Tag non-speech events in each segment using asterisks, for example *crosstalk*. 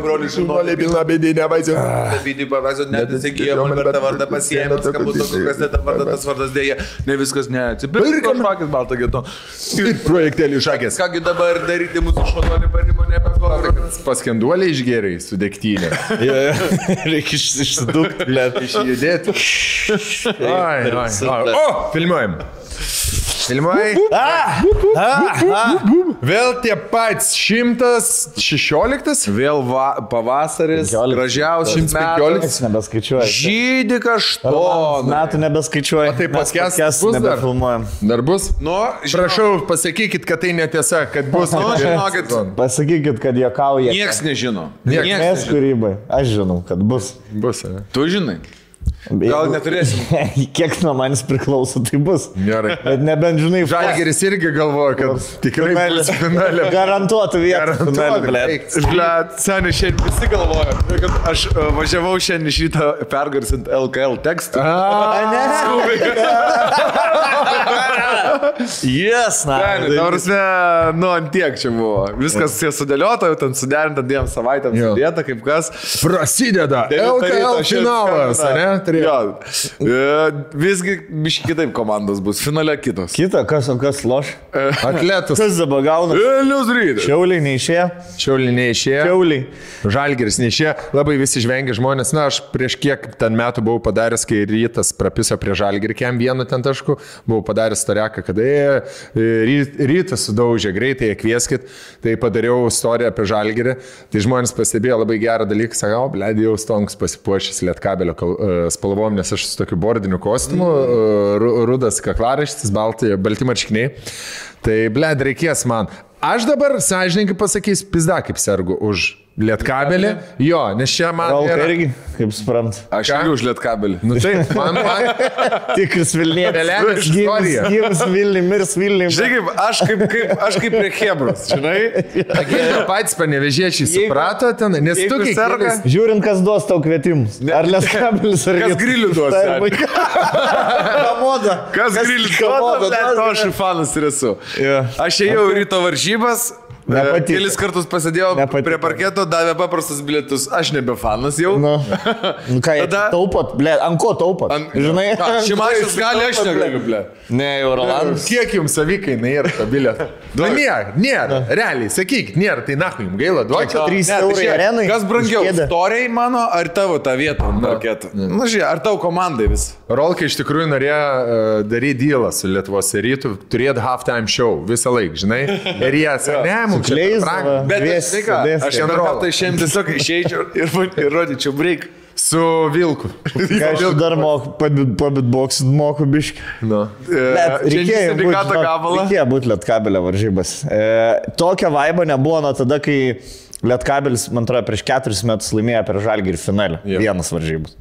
Broliai, Žinolė pilna bėdinė vaizdo. Dabydį pavazio, net įsigijo, man per tą vardą pasiėmė, skabuto, kas net vardą, tas vardas dėja, ne viskas neatsipirko, šakis balta geto. Ir projektėlį šakės. Kągi dabar daryti mūsų šonuolį parimo nebekovė. Paskenduolį išgeriai su degtinė. Reikia iš- išsidukti, ble. Išjudėti. Ai, ai, ai. O, filmuojam. Filmuojai. Vėl tie pats 116. Vėl va, pavasaris, 15. gražiausias 115. metas. Nebeskaičiuoju. Žydi kaštoną. Metų nebeskaičiuoju. Tai bus dar? nebefilmuojam. Dar bus? Nu, žinau, Prašau, pasakykit, kad tai netiesa, kad bus. Nu, žinokit. Pasakykit, kad juokauja. nieks nežino. Mes nežino. Aš žinau, kad bus. Bus? Tu žinai. Gal neturėsim. *laughs* Kiek nuo manęs priklauso, tai bus. Gerai. Bet nebent žinai, Žalgeris irgi galvoja, kad tikrai bus finale. Garantuotų vietą. finale, ble. Ble, seniai šiandien visi galvoja, kad aš uh, važiavau šiandien iš ryto pergarsinti LKL tekstą. Jes, *laughs* na. Seniai, ta prasme, nu, ant tiek čia buvo. Viskas čia sudėliota, jau ten suderinta dviem savaitėm sudėta, kaip kas. Prasideda LKL finalas, ne? Turėjo. Jo. E, Visgi biškai kitaip komandos bus, finale kitos. Kita, kas, o kas loš? Atletas. Kas dabar gauna? Vilnius rytas. Šiauliai neišėjo. Šiauliai neišėjo. Šiauliai. Žalgeris neišėjo. Labai visi žvengia žmonės. Na, aš prieš kiek ten metų buvau padaręs, kai rytas prapiso prie žalgerį, kem vienu ten tašku, buvau padaręs tareką, kad e, ry- rytas sudaužė, greitai jie kvieskit. Tai padariau istoriją apie žalgerį. Tai žmonės pastebėjo labai gerą dalyką, sakau, blėdį jau stonks pasipuošęs lietkabelio e, spalvom, nes aš su tokiu bordiniu kostiumu, ru- rudas kaklaraštis, balti, marškiniai. Tai blėd reikės man. Aš dabar, sąžininkai pasakysiu, pizda kaip sergu už lietkabelį. Jo, nes čia man... Gal yra- irgi, kaip suprant. Aš irgi už lietkabelį. Nu taip, man, man *laughs* Tikras Vilnietis. Realiai istorija. Gyvas Vilniui, mirs Vilniui. Žinai, kaip, aš kaip, kaip, aš kaip prie Hebros, žinai? *laughs* Jie patys panevežėčiai suprato ten, nes tu jeigu kai serga- serga. Žiūrint, kas duos tau kvietimus. Ar leskabilis, ar Kas grilių duos, Tai *laughs* Kamoda. Kas kalba, duos, to ne? aš ir fanas ir esu. Aš ėjau ryto varžybas. Nepatiko. Kelis kartus pasėdėjau Nepatiko. prie parketo, davė paprastus bilietus. Aš nebe fanas jau. Nu, *laughs* nu ką, Tada- taupot, ble, ant ko taupot? Ant- Žinai, Ką, *laughs* Šimašius gali, aš negaliu, ble. Ne, jau Rolandas. *laughs* Kiek jums savikaina yra to bilieto? Nu, nėra, nėra. Realiai, sakykit, nėra, tai nahu jums gaila. Trys Ne, tai eurai arenai. Kas brangiau, už kėdę. storiai mano ar tavo tą vietą ant parketo? Na, žiūrėk, ar tau komandai vis? Rolka iš tikrųjų norėjo uh, daryti dylą su Lietuvos rytų, turėti halftime show visą laiką, žinai. Ir jie sakė, ne, mums čia Kleis, per brangu." va. Bet Dvies- žinai ką, dvies- aš vieną kartą išėjom tiesiog išeičiau ir, ir rodyčiau break. Su Vilku. Ką aš dar moku, pabitboksit moku biški. Nu. Bet reikėjo būti gabalą. reikėjo būt lietkabelio varžybas. E, tokio vaibo nebuvo nuo tada, kai Lietkabelis, man atrodo, prieš keturis metus laimėjo per Žalgirį finalę. Jo. Yeah. Vienas varžybas.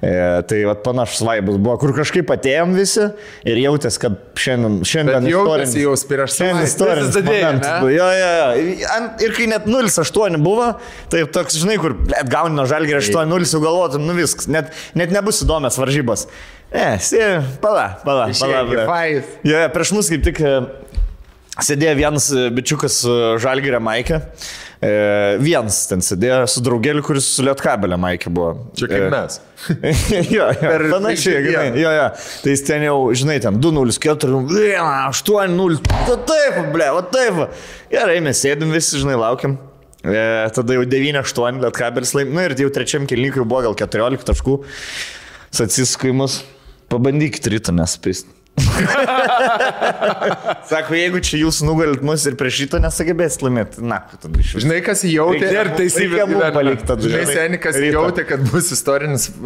E, tai vat, panašus vaibas buvo, kur kažkaip atėjom visi ir jautės, kad šiandien, šiandien Bet jautėsi jau prieš Šiandien savaitę. istorinis Visas dadėjai, momentas. Jo, jo, jo. Ir kai net 0,8 buvo, tai toks, žinai, kur blėt, gauni nuo Žalgirio 8,0, jau galvotum, nu viskas, net, net nebus įdomias varžybas. Ne, si, pala, pala, pala. Jo, prieš mus kaip tik e, sėdėjo vienas e, bičiukas su Žalgirio Maikė. E, vienas ten sėdėjo su draugeliu, kuris su Lietkabelio Maikė buvo. Čia kaip E, mes. *laughs* jo, jo, Per panašiai, žinai, jo, jo. Tai jis ten jau, žinai, ten 2-0, 4-1, 8-0, va taip, ble, va taip. Gerai, mes sėdim visi, žinai, laukiam. E, tada jau 9-8 Lietkabelis laim, na ir jau trečiam kilnikui buvo gal 14 taškų. Atsisukai mus, pabandykit ryto nespist. *laughs* Sako, jeigu čia jūs nugalit mus ir prieš ryto nesugebėsit laimėti, na, tada iš. Žinai, kas jautė. Ir teisybė Reikia mum gyvenime. palikt tada, Žinai, senikas Ryto. jautė, kad bus istorinis uh,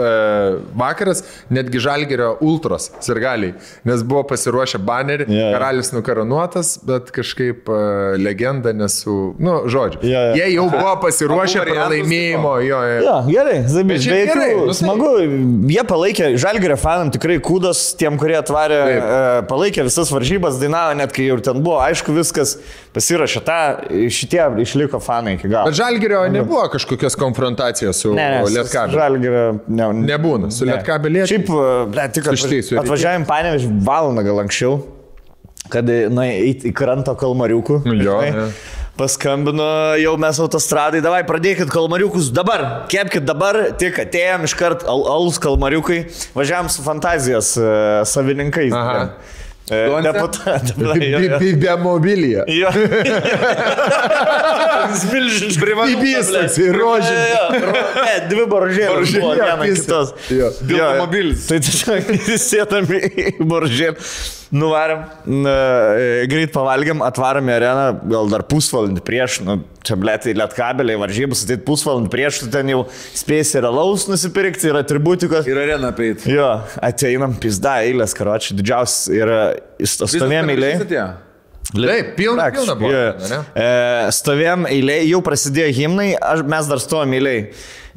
vakaras, netgi Žalgerio ultros sirgaliai, nes buvo pasiruošę banerį, jo. karalius nukaronuotas, bet kažkaip uh, legenda nesu, nu, žodžiu. Jo, jo. Jie jau buvo pasiruošę pralaimėjimo, jo, jo. Jo, gerai, Zabis, gerai, nu tai- smagu. Jie palaikė, Žalgerio fanam tikrai kūdos, tiem, kurie atvarė, Taip. E, palaikė visas varžybas, dainavo, net kai jau ten buvo, aišku, viskas pasirašė tą, šitie išliko fanai iki galo. Bet Žalgerio nebuvo kažkokios konfrontacijos su Ne, ne, Lietkabeliu. Žalgerio ne, Nebūna, su ne. Lietkabeliu. Šiaip, ble, tik atvažiavim panėvež valandą gal anksčiau, kad na, eiti į krantą kalmariukų. Nu, jo, žinai. jo. Paskambino, jau mes autostradai, davai pradėkit kalmariukus dabar, kepkit dabar, tik atėjom iškart al alus kalmariukai, važiavam su fantazijos uh, savininkais. Aha. Deputatą. Be mobilyje. Jo. Jis milžiniškas. Bibys toksai, rožinis. Ne, dvi baržėlės buvo Jo, viena kitos. Jo. Jo, Automobilis. Tai tiesiog *laughs* sėdam į baržėlę, nuvarėm, na, e, greit pavalgiam, atvarom į areną, gal dar pusvalandį prieš, nu, čia blėtai lietkabeliai, varžybos, tai pusvalandį prieš, tu ten jau spėsi ir alaus nusipirkti, ir atributikos. Ir areną peit. Jo, ateinam, pizda, eilės, karočiui, didžiausias yra stovėjom eilėje. Taip, pilna, pilna buvo. Yeah. E, stovėjom eilėje, jau prasidėjo himnai, aš, mes dar stovėjom eilėje.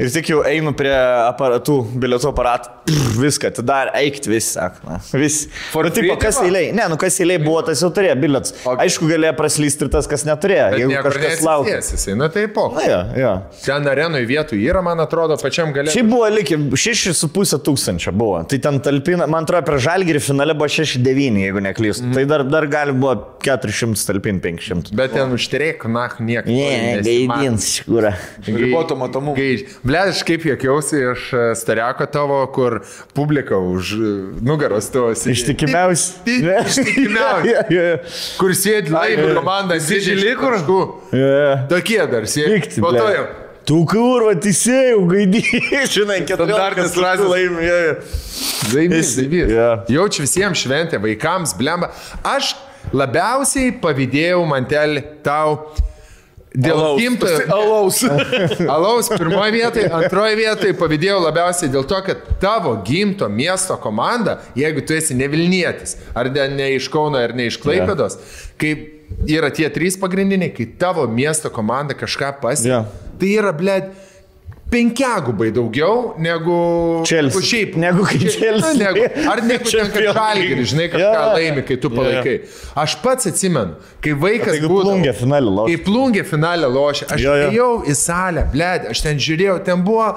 Ir tik jau einu prie aparatų, bilietų aparatų, pff, viską, atidarė, eikit visi, sako. Na, visi. Nu, tipo, kas eilėje? Ne, nu kas eilėje buvo, tas jau turėjo bilietus. O- Aišku, galėjo praslysti ir tas, kas neturėjo, Bet jeigu kažkas laukia. neatsisės, Na tai po. Na, jo, jo. Ten arenui vietų yra, man atrodo, pačiam galė. Šiaip buvo likę 6,5 tūkstančio buvo. Tai ten talpina, man atrodo, prie žalgirį finale buvo 6,9, jeigu neklystu. Mm. Tai dar, dar gali buvo 400 talpinti 500. Bet ten užtrėk, na, niekas. Ne, gaidins, iš kur. Riboto matomumo. Ble, aš kaip juokiausi iš e, stariako tavo, kur publika už e, nugaros esi. Ištikimiausi. Ti- *laughs* Ištikimiausi. Kur sėdi laimė komanda, Didžiuliai kur? Jo. Tokie dar sėdi. Po to jau. Tu kurva, teisėjau, gaidį, *laughs* žinai, Standartinis frazės. laimė. Laimės, Jis- laimės. jo. Jaučiu visiems šventę, vaikams, blemba. Aš labiausiai pavydėjau mantelį tau. Dėl gimtojo. *laughs* Alaus. Alaus pirmoje vietoje, antroje vietoje pavydėjau labiausiai dėl to, kad tavo gimto miesto komanda, jeigu tu esi ne Vilnietis, ar ne, iš Kauno, ar ne iš Klaipėdos, kaip yra tie trys pagrindiniai, kai tavo miesto komanda kažką pasiekė, Jo. tai yra, blėd, penkiagubai daugiau negu negu šiaip. Negu kai Chelsea. Na, Negu, ar Champions žalgirį, League. žinai, kažką jo. laimi, kai tu palaikai. Aš pats atsimenu, kai vaikas būdavo- plungė finalį lošė. Kai plungė finalę lošė, aš Jo, jo. ėjau į salę, blėd, aš ten žiūrėjau, ten buvo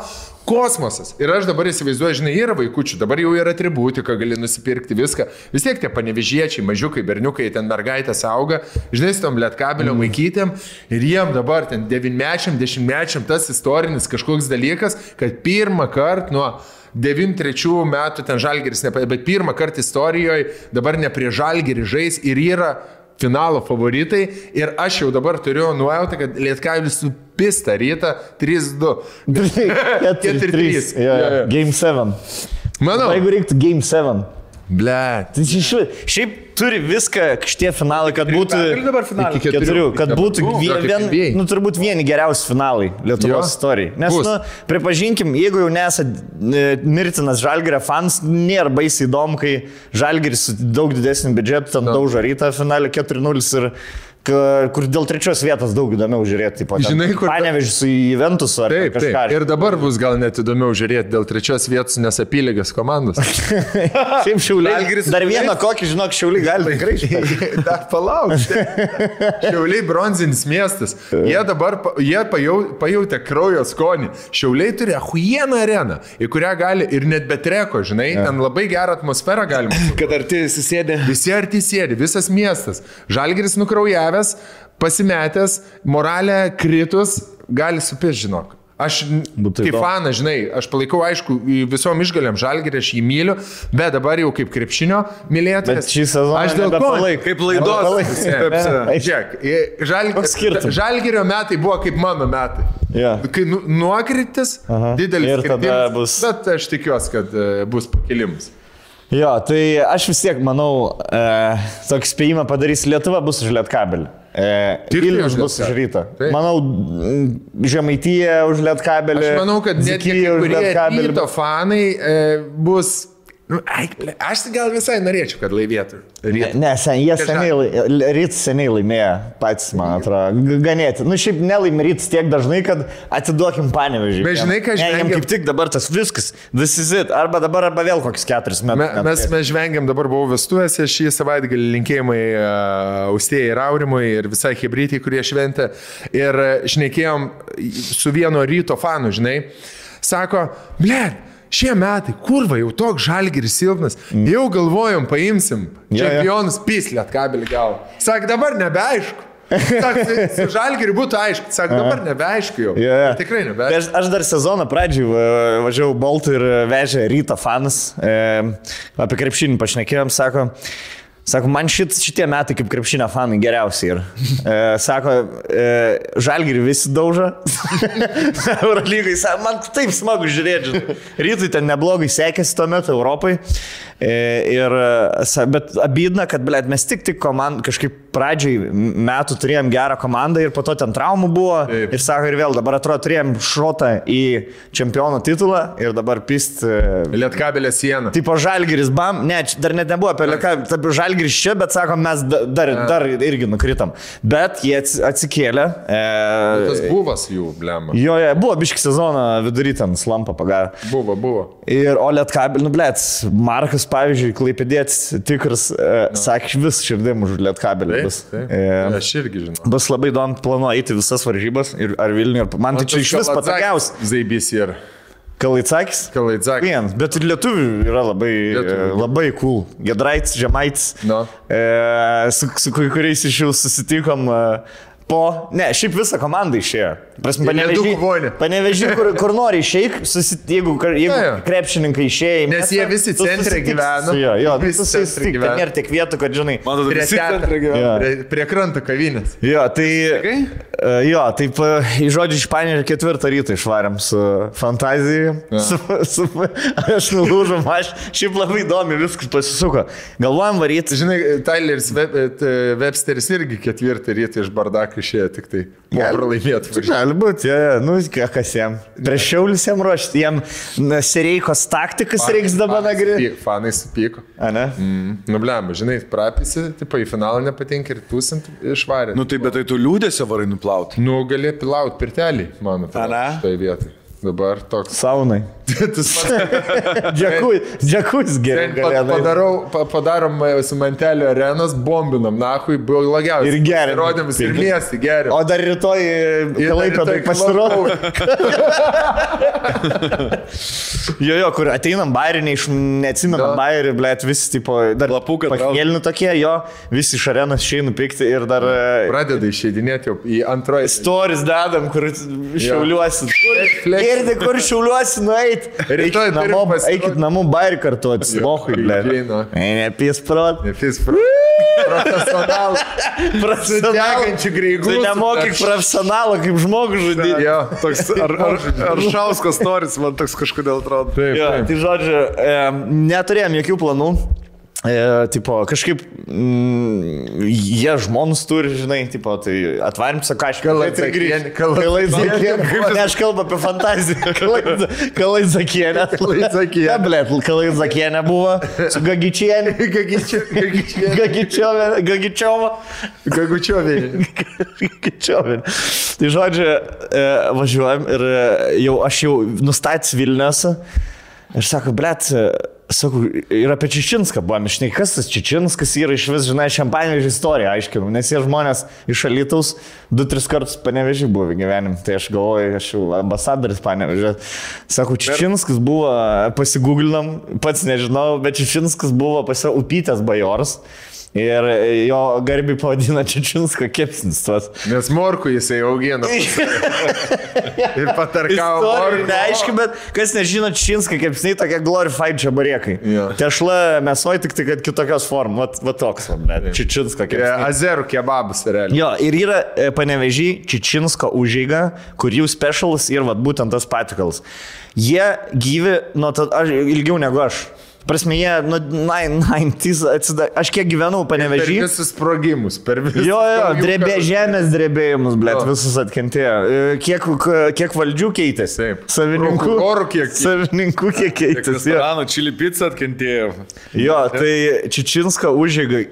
kosmosas. Ir aš dabar įsivaizduoju, žinai, yra vaikučių, dabar jau yra atributika, gali nusipirkti viską. Vis tiek tie panevežiečiai, mažiukai, berniukai, ten mergaitės auga, žinai, su tom lietkabelio mm. vaikytėm ir jiem dabar ten devinmečiam, dešimtmečiam tas istorinis kažkoks dalykas, kad pirmą kartą nuo 93 metų ten žalgeris, nepa- bet pirmą kartą istorijoje dabar ne prie žalgerį žais ir yra finalo favoritai ir aš jau dabar turiu nuojautą, kad Lietkavilis supista rytą 3-2. 4-3. Jo, jo. Game 7. Manau, Jeigu reiktų Game 7. ble. Tai šiaip turi viską šitie finalai, kad būtų... pergalių dabar finale? Iki Keturių, kad būtų vien, vien, nu, turbūt vieni geriausi finalai Lietuvos istorijai. Nes, Bus. nu, pripažinkim, jeigu jau nesat mirtinas Žalgirio fans, nėra baisiai įdomu, kai Žalgiris su daug didesniu biudžetu ten daužo rytą finalį 4-0 ir kur dėl trečios vietos daug įdomiau žiūrėti. Tipo, ten Žinai, kur Panevežį su Juventusu ar Taip, kažką. taip. Ir dabar bus gal net įdomiau žiūrėti dėl trečios vietos, nes apylygės komandos. *laughs* Šiaip šiauliai. Dar vieną kokį, žinok, šiauliai gali tikrai. *laughs* Dar palauk. Šiauliai bronzinis miestas. Jie dabar jie pajau, pajautė kraujo skonį. Šiauliai turi ahujieną areną, į kurią gali ir net be treko, žinai, ten labai gerą atmosferą galima. Kad arti įsisėdė. Visi arti sėdi, visas miestas. Žalgiris nukraujavęs, pasimetęs, moralė kritus, gali supės, žinok. Aš Būtų kaip įdomu. fanas, žinai, aš palaikau, aišku, visom išgalėm žalgirį, aš jį myliu, bet dabar jau kaip krepšinio mylėtojas. Šį sezoną aš dėl ko? nebepalaik. Kaip laidos. *laughs* Žiūrėk, žal... Koks skirtumas? žalgirio metai buvo kaip mano metai. Jo. Kai nu, nuokritis, Aha. didelis Ir tada bus- Bet aš tikiuosi, kad e, bus pakilimas. Jo, tai aš vis tiek manau, e, tokį spėjimą padarys Lietuva bus už Lietkabelį. E, Vilnius bus už rytą. Taip. Manau, Žemaityje už Lietkabelį. Aš manau, kad net už kurie ryto fanai e, bus... Nu, ai, ble, aš gal visai norėčiau, kad laimėtų. Ne, ne, sen, jie Kažką. seniai, ryts seniai laimėjo, patys, man atrodo, ganėti. Nu, šiaip nelaimė ryts tiek dažnai, kad atiduokim panevežį. Bet žinai, ką jiem žvengiam- kaip tik dabar tas viskas, this is it. Arba dabar, arba vėl kokius keturis Me, metus. mes, mes žvengiam dabar buvau vestuvėse šį savaitgalį linkėjimai uh, Austėjai ir Aurimui ir visai hebrytai, kurie šventė. Ir šnekėjom su vieno ryto fanu, žinai. Sako, ble, šie metai, kurva, jau toks žalgiris silpnas, mm. jau galvojom, paimsim Jo, jo. čempionus pislėt kabelį gal. Sak, dabar nebeaišku. Sako, su- žalgiriu būtų aišku, sako, dabar nebeaišku jau. Jo. Tikrai nebeaišku. Aš, aš dar sezono pradžioj va- važiavau Boltų ir vežė ryto fanas. E, apie krepšinį pašnekėjom, sako. Sako, man šit, šitie metai kaip krepšinio fanai geriausi ir. E, sako, e, žalgirį visi daužo. *laughs* Eurolygai, sako, man taip smagu žiūrėti. Rytui ten neblogai sekėsi tuo metu Europai. E, ir, bet abydna, kad, blėt, mes tik tik komand, kažkaip pradžiai metų turėjom gerą komandą ir po to ten traumų buvo. Taip. Ir sako, ir vėl dabar atrodo turėjom šotą į čempionų titulą ir dabar pist. E, Lietkabelė siena. Tipo žalgeris, bam, ne, dar net nebuvo apie lieką, taip žalgeris čia, bet sako, mes da- dar, dar irgi nukritam. Bet jie ats- atsikėlė. Tas E, buvas jų, blema. jo, jo, buvo biški sezoną vidury ten slampą pagavę. Buvo, buvo. Ir Olet Kabel, nu blėt, Markas, pavyzdžiui, klaipėdėts tikras, e, sakė, vis širdim už Olet Kabelį E, Aš irgi žinau. Bus labai įdomu planuoju eiti visas varžybas ir ar Vilniuje. ir- Man tai čia iš vis patogiausia. Zaibys ir Kalaitsakis? Kalaidzakis. Vienas, bet ir lietuvių yra labai, Lietuvių. Lietuvių. labai cool. Gedraitis, Žemaitis. Nu. E, su, su kuriais iš jų susitikom. E, Po, ne, šiaip visą komandą išėjo. Prasme, kovonė. panevežį kur, kur nori išeik, susit, jeigu, jeigu Jo, jo. krepšininkai išėjo. Nes jie visi tu centre gyvena. juo, Jo, Visi centre gyvena. nėra tiek vietų, kad žinai. Man atrodo, Prie visi centre gyvena. Jo. Prie, prie kranto kavinės. Jo, tai... e, Jo, taip, į žodžių iš Panėžio ketvirtą rytą išvarėm su fantazija. Su, su, aš nulūžom, aš šiaip labai įdomi viskas pasisuko. Galvojam varyti. Žinai, Tyleris Web, e, Websteris irgi ketvirtą rytą iš bardako išėjo tik tai. Gali pralaimėti. Gali būti, ja, nu, ką- kas jam. Prieš šiaulius jam ruošti, jam Sereikos taktikas reiks dabar nagrinėti. Fanai supyko. A, ne? Mm. Nu, blem, žinai, prapisi, tipo, į finalą nepatinka ir tūsint išvarė. Nu tai bet tai tu liūdėsio varai nuplauti. Nu, gali pilaut pirtelį, man atrodo. Ane? Tai vietai. Dabar toks. Saunai. *laughs* Džekus geriau. Ten pa- galėdai. padarau, pa, padarom e, su mantelio arenos, bombinam, nahui, buvo blogiausia. Ir geriam. Rodymus ir miestį geriam. O dar rytoj Klaipėdai pasirodo. Klaipėdai. Jo, jo, kur ateinam bairį, iš neatsimenu bairį, blėt, visi, tipo, dar Lapuką traukia. Pakėlinu tokie, jo, visi iš arenos išeina pikti ir dar e, Pradeda išeidinėti jau į antroją. stories dedam, kur šiauliuosi. Girdi, kur šiauliuosi nueit. Rytoj namo, eikit namų bairį kartu atsimokai, blėt. Žino. Nepis prot. Nefis *laughs* profesionalų. degančiu greigu. Tu nemokyk profesionalą kaip žmogų žudyti. Jo, Toks *laughs* ar, ar, ar šauskas noris, man toks kažkodėl atrodo. Taip, Jo, taip. tai žodžiu, e, neturėjom jokių planų. E, tipo, kažkaip mm, jie žmonus turi, žinai, tipo, tai atvarim su kažką. Kalaizakienė, Kalaizakienė. Ne, aš kalbu apie fantaziją. Kalaiza- Kalaizakienė. Kalaizakienė. Ne, blėt, Kalaizakienė buvo su Gagičienė. *laughs* Gagičiovė. Gagičiova. Gagučiovė. Gagičiovė. Tai žodžiu, e, važiuojam ir e, jau aš jau nustatęs Vilniuose. Ir sako, blėt, sakau, ir apie Čičinską buvom, žinai, kas tas Čičinskas yra iš vis, žinai, šampaniežį istoriją aiškinau, nes jie žmonės iš Alytaus du, tris kartus panevežį buvo gyvenim, tai aš galvoju, aš jau ambasadoris panevežė. Sako, Čičinskas buvo, pasigūglinam, pats nežinau, bet Čičinskas buvo pasia upytės bajoras. Ir jo garbiai pavadina Čičinsko kepsnis tuos. Nes morku jisai augina. *laughs* Ir patarkavo neaiški, bet kas nežino, Činskai kaip snai tokie glorified čiabariekai. Jo. Tešla mėsoj tik tai, kad kitokios formos. Vat, vat toks, vat, Čičinsko kaip. E, Azerų kebabas, realiai. Jo, ir yra e, panevežį Čičinsko užėga, kur jų specialas ir vat, būtent tas patikalas. Jie gyvi, to, aš ilgiau negu aš. Prasme, jie, nu, 90, atsida... aš kiek gyvenau Per panevežį. visus sprogimus, per visus. Jo, jo, drebė žemės drebėjimus, blėt, visus atkentėjo. E, Kiek, kiek valdžių keitėsi? Taip. Savininkų. Prokurorų kiek- Savininkų kiek keitėsi. Jo. Restorano čili pizza atkentėjo. jo, tai Čičinska užėga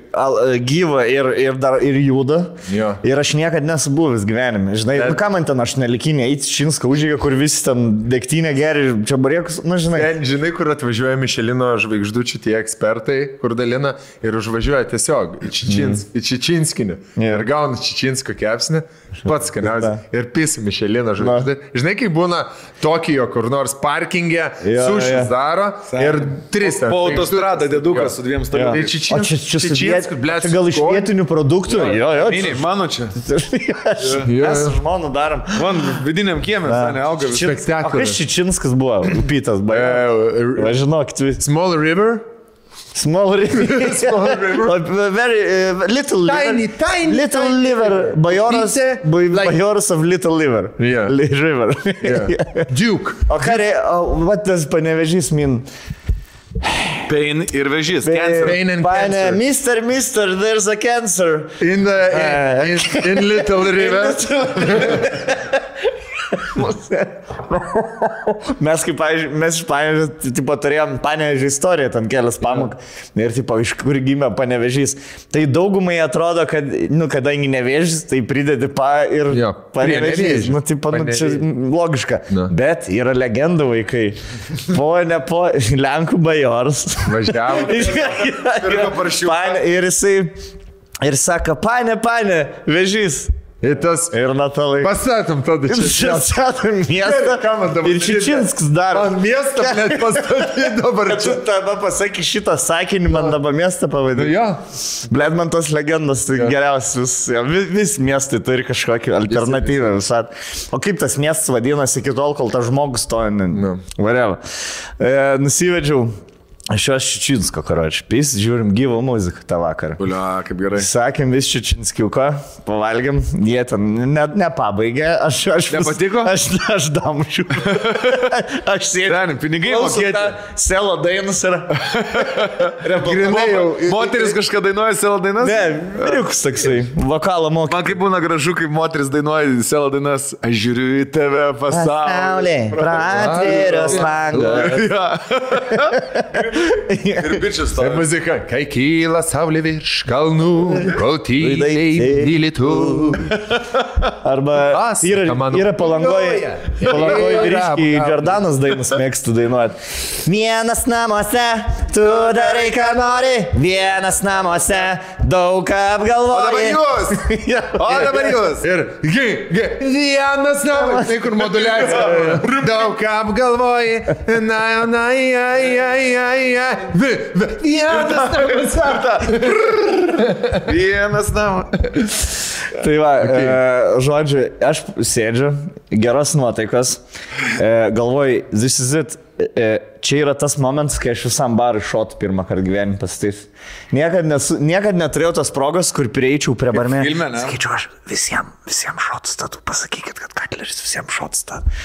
gyva ir, ir dar ir juda. Jo. Ir aš niekada nesu buvęs gyvenime. Žinai, Bet- nu ką man ten aš nelikinė, eiti Čičinska užėga, kur visi ten degtinė geri, čia barėkus, nu žinai. Ten, žinai, kur atvažiuoja Mišelino žvaigždučių tie ekspertai, kur dalina ir užvažiuoja tiesiog į, Čičins, mm. į Čičinskinį. Jo. Ir gauna Čičinsko kepsnį, pats skaniausias. *laughs* Ir pis Mišelino žvaigždė. Žinai, kaip būna Tokijo kur nors parkingė, Jo, sušis jo. daro ir tris. Po žvaigždutes. autostradą dedukas Jo. su dviem Tai staleliais. O Čičins, čia, čia, Čičinskų, blet, čia gal iš vietinių produktų? Jo, jo, Mini, mano čia. *laughs* Jo. Mes su žmonu darom. Man vidiniam kiemė, ne, auga Spektaklis. kas Čičinskas buvo? Upytas, E, baigė. e, Žinokit, vis. Small River. Small river. Small river. *laughs* Uh, Very uh, little Tiny, liver. tiny, Little tiny liver. Bajoras. Ba- like- Bajoras of little liver. Yeah. Li- *laughs* River. *laughs* Yeah. Duke. O ką reikia, what does panevežys mean? Pain ir vežys. Cancer. Pain and Pane, cancer. mister, mister, there's a cancer. In the in, in, in Little River. *laughs* Mes kaip, pavyzdžiui, mes iš panevežio, tipo, turėjom panevežį istoriją, ten kelias pamok. Ir, tipo, iš kur gimė panevežys. Tai daugumai atrodo, kad, nu, kadangi nevežys, tai pridedi pa ir Jo, panevežys. Nu, tipo, nu, čia logiška. Nu. Bet yra legendų vaikai. Po, ne po, Lenkų bajoras. Važiavo. *laughs* Pane, ir jisai, ir sako, pane, pane, vežys. Ir tas. Ir Natalai. Pastatom tada čia čia. statom miestą. Dabar Ir? Čičinskas daro. Man miestą net pastatyti dabar čia. tada pasaky šitą sakinį, man dabar miestą Nu, pavadinti. jo. Bled man tos legendos, tai geriausias. Vis, vis miestai turi kažkokį alternatyvą visat. O kaip tas miestas vadinasi iki tol, kol tas žmogus to... Nu. Vareva. E, nusivedžiau. Aš jos Čičinsko, karoči. Pys, žiūrim gyvą muziką tą vakarą. Ulia, kaip gerai. Sakėm vis Čičinskiuko, pavalgėm, jie ten ne, nepabaigė, aš, aš, Nepatiko? Aš, aš damšiu. aš sėdžiu. Ten, pinigai mokėti. Selo dainas yra. Grinai jau. Moteris kažką dainuoja selo dainas? Ne, riuks toksai. Vokalą mokė. Man kaip būna gražu, kaip moteris dainuoja selo dainas. Aš žiūriu į tave pasaulį. pratvėręs langą. Ja. Ir bičias to. Tai muzika. Kai kyla saulė virš kalnų, kol tyliai myli tu. Arba yra, yra palangoje. Palangoje vyriškiai. Jordanas dainas mėgstu dainuoti. Vienas namuose, tu darai ką nori. Vienas namuose, daug ką O dabar apgalvoji. jūs. *laughs* O dabar jūs. Ir gi, gi, vienas namas, tai kur moduliacija. Daug ką apgalvoji. Na, na, ai, ai, ai, ai. Vi, vi, vienas namas. Vienas namas. Tai va, okay. e, žodžiu, aš sėdžiu, geros nuotaikos, e, galvoju, this is it. E, čia yra tas momentas, kai aš visam barui šotų pirmą kartą gyvenime pastatys. Niekad, nesu, niekad neturėjau tos progos, kur prieičiau prie barmė. filme, ne? Sakyčiau, aš visiems, visiems šotų statu, pasakykit, kad Katleris visiems šotų statu.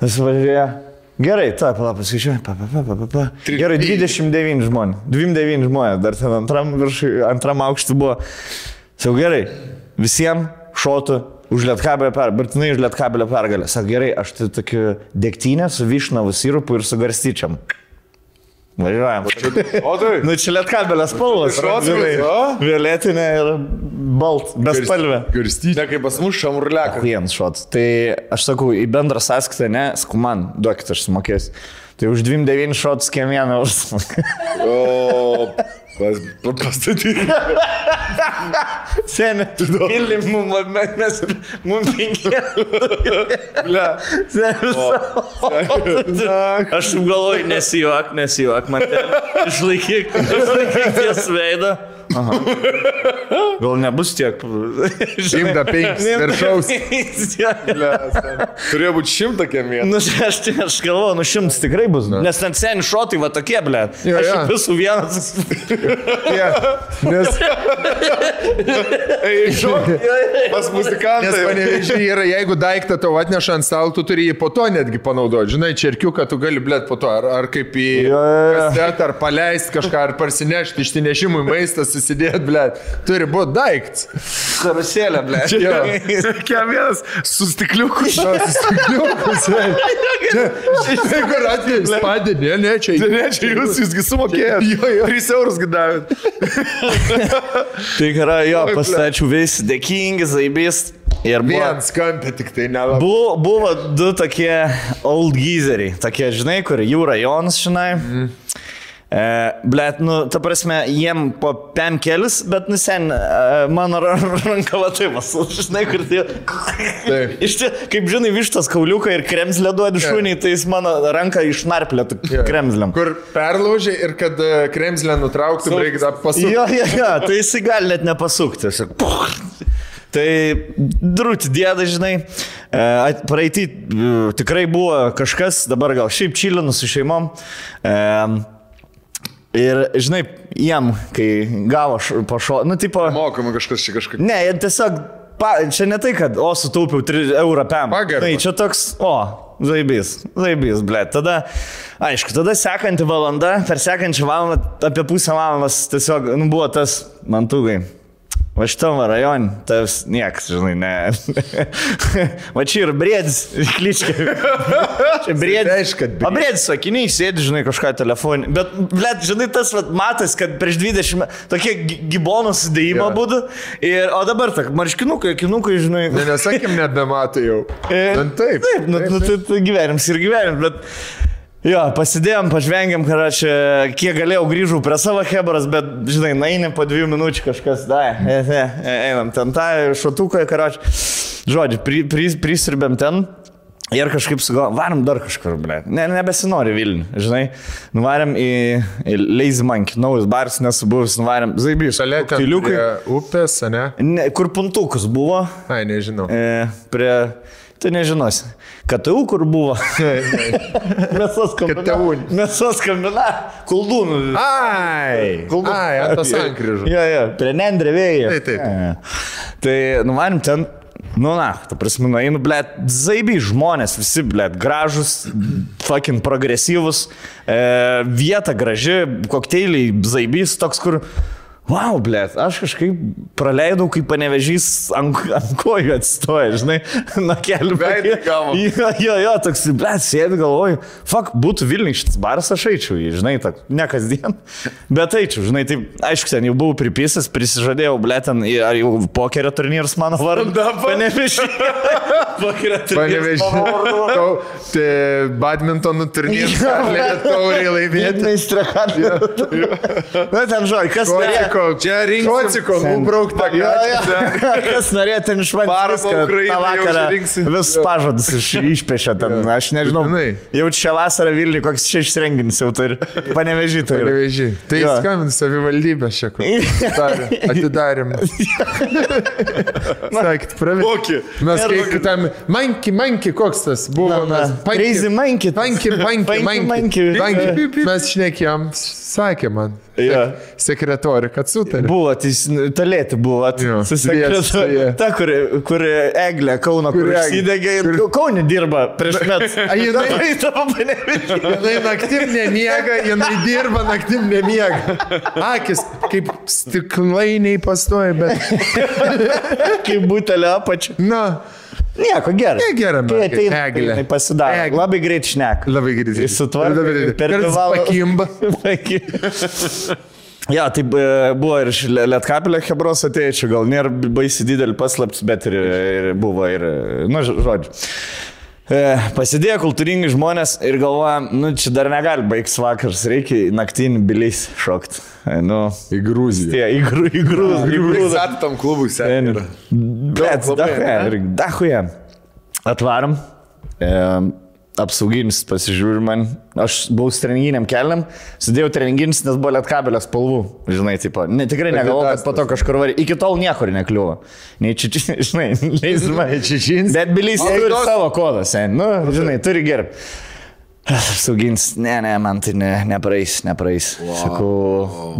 Vis važiuoja. Gerai, ta, pala, paskaičiuoju. Pa, pa, pa, pa, pa. Gerai, 29 žmonės. 29 žmonės, dar ten antram, virš, antram aukštui buvo. Sakau, gerai, visiems šotų už lietkabelio pergalę, Bartinai už lietkabelio pergalę. Sakau, gerai, aš tai tokiu degtinę su vyšnavų sirupu ir su garstyčiam. Važiuojam. O tai. Nu, čia lietkabelio spalvos. Žinai. Violetinė ir balt, bespalvė. Garstyti. Ne kaip pas mus šamurliakas. Vienas šotas. Tai aš sakau, į bendrą sąskaitą, ne, sakau, man, duokit, aš sumokėsiu. Tai už 29 šotus kiekvieną už O. Pas, pastatyk. Seniai, tu duosi. Mums, mes, mums penki. Aš taip galvoju, nesijuok, nesijuok, man ten. Išlaikyk, išlaikyk ties veidą. Aha. Gal nebus tiek. *laughs* Šimtą penkis viršaus. Turėjo būti šimtą kiemė. Nu, aš, aš galvoju, nu šimtas tikrai bus. Nes ten seniai šotai, va tokie, ble. Jo, Aš jo. visų vienas. *laughs* Yeah. Nes, Ei, šok. Pas nes muzikantai. panevežiai yra, jeigu daiktą tau atneša ant stalo, tu turi jį po to netgi panaudoti. Žinai, čerkiuką tu gali blėt po to. Ar, ar kaip į jo, jo. kasetą, ar paleisti kažką, ar parsinešti išsinešimui maistą, susidėti, blėt. Turi būti daiktas. Karuselė, ble. Jo. Kiemėnas su stikliuku. Stikliukus, Jeigu atvejais padėdė, ne, čia Ne, čia jūs, jūsgi sumokėjote. Jo, jo. 3 eurus gidavot. *laughs* Tai yra, jo, pastačiau visi dėkingi, zaibys. Ir buvo, Vien skampė tik tai nelabai. buvo, buvo du tokie old geezeriai. Tokie, žinai, kur jų rajonas, žinai. Mm. E, Blet, nu, ta prasme, jiem po pem kelis, bet nusen, e, mano ra- *laughs* ranka va taip, žinai, kur tai... Taip. Iš tie, kaip žinai, vištas kauliuką ir kremzlę duodi šuniai, tai jis mano ranką išnarplė kremzlėm. Kur perlaužė ir kad e, kremzlę nutrauktum, reikia dar pasukti. Jo, jo, jo, tai jis gali net nepasukti. tiesiog puch. Tai drūti dėda, žinai, e, praeitį e, tikrai buvo kažkas, dabar gal šiaip čilinu su šeimom. E, Ir, žinai, jiem, kai gavo š- po šo, nu, tipo, Mokama kažkas čia kažkaip. ne, tiesiog, pa, čia ne tai, kad, o, sutaupiau 3 eurą pem. Pagarba. Tai čia toks, o, zaibys, zaibys, ble. Tada, aišku, tada sekanti valanda, per sekančią valandą, apie pusę valandos tiesiog, nu, buvo tas mantugai. Va šitam va rajon, tas nieks, žinai, ne. *laughs* Va čia ir brėdis, kličkai. Čia brėdis. reiškia, kad O brėdis, sakiniai, sėdi, žinai, kažką telefonį. Bet, blėt, žinai, tas vat, matas, kad prieš 20 metų tokie gi- gibonų sudėjimo Jo. būdu. Ir, o dabar, tak, marškinukai, akinukai, žinai. Ne, nesakym, nebematai jau. E, Nu, taip. Taip, nu, nu, tai, tai gyvenims ir gyvenims, bet... Jo, pasidėjom, pažvengiam, kad aš e, kiek galėjau grįžau prie savo hebras, bet, žinai, naini po dviejų minučių kažkas, da, e, e, e, einam ten tą šatuką, kad aš, žodžiu, pri, pri, prisirbėm ten. Ir kažkaip sugalvojom, varom dar kažkur, ble. Ne, nebesinori Vilnių, žinai. Nuvarėm į, į Lazy Monkey, naujas baras, nesu buvęs, nuvarėm, zaibys, Šalia prie upės, ne? Ne, kur puntukus buvo, Ai, nežinau. E, prie, tu nežinosi. KTU kur buvo. *laughs* Mėsos kombinatas. KTU. Mėsos kombinatas. Kuldūnų. Ai, Kuldūnų. ai, ant tos *laughs* sankryžų. Jo, jo, prie Nendrevėjų. Taip, taip. Tai, nu, manim ten. Nu, na, ta prasme, nu, einu, blėt, zaibiai žmonės, visi, blėt, gražus, fucking progresyvus, e, vieta graži, kokteiliai, zaibys toks, kur, wow, blėt, aš kažkaip praleidau, kaip panevežys ant, ant kojų atsistoja, žinai, *laughs* nuo kelių. Veidą gavo. *laughs* Jo, jo, jo, toks, blėt, sėdi galvoju, fuck, būtų Vilnius šitas baras, aš eičiau žinai, tak, ne kasdien, *laughs* bet eičiau, žinai, tai aišku, ten jau buvau pripisęs, prisižadėjau, blėt, ten, ar jau pokerio turnyrus mano vardu. Panevežį. pokerio vardu. Tau, tai badmintonų turnyrą tauriai laimėti. Meistrakatė. Na, ten žodžiu, kas norėjo. Kociko, Čia rinksim. Kociko, nubraukta. *laughs* Jo, jo. Kas norėjo ten iš manęs Paramą viską, Ukrainai tą jau vakarą rinksi. vis pažadus iš, išpešė ten, aš nežinau. Jau šią vasarą Vilniui koks šešis renginis jau turi. Panevežyti. Panevežį. Tai Jo. skambint savivaldybę šią kur. *laughs* Darė- Atidarėm. *laughs* Sakyt, pravė. Kokį? Mes kaip tam, manki, manki, koks tas buvo. Panki, Panki, manki. monkey. Panki. Mes šnekėjom, sakė man. Jo. Sekretorė, kad sutarė. Buvo, tai talėti buvo. Jo, su dviese, sekretoriu. jie. Ta, kur, kur Eglė Kauno, kur, Kur įsidegė ir Kur- Kaunė dirba prieš metus. *laughs* A, jinai- tavo panevežį. Jinai naktim nemiega, jinai dirba naktim nemiega. Akis kaip stiklainiai pastoja, bet... *laughs* Kaip būtelė apačia. Na, Nieko, gerai. Ne, gerai, mergaitė. ateina, Eglė. tai pasidaro. Eglė. Labai greit šnek. labai greitai. Jis sutvarko per Per dvi valandas. pakimba. *laughs* Ja, tai e, buvo ir iš Lietkapelio Hebros atėjo, čia gal nėra baisi didelį paslaptis, bet ir, ir buvo ir, na, žodžiu. E, Pasidėjo kultūringi žmonės ir galvoja, nu čia dar negali baigtis vakaras, reikia naktinį biliais šokti. E, Nu, Į Gruziją. tie, į grū, į grū, į grū. Sat tam klubui seniai. Bet, labai, dahuje, dahuje. Atvarom. E, apsauginis pasižiūri man. Aš buvau treninginiam keliam, sudėjau treninginis, nes buvo lietkabelio spalvų. Žinai, tipo, ne, tikrai negalvoju, kad po to kažkur varė. Iki tol niekur nekliuvo. Nei čiči, *laughs* žinai, leismai. Čičins. Bet bilys turi savo kodą, sen. Nu, žinai, turi gerb. Saugins, ne, ne, man tai ne, nepraeis, nepraeis. Wow. Sakau,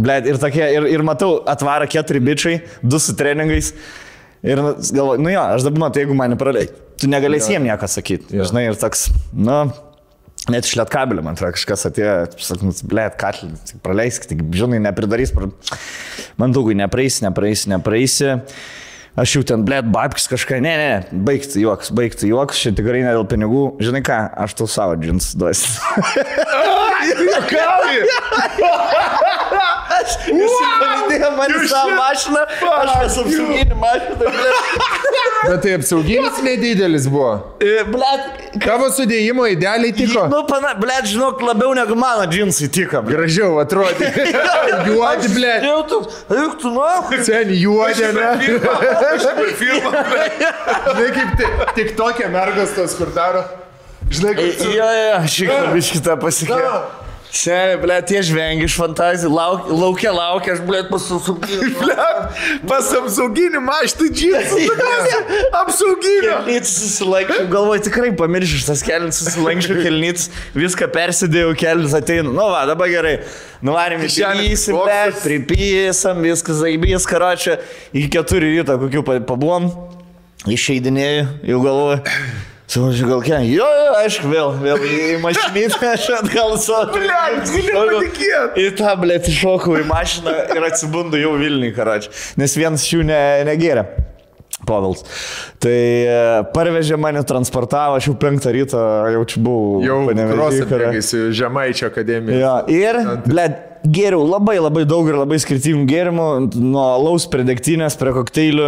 blėt, ir tokie, ir, ir matau, atvaro keturi bičiai, du su treningais. Ir nu, galvoju, nu jo, aš dabar matau, jeigu mane praleis, tu negalėsi jiem nieko sakyti. Žinai, ir toks, nu, net iš lietkabelio, man atrodo, kažkas atėjo, sakau, blėt, katlį, praleisk, tik, žinai, nepridarys, pra... man daugui nepraeis, nepraeis, nepraeisi. Aš jau ten, blėt, babkis kažką, ne, ne, baigti juoks, baigti juoks, čia tikrai ne dėl pinigų. Žinai ką, aš tau savo džins duosiu. *laughs* Palydėjo man į savo mašiną, aš esu apsauginį mašiną, blėt. Bet tai apsauginis nedidelis buvo. Blet, Tavo sudėjimo idealiai tiko. nu, pana, blet, žinok, labiau negu mano džinsai tiko. blet. Gražiau atrodė. *laughs* Juodi, ble. Jau tu, eik tu, nu. Sen juodi, ne? Aš kaip *laughs* filmą. Žinai, kaip ti- tik tokia mergas tos, kur daro. Žinai, kaip... Jo, jo, šį kartą biškitą pasikėjo. Seniai, ble, tie žvengi iš fantazijų, lauk, laukia, laukia, aš, ble, pasusukau. Pas apsauginį maštą džinsą. Apsauginį. Kelnytis susilaikčiau, galvoju, tikrai pamiršiu šitas kelnis, susilankščiau kelnytis, viską persidėjau, kelnis ateina. Nu, va, dabar gerai. Nuvarėm boksas. bet pripysam, viskas zaibys, karočią, iki keturių ryto kokių pa- pabuvom, išeidinėjau, jau galvoju. Sakau, gal ką? Jo, jo, aišku, vėl, vėl į mašinytę, *laughs* aš atgal savo. Blet, galiu patikėt. Į tą, ble, iššokau į mašiną ir atsibundu jau Vilniui, karočią, nes vienas jų ne, negėrė. Povils. Tai e, parvežė mane, transportavo, aš jau penktą ryto jaučiu buvau. Jau kare. bėgaisi Žemaičio akademiją. Jo, ir, ble, geriau labai labai daug ir labai skirtingų gėrimų, nuo laus prie degtinės, prie kokteilių,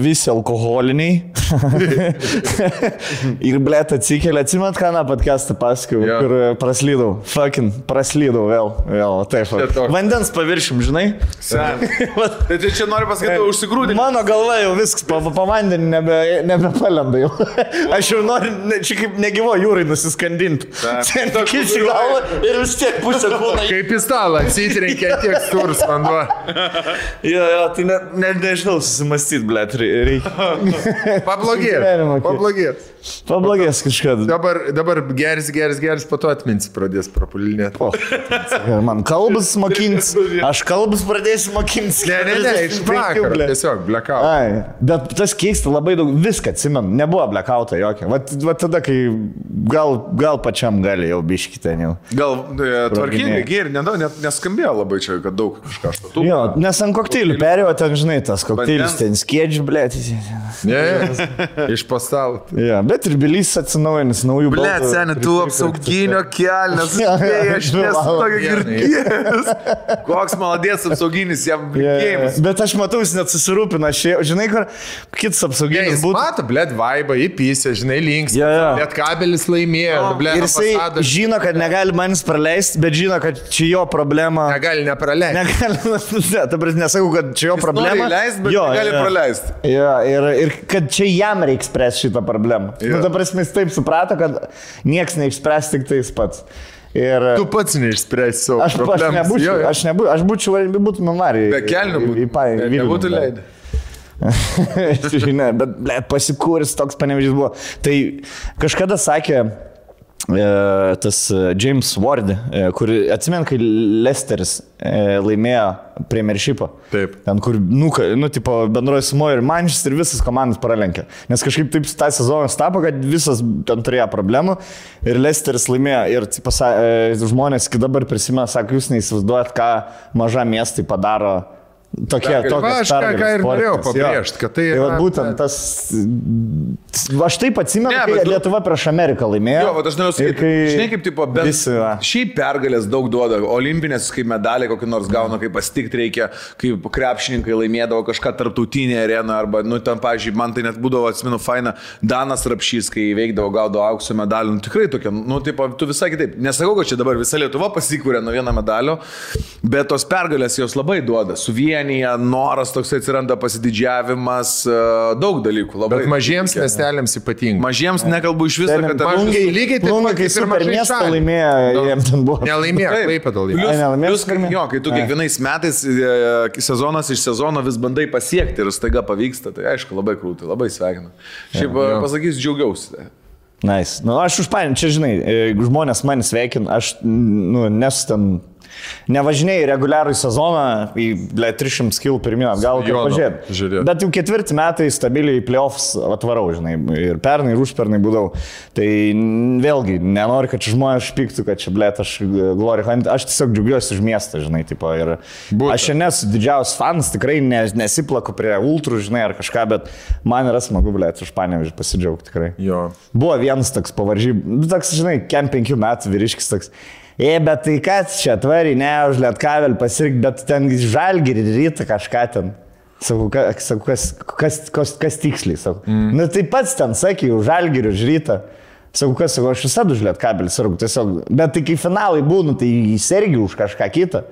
visi alkoholiniai. *laughs* ir, ble, atsikėlė, atsimet, ką na podcastą pasakojau, Jo. kur e, praslydau, fucking praslydau vėl, vėl, taip. Vandens paviršim, žinai. Sen. Tai čia noriu pasakyti, užsigrūdinti. Mano galva jau viskas, pa, pa vandenį nebe, nebepalenda jau. *laughs* Aš jau noriu, čia kaip negyvo jūrai nusiskandinti. Kiši galvą ir vis tiek pusę kūno. Kaip į stalą atsitrenkė tiek sturs vanduo. Jo, jo, tai net ne, nežinau, susimastyti, ble, reikia. *laughs* Pablogės. Gyvenimo, kai- Pablogės. Pablogės kažkada. Dabar, dabar geris, geris, geris, po to atminsi pradės prapulinėti. Man kalbas mokintis. Aš kalbas pradėsiu mokintis. Ne, ne, ne, iš 45, vakaro. ble. Tiesiog blekau. Bet tas keista labai daug, viską atsimenu, nebuvo blekauto jokio. Vat, vat tada, kai gal, gal pačiam gali jau biškite, jau. Gal e, tvarkingai, gėri, nedaug, net neskambėjo labai čia, kad daug kažką štatų. Jo, nes ant kokteilių perėjo, ten žinai, tas kokteilis, ten skiedžių, blė. Ne, iš pastalų. Ja, bet ir bilys atsinaujinis naujų Ble, baldų seniai, tu apsauginio kelnes, aš nesu tokio girdėjęs. Koks maladės apsauginis, jam Ja, ja. linkėjimas. Bet aš matau, jis net susirūpina. Šie, žinai, kur kitas apsauginis būtų. mato, blėt, vaibą, įpysė, žinai, links. Blėt, kabelis laimėjo, blėt, Ir jisai žino, kad negali manis praleisti, bet žino, kad čia jo problema. Negali nepraleisti. Negali, ne, prasme, nesakau, kad čia jo problema. Leist, bet Jo, gali jo. praleisti. Jo, ir, ir kad čia jam reikia spręsti šitą problemą. Jo. Nu, prasme, jis taip suprato, kad nieks neišspręs tik tai jis pats. Ir Tu pats neišspręsi savo aš, aš problemų. nebūčiau, aš, nebu, aš būčiau, būtume varę. Be kelnių būtų. Nebūtų leidę. *laughs* Žinai, bet ble, pasikūris toks panevežys buvo. Tai kažkada sakė tas e, James Ward, e, kur atsimenu, kai Lesteris e, laimėjo Premiershipą. Taip. Ten, kur, nu, nu tipo, bendroji sumo ir Manchester visas komandas pralenkė. Nes kažkaip taip tą sezoną tapo, kad visas ten turėjo problemų ir Lesteris laimėjo. Ir tipo, sa, e, žmonės iki dabar prisimena, sako, jūs neįsivaizduojat, ką maža miestai padaro. Tokie, Pergalės. tokios aš ką- ką ir norėjau sportinės, jo. pabrėžt, kad tai Tai yra- vat būtent tas... Aš taip atsimenu, Ne, kai bet tu- Lietuva prieš Ameriką laimėjo. Jo, bet aš Ir sakyti, kai žinai, kaip tipo, bent Visi, šiaip pergalės daug duoda, olimpinės, kaip medaliai kokį nors gauna, kaip pasitikti reikia, kaip krepšininkai laimėdavo kažką tarptautinėje arenoje, arba, nu, ten, pažiūrėjau, man tai net būdavo, atsimenu, faina, Danas Rapšys, kai veikdavo, gaudavo aukso medalių, nu, tikrai tokia, nu, tipo, tu visai kitaip. Nesakau, kad čia dabar visa Lietuva pasikūrė nuo vieno medalio, bet tos pergalės jos labai duoda, suvienyje, noras toks atsiranda pasididžiavimas, e, daug dalykų. Labai. Bet mažiems miesteliams ypatingai. Mažiems nekalbu iš viso, Ten kad aš... plungiai lygiai taip pat kai kaip ir mažai miestą laimėjo, jiems ten buvo. Nelaimėjo, Taip. plius, pirmie? jo, kai tu Ai. kiekvienais metais e, sezonas iš sezono vis bandai pasiekti ir staiga pavyksta, tai aišku, labai krūtai, labai sveikinu. Šiaip pasakysiu, džiaugiausi. Nice. Nu, aš užpainį, čia žinai, e, žmonės mane sveikina, aš, nu, nes ten nevažinėjai reguliarų sezoną į ble, 300 skill pirmyn atgal, kad pažiūrėt. žiūrėt. Bet jau ketvirti metai stabiliai į playoffs atvarau, žinai, ir pernai, ir užpernai būdavau. Tai vėlgi, nenoriu, kad žmonės špyktų, kad čia, ble, aš Glory Hunt, aš tiesiog džiaugiuosi už miestą, žinai, tipo, ir Būtent. aš čia nesu didžiausias fans, tikrai ne, nesiplaku prie ultrų, žinai, ar kažką, bet man yra smagu, ble, už panevežį pasidžiaugti tikrai. Jo. Buvo vienas toks pavaržybų, nu, toks, žinai, kem penkių metų vyriškis toks. E, bet tai kas čia tvariai, ne, už lietkavelį pasirinkti, bet ten žalgirį rytą kažką ten. Sakau, ka, sakau kas, kas, kas, kas tiksliai, sakau. Mm. Na tai pats ten sakė, už žalgirių, už rytą. Sakau, kas, sakau, aš visada už lietkabelį sargu, tiesiog. Bet tai kai finalai būna, tai įsergi už kažką kitą.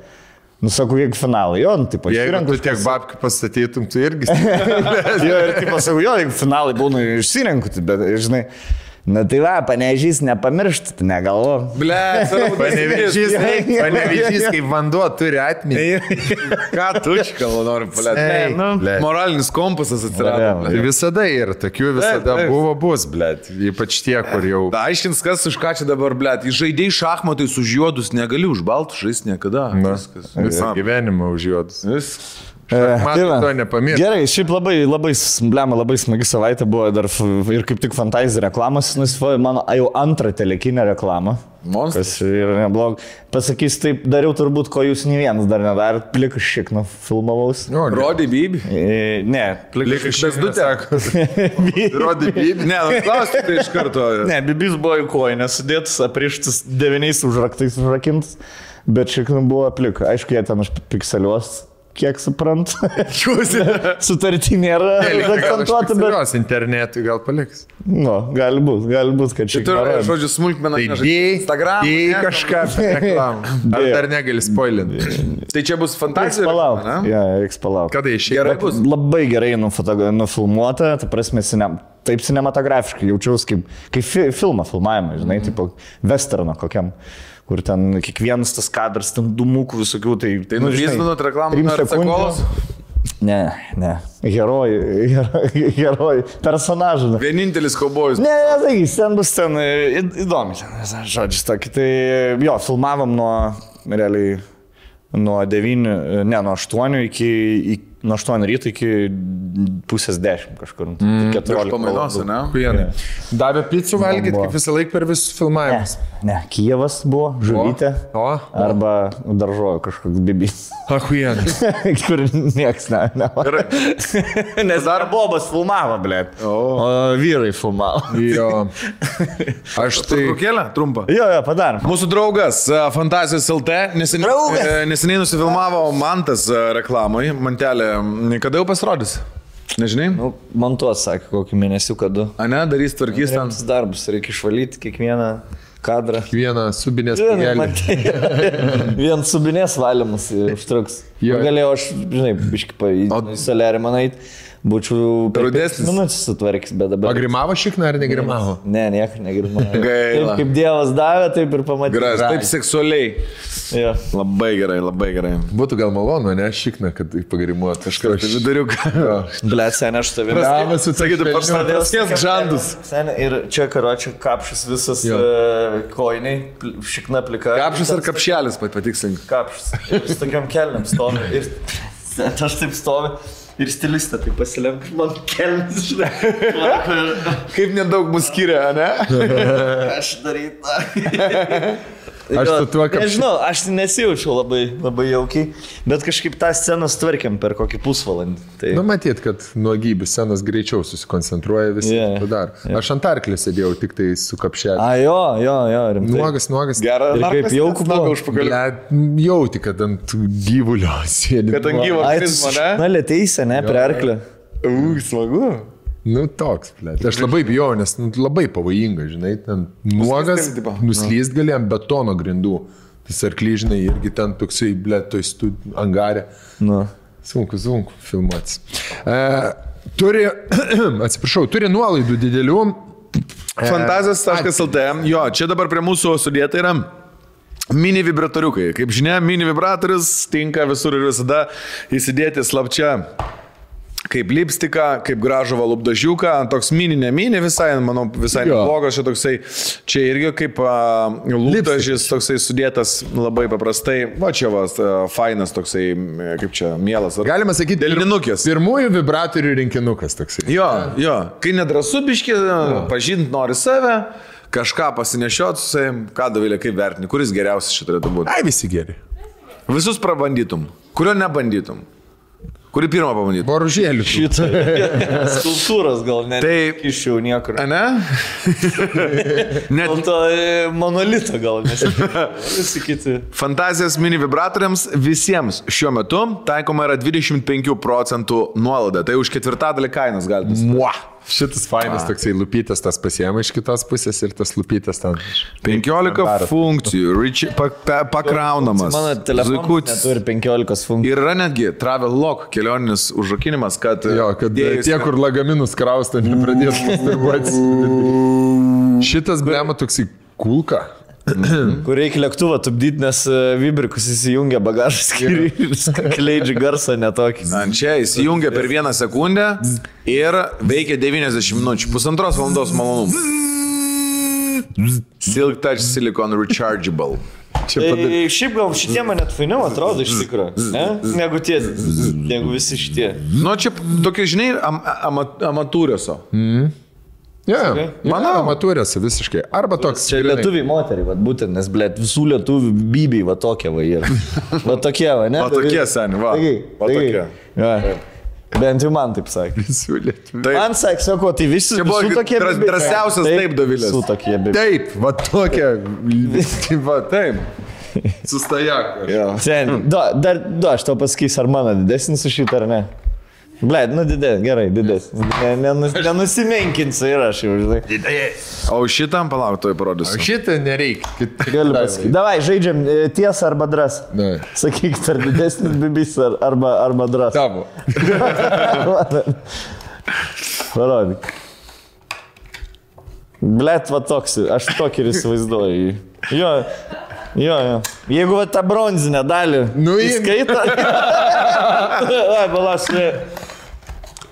Nu, sakau, jeigu finalai, jo, nu, tai Jeigu pasirenku. tu tiek babkių pastatytum, tu irgi. *laughs* jo, ir taip pasakau, jo, jeigu finalai būna, išsirenku, tai, bet, žinai, na tai va, panežys, nepamiršti, tai negalvo. Ble, Panevežys, *laughs* panevežys kaip vanduo turi atmintį. Ką tu čia kalba nori palėti? Ei, nu, blet. Moralinis kompasas atsirado. Blet. Ir visada yra, tokių visada Taip, taip. buvo bus, blėt. Ypač tie, kur jau. Da, aiškins, kas už ką čia dabar, ble. Žaidėjai šachmatais už juodus negali už baltus žaisti niekada. Na, Viskas. visą gyvenimą už juodus. Viskas. Man tai va. to nepamiršti. Gerai, šiaip labai, labai, blema, labai smagi savaitė buvo dar ir kaip tik Fantasy reklamos nusifojo mano jau antrą telekinę reklamą. Monstras. Yra neblog. Pasakys, taip dariau turbūt, ko jūs nei vienas dar nedarėt, plikas šiek nu filmavaus. Nu, Rodė Bibi. E, ne, plikas Likai šbezdutė. Rodi bybį. Ne, nu, klausti tai iš karto. Ne, bibis buvo į koją, nesudėtas, aprištas devyniais užraktais užrakintas, bet šiek tiek buvo plika. Aišku, jie ten užpikseliuos, kiek suprant. *laughs* Sutartį nėra akcentuota, bet... Jos internetui gal paliks. Nu, gali būti, gali būti, kad šiek Tu, tiek... žodžiu, smulkmeną. Tai dėjai Instagram. Dėjai kažką. *laughs* Ar dar negali spoilinti? Tai čia bus Reiks fantazija. palaukti. Ja, reiks palaukti. Kada išėjai? Gerai bus. Labai gerai nufilmuota, ta prasme, sinem, taip cinematografiškai jaučiausi kaip, kaip fi, filmą filmavimą, žinai, Mhm. tipo westerno kokiam, kur ten kiekvienas tas kadras, ten dumukų visokių, tai... Tai nuvyzdinot reklamą ar atsakolos? Ne, ne. Herojai, herojai, herojai, personažai. Vienintelis kaubojus. Ne, ne, taigi, ten bus ten įdomi, ten, žodžius, tokį. Tai jo, filmavom nuo, realiai, nuo 9, ne, nuo 8 iki, iki nuo 8 ryto iki pusės 10 kažkur. Mm, 14 Pamainos, ne? Kujenai. Davė pizzų valgyti, Buvo. kaip visą laiką per visus Ne, filmavimus. ne, Kijevas buvo, žuvytė. O? Arba daržojo kažkoks bibis, Ahujenai. *laughs* kur nieks ne. ne. *laughs* Nes dar bobas filmavo, blė. O. o vyrai filmavo. Jo. *laughs* Aš tai... Trukėlę, trumpą. Jo, jo, padarom. Mūsų draugas Fantazijos LT neseniai, e, neseniai nusifilmavo Mantas reklamai, Mantelė. Kada jau pasirodys? Nežinai? Nu, man tuo sakė, kokį mėnesių kadu. A ne, darys tvarkys ten. Darbas, reikia išvalyti kiekvieną kadrą. Vieną subinės matai, *laughs* vien subinės valymas užtruks. Galėjau aš, žinai, biškai O- į salėrį manai, būčiau per minutės sutvarkęs, bet dabar... Pagrimavo šikną ar negrimavo? Ne, nieko negirmau. *laughs* Gaila. Taip kaip Dievas davė, taip ir pamatė. Gerai, taip seksualiai. Jo. Labai gerai, labai gerai. Būtų gal malonu, ne, šikną, kad pagrimuotų. Kažkas tai viduriuką. *laughs* Ble, sen aš tavim. Gavas tokiu pašta- Praskėsk žandus. Sen ir čia karočią kapšas visas uh, koiniai, pl- šikna plika. Kapšas ar kapšelis, pat patikslink. Kapšas. Ir su tokiam kelniam stovi. Ir *laughs* aš taip stovi. Ir stilistė tai pasilenk, man kelnis, žinai. *laughs* Kaip nedaug mus skiria, ne? Aš daryti. *laughs* Aš su tuo kapši- Nežinau, aš nesijaučiau labai, labai jaukiai, bet kažkaip tą sceną tvarkėm per kokį pusvalandį. Tai... Nu, matyt, kad nuogybių senas greičiau susikoncentruoja visi. Yeah. Dar. Aš ant arklį sėdėjau tik tai su kapšeliu. A, jo, jo, jo, rimtai. Nuogas, nuogas. Gerą Ir kaip jauku buvo. užpakaliu. Ble, jauti, kad ant gyvulio sėdi. Kad ant tu- ne? Na, lėteisė, ne, prie arklio. U, smagu. Nu, toks, ble. Aš labai bijau, nes nu, labai pavojinga, žinai, ten nuogas, Nuslyst, gali ant betono grindų. Tas arklyžinai irgi ten toksai, ble, toj stu angarė. Nu. Sunku, sunku filmuotis. E, turi, *clears throat* atsiprašau, turi nuolaidų didelių. E, Fantazijos.lt. Jo, čia dabar prie mūsų sudėta yra. Mini vibratoriukai. Kaip žinia, mini vibratorius tinka visur ir visada įsidėti slapčia. Kaip lipstiką, kaip gražų valubdažiuką, toks mini, ne mini visai, manau, visai Jo. neblogas, čia toksai, čia irgi kaip uh, lūpdažis toksai sudėtas labai paprastai, va čia vas, uh, fainas toksai, kaip čia, mielas. Ar... Galima sakyti, Dėlinukės. Pirmųjų vibratorių rinkinukas toksai. Jo, jo, kai nedrasu biški, pažinti nori save, kažką pasinešiot su savim, ką davilė, kaip vertini, kuris geriausias šitą turėtų būti. Ai, visi geri. Visus prabandytum, kurio nebandytum. Kuri pirmą pamanyti? Boružėlių. Šitą. *laughs* Skulptūros gal ne. Tai- iš jų niekur. Ne? Net Dėl to e, monolito gal nes. *laughs* Visi kiti. Fantazijos mini vibratoriams visiems šiuo metu taikoma yra 25 procentų nuolaida. Tai už ketvirtadalį kainos galite. Mua. Šitas fainas toksai lupytas tas pasiema iš kitos pusės ir tas lupytas ten. 15 funkcijų, riči, pa, pa, pakraunamas. Mano telefonas neturi 15 funkcijų. Ir yra netgi travel lock kelioninis užrakinimas, kad... Jo, kad dėjus- tie, kur lagaminus krausto, nepradės masturbuotis. *laughs* Šitas blema toksai kulka. Kur reikia lėktuvą tupdyti, nes e, Vibrikus įsijungia bagažas skyriui ir skleidžia garsą netokį. Ant čia įsijungia per vieną sekundę ir veikia 90 minučių, pusantros valandos malonumų. Silk Touch Silicon Rechargeable. Čia. Tai šiaip gal šitie man net fainiau atrodo iš tikrųjų, ne? Negu tie, negu visi šitie. Nu, čia tokie, žinai, am, ama, amatūriuose. Ja, Sakai? mano amatūrėse visiškai. Arba toks. Čia grynai- lietuviai moteriai, va, būtent, nes, blėt, visų lietuvių bibiai, va tokie va yra. Va tokie, va, ne? Va tokie, seni, va. Taigi, Va tokie. Ja. Bent jau man taip sakė. Visų lietuvių. Taip. Man sakė, sako, tai visi, Čia buvo tokie dras- drąsiausias taip, Dovilės. Visų tokie bibiai. Taip, va tokia. *laughs* Va taip. Sustajakas. Jo. Sen, du, dar, du, aš tau pasakysiu, ar mano didesnis už šitą ar ne. Ble, nu didesnis, gerai, didesnis. Ne, nenus, nenusimenkinsiu ir aš jau, žinai. O šitam palauk, to parodysiu. Šitą nereikia. Kit- Galiu pasakyti. Davai, žaidžiam tiesą arba drąs. Ne. Sakyk, ar didesnis bibis ar, arba, arba drąs. Tavo. Parodyk. Blet, va toks, aš tokį ir įsivaizduoju. Jo, jo, jo. Jeigu va tą bronzinę dalį Nu, į- įskaita. Ai, balas,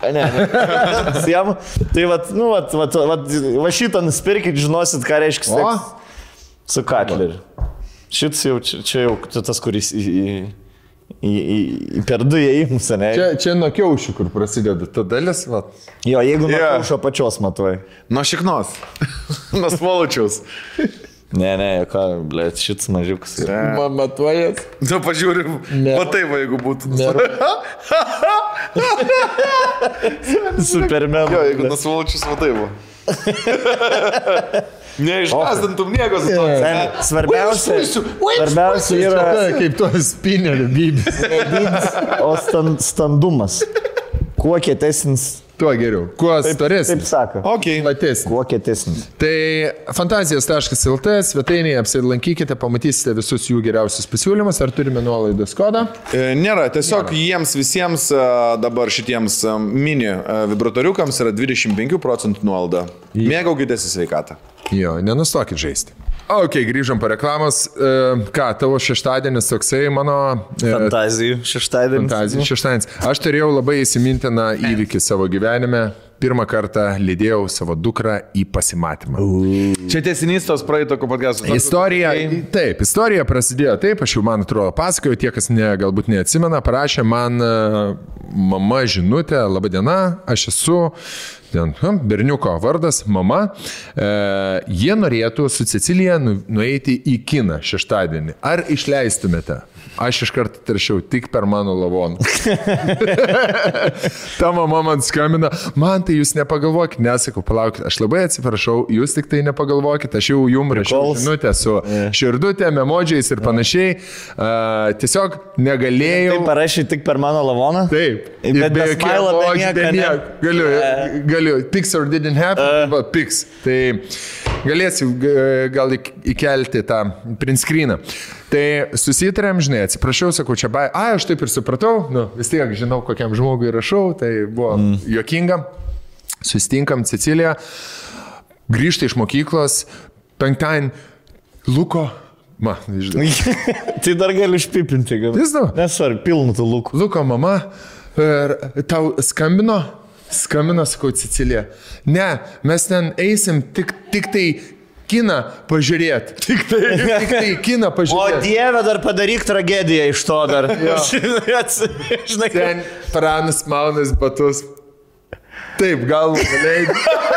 ne. A, Ne. *laughs* Siemu. Tai va, nu, va, va, va, va šitą nusipirkit, žinosit, ką reiškia seks su katleriu. Šitas jau, čia, čia jau čia tas, kuris į, į, į, į, į per du įėjimus, ne? Čia, čia nuo kiaušių, kur prasideda ta dalis. Va. Jo, jeigu nuo yeah. pačios matuoji. Nuo šiknos. *laughs* Nuo svoločiaus. Ne, ne, ką, ble, šits mažiukas yra. Man matuojas. Nu, pažiūrim. Ne. Va taip, va, jeigu būtų. Nėra. *laughs* Superman. Jo, jeigu nuo svoločius, va. *laughs* Neišgazdintum nieko su to. Svarbiausia, svarbiausia yra kaip to spinelio bybis. o stand, standumas. Kuo kietesnis. Tuo geriau. Kuo Taip storesnis. sako. Okay. Platesnis. Kuo kietesnis. Tai fantazijos.lt svetainėje apsilankykite, pamatysite visus jų geriausius pasiūlymus, ar turime nuolaidos kodą. E, Nėra, tiesiog jiems visiems e, dabar šitiems e, mini e, vibratoriukams yra 25 procentų nuolaida. Mėgaukitės į sveikatą. Jo, nenustokit žaisti. Ok, grįžom po reklamos. E, ką, tavo šeštadienis toksai mano... E, Fantazijų šeštadienis. Fantazija šeštadienis. Aš turėjau labai įsimintiną įvykį savo gyvenime. Pirmą kartą lydėjau savo dukrą į pasimatymą. Čia tiesinys tos praeito podcast'o. Istorija, taip, istorija prasidėjo taip, aš jau man atrodo pasakojau, tie, kas ne, galbūt neatsimena, parašė man e, mama žinutę, laba diena, aš esu, ten, hm, berniuko vardas, mama, e, jie norėtų su Cecilija nu, nueiti į kiną šeštadienį. Ar išleistumėte? Aš iš karto taršiau tik per mano lavoną. *laughs* Ta mama man skambina, man tai jūs nepagalvokit, nesakau, palaukit, aš labai atsiprašau, jūs tik tai nepagalvokit, aš jau jums rašiau žinutę su širdutėm, emodžiais ir panašiai. Uh, tiesiog negalėjau. Tai parašy tik per mano lavoną? Taip. Bet Ir be jokių smilo, be ne? nieko. Galiu, E. galiu. Pics or didn't happen, uh. pics. Tai galėsiu gal įk- įkelti tą print screeną. Tai susitarėm, žinai, atsiprašau, sakau, čia bai. A, aš taip ir supratau, nu, vis tiek žinau, kokiam žmogui rašau, tai buvo mm. juokinga. Sustinkam Ceciliją, grįžta iš mokyklos, penktadienį, Luko, ma, žinai. *laughs* tai dar galiu išpipinti, gal. Vis dar. Nesvarbu, pilnu tų lūkų. Luko mama, ir tau skambino, skambino, sakau, Cecilija. Ne, mes ten eisim tik, tik tai kiną pažiūrėti. *laughs* Tik tai, tik tai kiną O pažiūrėti. dieve, dar padaryk tragediją iš to dar. *laughs* Žinai, Ten pranas maunas batus. Taip, galva leidai.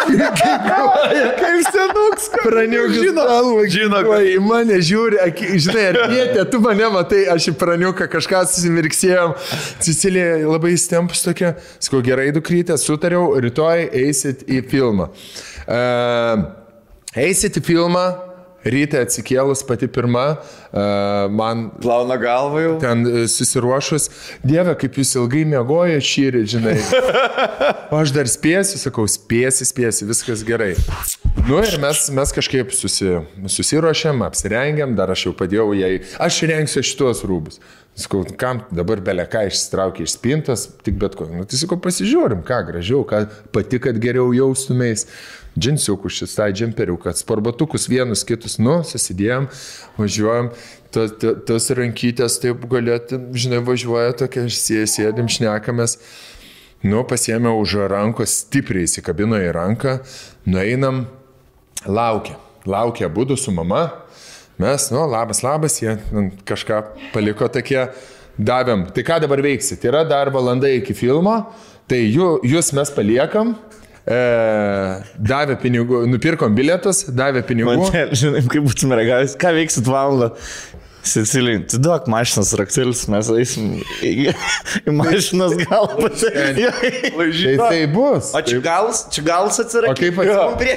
*laughs* Kaip senuks, Praniukas galva. Žino, į mane žiūri, aki- žinai, artėtė, tu mane matai, aš į praniuką kažką susimirksėjom. Cecilija labai įstempus tokia, sakau, gerai, dukrytė, sutariau, rytoj eisit į filmą. Uh, eisit į filmą, ryte atsikėlus pati pirma, uh, man Plauna galva jau. ten e, susiruošus, Dieve, kaip jūs ilgai mėgojo šį, žinai. O *laughs* aš dar spėsiu, sakau, spėsi, spėsi, viskas gerai. Nu ir mes, mes kažkaip susi, susiruošėm, apsirengėm, dar aš jau padėjau jai, aš rengsiu šitos rūbus. Sakau, kam dabar beleką išsitraukė iš spintos, tik bet ko. Nu, tai sakau, pasižiūrim, ką gražiau, ką pati, kad geriau jaustumės. Džinsiukus šis, tai džemperiukas, sparbatukus vienus kitus, nu, susidėjom, važiuojam, tos, tos rankytės taip galėtų, žinai, važiuoja tokia, sėdėm, šnekamės. Nu, pasiėmė už rankos, stipriai įsikabino į ranką, nueinam, laukia, laukia būdų su mama. Mes, nu, labas, labas, jie kažką paliko tokie, davėm. Tai ką dabar veiksit? Yra dar valanda iki filmo, tai jų, jūs mes paliekam, davė pinigų, nupirkom bilietus, davė pinigų. Man žinai, kaip būtum reagavęs, ką veiksit valandą. Sicilijai, tu duok mašinas raktelius, mes eisim į, į mašinas galą. *laughs* Tai tai bus. O čia galas, čia galas O atsirakė. kaip,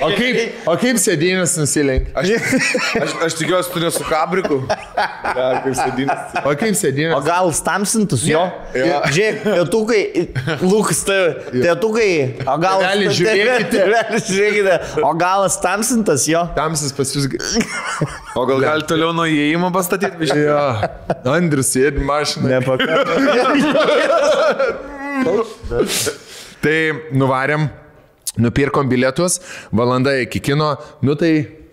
o kaip, o kaip sėdynės nusilenkia? Aš, aš, aš tikiuosi, tu nesu kabriku. Ja, kaip sėdinės. O kaip O sėdynės? gal stamsintus jo? Jo. Žiūrėk, tėtukai, Lukas, tėtukai, o gal... Tėveliai, *laughs* žiūrėkite. Žiūrėkite, o gal stamsintas jo? Tamsis pas jūs. O gal gali toliau nuo įėjimo pastatyti? Biškį? Jo, Andrius sėdi mašinoje. Nepakankamai. Tai nuvarėm, nupirkom bilietus, valanda iki kino, nu tai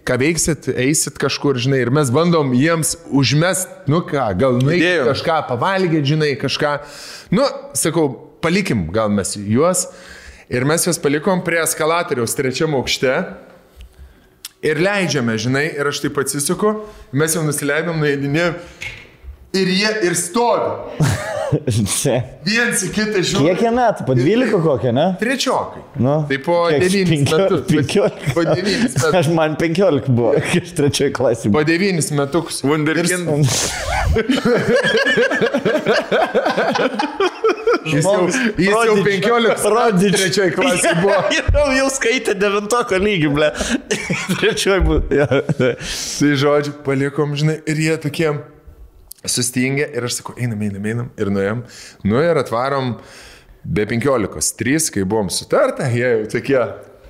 ką veiksit, eisit kažkur, žinai, ir mes bandom jiems užmest, nu ką, gal Idėjom. kažką pavalgyti, žinai, kažką. Nu, sakau, palikim gal mes juos. Ir mes juos palikom prie eskalatoriaus trečiam aukšte. Ir leidžiame, žinai, ir aš taip atsisuku, mes jau nusileidom, nuėdinėjom. Ir jie ir stovi. *laughs* Čia. Viens į kitą žiūri. Kiek jie metų? Po 12 kokią, ne? Trečiokai. Nu, tai po kiek? 9 Penkio- metus. penkiolika. Po 9 metus. *laughs* Aš man 15 buvo, kai *laughs* aš trečioje klasėje. Po 9 metus. Wunderkind. Jis jau, jis jau 15 Rodič. Trečioje klasėje buvo. *laughs* Jau, jau skaitė devintoko lygį, ble. *laughs* Trečioje buvo. Ja. Tai žodžiu, palikom, žinai, ir jie tokie sustingę ir aš sakau, einam, einam, einam ir nuėjom. Nu ir atvarom be 15. 3, kai buvom sutarta, jie jau tokie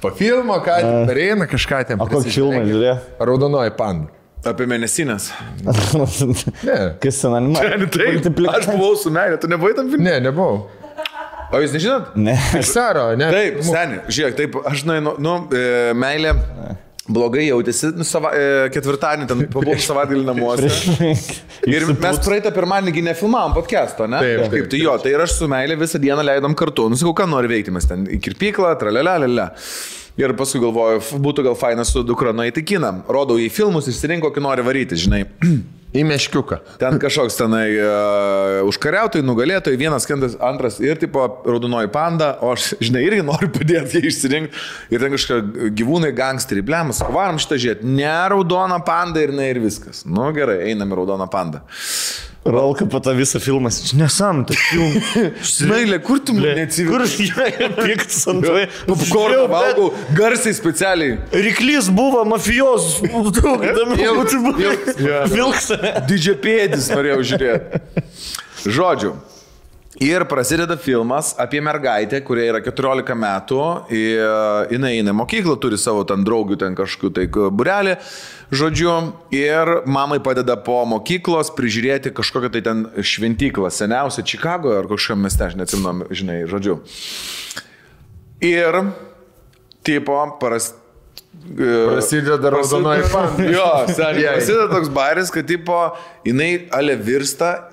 po filmo, ką tik pareina kažką ten. O kokį filmą žiūrėjo? Raudonoji panda. Apie mėnesinės. Ne. *laughs* Kas ten animacija? Taip, aš buvau su meilė, tu nebuvai tam filmui. Ne, nebuvau. O jūs nežinot? Ne. Pixaro, ne? Taip, seniai, žiūrėk, taip, aš nueinu, nu, e, meilė. Blogai jautėsi, nu, sava, e, ketvirtadienį ten pabuvau savaitgalį namuose. *laughs* Ir mes praeitą pirmadienį nefilmavom podcast'o, ne? Taip, Kaip tai jo, tai ir aš su meilė visą dieną leidom kartu. Nusakau, ką nori veikti, mes ten į kirpyklą, tralelelelė. Ir paskui galvoju, būtų gal faina su dukra nueiti kiną. Rodau į filmus, išsirink, kokį nori varyti, žinai. *clears throat* Į meškiuką. Ten kažkoks tenai uh, užkariautojai, nugalėtojai, vienas, kitas, antras ir tipo raudonoji panda, o aš, žinai, irgi noriu padėti jai išsirinkti. Ir ten kažkokie gyvūnai, gangsteriai, blemas, varom šitą žiūrėti. Ne raudona panda ir ne ir viskas. Nu gerai, einam į raudoną pandą. Rolka po to visą filmą. Nesam, filmas. *laughs* Meilė, kur tu mane Kur atsiveži? jie piktas ant to? Popkorną valgau garsiai specialiai. Ryklys buvo mafijos. Vilks. Didžiapėdis norėjau žiūrėti. Žodžiu. Ir prasideda filmas apie mergaitę, kurie yra 14 metų. Jinai eina į mokyklą, turi savo ten draugių, ten kažkokiu tai burelį. Žodžiu, ir mamai padeda po mokyklos prižiūrėti kažkokią tai ten šventyklą, seniausią Čikagoje ar kažkokiam mieste, aš neatsimenu, žinai, žodžiu. Ir, tipo, paras, Prasideda raudonoji panda. Jo, seniai. Jai. Prasideda toks baris, kad tipo, jinai ale virsta,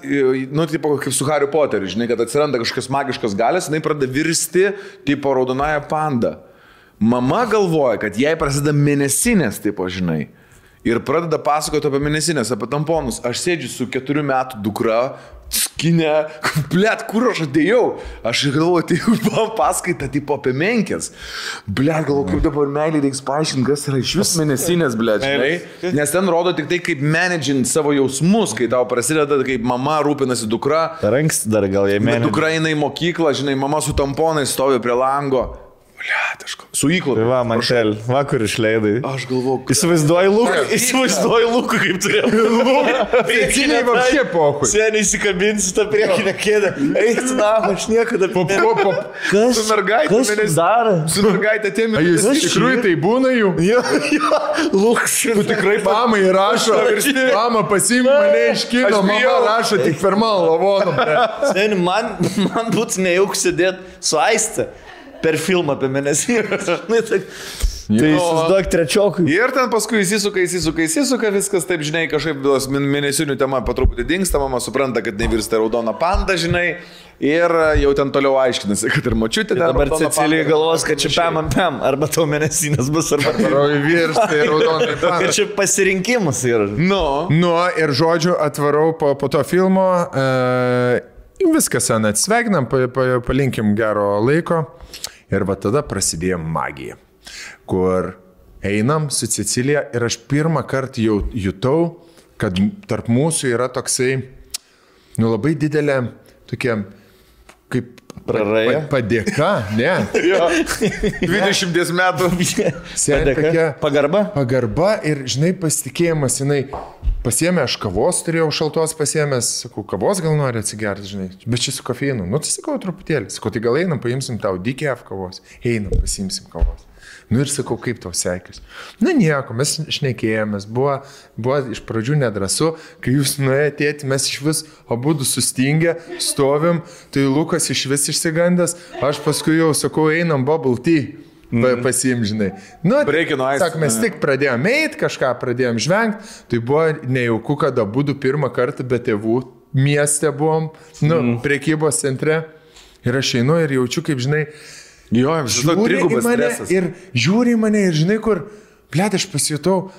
nu, tipo, kaip su Harry Potteriu, žinai, kad atsiranda kažkokios magiškos galės, jinai pradeda virsti, tipo, raudonąją pandą. Mama galvoja, kad jai prasideda mėnesinės, tipo, žinai. Ir pradeda pasakoti apie mėnesinės, apie tamponus. Aš sėdžiu su keturių metų dukra, skinę, blėt, kur aš atėjau? Aš galvoju, tai buvo paskaita, tipo apie menkės. Blėt, galvoju, kaip dabar meilį reiks paaiškinti, kas yra iš vis mėnesinės, blėt, žinai. Nes ten rodo tik tai, kaip managing savo jausmus, kai tau prasideda, kaip mama rūpinasi dukra. Dar anksti dar gal mėnesį. dukra eina į mokyklą, žinai, mama su tamponais stovi prie lango. Su įklopu. Tai va, man šel, vakar išleidai. Aš galvoju, kad... Įsivaizduoju lūką, įsivaizduoju lūką, kaip turėjau. *laughs* Cecilija vapšė pohui. Seniai įsikabinsi tą priekinę kėdę. Eik, na, aš niekada. Po, po, po. Kas? Su mergaite Kas daro? Su mergaitė tėmi. A jūs iš tikrųjų tai būna jų? Jo, jo, lūks. Tu Tikrai mamai rašo, mama pasimė mane iš kino, mama rašo tik per mano lavoną. Seniai, man, man būtų nejauk sėdėti su aiste per filmą apie mėnesį. *laughs* Tai tai įsivaizduok trečiokui. Ir ten paskui įsisuka, įsisuka, įsisuka, viskas taip, žinai, kažkaip tos mėn- mėnesinių tema po truputį dinksta, mama supranta, kad nevirsta raudona panda, žinai. Ir jau ten toliau aiškinasi, kad ir močiutė ten. Dabar raudona Cecilija galvos, kad čia pam, pam, pam, arba tau mėnesinės bus, arba Rauji virsta *laughs* ir raudonai kad panda. čia pasirinkimas yra. Nu, Nu, ir žodžiu, atvarau po, po to filmo. E, viskas sen atsveikinam, pa, pa, palinkim gero laiko. Ir va tada prasidėjo magija, kur einam su Cecilija ir aš pirmą kartą jau jutau, kad tarp mūsų yra toksai, nu labai didelė tokia, kaip Praraja? pa- Padėka, ne. *laughs* 20 metų. *laughs* Padėka? Pagarba? Pagarba ir, žinai, pasitikėjimas, jinai pasiemė, aš kavos turėjau šaltos pasiemęs, sakau, kavos gal nori atsigerti, žinai, bet čia su kofeinu. Nu, tai sakau, truputėlį, sakau, tai gal einam, paimsim tau DKF kavos, einam, pasimsim kavos. Nu ir sakau, kaip tau sekės. Na nieko, mes šnekėjomės, buvo, buvo iš pradžių nedrasu, kai jūs nuėjote mes iš vis abu sustingę, stovim, tai Lukas iš vis išsigandęs, aš paskui jau sakau, einam bubble tea. Pa, pasimžinai. Nu, Breikino ice. Sak, mes tik pradėjome eiti, kažką pradėjome žvengti, tai buvo nejauku, kada būtų pirmą kartą be tėvų mieste buvom, nu, mm. priekybos centre. Ir aš einu ir jaučiu, kaip žinai, Jo, žiūri į mane ir žiūri į mane ir žinai, kur, blėt, aš pasijutau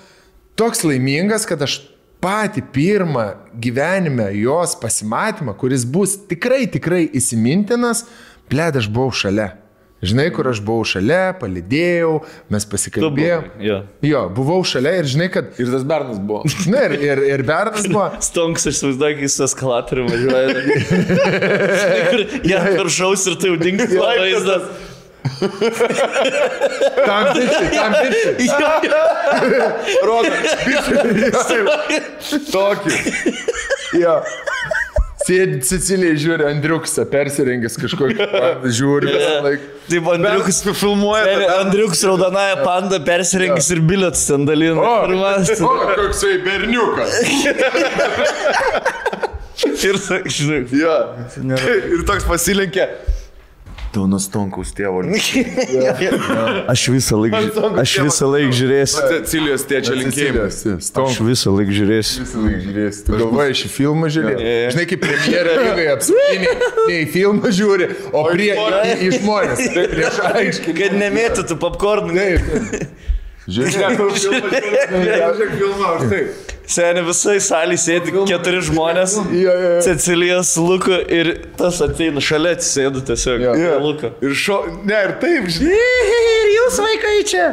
toks laimingas, kad aš patį pirmą gyvenime jos pasimatymą, kuris bus tikrai, tikrai įsimintinas, blėt, aš buvau šalia. Žinai, kur aš buvau šalia, palidėjau, mes pasikalbėjom. Jo. Jo, buvau šalia ir žinai, kad... Ir tas bernas buvo. Na ir, ir, ir Bernas buvo. *laughs* Stonks, aš įsivaizduoju, kai su eskalatoriu važiuoja. Žinai, *laughs* kur Jie viršaus ir tai jau dingsta vaizdas. Tam bičiui, tam bičiui. Rodo. Tokį. Jo. Sėdi Cecilija, žiūri, Andriuksą persirengęs kažkokį, žiūri visą laiką. Taip, Andriukas filmuoja. Andriukas raudonąją pandą persirengęs ir bilietus ten dalina. Man- o koksai berniukas. *laughs* Ir, žinai, Jo. Ir toks pasilenkė. Donas Tonkaus tėvo. *laughs* aš visą laiką, aš visą laiką žiūrėsiu. Cecilijos tėčio linkėjimai. Aš visą laiką žiūrėsiu. Žiūrės, tu galvoji šį filmą žiūrėti. Jo. Žinai, kaip premjerą lygai *laughs* apsakymai, ne į filmą žiūri, o prie į- žmonės. *laughs* Prieš aiškiai. Kad nemėtytų popkornų. Žiūrėk, Žiūrėk filmą, aš taip. Seniai visai salį sėdi keturi žmonės. Jo, jo, jo. Cecilijos Luko ir tas ateina šalia atsisėdu tiesiog. Jo. Jo. Luko. Ir šo... Ne, ir taip, žinai. Ir jūs vaikai čia.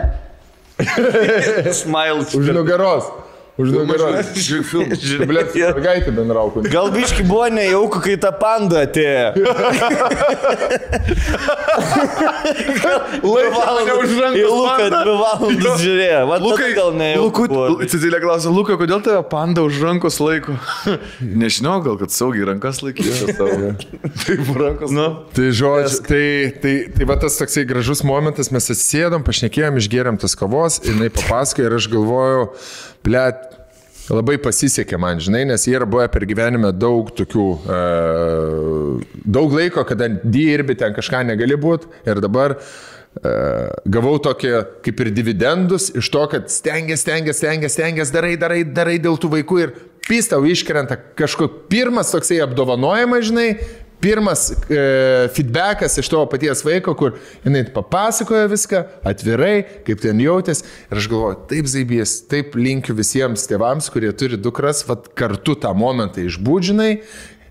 *laughs* Smile. Už nugaros. Už nugaros. *laughs* Žiūrėk blėt, su mergaitė bendrauku. Gal biški buvo nejauku, kai ta panda atėjo. *laughs* Mane už rankos Į Luką dvi valandas žiūrėjo. Lukai, gal buvo. Lukai, Cecilija klausia, Lukai, kodėl tave panda už rankos laiko? *laughs* Nežinau, gal kad saugiai rankas laikysi savo. Taip, rankos. Nu. Tai žodžiu, tai, tai, tai va tas toksai gražus momentas, mes atsisėdom, pašnekėjom, išgėrėm tas kavos, jinai papasakojo ir aš galvojau, blėt, labai pasisekė man, žinai, nes jie yra buvę per gyvenime daug tokių, e, daug laiko, kada dirbi, ten kažką negali būti ir dabar e, gavau tokį kaip ir dividendus iš to, kad stengiasi, stengiasi, stengiasi, stengiasi, darai, darai, darai dėl tų vaikų ir pistau iškrenta kažkoks pirmas toksai apdovanojimas, žinai, pirmas e, feedbackas iš tavo paties vaiko, kur jinai papasakoja viską atvirai, kaip ten jautės. Ir aš galvoju, taip zaibės, taip linkiu visiems tėvams, kurie turi dukras, vad kartu tą momentą išbūdžinai.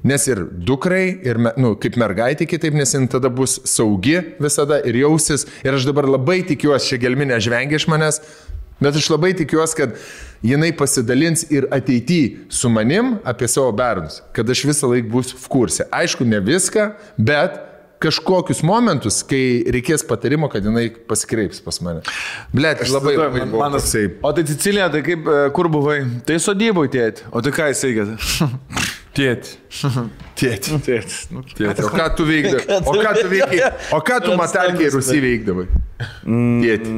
Nes ir dukrai, ir nu, kaip mergaitė kitaip, nes jin tada bus saugi visada ir jausis. Ir aš dabar labai tikiuosi, čia gelminė žvengia iš manęs, bet aš labai tikiuosi, kad jinai pasidalins ir ateityje su manim apie savo bernus, kad aš visą laiką būsiu v kursė. Aišku, ne viską, bet kažkokius momentus, kai reikės patarimo, kad jinai pasikreips pas mane. Blet, aš labai, labai Manas, o tai Sicilija, tai kaip, e, kur buvai? Tai sodybui tėti. O tai ką jis veikia? *laughs* Tėti. *laughs* Tėti. Tėti. Nu, Tėti. O ką tu veikdavai? *laughs* O ką tu veikdavai? O ką tu matalkiai rusy veikdavai? Tėti.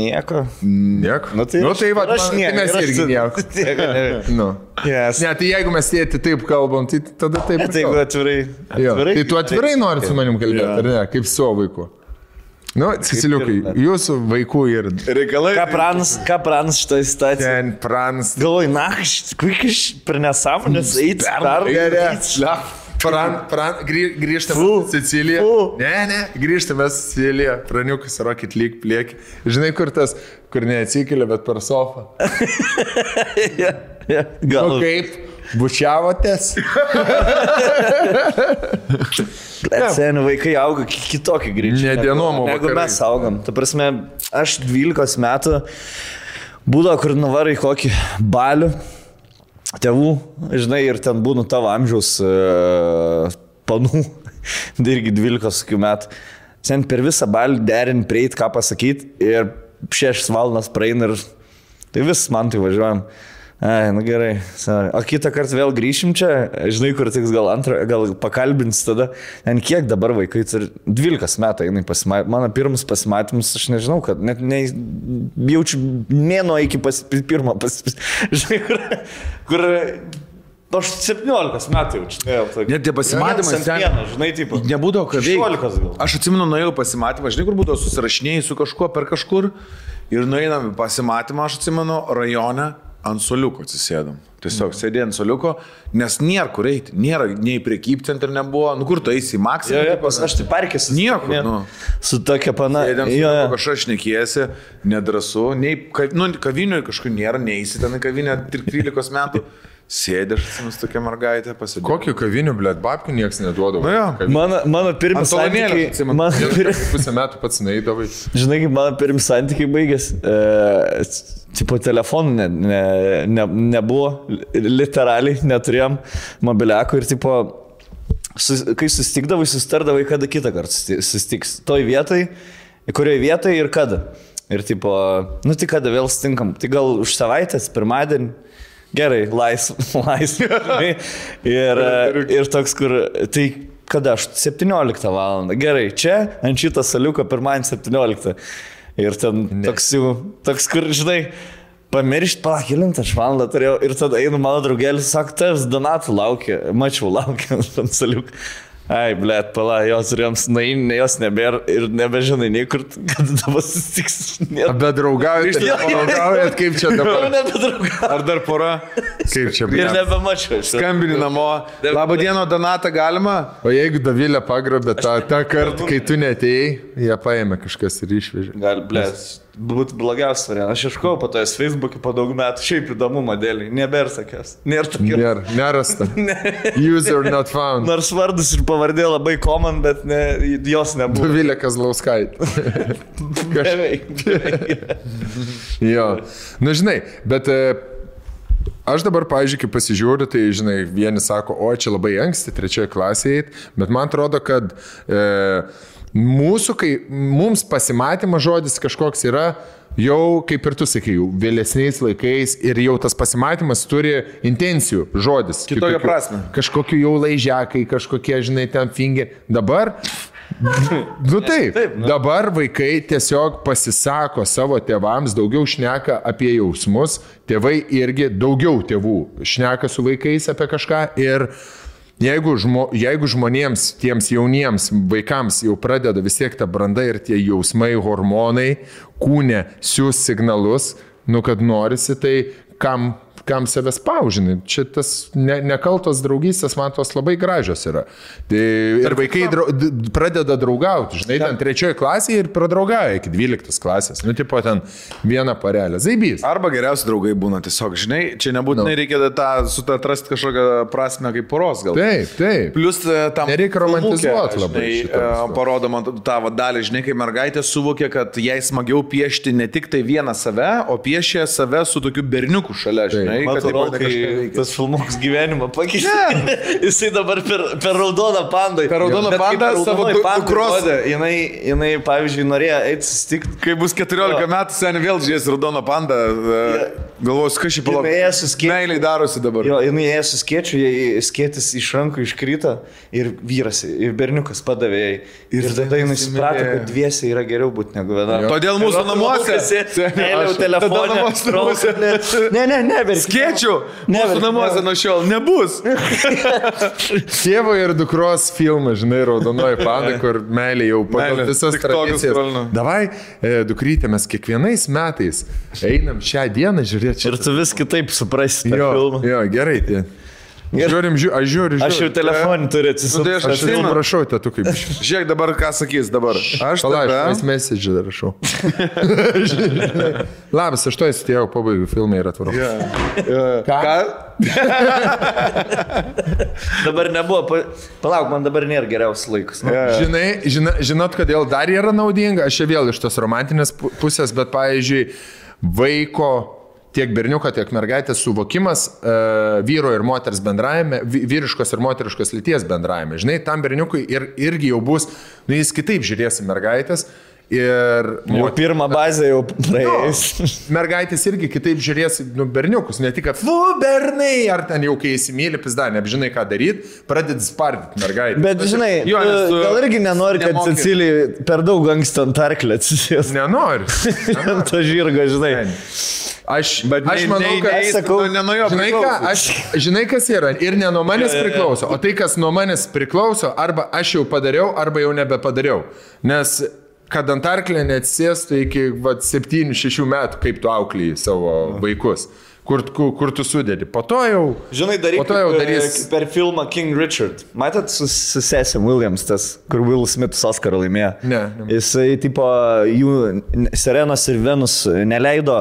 Nieko. Nieko. Nu tai, nu, tai va, aš tai nieko, mes irgi nieko. *laughs* Nieko. Nu. Yes. Ne, tai jeigu mes tėti taip kalbam, tai tada taip. Tai jeigu atvirai. Jo, tai tu atvirai nori su manim kalbėti, ar ne? Kaip su vaiku. Nu, Siciliukai, jūsų vaikų ir Reikalai. Ką pranas, ką pranas šitą situaciją? ten prans. Galvoju, na, kaip iš per nesąmonės eiti dar. Gerai. Pran, pran, grį, grįžtame į Siciliją. Fu. Ne, ne, grįžtame į Siciliją. Praniukas, rokit lyg pliek. Žinai, kur tas, kur neatsikelia, bet per sofą. *laughs* Gal Nu kaip, bučiavotės? *laughs* Seniai vaikai auga ki- kitokį greičiau. Ne dienom, o vakarais. mes augam. Ta prasme, aš 12 metų būdavo, kur nuvarai kokį balių tėvų, žinai, ir ten būnu tavo amžiaus uh, panų, *laughs* tai irgi 12 kokių metų. Sen per visą balį derin prieit, ką pasakyti ir 6 valandas praeina ir tai vis man tai važiuojam. Ai, na gerai. sorry. O kitą kartą vėl grįšim čia, žinai, kur tiks gal antrą, gal pakalbins tada. Ten kiek dabar vaikai turi 12 metų, jinai pasimatė. Mano pirmas pasimatymas, aš nežinau, kad net ne, jaučiu mėno iki pas, pirmo pas, *laughs* žinai, kur, kur aš 17 metų jaučiu. Ne, Net tie pasimatymai ten. ten- Žinai, taip. Nebūdavo veikti. 16 gal. Aš atsimenu, nuėjau pasimatymą, žinai, kur būdavo susirašinėjai su kažkuo per kažkur ir nueinam pasimatymą, aš atsimenu, rajone ant soliuko atsisėdam. Tiesiog sėdėjai ant soliuko, nes nėra kur eiti, nėra nei priekybcentrų nebuvo, nu kur tu eisi į maksimą. Jo, jo, pas, aš tai parkės. Niekur, nu. Su tokia pana. Sėdėm Jo, jo. kažkas šnekėjasi, nedrasu, nei nu, kavinio kažkur nėra, neįsi ten į kavinę 13 metų. Sėdė, aš atsimenu, tokia mergaitė pasidėjo. Kokiu kaviniu, blėt, babkių niekas neduodavo. Nu jo. Mano, mano santykiai. atsimenu. Mano, pir, Pusę metų pats naidavai. *laughs* žinai, kaip mano pirmi santykiai baigėsi. E, tipo, telefonų ne, ne, ne, nebuvo, li- literaliai neturėjom mobiliakų ir, tipo, sus, kai susitikdavai, susitardavai, kada kitą kartą susitiks. Toj vietoj, kurioje vietoje ir kada. Ir, tipo, nu tai kada vėl stinkam. Tai gal už savaitės, pirmadienį. Gerai, laisvas. *laughs* Laisv, *laughs* žinai. ir, e, ir toks, kur, tai kada aš 17 val. Gerai, čia ant šito saliuko pirmadienį 17. Ir ten ne. toks jau, toks, kur, žinai, pamiršti, palakilint, aš valandą turėjau. Ir tada einu mano draugelis, sako, tas Donatų laukia, mačiau, laukia *laughs* ant saliuko. Ai, blėt, pala, jos turėjom snainį, jos nebėra ir nebežinai niekur, kad dabar susitiks. Bet draugaujat, Jo, jo, jo. draugaujat, kaip čia dabar. *laughs* Ar dar pora? Kaip čia Ir blėt. nebemačiau. Skambini namo. Labą dieną, Donata, galima? O jeigu Davilė pagrobė tą, tą kartą, kai tu netėjai, jie paėmė kažkas ir išvežė. Gal, blėt, būtų blogiausias variantas. Aš ieškojau po to Facebook'e po daug metų, šiaip įdomumo dėlį, nebėra sakęs. Nėra tokia. Nėra, nerasta. *laughs* User not found. Nors vardas ir pavardė labai common, bet ne, jos nebuvo. Davilė Kazlauskaitė. *laughs* Beveik. Jo. Na, žinai, bet e, aš dabar, pažiūrėk, pasižiūriu, tai, žinai, vieni sako, o čia labai anksti, trečioje klasėje, bet man atrodo, kad e, mūsų, kai mums pasimatymas žodis kažkoks yra, jau, kaip ir tu sakai, vėlesniais laikais ir jau tas pasimatymas turi intencijų žodis. Kitokią prasmę. Kažkokiu jau laižiakai, kažkokie, žinai, ten finger. Dabar Nu *laughs* taip, Taip, nu. dabar vaikai tiesiog pasisako savo tėvams, daugiau šneka apie jausmus, tėvai irgi daugiau tėvų šneka su vaikais apie kažką ir jeigu, žmo, jeigu žmonėms, tiems jauniems vaikams jau pradeda vis tiek ta branda ir tie jausmai, hormonai, kūne siūs signalus, nu kad norisi, tai kam kam save spaužinai. Čia tas ne, nekaltos draugystės, man tos labai gražios yra. Tai, ir vaikai drau, pradeda draugauti, žinai, ten trečioji klasėje ir pradraugauja iki dvyliktos klasės. Nu, tipo ten vieną parelę. Zaibys. Arba geriausi draugai būna tiesiog, žinai, čia nebūtinai Nu. reikia tą, su tą atrasti kažkokią prasme kaip poros gal. Taip, taip. Plus e, tam Nereikia romantizuot filmuke, labai visko. Parodoma tą dalį, žinai, kai mergaitė suvokė, kad jai smagiau piešti ne tik tai vieną save, o piešė save su tokiu berniuku šalia, žinai. Kad Matau, kažką veikia. tas filmukas gyvenimą pakeitė. *laughs* Jisai dabar per, per raudoną pandą. Per raudoną pandą savo dukros- Jinai, jinai, pavyzdžiui, norėjo eiti susitikti. Kai bus 14 Jo. metų, seniai vėl žiūrės raudoną pandą, galvos, kas šį palauk. Jinai ėjo su skėčiu. Meiliai darosi dabar. Jo, jinai ėjo su skėčiu, jai skėtis iš rankų iškrito ir vyras, ir berniukas padavė jai. Ir, ir tada jinai suprato, kad dviese yra geriau būti negu viena. Todėl mūsų namuose. Mėliau Aš- telefoną. Ne, ne, ne, verk. Skėčių! Mūsų namuose nuo šiol nebus. *laughs* Tėvo ir dukros filmas, žinai, raudonoji panda, kur meilė jau pagal visas tradicijas. Davai, e, dukrytė, mes kiekvienais metais einam šią dieną žiūrėti. Ir tu vis kitaip suprasi tą jo, filmą. jo, gerai. Tai. Žiūrim, žiūrim, aš žiūriu, žiūriu. Aš jau telefonį turiu Nu, tai atsisukti. aš Aš atsimenu. atsiprašau, tu kaip. Žiūrėk dabar, ką sakys dabar. Aš aš message dar rašau. *laughs* Labas, aš to įsitėjau, pabaigiu filmą ir atvarau. Ką? *laughs* Dabar nebuvo. pa- Palauk, man dabar nėra geriausias laikas. Žinai, žina, žinot, kodėl dar yra naudinga? Aš čia vėl iš tos romantinės pu- pusės, bet, pavyzdžiui, vaiko tiek berniuko, tiek mergaitės suvokimas uh, vyro ir moters bendravime, vy- vyriškos ir moteriškos lyties bendravime. Žinai, tam berniukui ir, irgi jau bus, nu jis kitaip žiūrės į mergaitės. Ir Jau mot- pirmą bazę jau *laughs* praėjus. mergaitės irgi kitaip žiūrės nu, berniukus, ne tik, kad, fu, bernai, ar ten jau kai įsimylė pizda, nežinai ką daryti, pradedi spardyti mergaitę. Bet žinai, Jo, nes tu gal irgi nenori, kad nemoki. Cecilijai per daug anksti ant arklio atsisės. Nenori. *laughs* Ant to žirgo, žinai. Aš, Bet aš nei- manau, nei- kad... nei- sakau, nu, ne nuo jo Žinai, ką, aš, žinai, kas yra. Ir ne nuo manęs priklauso, o tai, kas nuo manęs priklauso, arba aš jau padariau, arba jau nebepadariau. Nes kad ant arklio neatsėstų iki 7-6 metų, kaip tu auklėjai savo vaikus. Kur, kur, kur tu sudėdi. Po to jau... Žinai, daryk to jau e, darys- per filmą King Richard. Matėt su, su Sessim Williams, tas, kur Will Smithas Oscarą laimėjo? Ne, ne. Jisai, tipo, jų Serenos ir Venus neleido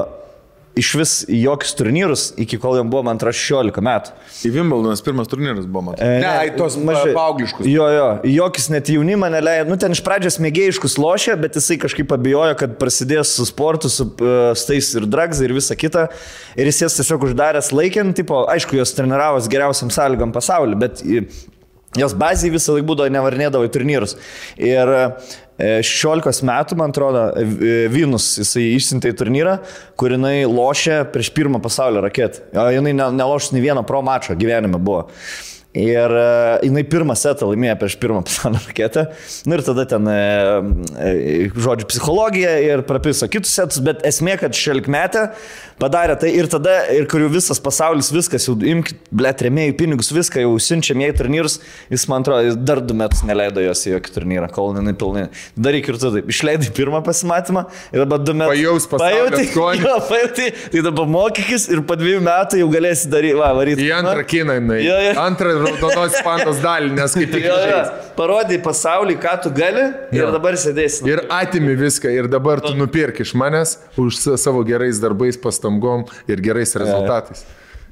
iš vis jokius turnyrus, iki kol jam buvo, man atrodo, 16 metų. Į Wimbledonas pirmas turnyras buvo, man. E, Ne, ai, tos mažai- paaugliškus. Jo, jo, jokis net jaunimą neleido. Nu, ten iš pradžios mėgėjiškus lošė, bet jisai kažkaip abijojo, kad prasidės su sportu, su uh, stais ir dragsai ir visa kita. Ir jis jas tiesiog uždaręs laikiant, tipo, aišku, jos treniravos geriausiam sąlygom pasaulyje, bet į- jos bazai visą laiką būdavo nevarnėdavo į turnyrus. Ir e, 16 metų, man atrodo, e, Vinus jisai išsintė į turnyrą, kur jinai lošė prieš pirmą pasaulio raketą. Jinai ne- nelošė nei vieno pro mačo gyvenime buvo. Ir jinai pirmą setą laimėjo prieš pirmą pasaulio raketą. Na ir tada ten, e, e, žodžiu, psichologija ir prapiso kitus setus, bet esmė, kad šelkmetė padarė tai ir tada, ir kur jau visas pasaulis, viskas, jau imkit, ble, remėjai pinigus, viską jau siunčiam jai turnyrus, jis man atrodo, dar du metus neleido jos į jokį turnyrą, kol jinai pilnai. Daryk ir taip, išleidai pirmą pasimatymą ir dabar du metus. Pajaus pasaulio Pajauti- pajauti, tai dabar mokykis ir po dviejų metų jau galėsi daryti, va, varyti. Į antrą kiną, jinai. Jo, jo. Antrą raudonos pandos dalį, nes kaip tik Jo, jo. Parodai pasaulį, ką tu gali ir Jo. dabar sėdėsi. Ir atimi viską ir dabar tu nupirk iš manęs už sa- savo gerais darbais, pastangom ir gerais rezultatais.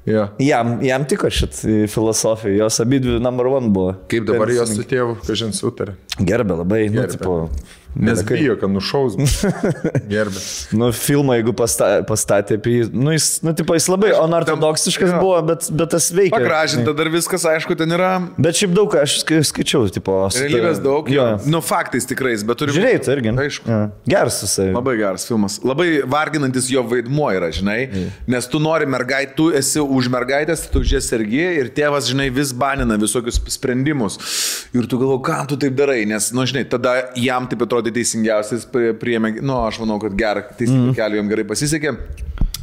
Jo. Jam, jam tiko šit filosofija, jos abi dvi number one buvo. Kaip dabar jos su tėvu, kažin sutarė. Gerbė labai, nu, Gerbė. tipo, Nes Belekai. bijo, kad nušaus. *laughs* Gerbė. nu, filmą, jeigu pasta, pastatė apie jį, nu, jis, nu, tipo, jis labai onortodoksiškas jo. buvo, bet, bet tas veikia. Pagražinta dar viskas, aišku, ten yra. Bet šiaip daug, aš skai- skaičiau, tipo, Realybės daug. Jo. Nu, faktais tikrais, bet turi Žiūrėjai, tai irgi. Aišku. Jo. Geras savimi. Labai geras filmas. Labai varginantis jo vaidmuo yra, žinai. Nes tu nori mergaitę, tu esi už mergaitės, tu už jas sergi ir tėvas, žinai, vis banina visokius sprendimus. Ir tu galvo, kam tu taip darai, nes, nu, žinai, tada jam taip atrodo teisingiausias prie- priėmė, nu, aš manau, kad gerą teisingą mm. kelią jam gerai pasisekė.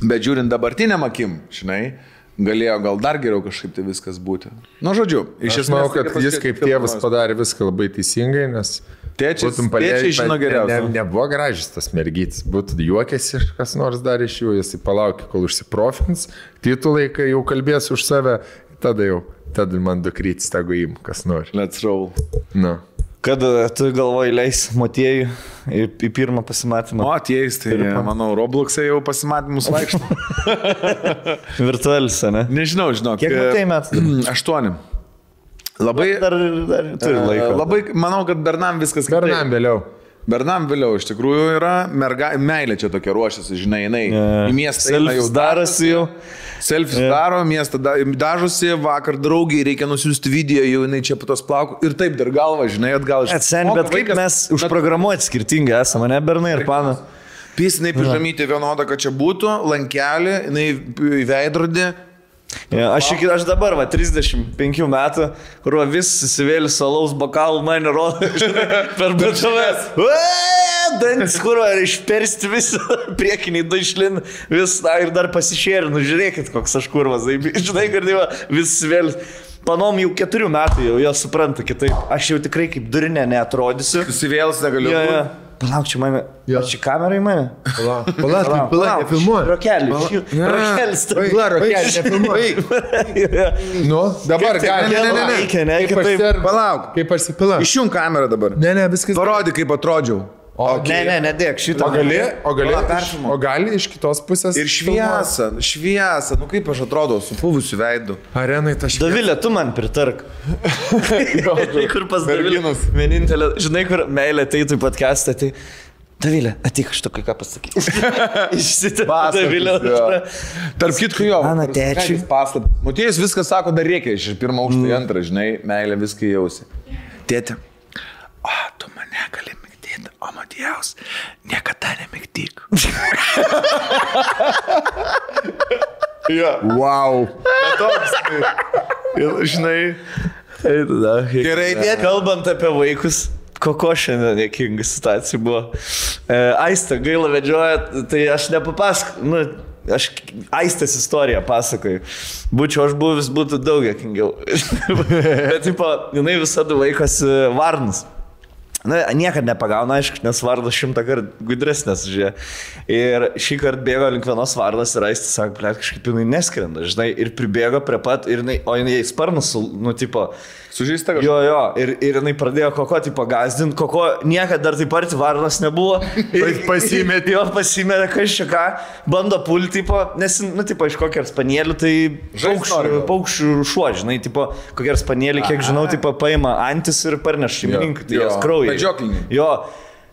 Bet žiūrint dabartiniam akim, žinai, galėjo gal dar geriau kažkaip tai viskas būti. Nu, žodžiu, iš Aš esmės. manau, kad jis kaip tėvas padarė viską labai teisingai, nes Tėčiai- tėčiai žino geriausiai. Ne, nebuvo gražus tas mergytis, būtų juokėsi ir kas nors dar iš jų, jisai palaukia, kol užsiprofins, titulai, kai jau kalbės už save, tada jau, tada man dukrytis, tegu im, kas nori. Let's roll. Nu. Kada tu galvoji leis motiejų į, į pirmą pasimatymą? O, atėjus, tai manau, Roblox'e jau pasimatymus vaikšto. *laughs* Virtualis, ne? Nežinau, žinok. Kiek e, matai metų? *clears throat* Aštuoni. Labai, Dar, dar turi e, laiko. labai, manau, kad Bernam viskas kitaip. Bernam vėliau. Bernam vėliau iš tikrųjų yra merga, meilė čia tokia ruošiasi, žinai, jinai į miestą eina jau darosi jau. Selfis daro, miestą da, dažosi, vakar draugiai reikia nusiųsti video, jau jinai čia patos plaukų ir taip dar galva, žinai, atgal iš... Atsen, bet kaip mes užprogramuoti skirtingai esame, ne Bernai ir pana? Pys, jinai pižamyti vienodą, kad čia būtų, lankelį, jinai veidrodį. Ja, aš, iki, aš dabar, va, 35 metų, kur va, vis įsivėlis salaus bokalų mane rodo *laughs* per bičiavęs. Dantis, kur va, išpersti visą *laughs* priekinį du išlin, vis, na, ir dar pasišėrė, nu žiūrėkit, koks aš kurvas, *laughs* žinai, kad va, vis įsivėlis. Panom jau keturių metų jau jos supranta kitaip. Aš jau tikrai kaip durinė neatrodysiu. Susivėlis negaliu. Ja, ja. Palauk, čia mane. Jo. Ar čia kamera į mane? Palauk, palauk, palauk, nefilmuoju. Rokelis. Rokelis. Pala, rokelį, nefilmuoju. Nu, dabar tai- gali. ne, ne, ne, reikia, ne, kitaip. Palauk. Kaip aš sipila. Išjung kamerą dabar. Ne, ne, viskas. Parodyk, kaip atrodžiau. O, Ne, ne, nedėk šitą. O gali, o gali, Pala, iš, o gali iš kitos pusės. Ir šviesa, šviesa, nu kaip aš atrodau, su puvusiu veidu. Arenai ta šviesa. Davilė, tu man pritark. *laughs* kur pas Davilę? Merginos. Vienintelė, žinai, kur meilė ateitų į podcastą, tai... Davilė, ateik aš to kai ką pasakyti. Išsitė. Davilė. Tarp kitko jo. Mano tėčiui. Paslaptis. Motiejus viską sako, dar reikia iš pirmo aukšto į antrą, žinai, meilė viską jausi. Tėtė, o tu mane gali migdyti, o Matiejaus niekada nemigdyk. jo. Wow. Toks, ir, žinai. Tai tada. Gerai, tėti. Kalbant apie vaikus. Koko šiandien dėkinga situacija buvo. E, Aista gaila vedžioja, tai aš nepapasakau. Nu, aš Aistės istoriją pasakoju. Būčiau aš buvęs, būtų daug dėkingiau. *laughs* Bet, tipo, jinai visada vaikosi varnus. Na, niekada nepagauna, aišku, nes vardas šimtą kartų gudresnės žiūrė. Ir šį kartą bėgo link vienos vardas ir aistis sako, ble, kažkaip jinai neskrenda, žinai, ir pribėgo prie pat, ir jinai, o jinai sparnus, nu, tipo, Sužįsta kažkas. Jo, jo, ir, ir jinai pradėjo koko, tipo, gazdinti, koko niekada dar taip arti varnas nebuvo. *laughs* pasimetė. Jo, pasimetė, kas čia ką, bando pulti, tipo, nes, nu, tipo, iš kokio spanėlių, tai paukščių, paukščių šuo, žinai, tipo, kokie spanėlį, kiek žinau, tipo, paima antis ir parneš šeimininkui, tai Jo. jos kraujas. Jo.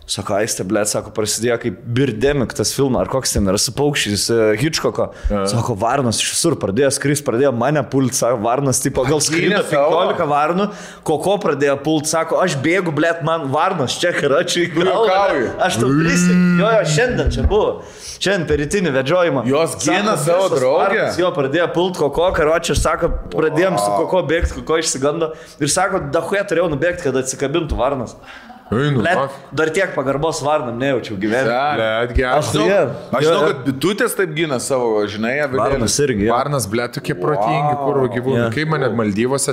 Sako, aistė, blėt, sako, prasidėjo kaip Birdemic tas filmas, ar koks ten yra su paukščiais, uh, Hitchcocko. Sako, varnas iš visur pradėjo skris, pradėjo mane pult, sako, varnas, tipo, gal savo. 15 varnų, koko pradėjo pult, sako, aš bėgu, blėt, man varnas čia karačiai Juokauji. Aš tau prisiek, jo, jo, šiandien čia buvo. Šiandien per rytinį vedžiojimą. Jos gina savo draugę. Jo, pradėjo pult koko, karočiai, sako, pradėjom su koko bėgti, koko išsigando. Ir sako, dahuje turėjau nubėgti, kad atsikabintų varnas. Einu, Blet, ak. dar tiek pagarbos varnam nejaučiau gyvenime. Blet, geras. Aš- Jo, Aš žinau, kad bitutės taip gina savo, žinai, avilėlį. Varnas irgi. jo. Varnas, ble, tokie protingi purvo gyvūnai. Jo. Kaip mane Maldyvose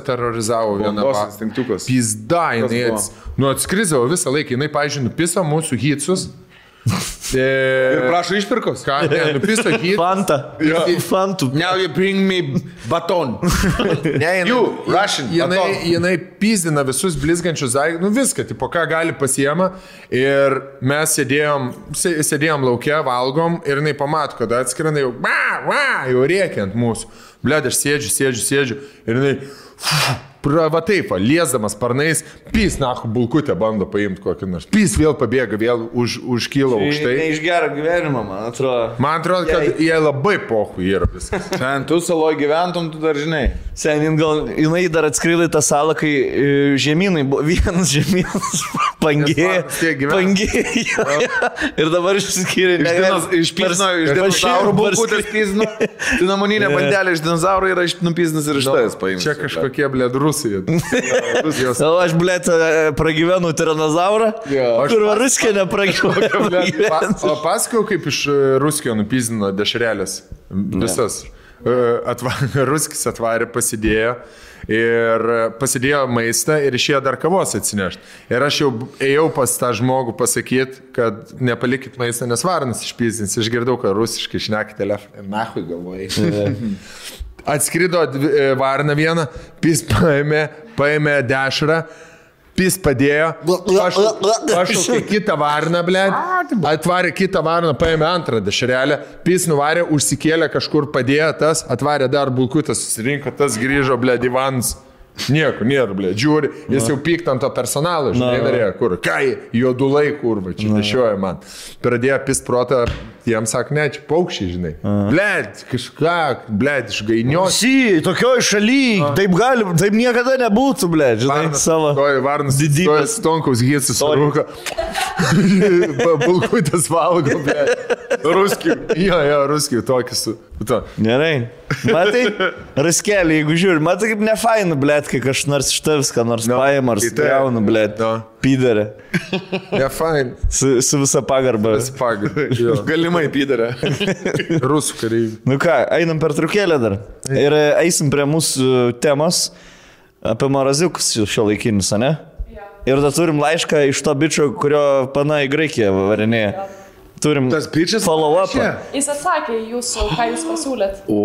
va- instinktukas. Pizda, jinai, ats... nu, atskrizavo visą laiką, jinai, pažiūrėjau, nupiso mūsų hitsus. Ir E, prašo išpirkos. ką, nupiso hitsus. Fanta. Fantų. Now you bring me baton. Ne, You, Russian. Jinai, baton. jinai pizdina visus blizgančius daiktus, nu viską, tipo, ką gali pasiema. Ir mes sėdėjom, sė- sėdėjom laukia, valgom ir jinai pamato, kad atskrenda jau, va, va, jau rėkia ant mūsų. Bled, aš sėdžiu, sėdžiu, sėdžiu. Ir jinai, prava taip, va, liesdamas sparnais, pys, na, bulkutę bando paimti kokį nors. Pys vėl pabėga, vėl už, užkyla aukštai. iš gero gyvenimo, man atrodo. Man atrodo, kad Jai- jie labai pohu yra viskas. *laughs* Ten tu saloje gyventum, tu dar žinai. Senin gal, jinai dar atskrido į tą salą, kai e, žemynai buvo *laughs* vienas žemynas *laughs* gyvena. Pangėjo. Ir dabar išsiskyrė. Iš, dinos, iš dinozaurų bulkutės pizno. Dinamoninė bandelė iš dinozaurų yra iš nupiznas ir iš tavęs paimtas. Čia kažkokie, bled, rusai. *laughs* Rusijos. O aš, blėt, pragyvenau tiranozaurą. Jo. Kur varuskė nepragyvenau. *laughs* Pa, o pasakau, kaip iš e, Ruskio nupizdino dešrelės. Visas. atva, *laughs* Ruskis atvarė, pasidėjo ir pasidėjo maistą ir išėjo dar kavos atsinešti. Ir aš jau ėjau pas tą žmogų pasakyti, kad nepalikit maistą, nes varnas išpyzins. Išgirdau, kad rusiškai šneka telefoną. Nahui galvojai. Atskrido e, varna vieną, pys paėmė, paėmė dešrą. Pys padėjo, pašaukė kitą varną, ble, atvarė kitą varną, paėmė antrą dešrelę, pys nuvarė, užsikėlė kažkur, padėjo tas, atvarė dar bulkutas, susirinko, tas grįžo, ble, divans. Nieko nėra, ble, žiūri, jis jau pykt ant to personalo, žinai, darė, kur, kai, juodulai, kur, va, čia nešioja man. Pradėjo pist protą, jiems sak, ne, čia paukščiai, žinai. Ble, kažką, ble, išgainios. Si, tokioj šaly, taip gali, taip niekada nebūtų, ble, žinai, savo. Stoja varnas, didybės. Stonkaus gysis, rūka. Bulkutis valgo, ble. Ruskių. Jo, jo, ruskių, tokį su. To. Gerai. Matai, raskelį, jeigu žiūri, matai kaip nefainu, ble, kai kažkas nors iš tavęs, ką nors No, paima ar spjauna, ble, No. pydarė. Ne, fine. Su, su visa pagarba. Spag. Galimai pydarė. *laughs* Rusų kariai. Nu ką, einam per trukėlę dar. Ir e, eisim prie mūsų temos apie maraziukus šio laikinius, ne? Ir dar turim laišką iš to bičio, kurio pana į Graikiją varinėja. Turim Tas bičas follow up. Jis atsakė jūsų, ką jūs pasiūlėt. O,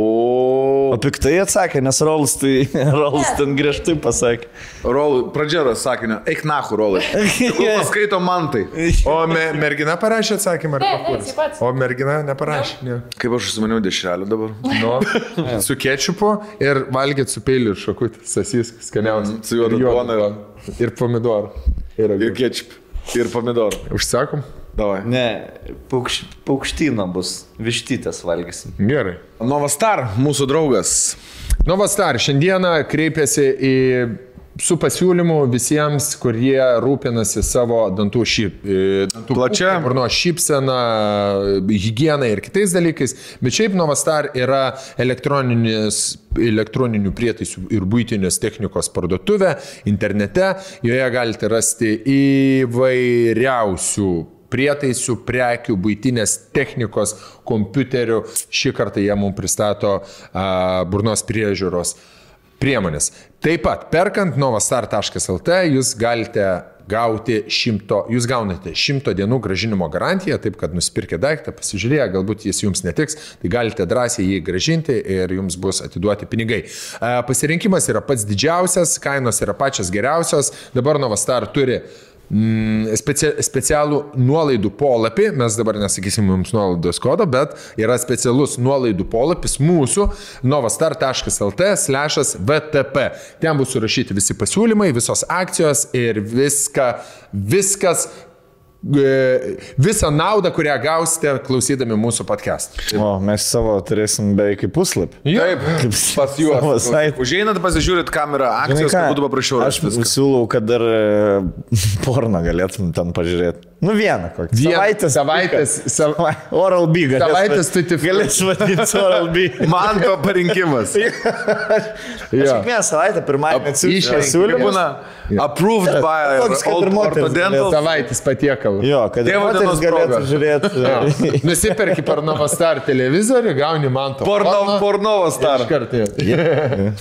O piktai atsakė, nes Rolas tai *laughs* Rolas ten griežtai pasakė. Rolai, pradžia sakinio, eik nahu, Rolai. *laughs* Tegul Paskaito man tai. *laughs* O me, mergina parašė atsakymą, ar Ne, ne. O mergina neparašė. Ne. Kaip aš užsimaniau dešrelį dabar. Nu, su kečupu ir valgyti su peiliu ir šakutį, sasys, skaniausias. Mm, su juoda Ir duona ir- Ir pomidorų. Ir, Ir kečip. Ir pomidorų. Užsakom? Davai. Ne, paukš, paukštyno bus, vištytės valgysim. Gerai. Novastar, mūsų draugas. Novastar šiandieną kreipėsi į su pasiūlymu visiems, kurie rūpinasi savo dantų šyp. Dantų Plačia. burnos šypsena, hygiena ir kitais dalykais. Bet šiaip Novastar yra elektroninis elektroninių prietaisų ir būtinės technikos parduotuvė internete. Joje galite rasti įvairiausių prietaisų, prekių, būtinės technikos, kompiuterių. Šį kartą jie mums pristato a, burnos priežiūros priemonės. Taip pat, perkant novastar.lt, jūs galite gauti šimto, jūs gaunate šimto dienų gražinimo garantiją, taip kad nusipirkę daiktą, pasižiūrėję, galbūt jis jums netiks, tai galite drąsiai jį gražinti ir jums bus atiduoti pinigai. Pasirinkimas yra pats didžiausias, kainos yra pačios geriausios, dabar novastar turi Mm, specia, specialų nuolaidų polapį, mes dabar nesakysim jums nuolaidos kodo, bet yra specialus nuolaidų polapis mūsų novastar.lt slešas VTP. Ten bus surašyti visi pasiūlymai, visos akcijos ir viską, viskas, visą naudą, kurią gausite klausydami mūsų podcast. O, mes savo turėsim beveik kaip puslapį. Taip, pas Savo juos. Užeinat, pasižiūrit kamerą, akcijos, kad būtų paprasčiau. Aš siūlau, kad dar e, *laughs* porną galėtum ten pažiūrėti. Nu vieną kokį. Vien- Savaitės. savaitės, sav... Oral B galės. Savaitės tutti frutti. Galės vadinti Oral B. *laughs* Man to parinkimas. Aš kiekvieną savaitę pirmadienį atsiųsiu. Būna approved by orthodental. savaitės patiekalų. Jo, kad Tėvo dienos galėtų žiūrėti. *laughs* Nusipirki per Novastar televizorių, gauni man to. Porno, pornovo star.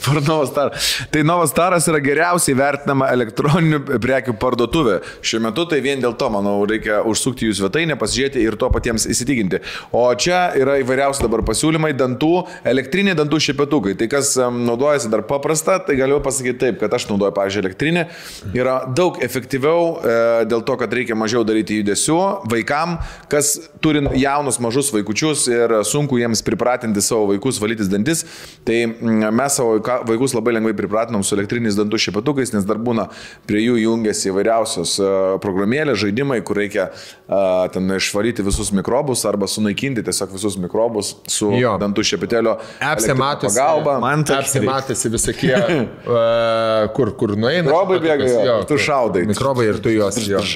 Pornovo star. Tai Novas Staras yra geriausiai vertinama elektroninių prekių parduotuvė. Šiuo metu tai vien dėl to, manau, reikia užsukti jų svetainę, pasižiūrėti ir to patiems įsitikinti. O čia yra įvairiausi dabar pasiūlymai dantų, elektriniai dantų šepetukai. Tai kas naudojasi dar paprasta, tai galiu pasakyti taip, kad aš naudoju, pavyzdžiui, elektrinį. Yra daug efektyviau e, dėl to, kad reikia mažiau daryti judesių vaikam, kas turi jaunus mažus vaikučius ir sunku jiems pripratinti savo vaikus valytis dantis. Tai mes savo vaikus labai lengvai pripratinom su elektriniais dantų šepetukais, nes dar būna prie jų jungiasi įvairiausios e, programėlės, žaidimai, kur reikia e, ten išvalyti visus mikrobus arba sunaikinti tiesiog visus mikrobus su Jo. dantų matosi. pagalba. Man tai Apse matosi visokie, *laughs* uh, kur, kur nueina. Mikrobai bėga, tu kur- šaudai. Mikrobai ir tu juos. Jo. *laughs*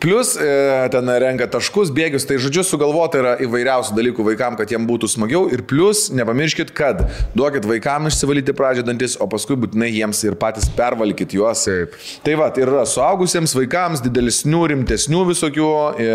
Plus e, ten renka taškus, bėgius, tai žodžiu sugalvota yra įvairiausių dalykų vaikams, kad jiem būtų smagiau. Ir plus nepamirškit, kad duokit vaikams išsivalyti pradžią dantis, o paskui būtinai jiems ir patys pervalkit juos. Taip. Tai va, ir yra suaugusiems vaikams, didesnių, rimtesnių visokių e,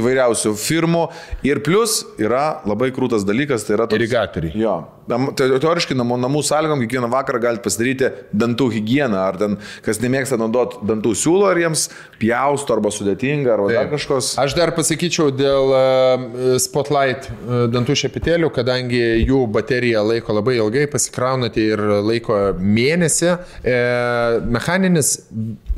įvairiausių firmų. Ir plus yra labai krūtas dalykas, tai yra toks... Irigatoriai. Jo. Teoriškai namų, namų sąlygom kiekvieną vakarą galite pasidaryti dantų higieną, ar ten, kas nemėgsta naudoti dantų siūlo, ar jiems pjausto, arba sudėtinga, arba dar kažkas. Aš dar pasakyčiau dėl e, Spotlight e, dantų šepetėlių, kadangi jų baterija laiko labai ilgai, pasikraunate ir laiko mėnesį. E, mechaninis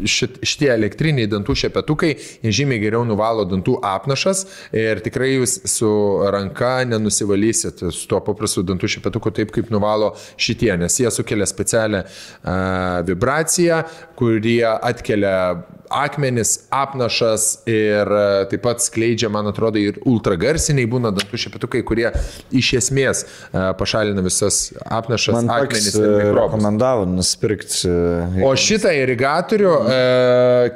šit, šitie elektriniai dantų šepetukai žymiai geriau nuvalo dantų apnašas ir tikrai jūs su ranka nenusivalysit su tuo paprastu dantų šepetuku taip, kaip nuvalo šitie, nes jie sukelia specialią a, vibraciją, kurie atkelia akmenis, apnašas ir e, taip pat skleidžia, man atrodo, ir ultragarsiniai būna dantų šepetukai, kurie iš esmės e, pašalina visas apnašas, Man akmenis toks ir mikrobus. rekomendavo nusipirkti. O šitą irigatorių e,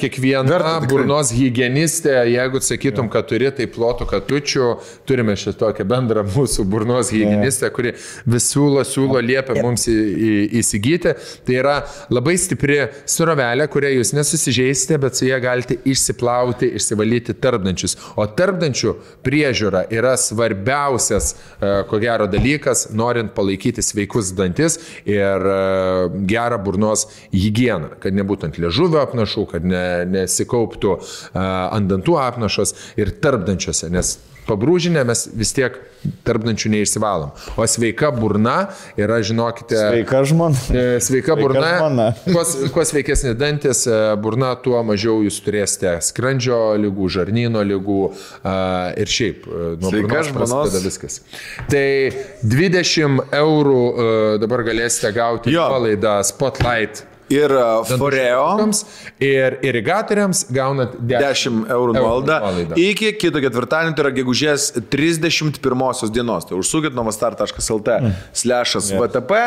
kiekviena burnos hygienistė, jeigu sakytum, kad turi tai plotų katučių, turime šitokią bendrą *laughs* mūsų burnos hygienistę, kuri vis siūlo, siūlo, liepia mums į, į, įsigyti. Tai yra labai stipri surovelė, kurią jūs nesusižeisite, bet su ją galite išsiplauti, išsivalyti tarpdančius. O tarpdančių priežiūra yra svarbiausias, e, ko gero, dalykas, norint palaikyti sveikus dantis ir e, gerą burnos higieną, kad nebūtų ant liežuvio apnašų, kad ne, nesikauptų e, ant dantų apnašos ir tarpdančiuose, nes pabrūžinę mes vis tiek tarpdančių neišsivalom. O sveika burna yra, žinokite, Sveika žmona. E, Sveika Sveika burna. žmona. Kuo, kuo sveikesnė dantis e, burna, tuo mažiau jūs turėsite skrandžio lygų, žarnyno lygų ir šiaip e, nuo Sveika burnos prasideda viskas. Tai 20 eurų dabar galėsite gauti Jo. palaidą Spotlight. Ir e, šepetukams Ir irigatoriams gaunat 10 eurų nuolaidą. Iki kito ketvirtadienio, tai yra gegužės 31 dienos. Tai užsukit novastar.lt slešas VTP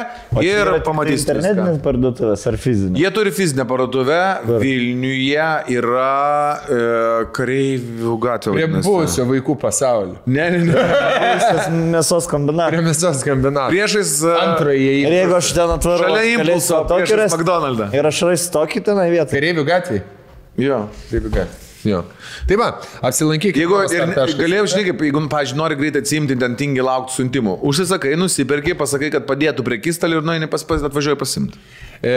ir pamatysite. Internetinės parduotuvės ar fizinės? Jie turi fizinę parduotuvę, Vilniuje yra e, Kareivių gatvė. Prie būsio vaikų pasaulio. Ne, ne, ne. Mėsos kombinatas. Prie visos kombinatų. Priešais e, Antrąjį Ir įėjimą. jeigu aš ten atvažiuoju, Šalia impulso, priešais McDonald'ą. Ir aš rasiu tokį tenai vietą. Kareivių gatvė. Jo. Kareivių gatvė. Jo. Tai va, apsilankykite. Jeigu galėjau, žinai, kaip, jeigu, pažiūrėjau, nori greitai atsimti, ten tingi laukti siuntimų. Užsisakai, nusiperki, pasakai, kad padėtų prie kistalį ir nueini pas, pas atvažiuoji pasimti. E,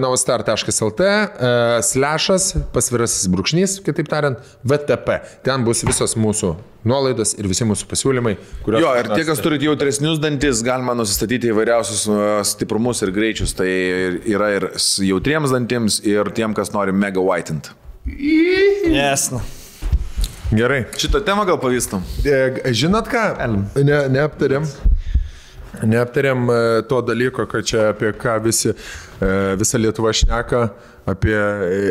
Naustar.lt, e, slešas, pasvirasis brūkšnys, kitaip tariant, VTP. Ten bus visos mūsų nuolaidos ir visi mūsų pasiūlymai, kuriuos... Jo, ir tie, kas turite jautresnius dantis, galima nusistatyti įvairiausius e, stiprumus ir greičius. Tai yra ir jautriems dantims, ir tiem, kas nori mega whitint. Nu. Gerai. Šitą temą gal pavystam? E, Žinot ką? Ne, neaptarėm. Neaptarėm e, to dalyko, kad čia apie ką visi, e, visa Lietuva šneka, apie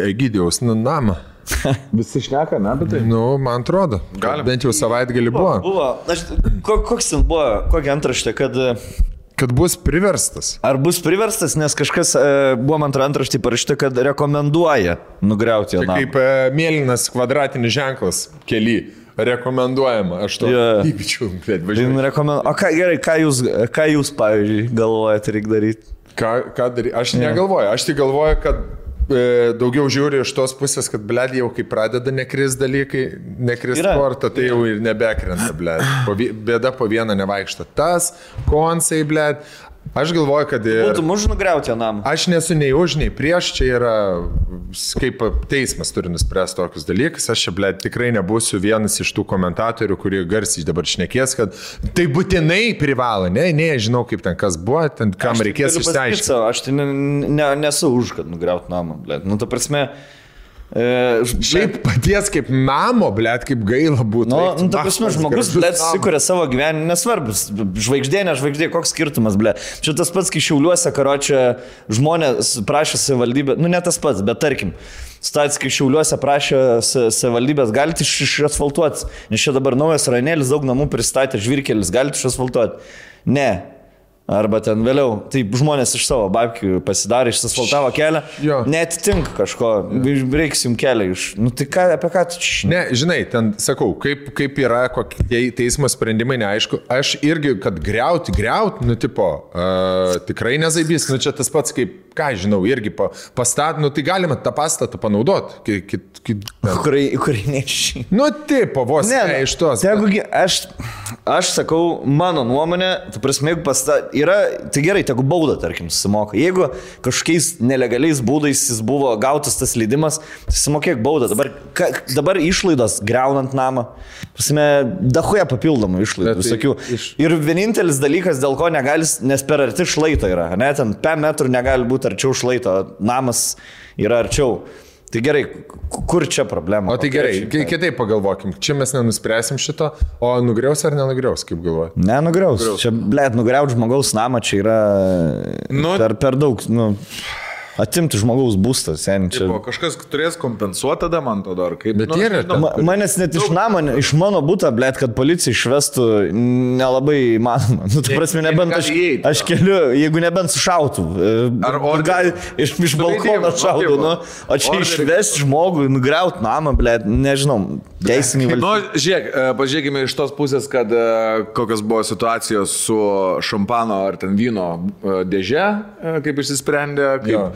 Egidijaus namą. *laughs* Visi šneka, ne, apie tai? Nu, man atrodo. Galim. Bent jau savaitgalį buvo. Buvo, aš, ko, koks ten buvo, kokia antraštė, kad Kad bus priverstas. ar bus priverstas, nes kažkas, e, buvo man antra antraštė parašyta, kad rekomenduoja nugriauti Tai kaip e, mėlynas kvadratinis ženklas keli. Rekomenduojama. Aš to Jo. įvyčiau. Bet važiuoju. rekomendu... O ką, gerai, ką jūs, ką jūs pavyzdžiui, galvojate reikia daryti? Ką, ką daryti? Aš negalvoju. Aš tik galvoju, kad daugiau žiūri iš tos pusės, kad bled jau kai pradeda nekris dalykai, nekris Yra. sportą, tai jau ir nebekrenta bled. Po, bėda po vieną nevaikšta. Tas, konsai bled. Aš galvoju, kad ir... Būtų už nugriauti jo namą. Aš nesu nei už, nei prieš, čia yra kaip teismas turi nuspręsti tokius dalykus. Aš čia, ble, tikrai nebūsiu vienas iš tų komentatorių, kurie garsiai dabar šnekės, kad tai būtinai privalo. Ne, ne, žinau, kaip ten kas buvo, ten kam Aš reikės išsiaiškinti. Aš tai ne, ne, nesu už, kad nugriauti namą, ble. Nu, ta prasme, Šiaip paties kaip namo, ble, kaip gaila būtų. Nu, nu, ta prasme, žmogus, namas. susikuria savo gyvenimą, nesvarbu, žvaigždė, ne žvaigždė, koks skirtumas, ble. Čia tas pats, kai šiauliuose, karočią, žmonės prašė savivaldybę, nu, ne tas pats, bet tarkim, Stats, kai šiauliuose prašė sa- savivaldybės, galite iš- išasfaltuoti, nes čia dabar naujas rainėlis, daug namų pristatė, žvirkelis, galite išasfaltuoti. Ne. Arba ten vėliau, taip žmonės iš savo babkių pasidarė, išasfaltavo kelią, Jo. netitinka kažko, reiks jums kelią iš. Nu tai ką, apie ką tu čia? Ne, žinai, ten sakau, kaip, kaip yra, kokie teismo sprendimai, neaišku. Aš irgi, kad greuti, greuti, nu, tipo, uh, tikrai nezaibys, nu, čia tas pats kaip, ką žinau, irgi pa, pastat, nu, tai galima tą pastatą panaudoti. Ukrainiečiai. nu, tipo, vos ne, ne iš tos. Gi- aš, aš sakau, mano nuomonė, tu prasme, jeigu pasta, yra, tai gerai, tegu bauda, tarkim, susimoka. Jeigu kažkokiais nelegaliais būdais jis buvo gautas tas leidimas, tai susimokėk baudą. Dabar, ka, dabar išlaidos greunant namą, pasime, dahoje papildomų išlaidų, Bet tai visokių. iš- Ir vienintelis dalykas, dėl ko negali, nes per arti šlaito yra, ne, ten 5 metrų negali būti arčiau šlaito, namas yra arčiau. Tai gerai, kur čia problema? O tai gerai, ki- kitaip pagalvokim, čia mes nenuspręsim šito, o nugriaus ar nenugriaus, kaip galvoji? Nenugriaus. Čia, blėt, nugriaut žmogaus namą čia yra Nu- per, per daug, nu, atimti žmogaus būstą, sen. Čia... O kažkas turės kompensuoti tada, man to dar kaip. Bet nu, yra nežinau. Ma, manęs net iš namo, ne- iš mano būtų, blėt, kad policija išvestų, nelabai įmanoma. Nu, tu prasme, nebent gali aš, aš keliu, jeigu nebent sušautų. Ar Ar orderį? gal iš, iš balkono leidimu, šautų, nu, o čia išvesti žmogų, nugriauti namą, blėt, nežinau, teisinį Nu, valstybę. žiūrėk, e, pažiūrėkime iš tos pusės, kad e, kokios buvo situacijos su šampano ar ten vyno e, dėže, e, kaip išsisprendė, Jo.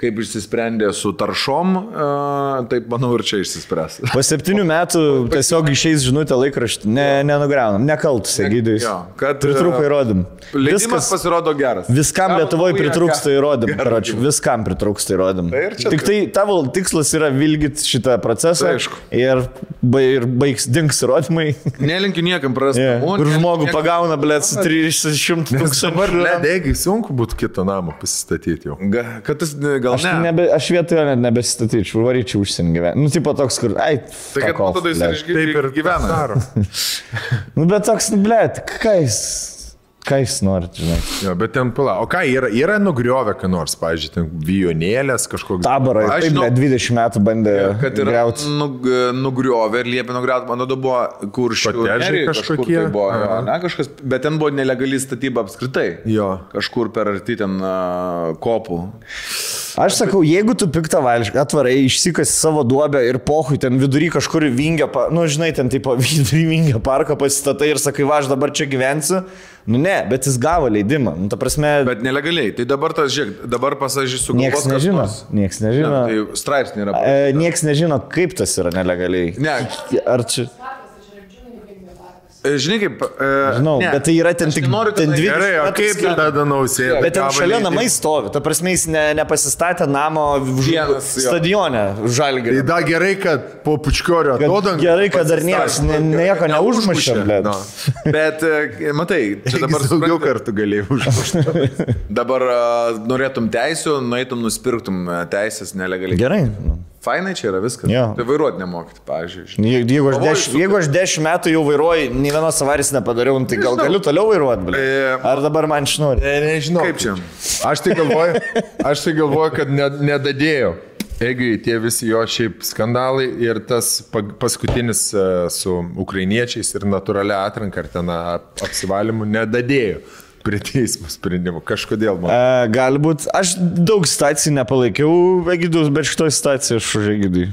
kaip, išsisprendė su taršom, taip manau ir čia išsispręs. Po septynių metų tiesiog išeis žinutė laikraštį, ne, nenugriaunam, nekaltus, egidijus. Jo, kad, Pritrūko įrodymų. Leidimas pasirodo geras. Viskam Lietuvoje pritrūksta įrodymų. Gerai. karoči, Viskam pritrūksta įrodymų. Tai ir Tik tai tavo tikslas yra vilgit šitą procesą Tai aišku. ir, ba, ir baigs dings įrodymai. Nelinkiu niekam prarasti. Yeah. nelinkiu žmogų niekam- pagauna, blėt, su 300 Dabar, tūkstančių. ledėgi, sunku būtų kitą namą pasistatyti jau. Ga- Kad tas e, gal Aš, ne. nebe, aš vietoje net nebesistatyčiau, varyčiau užsienį gyventi. Nu, tipo toks, kur, ai, Tai kad man tada jis ir blet. išgy- Taip ir gyvena. *laughs* Nu, bet toks, nu, blėt, ką jis, ką jis nori, žinai. Jo, bet ten pala. O ką yra? Yra nugriovę, ką nors, pavyzdžiui, ten vijonėlės kažkoks. Taborai, Aš žinau- blėt, 20 metų bandė Kad yra griauti. nug, nugriovė ir liepė nugriauti, man atrodo, buvo kur Kotedžai kažkokie? Tai buvo, jo, ne, kažkas, bet ten buvo nelegali statyba apskritai. Jo. Kažkur per arti ten uh, kopų. Aš sakau, jeigu tu piktą vališką atvarai, išsikasi savo duobę ir pohui ten vidury kažkur vingio, pa- nu žinai, ten tipo *laughs* vidury vingio parko pasistatai ir sakai, va, aš dabar čia gyvensiu. Nu ne, bet jis gavo leidimą. Nu, ta prasme, Bet nelegaliai. Tai dabar tas, žiūrėk, dabar pasažysiu, nieks nežino. Nieks nežino. Ne, tai straipsnė yra. E, nieks nežino, kaip tas yra nelegaliai. Ne, Ar čia... e, žinai kaip. E, Žinau, ne, bet tai yra ten tik nenoriu ten dvi- Gerai, o kaip Skirta. tada nausėda? Bet ten šalia namai stovi, ta prasme jis ne, nepasistatė namo Vienas, stadione Tai žalgį. da gerai, kad po pučkorio atodangą. Gerai, kad dar niekas ne, nieko neužmušė. No. Bet, e, matai, *laughs* čia dabar daugiau kartų galėjai užmušti. Dabar uh, norėtum teisų, nueitum, nusipirktum e, teisės nelegaliai. Gerai. nu. Fainai čia yra viskas. Jo. Tai vairuoti nemokyti, pavyzdžiui. Je- Jeigu aš, deš, jeigu aš dešimt metų jau vairuoju, nei vienos avarijos nepadariau, nu tai gal Nežinau. galiu toliau vairuoti, blė. E, Ar dabar man išnori? Ne, nežinau. Kaip čia? Aš tai galvoju, aš tai galvoju kad ne, nedadėjau. Jeigu tie visi jo šiaip skandalai ir tas paskutinis e, su ukrainiečiais ir natūralia atranka ar ten ap- apsivalymu nedadėjau prie teismo sprendimų. Kažkodėl man. E, Galbūt aš daug situacijų nepalaikiau Egidus, bet šitoje situacijoje aš už Egidui.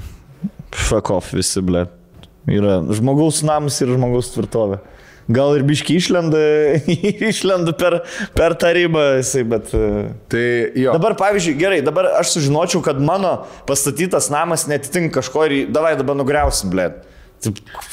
Fuck off visi, blė. Yra žmogaus namas ir žmogaus tvirtovė. Gal ir biški išlenda, *laughs* išlenda per, per tą ribą, jisai, bet... e, Tai jo. Dabar, pavyzdžiui, gerai, dabar aš sužinočiau, kad mano pastatytas namas netitinka kažko ir davai dabar nugriausim, blė.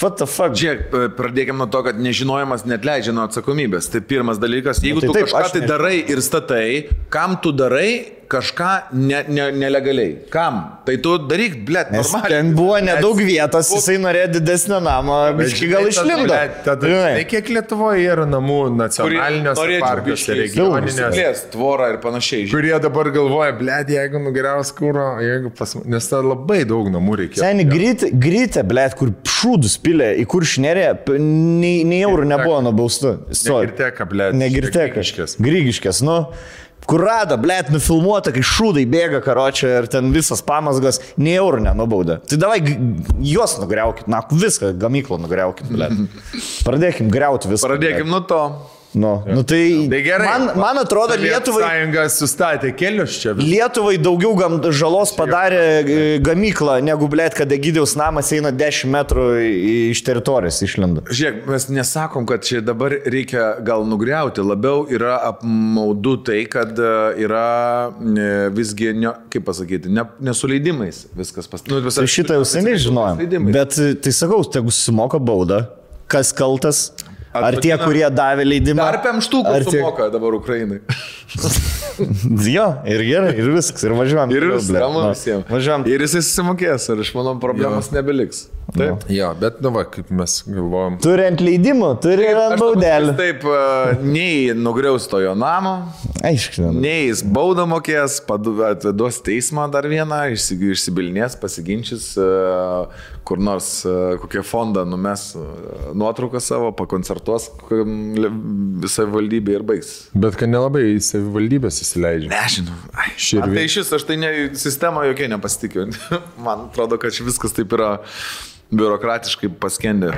What the fuck? Žiūrėk, e, pradėkime nuo to, kad nežinojimas net leidžia nuo atsakomybės. Tai pirmas dalykas, jeigu tai tu taip, kažką tai darai ir statai, kam tu darai kažką ne, ne, nelegaliai? Kam? Tai tu daryk, blėt, Nes normaliai. ten buvo nedaug vietos, jisai norėjo didesnio namo, biški gal išlindo. Tai kiek Lietuvoje yra namų nacionaliniuose parkuose, regioninėse, Plės, tvorą ir panašiai. Kurie dabar galvoja, blėt, jeigu nugriaus kūro, jeigu pas... Nes ten labai daug namų reikia. Seniai grytė, grytė, blėt, kur šūdus pilė, į kur šnerė, nei, nei eurų nebuvo nubaustu. Negirteka, blėt. Negirtėkas. Grygiškės, nu. Kur rado, blėt, nufilmuota, kai šūdai bėga karočią ir ten visas pamasgas, nei eurų nenubaudė. Tai davai juos nugriaukit, na, viską, gamyklą nugriaukit, blėt. *laughs* Pradėkim griauti viską. Pradėkim nuo to. Nu, nu tai, Tai gerai. Man, man atrodo, Lietuvai, Sąjunga sustatė kelius čia. vis- Lietuvai daugiau gam, žalos padarė e, gamykla, negu, blėt, kad Egidiaus namas eina 10 metrų iš teritorijos išlenda. Žiūrėk, mes nesakom, kad čia dabar reikia gal nugriauti, labiau yra apmaudu tai, kad e, yra e, visgi, ne, kaip pasakyti, ne, nesuleidimais viskas pas... Nu, Tai šitą jau seniai žinojom. Bet tai sakau, tegu susimoka baudą, kas kaltas. Ar tie, kurie davė leidimą? Ar tie- sumoka dabar Ukrainai. *laughs* Jo, ir gerai, ir viskas, ir važiuojam. Ir toliau, vis, blet. ramu Nu, visiems. Važiuojam. Ir jisai susimokės, ir aš manau, problemos nebeliks. Taip. Jo, bet, nu, va, kaip mes galvojam. Turi ant leidimų, turi ir ant baudelį. Taip, e, nei nugriaus to jo namo, Aišku, nei jis baudą mokės, atveduos teismą dar vieną, išsi- išsibilinės, pasiginčys, e, kur nors e, kokią fondą numes e, nuotrauką savo, pakoncertuos kokiam le- visai valdybė ir baigs. Bet kad nelabai į savivaldybės įsileidžia. Nežinau. Širvė. Tai iš vis, aš tai ne, sistema jokia nepasitikiu. *laughs* Man atrodo, kad čia viskas taip yra biurokratiškai paskendę.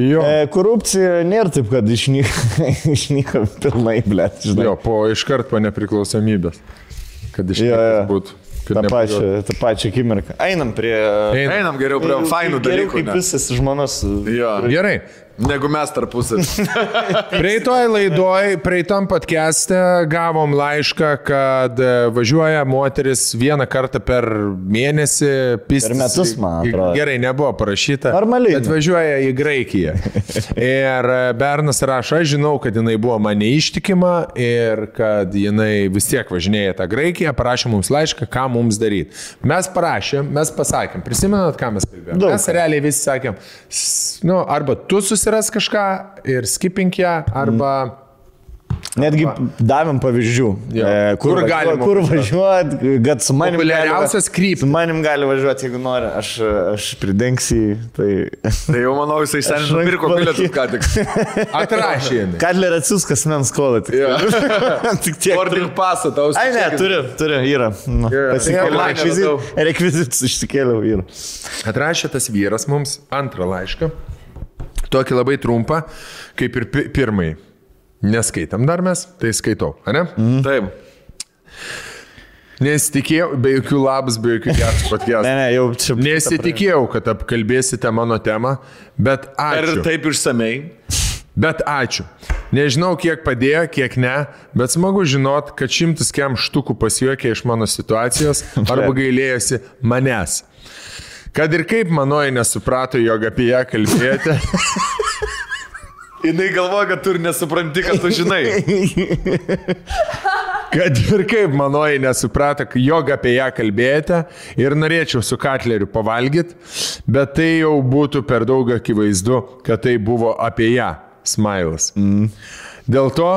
Jo. E, korupcija nėra taip, kad išnyka, *laughs* išnyka pilnai, blėt. Jo, po iškart po nepriklausomybės. Kad iš Jo, jo. būtų. Kad tą pačią, tą pačią akimirką. Einam prie... Einam. Einam geriau prie fainų Geriau dalykų. kaip ne? visas žmonos. Jo. Gerai. Negu mes tarpusavį. *laughs* Praeitoj laidoj, praeitam podcast'e gavom laišką, kad e, važiuoja moteris vieną kartą per mėnesį. Pistis, Per metus, man atrodo. Gerai, nebuvo parašyta. Normaliai. Bet važiuoja į Graikiją. Ir e, Bernas rašo, aš žinau, kad jinai buvo man neištikima ir kad jinai vis tiek važinėja tą Graikiją, parašė mums laišką, ką mums daryti. Mes parašėm, mes pasakėm, prisimenat, ką mes kalbėjome? Mes realiai visi sakėm, nu, arba tu susiras kažką ir skipink ją, arba... Netgi davėm pavyzdžių. Jo. E, kur, Kur galima kur važiuoti, kad su manim. Populiariausias kryptis. Su manim gali važiuoti, jeigu nori. Aš, aš pridengsiu. Tai... Tai jau manau, jisai seniai nupirko bilietus ką tik. Atrašė. Kadler atsiūs kasmens skolą. Tik, *laughs* tik tiek. Boarding pasą tau. Ai, ne, turiu, turiu, yra. Nu, Jo, Pasikėliau, rekvizitus išsikėliau, yra. Atrašė tas vyras mums antrą laišką. Tokį labai trumpą, kaip ir pi pirmąjį. Neskaitam dar mes, tai skaitau, ar ne? Mm. Taip. Nesitikėjau, be jokių labas, be jokių geras *laughs* Ne, podcast. ne, jau čia. Nesitikėjau, kad apkalbėsite mano temą, bet Ir ačiū. taip išsamei. Bet ačiū. Nežinau, kiek padėjo, kiek ne, bet smagu žinot, kad šimtas kem štukų pasijuokė iš mano situacijos *laughs* arba gailėjosi manęs. Kad ir kaip manoji nesuprato, jog apie ją kalbėjote, *laughs* Jis galvoja, kad tu ir nesupranti, kad tu žinai. *laughs* kad ir kaip manoji nesuprato, jog apie ją kalbėjote ir norėčiau su katleriu pavalgyti, bet tai jau būtų per daug akivaizdu, kad tai buvo apie ją. Smiles. Mm. Dėl to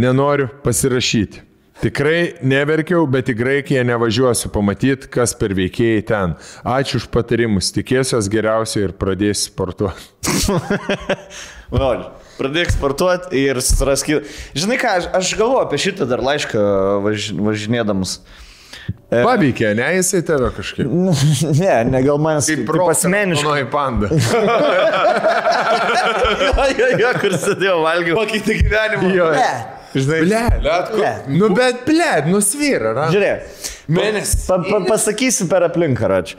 nenoriu pasirašyti. Tikrai neverkiau, bet į Graikiją nevažiuosiu pamatyti, kas per veikėjai ten. Ačiū už patarimus, tikėsiuos geriausio ir pradėsiu sportuoti. *laughs* Noriu. Pradėk sportuoti ir suraskyti. Žinai ką, aš, aš galvoju apie šitą dar laišką važ, važinėdamas. Paveikė, ne jisai tave kažkaip. *laughs* ne, ne gal manęs Kaip asmeniškai. Manoji panda. *laughs* jo, jo, jo, kur sėdėjau, valgiau. Pakeitė gyvenimą. Jo, ne. Žinai, Blet, Ne. nu bet, blet, nusvyra, ra. Žiūrėk. Mėnesį. Pa, pa, pasakysiu per aplinką, rač.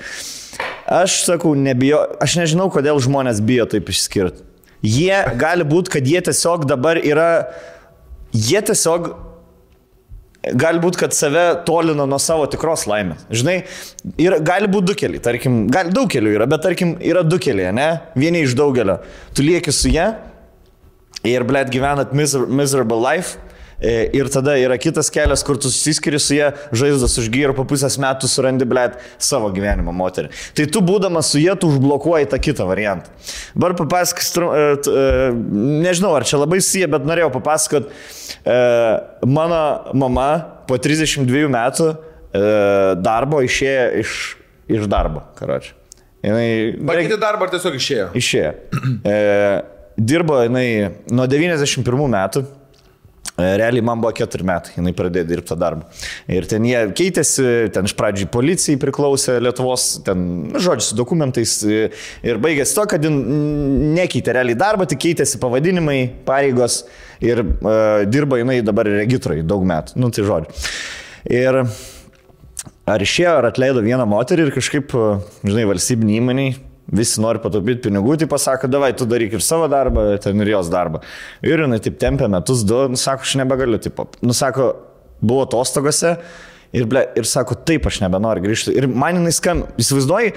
Aš sakau, nebijo, aš nežinau, kodėl žmonės bijo taip išskirti. Jie gali būti, kad jie tiesiog dabar yra, jie tiesiog gali būti, kad save tolina nuo savo tikros laimės. Žinai, ir gali būti du keliai, tarkim, gali, daug kelių yra, bet tarkim, yra du keliai, ne? Vieni iš daugelio. Tu lieki su jie ir, blėt, gyvenat miser, miserable life. e, Ir tada yra kitas kelias, kur tu susiskiri su jie, žaizdas užgyja ir po pusės metų surandi, blėt, savo gyvenimo moterį. Tai tu būdamas su jie, tu užblokuoji tą kitą variantą. Dabar papasakos, tru- e, e, nežinau, ar čia labai susiję, bet norėjau papasakot, mano mama po 32 metų darbo išėjo iš, iš darbo, karoči. Jinai Pakeitė darbą ar tiesiog išėjo? išėjo. *clears throat* E, dirbo jinai nuo 91 metų. E, Realiai man buvo keturi metai, jinai pradėjo dirbti tą darbą. Ir ten jie keitėsi, ten iš pradžių policijai priklausė Lietuvos, ten, nu, žodžiu, su dokumentais. e, Ir baigėsi to, kad nekeitė realiai darbą, tik keitėsi pavadinimai, pareigos ir uh, dirba jinai dabar regitrai daug metų. Nu, tai žodžiu. Ir ar išėjo, ar atleido vieną moterį ir kažkaip, žinai, valstybinį įmonį, visi nori pataupyti pinigų, tai pasako, davai, tu daryk ir savo darbą, ten ir jos darbą. Ir jinai taip tempė metus, du, nusako, aš nebegaliu, tipo, nusako, buvo atostogose ir, ble, ir sako, taip, aš nebenoriu grįžti. Ir man jinai skam, įsivaizduoji,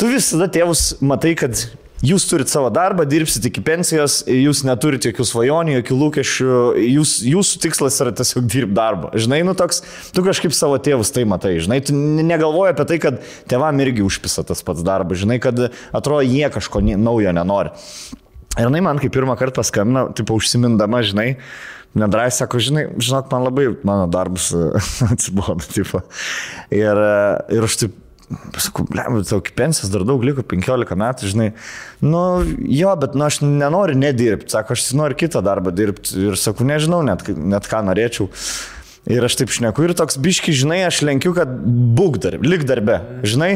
tu visada tėvus matai, kad Jūs turite savo darbą, dirbsite iki pensijos, jūs neturite jokių svajonių, jokių lūkesčių, jūs, jūsų tikslas yra tiesiog dirbti darbą. Žinai, nu toks, tu kažkaip savo tėvus tai matai, žinai, tu negalvoji apie tai, kad tėvam irgi užpisa tas pats darbas, žinai, kad atrodo jie kažko naujo nenori. Ir jinai man kaip pirmą kartą paskambino, tipo užsimindama, žinai, nedrai sako, žinai, žinok, man labai mano darbas *laughs* atsibodo, tipo. Ir, ir aš taip, sakau, ble, tau iki pensijos dar daug liko, 15 metų, žinai. Nu, jo, bet nu, aš nenoriu nedirbti, sako, aš noriu kitą darbą dirbti. Ir sakau, nežinau net, net ką norėčiau. Ir aš taip šneku ir toks biški, žinai, aš lenkiu, kad būk darbe, lik darbe, žinai.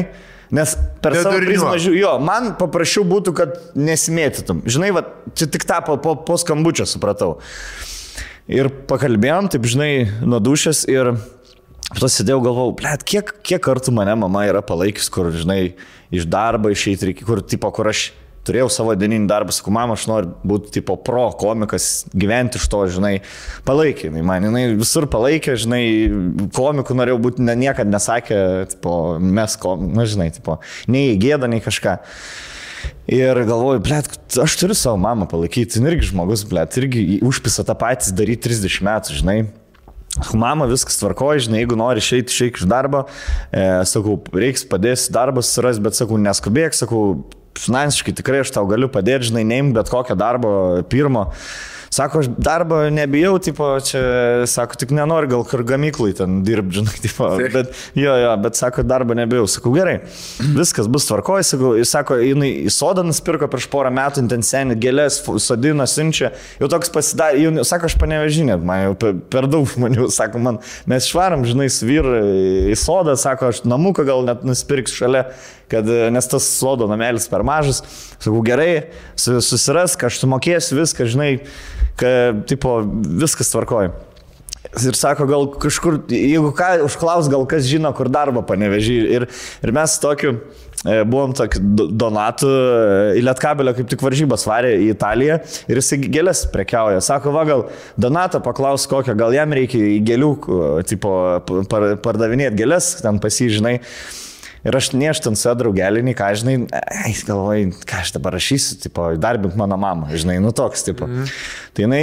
Nes per savo prizmą žiūriu, jo, man paprašiau būtų, kad nesimėtytum. Žinai, va, čia tik tapo po, po skambučio, supratau. Ir pakalbėjom, taip žinai, nuo dušės ir to sėdėjau galvau, blėt, kiek, kiek kartų mane mama yra palaikys, kur, žinai, iš darbo išeiti, reikia, kur, tipo, kur aš turėjau savo dieninį darbą, sakau, mama, aš noriu būti, tipo, pro komikas, gyventi iš to, žinai, palaikė, jinai man, jinai visur palaikė, žinai, komikų norėjau būti, ne, niekada nesakė, tipo, mes, kom, na, žinai, tipo, nei gėda, nei kažką. Ir galvoju, blėt, aš turiu savo mamą palaikyti, irgi žmogus, blėt, irgi užpisa tą patį daryti 30 metų, žinai. Mama viskas tvarkoja, žinai, jeigu nori išeiti, išeik iš darbo, e, sakau, reiks padės darbas suras, bet sakau, neskubėk, sakau, finansiškai tikrai aš tau galiu padėti, žinai, neim bet kokio darbo pirmo. Sako, aš darbo nebijau, tipo, čia, sako, tik nenori gal kur gamyklai ten dirbti, žinai, *laughs* tipo, bet, jo, jo, bet sako, darbo nebijau. Sakau, gerai, viskas bus tvarkoja, sakau, jis sako, jinai į sodą nusipirko prieš porą metų, ten seniai gėlės, sodina, siunčia, jau toks pasidarė, jau, sako, aš panevežinė, man jau per, daug žmonių, *laughs* sako, man, mes švaram, žinai, vyru į sodą, sako, aš namuką gal net nusipirksiu šalia, kad, nes tas sodo namelis per mažas, sakau, gerai, su- susirask, aš sumokėsiu viską, žinai, kad, tipo, viskas tvarkoja. Ir sako, gal kažkur, jeigu ką, užklaus, gal kas žino, kur darbą panevežį. Ir, ir mes tokiu, e, buvom tokiu do- donatu, e, į Lietkabelio kaip tik varžybas varė į Italiją ir jisai gėlės prekiauja. Sako, va, gal Donatą paklaus kokio, gal jam reikia į gėlių, e, tipo, par, pardavinėti gėlės, ten pasižinai. Ir aš neštant su draugelinį, ką žinai, ai, galvoju, ką aš dabar rašysiu, tipo, darbint mano mamą, žinai, nu toks, tipo. Mm. Tai jinai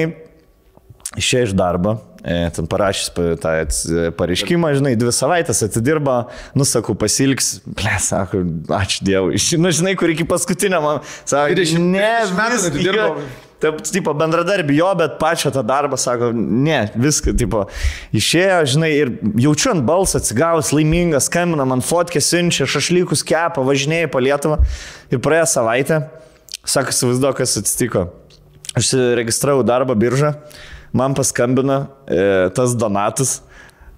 išėjo iš darbo, ten parašys pa- tą ats- pareiškimą, žinai, dvi savaitės atidirba, nusakau, pasilgs, ble, sako, ačiū Dievui. *laughs* Nu, žinai, kur iki paskutinio man, sako, 20 ne, 30 metų jo, Taip, tipo, bendradarbį jo, bet pačią tą darbą, sako, ne, viską, tipo, išėjo, žinai, ir jaučiu ant balsą, atsigavus, laimingas, skambina man fotkė, siunčia, šašlykus kepa, važinėja po Lietuvą. Ir praėjo savaitę, sako, įsivaizduoju, kas atsitiko. Aš registravau darbo biržą, man paskambino e, tas Donatas,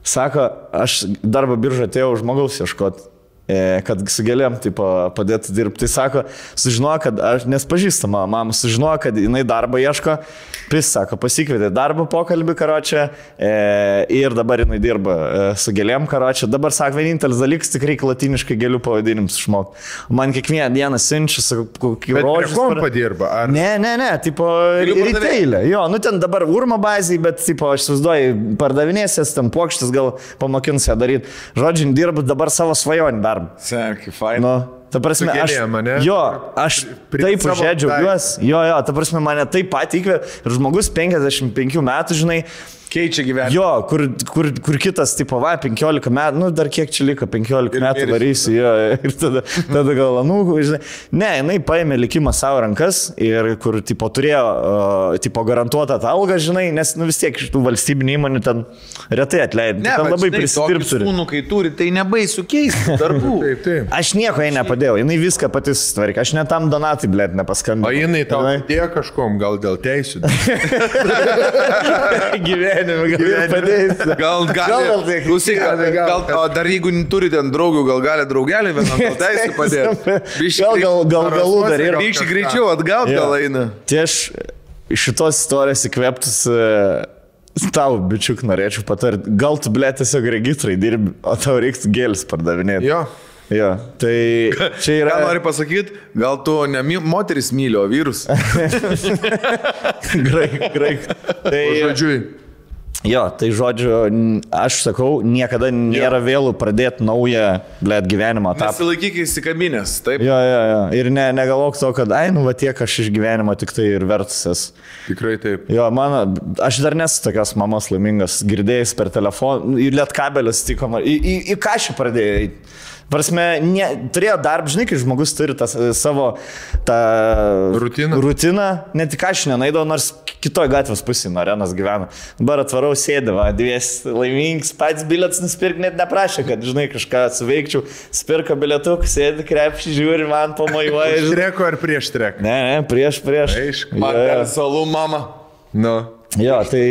sako, aš darbo biržą atėjau žmogaus ieškoti. E, Kad su gėlėm taip padėti dirbti. Tai sako, sužinojo, kad aš nespažįstama mama, sužinojo, kad jinai darbo ieško, pis sako, pasikvietė darbo pokalbį karočią e, ir dabar jinai dirba e, su gėlėm karočią. Dabar sako, vienintelis dalykas tik reikia latiniškai gėlių pavadinimus išmokti. Man kiekvieną dieną siunčia, sako, kokį rožį. kompo dirba, ar? Ne, ne, ne, tipo, retailė. Jo, nu ten dabar urmo bazai, bet, tipo, aš įsivaizduoju, pardavinėsės, ten plokštis gal pamokins ją daryti. Žodžiu, dirbu dabar savo svajonį darbą. Sek, fain. Nu, ta prasme, aš, gėlėm, ane? jo, aš Pri- taip užėdžiau juos, jo, jo, ta prasme, mane taip pat įkvė ir žmogus 55 metų, žinai, Keičia gyvenimą. Jo, kur, kur, kur kitas, tipo, va, 15 metų, nu dar kiek čia liko, 15 Ir metų varysiu, jo, ir tada, tada gal, nu, žinai, ne, jinai paėmė likimą savo rankas ir kur, tipo, turėjo, uh, tipo, garantuotą tą algą, žinai, nes, nu, vis tiek iš tų valstybinių įmonių ten retai atleidė, Ne, ten labai tokius Sūnų, kai turi, tai nebaisu keisti darbų. *laughs* Taip, taip. Aš nieko jai nepadėjau, jinai viską pati susitvarkė, aš net tam Donatai, blėt, nepaskambinau. O jinai tau padėjo kažkom, gal dėl teisų. *laughs* *laughs* gyvenime, gal padėsiu. Gal gali. Gal gal tai- Klausyk, gal, gal- gal- gal, o dar jeigu turite draugių, gal gali draugelį vieną gal *laughs* teisų padėti. Gal, gal, gal galų dar gal- Vykščiai greičiau atgaut Jo. gal eina. Tai aš šitos istorijos įkvėptus e, tau, bičiuk, norėčiau patarti. Gal tu, blė, tiesiog registrai dirbi, o tau reiktų gėlis pardavinėti. Jo. Jo, tai čia yra... Ką nori pasakyti? Gal tu ne mi- moteris myli, o vyrus? *laughs* Graik, graik. Tai, Žodžiu, Jo, tai žodžiu, aš sakau, niekada nėra vėlų pradėti naują, blėt, gyvenimo etapą. Nesilaikyk įsikabinės, taip? Jo, jo, jo. Ir ne, negalvok to, kad, ai, nu, va tiek aš iš gyvenimo tik tai ir vertusias. Tikrai taip. Jo, mano, aš dar nesu tokios mamos laimingas, girdėjęs per telefoną, į liet kabelis tiko, man- į, į, į ką šį pradėjai. eit. Prasme, ne, turėjo darbą, žinai, kai žmogus turi tas, e, savo tą Rutiną. rutiną, net ką aš nenaidau, nors kitoje gatvės pusėje nuo arenos gyvena. Dabar atvarau sėdimą, dvies laimingas, pats bilietas nusipirkti net neprašė, kad, žinai, kažką suveikčiau, spirka bilietuk, sėdi krepšį, žiūri, man pamojuoja. žinai. Štreko ar prieš štrek? Ne, ne, prieš, prieš. Aišku. Man per salų, mama. Nu. Jo, tai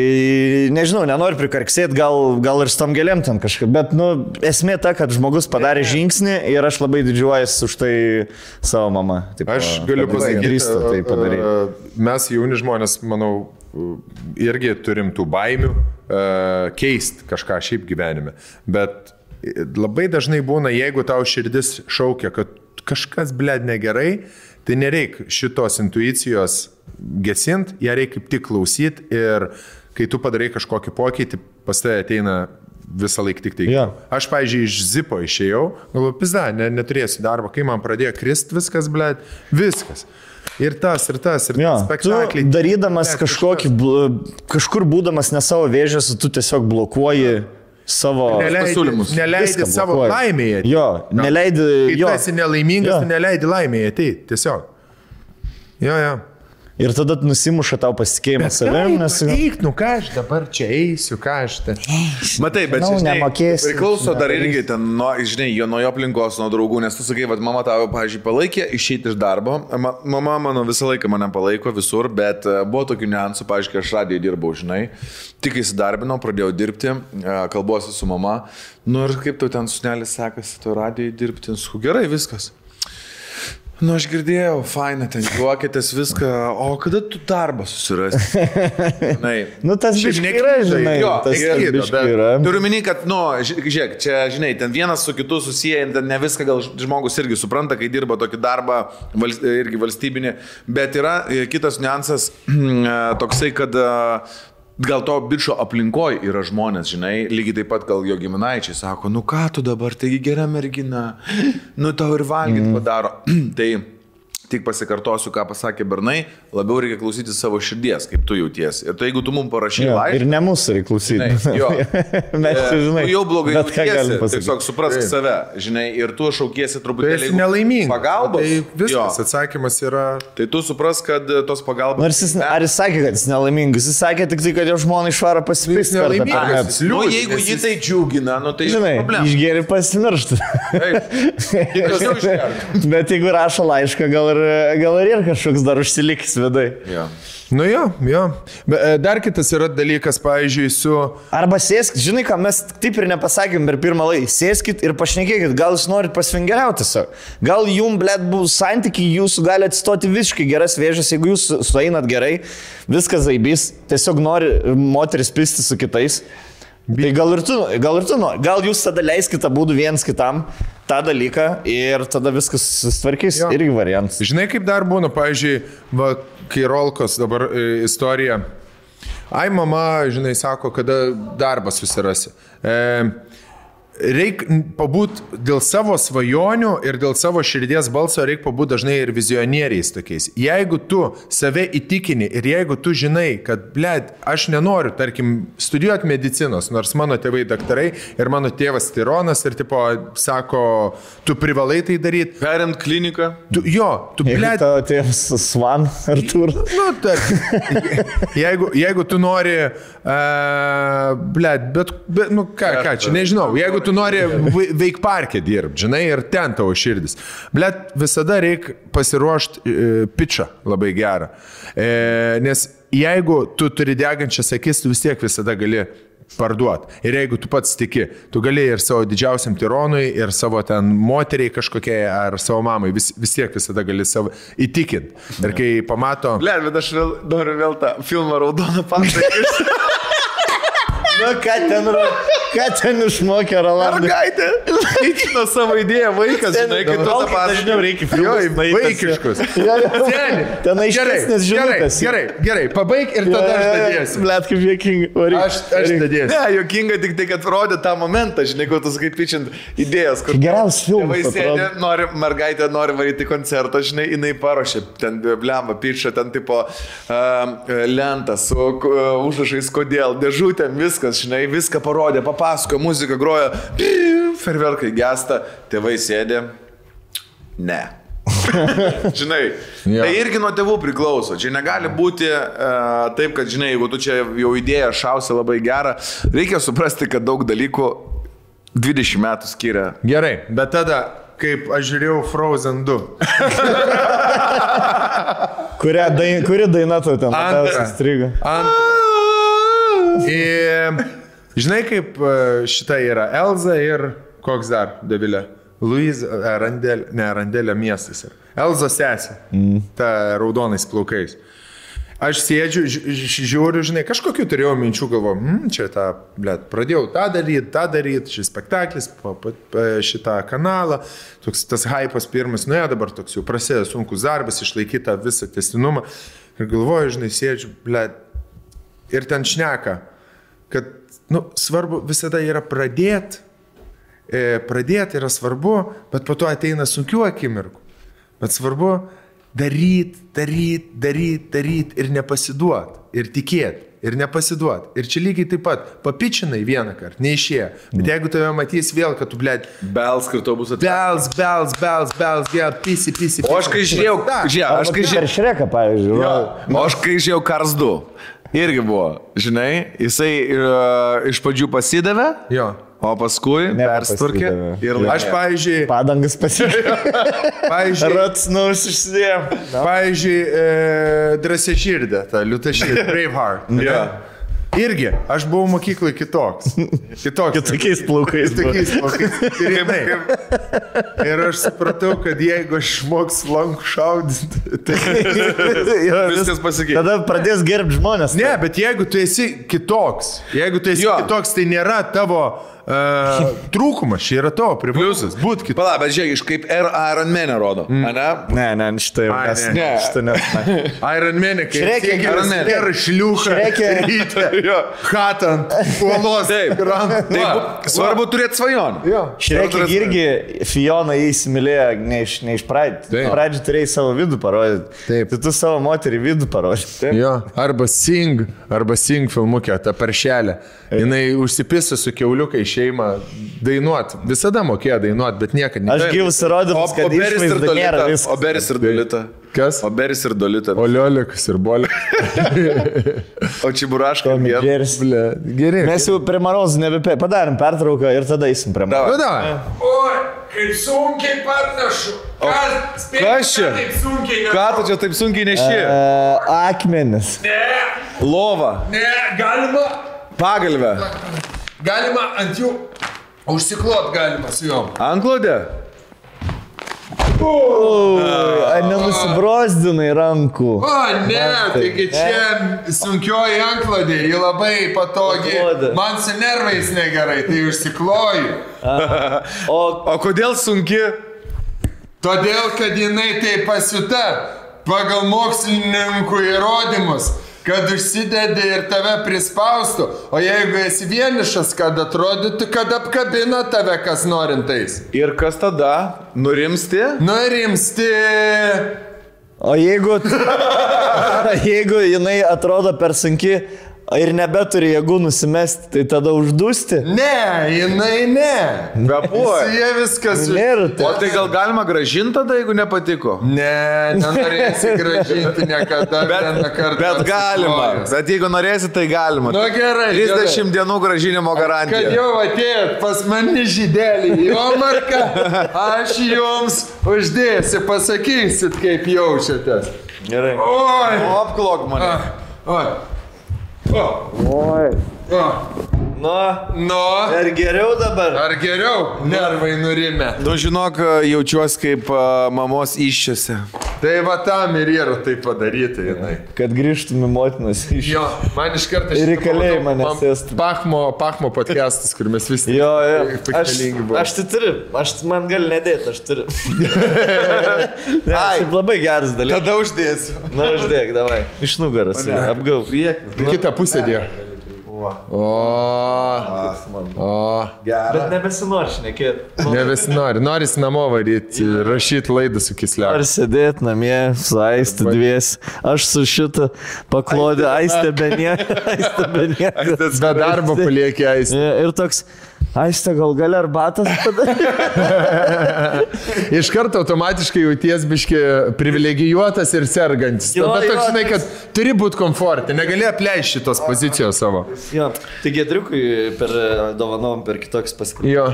nežinau, nenoriu prikarksėti, gal, gal ir stam gėlėm ten kažkaip, bet, nu, esmė ta, kad žmogus padarė žingsnį ir aš labai didžiuojuosi už tai savo mamą. Taip, Aš galiu pasakyti, tai padaryti. e, mes jauni žmonės, manau, e, irgi turim tų baimių keisti kažką šiaip gyvenime. Bet e, labai dažnai būna, jeigu tau širdis šaukia, kad kažkas bled negerai, tai nereikia šitos intuicijos gesint, ją reikia kaip tik klausyti ir kai tu padarai kažkokį pokytį, pas tai ateina visą laiką tik tai. Jo. Aš, pavyzdžiui, iš zipo išėjau, galvoju, pizda, ne, neturėsiu darbo, kai man pradėjo krist viskas, bled, viskas. Ir tas, ir tas, ir tas spektakliai. tu darydamas Blet, kažkokį, kažkur būdamas ne savo vėžės, tu tiesiog blokuoji savo... Neleidi, pasiūlymus. neleidi Viską savo blokuoji. laimėje. Jo, neleidi. Kai tu Jo. esi nelaimingas, Jo. tu neleidi laimėje, tai tiesiog. Jo, jo. Ir tada nusimuša tau pasitikėjimą savim, nes... Eik, nu ką aš dabar čia eisiu, ką aš ten. Matai, bet Žinau, žinai, nemokėsi, priklauso dar irgi ten, nuo, žinai, jo, nuo jo aplinkos, nuo draugų, nes tu sakai, kad mama tavo, pažiūrėjau, palaikė išeiti iš darbo. Ma, mama mano visą laiką mane palaiko visur, bet e, buvo tokių niuansų, pažiūrėjau, kai aš radijoje dirbau, žinai, tik įsidarbinau, pradėjau dirbti, e, kalbuosi su mama. Nu ir kaip tau ten sunelis sekasi, tu radijoje dirbti, su gerai viskas. Nu, aš girdėjau, faina, ten juokėtės viską, o kada tu darbą susirasi? *laughs* Nu, tas biškai yra, žinai. jo, tas biškai bet yra. Turiu minį, kad, nu, ži- žiūrėk, čia, žinai, ten vienas su kitu susiję, ten ne viską gal žmogus irgi supranta, kai dirba tokį darbą, vals, irgi valstybinį, bet yra e, kitas niuansas *clears throat* e, toksai, kad e, gal to bičio aplinkoje yra žmonės, žinai, lygiai taip pat gal jo giminaičiai sako, nu ką tu dabar, taigi gera mergina, nu tau ir valgyti mm. padaro. *clears throat* tai Tik pasikartosiu, ką pasakė Bernai, labiau reikia klausyti savo širdies, kaip tu jauties. Ir tai jeigu tu mums parašy Jo, laišką, ir ne mūsų reikia klausyti. Žinai, jo. *laughs* Mes čia, žinai. Jau blogai bet ką galim jautiesi, pasakyti. tiesiog suprask Taip. save, žinai, ir tu šaukiesi truputėlį jeigu nelaimingas. Pagalbos. Tai viskas, Jo. atsakymas yra. Tai tu suprask, kad e, tos pagalbos. Nors jis, ar jis sakė, kad jis nelaimingas, jis sakė tik tai, kad jo žmona išvaro Jis nelaimingas, per jis metus. Nu, jeigu nes jį jis- tai džiugina, nu tai Žinai, problema. išgeri pasimiršti. *laughs* Bet jeigu rašo laišką, gal ir, gal ir, ir kažkoks dar užsilikęs vidai. Jo. Nu jo, jo. Bet e, dar kitas yra dalykas, pavyzdžiui, su... Arba sėskit, žinai, ką mes taip ir nepasakėm per pirmą laiką. Sėskit ir pašnekėkit, gal jūs norit pasvingeriauti tiesiog. Gal jum, blėt, bus santykiai, jūsų gali atstoti visiškai geras vėžės, jeigu jūs sueinat gerai, viskas zaibys, tiesiog nori moteris pisti su kitais. Tai gal ir tu, gal ir tu, gal jūs tada leiskite būdų viens kitam tą dalyką ir tada viskas susitvarkys. Jo. Irgi variantas. Žinai, kaip dar būna, pavyzdžiui, va, kai Rolkos dabar e, istorija. Ai, mama, žinai, sako, kada darbą susirasi. E, Reikia pabūt dėl savo svajonių ir dėl savo širdies balso, reikia pabūt dažnai ir vizionieriais tokiais. Jeigu tu save įtikini ir jeigu tu žinai, kad, blėd, aš nenoriu, tarkim, studijuoti medicinos, nors mano tėvai daktarai ir mano tėvas tironas ir, tipo, sako, tu privalai tai daryti. Perimt kliniką. Tu, jo, tu, blėd, tavo tėvas Svan Artur. Nu, tarkim, jeigu, jeigu tu nori, uh, blėt, bet, bet, nu ką, ką čia, nežinau, jeigu tu nori veik parke dirbti, žinai, ir ten tavo širdis, blėt, visada reikia pasiruošti uh, pičą labai gerą. E, nes jeigu tu turi degančias akis, tu vis tiek visada gali parduot. Ir jeigu tu pats tiki, tu gali ir savo didžiausiam tironui, ir savo ten moteriai kažkokiai, ar savo mamai, vis, vis tiek visada gali savo įtikinti. Ir kai pamato... Ble, bet aš vėl, noriu vėl tą filmą Raudoną Pantą. *laughs* Nu, ką ten, ką ten išmokė Rolandai? Mergaitė, įtikino savo idėją, vaikas, žinai, kai tu tą Dažniau pasakoji. reikia filmuoti. vaikiškus. *laughs* Ten Gerai, aiškesnės gerai, gerai, gerai, pabaig ir tada aš dadėsiu. Blet, kaip jėkinga. Aš, aš dadėsiu. Ne, jokinga tik tai, kad rodė tą momentą, žinai, kur tu sakai pičiant idėjas. Geriausias filmas, Tėvai sėdė, atrodo. nori, mergaitė nori varyti koncertą, žinai, jinai paruošė, ten blemba, pičia, ten tipo uh, lentą su uh, užrašais, kodėl, dėžutėm, viskas, žinai, viską parodė, papasakojo, muzika groja, ferverkai gesta, tėvai sėdė. Ne. *laughs* žinai, Jo. tai irgi nuo tėvų priklauso. Čia negali būti uh, taip, kad, žinai, jeigu tu čia jau idėją šausi labai gerą, reikia suprasti, kad daug dalykų 20 metų skiria. Gerai, bet tada, kaip aš žiūrėjau Frozen 2. *laughs* Kuria daina, kuri daina tu ten Antra. labiausiai strigo? Ir, žinai, kaip e, šita yra Elza ir koks dar, Devilė? Luiza, e, Randelė, ne, Randelė miestas. Elza sesė, mm. ta raudonais plaukais. Aš sėdžiu, ži- ži- žiūriu, žinai, kažkokiu turėjau minčių, galvoju, hm, čia tą, blėt, pradėjau tą daryti, tą daryti, šis spektaklis, po, po, po šitą kanalą, toks tas hypas pirmas, nuėjo dabar toks jau prasideda sunkus darbas, išlaikyti tą visą testinumą. Ir galvoju, žinai, sėdžiu, blėt, ir ten šneka, kad, nu, svarbu visada yra pradėti, e, pradėti yra svarbu, bet po to ateina sunkių akimirkų. Bet svarbu daryti, daryti, daryti, daryti ir nepasiduoti, ir tikėti, ir nepasiduoti. Ir čia lygiai taip pat, papičinai vieną kartą, neišėjo. Bet jeigu tave matys vėl, kad tu, blėt, Bels, kur to bus atėjęs. bels, bels, bels, bels, vėl, pisi, pisi. O aš kai žiūrėjau, žiūrėjau, aš kai žiūrėjau. šreką, pavyzdžiui. Jo, o aš kai žiūrėjau Kars 2. Irgi buvo, žinai, jisai uh, iš pradžių pasidavė, Jo. o paskui persitvarkė. Nepasidavė. Ir Aš, pavyzdžiui, Padangas pasižiūrėjau. pavyzdžiui, Ratsnaus išsidėjau. Pavyzdžiui, e, drąsia širdė, ta liūta širdė, *laughs* Braveheart. ne? Irgi, aš buvau mokykloje kitoks. Kitoks. Tokiais plaukais. Tokiais plaukais. Ir, jinai. ir aš supratau, kad jeigu aš išmoksiu lankų šaudyti, tai... Jo, vis- Viskas pasikeitė. Tada pradės gerbti žmonės. Ne, bet jeigu tu esi kitoks, jeigu tu esi Jo. kitoks, tai nėra tavo uh, trūkumas, čia yra tavo privalumas. Būt kitoks. Pala, bet žiūrėk, iš kaip R Iron Man rodo. Mm. Ne? Ne, ne, šitą jau Ai, mes. ne. Šitą ne. *laughs* Iron Man, kai Šreke, Iron Man. ir šliuka, Šreke. ryte, *laughs* Jo. hatant, uolos, Taip. Tai bu- svarbu turėti svajonę. Jo. Šrekė irgi Fiona įsimylėjo ne iš, ne iš pradžių. Taip. Pradžių turėjai savo vidų parodyti. Taip. Tai tu savo moterį vidų parodai. Jo, arba Sing, arba Sing filmukė, ta paršelė. Jis užsipisa su keuliukai šeima dainuot. Visada mokėjo dainuot, bet niekada ne. Aš gyvus O, įrodymas, kad Beris ir Dolita. viskas. *laughs* O Beris ir Dolita. Kas? O Beris ir Dolita. O Liolikas ir Bolė. O vien. Jerry. Ble, Gerai. Mes jau prie Marozų nebepė. Padarėm pertrauką ir tada eisim prie Marozų. da. Oi, kaip sunkiai parnešu. Kas, kas čia? Ką tu čia taip sunkiai neši? E, akmenis. Ne, Lova. ne, galima, Pagalvę. Galima ant jų užsiklot galima su juom. Anklodė. Ar nenusibrozdinai rankų? O, ne, taigi čia sunkioji anklodė, ji labai patogi. Man su nervais negerai, tai užsikloju. O O kodėl sunki? Todėl, kad jinai tai pasiuta pagal mokslininkų įrodymus, kad užsidedi ir tave prispaustų, o jeigu esi vienišas, kad atrodytų, kad apkabina tave kas norintais. Ir kas tada? Nurimsti? Nurimsti. O jeigu, *laughs* jeigu jinai atrodo per sunki ir nebeturi jėgų nusimesti, tai tada uždusti? Ne, jinai ne. Su Bepuoja. jie viskas. Nėra O tai. tai gal galima gražinti tada, jeigu nepatiko? Ne, nenorėsi gražinti niekada. kartą Bet galima. Bet jeigu norėsi, tai galima. Nu gerai. 30 dienų gražinimo Kad garantija. jau atėjot pas mane žydelį į Omarką, aš jums uždėsiu, pasakysit, kaip jaučiatės. Gerai. Oi! Apklok mane. Oi! O! Oi. Nu, Nu, ar geriau dabar? ar geriau nervai nurimė? Nu, žinok, jaučiuosi kaip mamos iššiose. Tai va tam ir yra tai padaryta, jinai. Kad grįžtum į motinos iš Jo, man iš karto Ir į kalėjimą nesėstum. Pachmo, Pachmo podcastas, kur mes visi Jo, jo. Aš, aš tai turiu, aš man gali nedėti, aš turiu. *laughs* ne, Ai, labai geras dalykas. Tada uždėsiu. Na, aš dėk, davai. Iš nugaras. Apgau. Kitą pusę dėjo. O, o, Bet nebesinori šnekėti. nebesinori. Noris namo varyti, rašyti laidą su kisliu. Ar sėdėti namie su aistė dvies. Aš su šitą paklodė aistė be nieko. Aistė be darbo paliekė aisti. Ir toks, aistė gal gali arbatas padaryti. *laughs* Iš karto automatiškai jauties biški privilegijuotas ir sergantis. Jo, Bet toks, žinai, kad turi būti komfortė, negali apleisti šitos pozicijos savo. Jo, tai Gedriukui per dovanom, per kitoks paskirtis. Jo.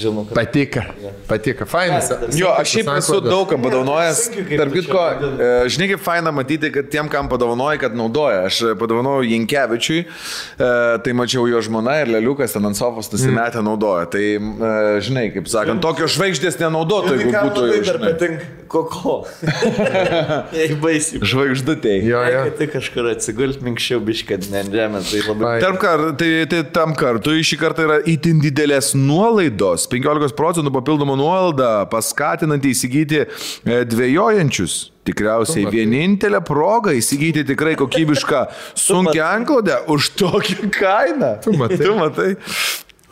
Žinau, kad... Patika, patika, fainas. Jo, aš šiaip esu daug kam padovanojęs. Tarp kitko, e, žinai kaip faina matyti, kad tiem, kam padovanoji, kad naudoja. Aš e, padovanojau Jankievičiui, e, tai mačiau jo žmona ir Leliukas ten ant sofos nusimetę naudoja. Tai, e, žinai, kaip sakant, tokios žvaigždės nenaudotų, jeigu būtų jau, dar patinka koko. *laughs* Jei baisiai. žvaigždutėj. Jo, jo. Kad tik kažkur atsigult minkščiau biškad, ne ant žemės, tai labai... Ai. Tarp kar, tai, tai tam kartui šį kartą yra itin didelės nuolaidos, 15 procentų papildomą nuolaidą, paskatinantį įsigyti e, dviejojančius. Tikriausiai vienintelė proga įsigyti tikrai kokybišką *laughs* sunkia anklodę už tokią kainą. Tu matai. Tu matai.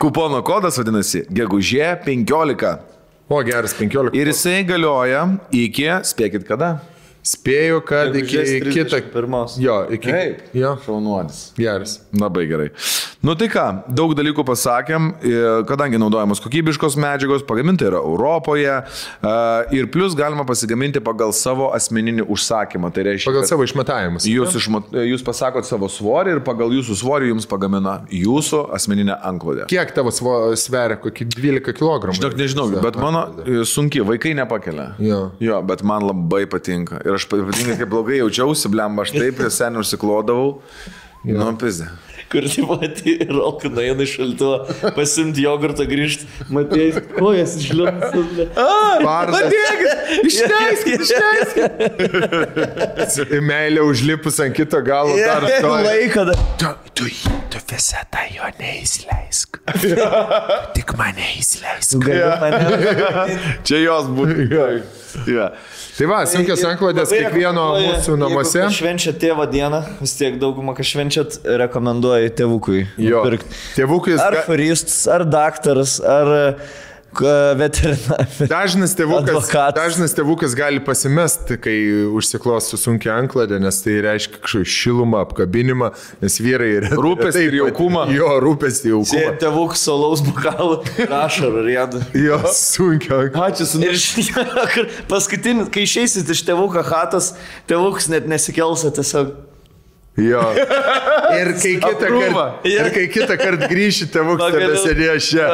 Kupono kodas vadinasi gegužė 15. O, geras 15. Ir jisai galioja iki, spėkit kada? Spėju, kad iki kitą. Pirmos. Jo, iki. Taip. Jo, Šaunuolis. geras. Labai gerai. Nu tai ką, daug dalykų pasakėm, e, kadangi naudojamos kokybiškos medžiagos, pagaminta yra Europoje e, ir plus galima pasigaminti pagal savo asmeninį užsakymą. Tai reiškia, Pagal savo išmatavimus. Jūs, išmat, jūs pasakot savo svorį ir pagal jūsų svorį jums pagamina jūsų asmeninę anklodę. Kiek tavo svo- sveria? Kokį 12 kg? Žinok, nežinau, bet mano e, sunki, vaikai nepakelia. Jo. jo, bet man labai patinka. Ir aš ypatingai, kai blogai jaučiausi, blem, aš taip prie senių užsiklodavau. Nu, pizdė. Kur tai matė, rolkina eina iš šalto, pasimti jogurtą grįžti, matai, kojas išliūdus. Pardas. Išleiskit, *laughs* išleiskit. Meilė užlipus ant kito galo dar. Laiką. Tu, tu, tu visą tą jo neįsileisk. *laughs* Tik mane įsileisk. *laughs* Čia jos būtų. Ja. Tai va, sunkios anklodės kiekvieno mūsų namuose. Švenčia tėvo dieną, vis tiek daugumą, kas švenčiat, rekomenduoju tėvukui. Jo. nupirkt. Tėvukais. Ar ga- faristas, ar daktaras, ar veterinaras. Dažnas tėvukas, Advokatas. dažnas tėvukas gali pasimesti, kai užsiklos su sunkia anklodė, nes tai reiškia kažkokį šilumą, apkabinimą, nes vyrai yra. Rūpestį ir jaukumą. Jo, rūpestį jaukumą. Tėvukas salaus bokalų, rašo ar rėdu. Jo, sunkia anklodė. Ačiū, su Ir *laughs* paskutinis, kai išeisit iš tėvuko hatos, tėvukas net nesikels, tiesiog... Jo. *laughs* Ir kai kitą kartą, ir kai kitą kartą grįšite, tebe sėdėjo čia.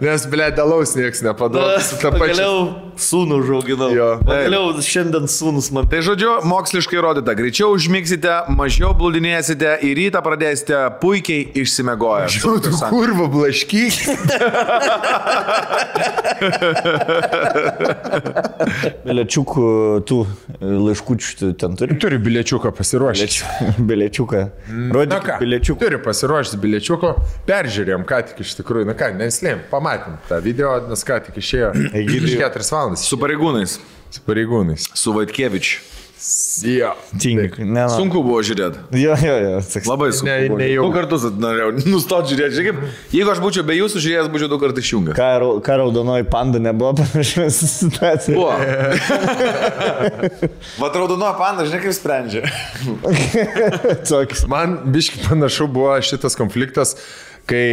Nes, ble, dalaus niekas nepadarys. Pagaliau sūnų užauginau. Jo. Pagaliau šiandien sūnus man. Tai žodžiu, moksliškai įrodyta, greičiau užmigsite, mažiau blūdinėsite ir rytą pradėsite puikiai išsimiegoję. Tu, tu kurva blaškyk. Biliečiukų, tų laiškučių tu ten turi. Turi biliečiuką pasiruošti. Biliečiuką. Na Rodyk ką, biliečiuką. turi pasiruošti biliečiuko. Peržiūrėjom, ką tik iš tikrųjų, na ką, neslėm, pamatėm tą video, nes ką tik išėjo. Iš 4 valandas. Su pareigūnais, Su pareigūnais. su Vaitkievič. Jo. Tink. Ne, nu. Sunku buvo žiūrėti. Jo, jo, jo. toks- Labai sunku. Ne- buvo. nejau. Du kartus norėjau *laughs* nustoti žiūrėti. Žiūrėk, jeigu aš būčiau be jūsų žiūrėjęs, būčiau du kartus išjungęs. Ką, ką raudonoji panda nebuvo *laughs* panašiai *laughs* situacija. Buvo. Vat raudono panda, žinai, kaip sprendžia. Man biški panašu buvo šitas konfliktas, kai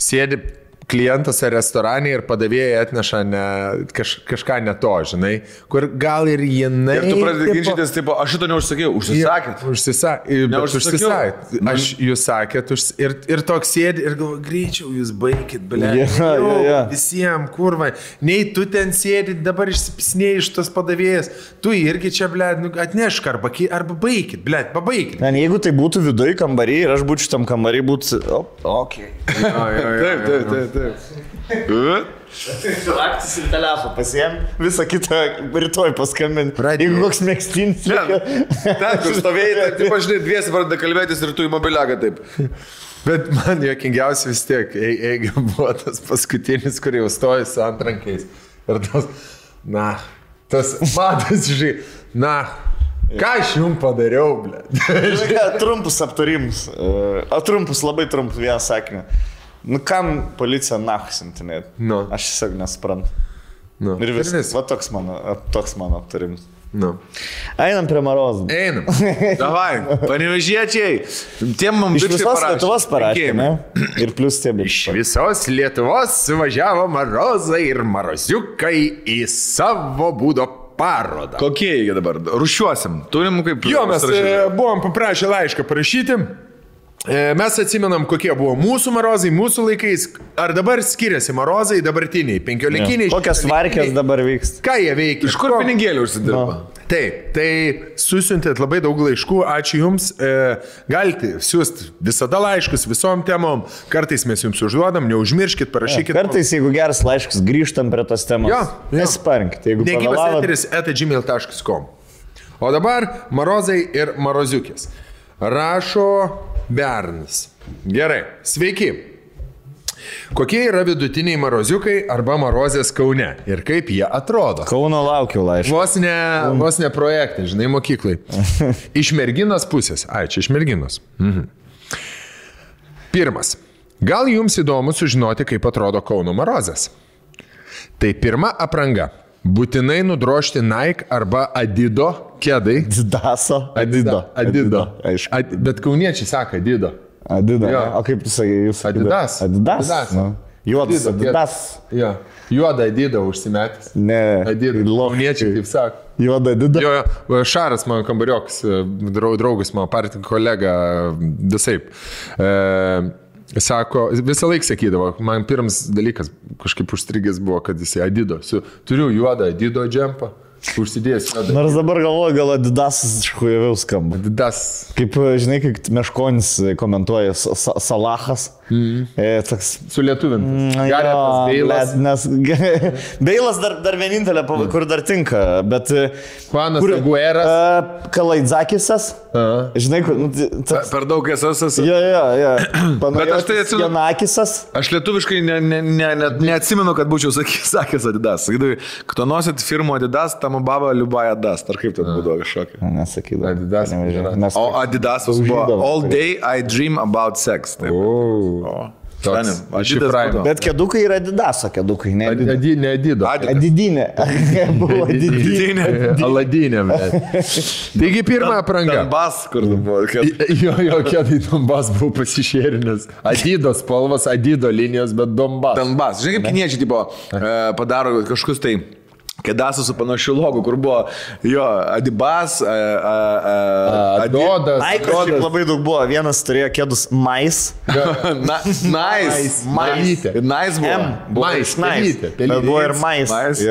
sėdi klientas ar restorane ir padavėjai atneša ne, kaž, kažką ne to, žinai, kur gal ir jinai. Ir tu pradedi tipo- ginčytis, taip, aš šito neužsakiau, užsisakėt. Užsisakė. Neužsisakiau. Užsisakėt. Aš jūs sakėt, už, ir, ir toks sėdi ir galvoju, greičiau jūs baigit, ble. Jo, jo, jo. Visiems, kurva. Nei tu ten sėdi, dabar išsipisnėjai iš tos padavėjas. Tu irgi čia, ble, nu, atnešk arba, arba baigit, ble, pabaigit. Ne, jeigu tai būtų viduje kambarį ir aš būčiau tam kambarį, būtų... O, okay. Taip, taip, taip. taip. Taip. Raktis ir telefą pasiem, visą kitą rytoj paskambinti. Jeigu koks mėgstinis. Ne, ten, kur stovėjai, tai, taip, aš žinai, dviesi pradeda kalbėtis ir tu į mobiliagą taip. Bet man jokingiausia vis tiek, ei- eiga buvo tas paskutinis, kur jau stoja su antrankiais. Ir tas, na, tas matas, žinai, na, ką aš jums padariau, ble. Trumpus aptarimus. E, O trumpus, labai trumpus vieną sakinį. Nu kam policija nahusintinėt? Nu. Aš tiesiog nesuprantu. Nu, Ir viskas. vis. Va toks mano, toks mano aptarimas. Nu. Einam prie Marozų. Einam. *laughs* Davai, panevežiečiai. Tiem mums Iš visos Lietuvos parašė, ne? Ir plus tie Iš visos Lietuvos suvažiavo marozai ir maroziukai į savo būdo parodą. Kokie jie dabar? Rušiuosim. Turim kaip... Jo, mes užsirašyti. e, buvom paprašę laišką parašyti. E, Mes atsimenam, kokie buvo mūsų marozai, mūsų laikais. Ar dabar skiriasi marozai dabartiniai, penkiolikiniai? Kokias varkės dabar vyksta? Ką jie veikia? Iš kur pinigėlių užsidirba? Taip, tai susintėt labai daug laiškų, ačiū Jums. E, galite siūsti visada laiškus visom temom, kartais mes Jums užduodam, neužmirškit, parašykit. Kartais, jeigu geras laiškas, grįžtam prie tos temos. Jo, jo. Nesiparinkite, jeigu Negyvas eteris etagmail.com. O dabar marozai ir maroziukės. Rašo Bernas. Gerai, sveiki. Kokie yra vidutiniai maroziukai arba marozės Kaune ir kaip jie atrodo? Kauno laukiu laišką. Vos ne, vos ne projektai, žinai, mokyklai. *laughs* Iš merginos pusės. Ai, čia iš merginos. Mhm. Pirmas. Gal jums įdomu sužinoti, kaip atrodo Kauno marozės? Tai pirma apranga. Būtinai nudrošti Nike arba Adido kėdai. Didaso. Adido. Adido. Aišku. Ad, bet kauniečiai sako Adido. Adido. Jo. O kaip tu sakai, jūs sakėte? Adidas. Adidas. Adidas. Nu. Juodas Adido, Adidas. Jo. Juoda Adido užsimetęs. Ne. Adido. Kauniečiai taip sako. Juoda Adidas. Jo, jo, Šaras, mano kambariokas, drau- draugas, mano partijų kolega, visai. E, sako, visą laiką sakydavo, man pirmas dalykas kažkaip užstrigęs buvo, kad jis Adido. Su, turiu juodą Adido džempą, užsidėjęs. Nors dabar galvoju, gal Adidasas škujaviau skamba. Adidas. Kaip, žinai, kaip Meškonis komentuoja Sa- Sa- Salahas. Mm. E, toks. Sulietuvintas. Mm, Garetas Beilas. Nes *laughs* Beilas dar, dar vienintelė, pava- kur dar tinka, bet... e, Juanas kur- Agueras. e, Kalaidzakisas. Aha. Žinai, kur... nu, tai- Per, toks- per daug esas. Jo, jo, jo. *clears throat* Bet aš tai atsimenu- Janakisas. Aš lietuviškai ne, ne, ne, ne, neatsimenu, kad būčiau sakęs Adidas. Sakydavai, kad nosit firmų Adidas, tam baba liubai Adidas. Ar kaip ten būdavo kažkokia. Nesakydavau. Adidas. Mes O Adidasas buvo. All day I dream about sex. Taip. O. Senim, Adidas. Bet kedukai yra Adidaso kedukai, ne Adidas. Adi, ne Adido. Adidas. Adidinė. *laughs* Buvo Adidinė. Didinė. *laughs* Aladinė. Taigi pirma apranga. Bas, kur buvo. Jo, jo, kėdai Donbas buvo pasišėrinęs. Adido spalvas, Adido linijos, bet Donbas. Donbas. Žinai, kaip kiniečiai tipo, e, padaro kažkokius tai Kedasus su panašiu logu, kur buvo jo Adibas, Adodas. Šiaip labai daug buvo. Vienas turėjo kėdus Mais. *laughs* Na, nice. Ir nice buvo. Mais, Bet buvo ir Mais. Nice.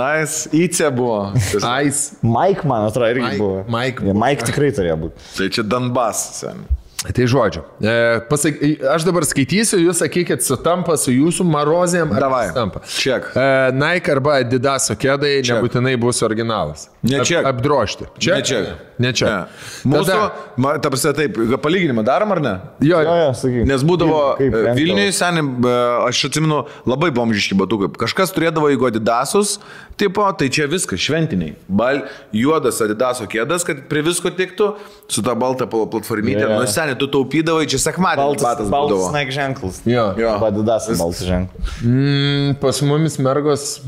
Nice. Ice buvo. *laughs* Ice. Mike, man atrodo, irgi Mike- buvo. Mike. Mike tikrai turėjo būti. Tai čia Donbas. Sen. Tai žodžiu, e, pasak, aš dabar skaitysiu, jūs sakykit, sutampa su jūsų marozėm. ar Davai. Sutampa. Check. E, Nike arba Adidaso kėdai Check. nebūtinai bus originalas. Ne Ap- check. Apdrošti. Čia? Ne čia. Ne čia. Ne. Mūsų, Tada- ma, ta prasme, taip, palyginimą darom ar ne? Jo, Jo, jo, sakyk. Nes būdavo Kaip- kaip e? Vilniuje seniai, e, aš atsimenu, labai bomžiški batukai. Kažkas turėdavo į Adidasus, tipo, tai čia viskas šventiniai. Bal, juodas Adidaso kėdas, kad prie visko tiktų, su ta balta pla- platformytė. Yeah. Nu, seniai, tu taupydavai, čia sekmadienis Baltas, baltas. Nike ženklas. Jo. Jo. Adidas baltas ženklas. Mm, pas mumis mergos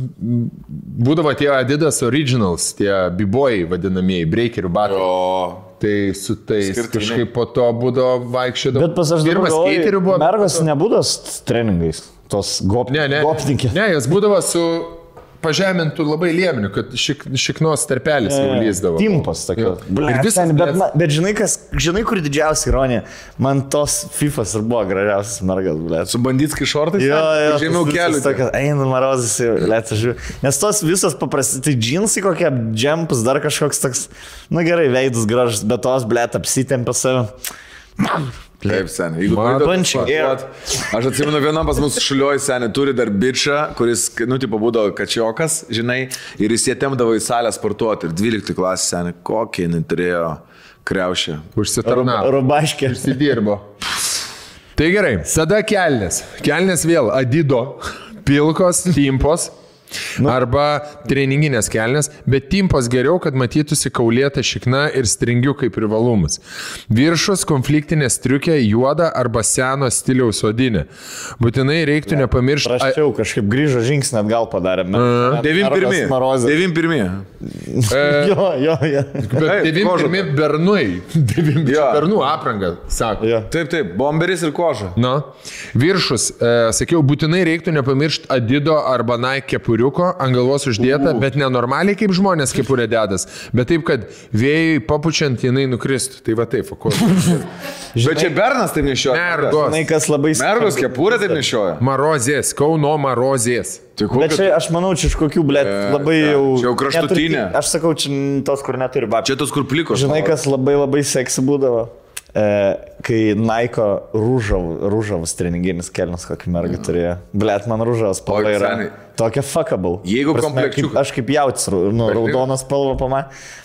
būdavo tie Adidas Originals, tie b-boy vadinamieji, breakerių batai. O, Tai su tais Skirtingai. kažkaip po to būdavo vaikščiodavo. Bet pas aš galvoju, skeiterių buvo. Mergos nebūdavo s- treningais. Tos gop, Ne, ne. gopnikė. Ne, jos būdavo su pažemintų labai lieminiu, kad šik, šiknos tarpelis jau lyzdavo. Timpas. Jo. Ir visas, bet, bet, na, bet žinai, kas, žinai, kur didžiausia ironija? Man tos FIFAs ir buvo gražiausias mergas, ble. su banditski šortais? Jo, jo, Žemiau kelių. Tokia, eina marozas, lėtas, nes tos visos paprastai, tai džinsai kokie, džempus, dar kažkoks toks, na gerai, veidus gražus, bet tos, ble, apsitempė save. Taip, seniai. Jeigu air. sportuot- Aš atsimenu, vienam pas mus šuliuoju seniai turi dar bičią, kuris, nu, tipo, būdavo kačiokas, žinai, ir jis jie temdavo į salę sportuoti. Ir 12 klasė seniai, kokį jinai turėjo kreušę. Užsitarnavo. Rubaškė. Užsidirbo. Tai gerai, tada kelnes. Kelnes vėl Adido, pilkos, timpos. Nu. Arba treninginės kelnes, bet timpos geriau, kad matytųsi kaulėta šikna ir stringiukai privalumus. Viršus konfliktinė striukė, juoda arba seno stiliaus odinė. Būtinai reiktų nepamiršti. a- Praščiau, kažkaip grįžo žingsnį atgal padarėme. 91. Marozas. 91. *laughs* Jo, jo, jo. Bet Taip, devim koža. pirmi bernui. *laughs* Devim Jo. bernų apranga, sako. jo. Taip, taip, bomberis ir koža. Na, viršus, e, sakiau, būtinai reiktų nepamiršti Adido arba Nike kepuriuko ant galvos uždėta, uh. bet nenormaliai kaip žmonės kepurė dedas, bet taip, kad vėjui papučiant jinai nukristų. Tai va taip, fokuo. *laughs* Bet čia Bernas taip nešioja. Mergos. Žinai, kas labai Mergos kepurė taip nešioja. Marozės, Kauno Marozės. Tai Bet čia, aš manau, čia iš kokių, blė, labai ne, jau... čia jau kraštutinė. neturi- Aš sakau, čia tos, kur neturi babčių. Čia tos, kur plikos. Žinai, kas labai labai seksy būdavo? E, kai Naiko rūžav, rūžavas treninginis kelnes kokį mergą turėjo. Blet, man rūžavas spalva yra seniai. Tokia fuckable. Jeigu kaip, Aš kaip jautis, nu, raudonas spalva pama,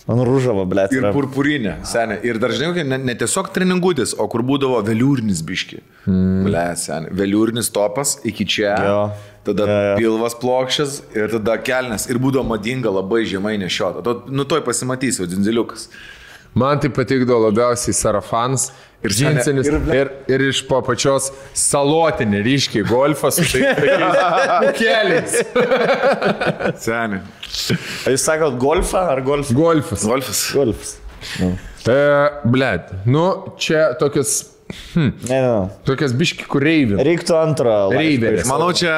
man rūžava, blet. Ir purpurinė, seniai. Ir dažnai kokia, ne, ne tiesiog treningutis, o kur būdavo veliūrinis biški. Mm. Ble, seniai. Veliūrinis topas iki čia. Jo. Tada Jo, jo. pilvas plokščias ir tada kelnes. Ir būdavo madinga labai žemai nešiota. Nu toj pasimatysi, o dzindziliukas. Man tai patikdavo labiausiai sarafans ir džinsinis ir, ir, ir iš po pačios salotinė ryškiai golfas su tai keliais. *laughs* Seniai. Ar Jūs sakot golfą ar golf? Golfas. Golfas. Golfas. E, bled, nu čia tokias, Ne, ne, ne. tokias biški kur reivin. Reiktų Reiveris. iš- Manau, čia...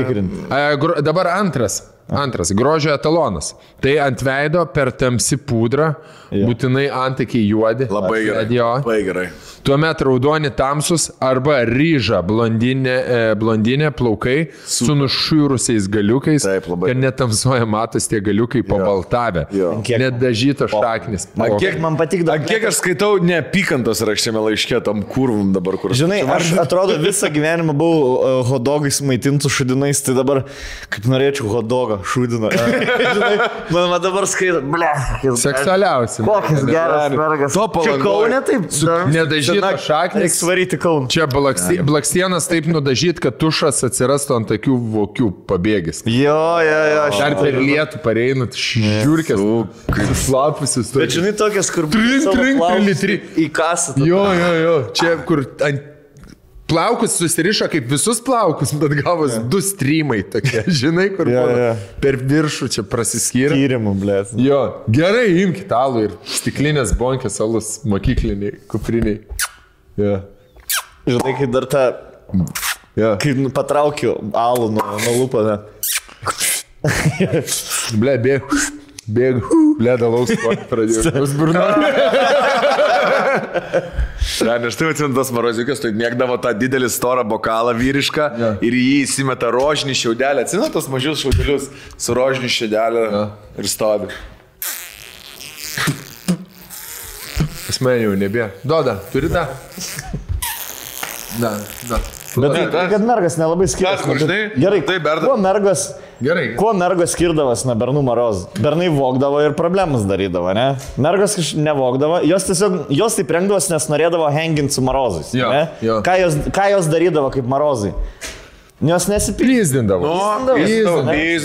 Tikrinti. E, gro, dabar antras. Antras, grožio etalonas. Tai ant veido per tamsi pudrą, Jo. būtinai antakiai juodi. Labai gerai. Jo. Labai gerai. Tuomet raudoni tamsus arba ryža blondinė, e, blondinė plaukai su, su nušiūrusiais galiukais. Taip, labai. Ir netamsuoja matos tie galiukai pabaltavę. Nedažytos šaknis. Ant kiek man patikdavo- kiek aš skaitau neapykantos raščiame laiške tam kurvum dabar, kur... Žinai, aš atrodo visą gyvenimą buvau uh, hodogais maitintų šudinais, tai dabar kaip norėčiau hodogo šudino. *laughs* Žinai, man, man dabar skaito, ble. Seksualiausi. Kokias geras mergas. To Čia palangoj. kaunė taip. Nedažytos Reikia šaknis. svaryti kaunę. Čia blaksti- blakstienas taip nudažyt, kad tušas atsirastų ant tokių vokių pabėgis. Jo, jo, jo. aš- Dar per lietų pareinat, žiūrkės, suslapusius. Bet žinai, tokias, kur savo trink, plaukus litri. į kasą. Jo, jo, jo. Čia kur ant plaukus susirišo kaip visus plaukus, *laughs* bet gavos du streamai tokie, *laughs* žinai, kur Jo, būna jo. per viršų čia prasiskyrė. Tyrimų, ble. Jo, gerai, imkite alų ir stiklinės bonkės alus mokykliniai, kupriniai. Jo, Žinai, kai dar tą, jo. kai patraukiu alų nuo, nuo lūpą. ne. Ble, bėg. Bėg. Ble, dalaus pradėjau. *laughs* Užburnu. *laughs* Seniai, aš tai atsimenu tas maroziukas, tai mėgdavo tą didelį storą bokalą vyrišką Jo. ir jį įsimeta rožinį šiaudelį. Atsimenu tos mažius šiaudelius su rožiniu šiaudeliu ir stovi. Jau nebė. Doda, turi tą? Da, da. Bet tai, tas- kad mergas nelabai skiriasi. Tas, kur, žinai, Gerai, tai berda- Kuo mergas, Gerai. kuo mergas skirdavas nuo bernų maroz? Bernai vogdavo ir problemas darydavo, ne? Mergas nevogdavo, jos tiesiog, jos taip rengdavos, nes norėdavo henginti su marozais. Jo, ne? jo. Ką, jos, ką jos darydavo kaip marozai? Jos nesipildavo. Plyzdindavo. Nu, pyzdavo,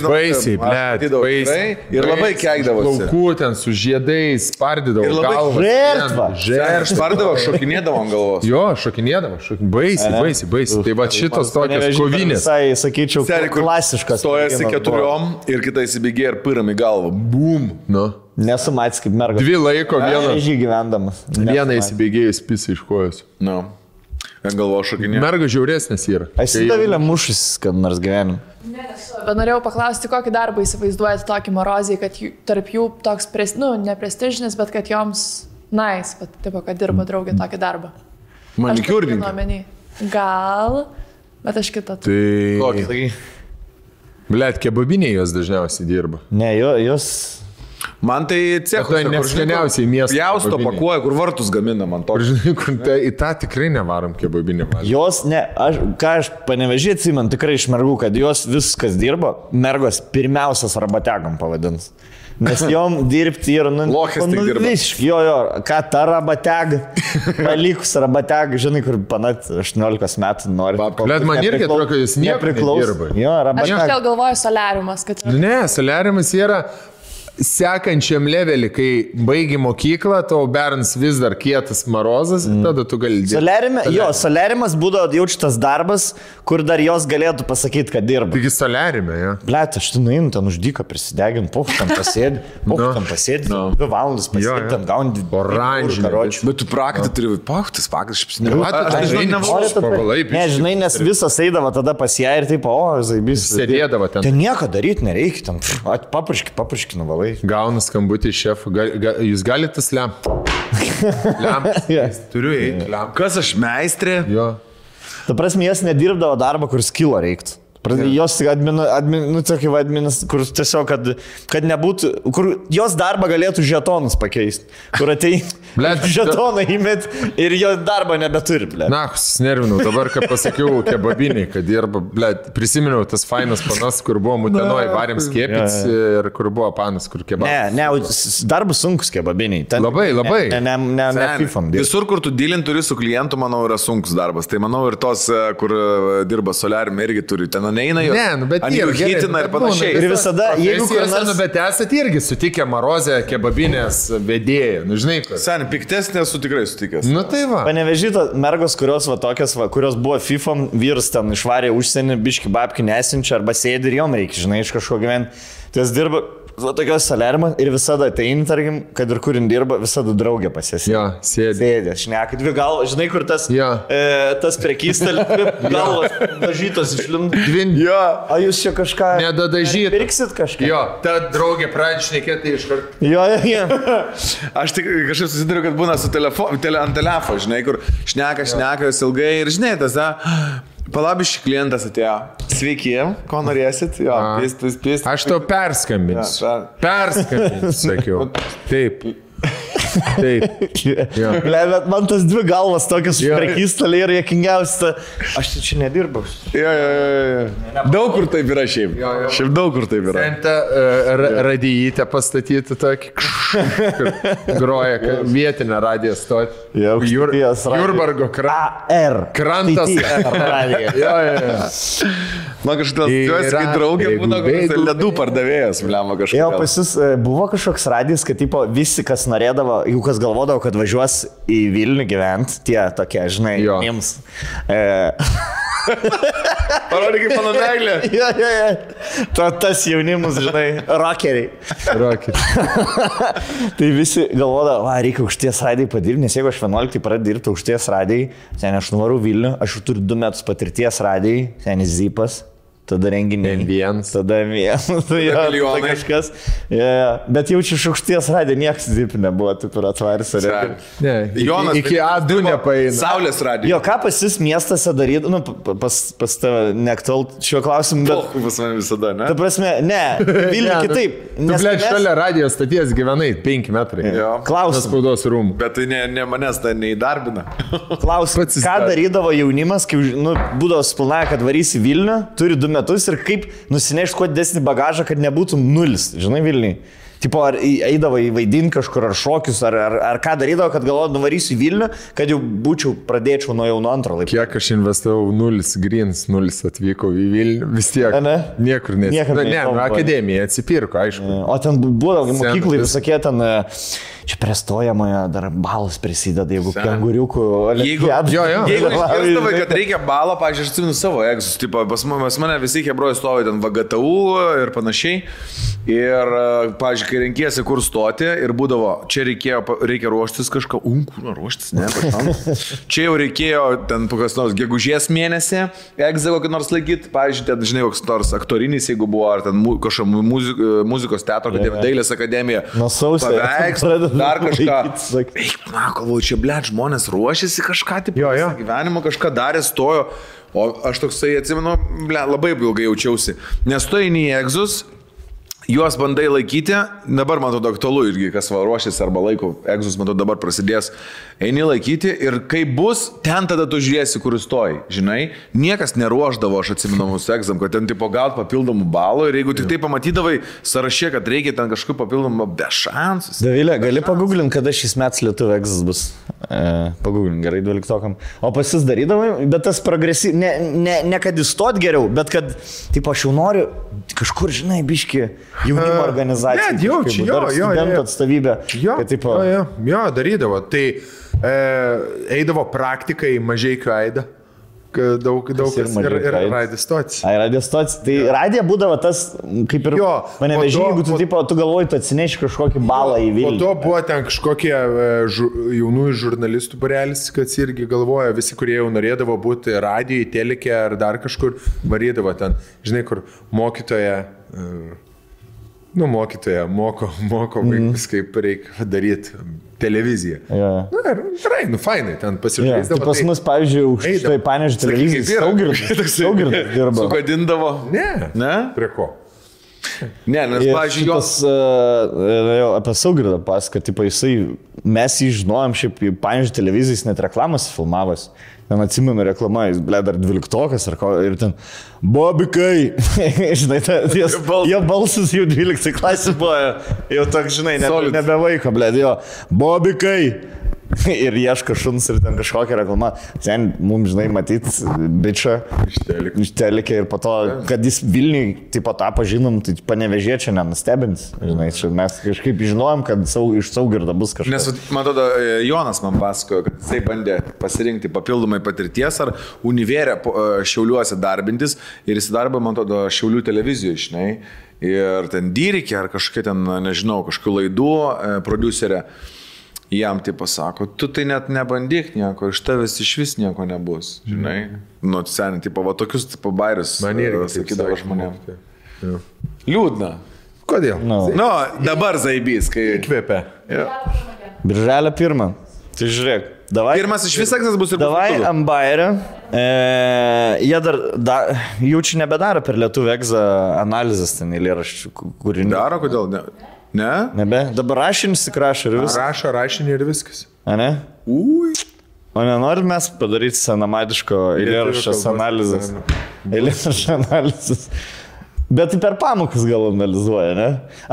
Baisiai, ble, baisiai. Ir labai keikdavosi. Plaukų ten su žiedais, spardydavo. Ir labai žertva. Žertva. spardavo, šokinėdavo ant galvos. Jo, šokinėdavo, šok... baisiai, baisiai, baisiai. Tai va šitos tokios kovinės. Visai, sakyčiau, kur klasiškas. Stojasi keturiom ir kita įsibėgė ir pyram į galvą. Bum. Nu. Nesu matęs kaip mergas. Dvi laiko vieną. Žy gyvendamas. Vieną įsibėgėjus pisai iš kojos. Nu. Ant galvo šokinė. Merga žiauresnės yra. Aš Tai- įdavilę mušus, kad nors gyvenim. Bet norėjau paklausti, kokį darbą įsivaizduojate tokį morozį, kad jų, tarp jų toks, pres, nu, ne prestižinis, bet kad joms nais, nice, tipo, kad dirba draugė tokį darbą. Manikiūrininkai. Gal, bet aš kitą. Tai... Blet, kebabiniai jos dažniausiai dirba. Ne, jo, jos. Man tai cecho. tai neskaniausiai miestas Jausto pakuoja, kur vartus gamina man to. žinai, kur tai, į tą tikrai nevarom kebabinį valgyti. Jos, ne, aš, ką aš panevežėjau, atsimenu tikrai iš mergų, kad jos viskas dirbo, mergos pirmiausias arba tegam pavadins. Nes *laughs* jom dirbti yra, nu, Lochis tik nu dirba. visiškai, jo, jo, ką ta rabateg, *laughs* palikus rabateg, žinai, kur panat 18 metų nori. Blet, man irgi atrodo, kad jūs nieko nedirba. Jo, Aš rabateg. kažkaip galvoju solariumas, kad... Ne, solariumas yra sekančiam levelį, kai baigi mokyklą, tavo berns vis dar kietas marozas, mm. tada tu gali dirbti. Solerime, jo, solerimas būdavo jaučitas darbas, kur dar jos galėtų pasakyti, kad dirba. Taigi solariume, jo. Blet, aš tu nueinu ten uždyką prisidegint, puf, ten pasėdi, puf, Nu. ten pasėdi, Nu. dvi valandas pasėdi, ten gauni karočių. Bet tu praktį turi, paktas, paktas, šiaip Nu, ne. tu Aš tai dažnai žinai, nevalau. Nori tapai- pavalai, Ne, biškį. žinai, nes visas eidavo tada pas ją ir taip, o, zaibys. Sėdėdavo ten. Ten nieko daryti nereikia, ten pff, at- papraški, nuvalai. Gauna skambutį iš šefo, gal, gal, jūs galite slem. Lem. *laughs* Turiu eiti, lem. Kas aš meistrė? Jo. Ta prasme, jas nedirbdavo darbą, kur skilo reiktų. Pradė- Jos admin, admin, nu, tokia va, adminis, kur tiesiog, kad, kad nebūtų, kur jos darbą galėtų žetonus pakeisti. Kur atei, *laughs* *laughs* žetoną įmet ir jo darbą nebeturi, ble. Na, susnervinau, dabar, kad pasakiau kebabiniai, kad dirba, ble, prisiminiau tas fainas panas, kur buvo mutenoj, varėm skiepytis ir kur buvo panas, kur kebabas. Ne, ne, darbas sunkus kebabiniai. Ten- Labai, labai. Ne, ne, ne, ne, ne dirba. Visur, kur tu dilin turi su klientu, manau, yra sunkus darbas. Tai manau ir tos, e, kur e, dirba solarium, irgi turi. Ten neina jo. Ne, nu bet gerai, hitina ir panašiai. Ir visada, jeigu kur Profesijose, nors- nu, bet esate irgi sutikę Marozę kebabinės vedėją, nu žinai, kas. Seniai, piktesnė esu tikrai sutikęs. Nu tai va. Panevežyta mergos, kurios, va, tokios, va, kurios buvo FIFA, vyras ten išvarė užsienį, biški babki nesinčia arba sėdi ir jom reikia, žinai, iš kažko gyventi. Tai jis dirba, va, tokios salerimo ir visada ateini, tarkim, kad ir kurin dirba, visada draugė pasisė. Jo, sėdi. Sėdė, šneka, dvi galvos, žinai, kur tas, Jo. e, tas prekystalė, dvi *laughs* galvos dažytos išlindo. Dvin. Jo. O jūs čia kažką... Nedadažyta. Pirksit kažką? Jo, ta draugė pradėjo šnekėti iš karto. Jo, jo, jo. *laughs* Aš tik kažkaip susiduriu, kad būna su telefo, tele, ant telefo, žinai, kur šneka, šneka jūs ilgai ir žinai, tas, palabiški klientas atėjo. Sveiki, ko norėsit? Jo, pist, pist. Aš tau perskambinsiu. Ja, Perskambinsiu, sakiau. *laughs* Taip. Taip. *laughs* Jo. Le, bet man tas dvi galvas tokios Jo. prekystalė ir jokingiausia. Aš tai čia nedirbau. Jo, jo, jo, jo. Daug kur taip yra šiaip. Jo, jo. Šiaip daug kur taip yra. Ten tą uh, radijietę pastatyti tokį, *laughs* groja ka- vietinę radiją stoti. Jo, Jur. Jurbargo krantas. Krantas. *laughs* Jo, jo, jo. Man kažkaip tikiuosi, Yra, kad draugė būna ledų pardavėjas, bliam, Jo, kažkaip. pas jūs e, buvo kažkoks radijas, kad tipo, visi, kas norėdavo, jeigu kas galvodavo, kad važiuos į Vilnių gyventi, tie tokie, žinai, Jo. jiems. E, *laughs* Parodyk, kaip mano meilė. *laughs* jo, jo, jo. Ta, tas jaunimas, žinai, rockeriai. Rocket. *laughs* Tai visi galvodavo, va, reikia užties radijai padirbti, nes jeigu aš 11 pradedu dirbti užties radijai, ten aš nuvarau Vilnių, aš jau turiu 2 metus patirties radijai, ten Zipas. Tada renginiai. N1. Tada vienas. *laughs* Tai jo, tada milijonai. kažkas. Ja, ja. Bet jaučiu iš aukšties radė, niekas zip nebuvo, taip ir atvarys. Seniai. Ne, Jonas iki A2 nepaeina. Saulės radijo. Jo, ką pas jūs miestuose darydavo, nu, pa- pas, pas tave neaktual šiuo klausimu, bet... Oh, pas mane visada, ne? Ta prasme, ne, Vilnių *laughs* Ne, nu, kitaip. Tu, ble, šalia radijos staties gyvenai 5 metrai. Jo. Klausimas. spaudos rūmų. Bet tai ne, ne manęs tai neįdarbina. Klausimas, ką darydavo jaunimas, kai nu, būdavo suplanuoja, kad varysi Vilnių, turi du metus ir kaip nusinešti kuo didesnį bagažą, kad nebūtų nulis, žinai, Vilniui. Tipo, ar eidavo į vaidinti kažkur, ar šokius, ar, ar, ar ką darydavo, kad galvodavo, nuvarysiu į Vilnių, kad jau būčiau, pradėčiau nuo jau nuo antro laipsnio. Kiek aš investavau, nulis grins, nulis atvykau į Vilnių, vis tiek. A, ne? Niekur nes. Niekam Na, ne, neįdomu. nu, akademija atsipirko, aišku. O ten buvo mokyklai vis- visokie ten, e, čia prie stojamojo dar balus prisideda, jeigu kenguriukų. Jeigu, jo, jo. jeigu išgirsdavai, kad reikia balą, pažiūrėjau, aš atsimenu savo egzus, tipo, pas pas mane visi hebrojai stovi ten VGTU ir panašiai. Ir, pažiūrėjau, kai renkėsi, kur stoti ir būdavo, čia reikėjo, reikia ruoštis kažką, kur ruoštis, ne, pačiam. *laughs* Čia jau reikėjo ten kokios nors gegužės mėnesį, egzą kokį nors laikyti, pažiūrėjau, ten, žinai, koks nors aktorinis, jeigu buvo, ar ten kažkokia muzik, muzikos teatro akademija, dailės akademija. Nuo sausio Paveikslą, pradeda dar kažką. Eik, na, galvoju, čia, ble, žmonės ruošiasi kažką, taip, Jo, jo. gyvenimo kažką darė, stojo. O aš toksai, atsimenu, ble, labai ilgai jaučiausi. Nes tu eini į egzus juos bandai laikyti, dabar man atrodo aktualu irgi, kas va ruošiasi arba laiko, egzus, man atrodo dabar prasidės, eini laikyti ir kai bus, ten tada tu žiūrėsi, kur stoji, žinai, niekas neruoždavo, aš atsimenu mūsų egzam, kad ten tipo gaut papildomų balų ir jeigu tik tai pamatydavai sąraše, kad reikia ten kažkokių papildomų be šansus. Davilė, gali paguglinti, kada šis metas lietuvių egzas bus. E, paguglinti, gerai, dvyliktokam. O pas jūs darydavai, bet tas progresyvus, ne, ne, ne kad įstot geriau, bet kad, tipo, aš jau noriu kažkur, žinai, biški jaunimo organizacija. *laughs* ne, jau, čia jo, jo, jo, atstovybė. Jo, tipo, jo, jo, jo, darydavo. Tai e, eidavo praktikai mažai aidą. Daug, daug ir kas ir, ir aidas? raidės stotis. Ai, radijos stotis. Tai radija būdavo tas, kaip ir... Jo, Mane po vežė, jeigu tu, po- tipo, tu galvoji, tu atsineši kažkokį balą į Po Vilnių. to buvo ten kažkokie e, žu, jaunųjų žurnalistų burelis, kad irgi galvoja, visi, kurie jau norėdavo būti radijai, telikė ar dar kažkur, varydavo ten, žinai, kur mokytoja, e, nu, mokytoja moko, moko vaikus, kaip reikia daryti televiziją. Jo. Na, ir gerai, nu, fainai, ten Ja, pasižiūrėdavo. tai pas mus, pavyzdžiui, už Eidavo. štai panežių televiziją *laughs* Saugirdas. Dirba. Sugadindavo. Ne. Ne? Prie ko? Ne, nes, pavyzdžiui, jos... uh, jau apie Saugirdą pasako, tipo, jisai, mes jį žinojom, šiaip panežių televizijais net reklamas filmavas. Ten atsimenu reklamą, jis, ble, dar dvyliktokas ar ko, ir ten, Bobikai, *laughs* žinai, ta, jas, jo balsas jau 12 klasė buvo, jau toks, žinai, ne, Solid. nebe vaiko, ble, jo, Bobikai. *laughs* Ir ieško šuns ir ten kažkokią reklamą. Ten mums, žinai, matyt, bičia. Iš telikė ir po to, kad jis Vilniui taip pat tapo žinom, tai panevežė čia nenustebins. Žinai, mes kažkaip žinojom, kad sau, iš saugirda bus kažkas. Nes, man atrodo, e, Jonas man pasakojo, kad jisai bandė pasirinkti papildomai patirties ar univerę e, šiauliuose darbintis ir jis darbą, man atrodo, šiaulių televizijoje, žinai. Ir ten dyrikė ar kažkokia ten, nežinau, kažkokių laidų e, producerė. Jam tai pasako, tu tai net nebandyk nieko, iš tavęs iš vis nieko nebus, žinai. Nu, seniai, tipo, va tokius, tipo, bairius. Man irgi e, sakydavo sakė, žmonėm. Jo. Liūdna. Kodėl? Nu. Nu, dabar zaibys, kai... Įkvėpė. Birželio pirmą. Tai žiūrėk, davai. Pirmas iš vis egzas bus ir Davai paskutinis. Ambairė. E, jie dar, da, jų čia nebedaro per lietuvių egzą analizės ten eilėraščių ku- kūrinių. Daro, kodėl ne? Ne? Nebe, dabar rašinis tik rašo ir viskas. Rašo rašinį ir viskas. A ne? Ui. O nenorim mes padaryti senamadiško eilėraščio analizės. Eilėraščio analizės. Bet tai per pamokas gal analizuoja, ne?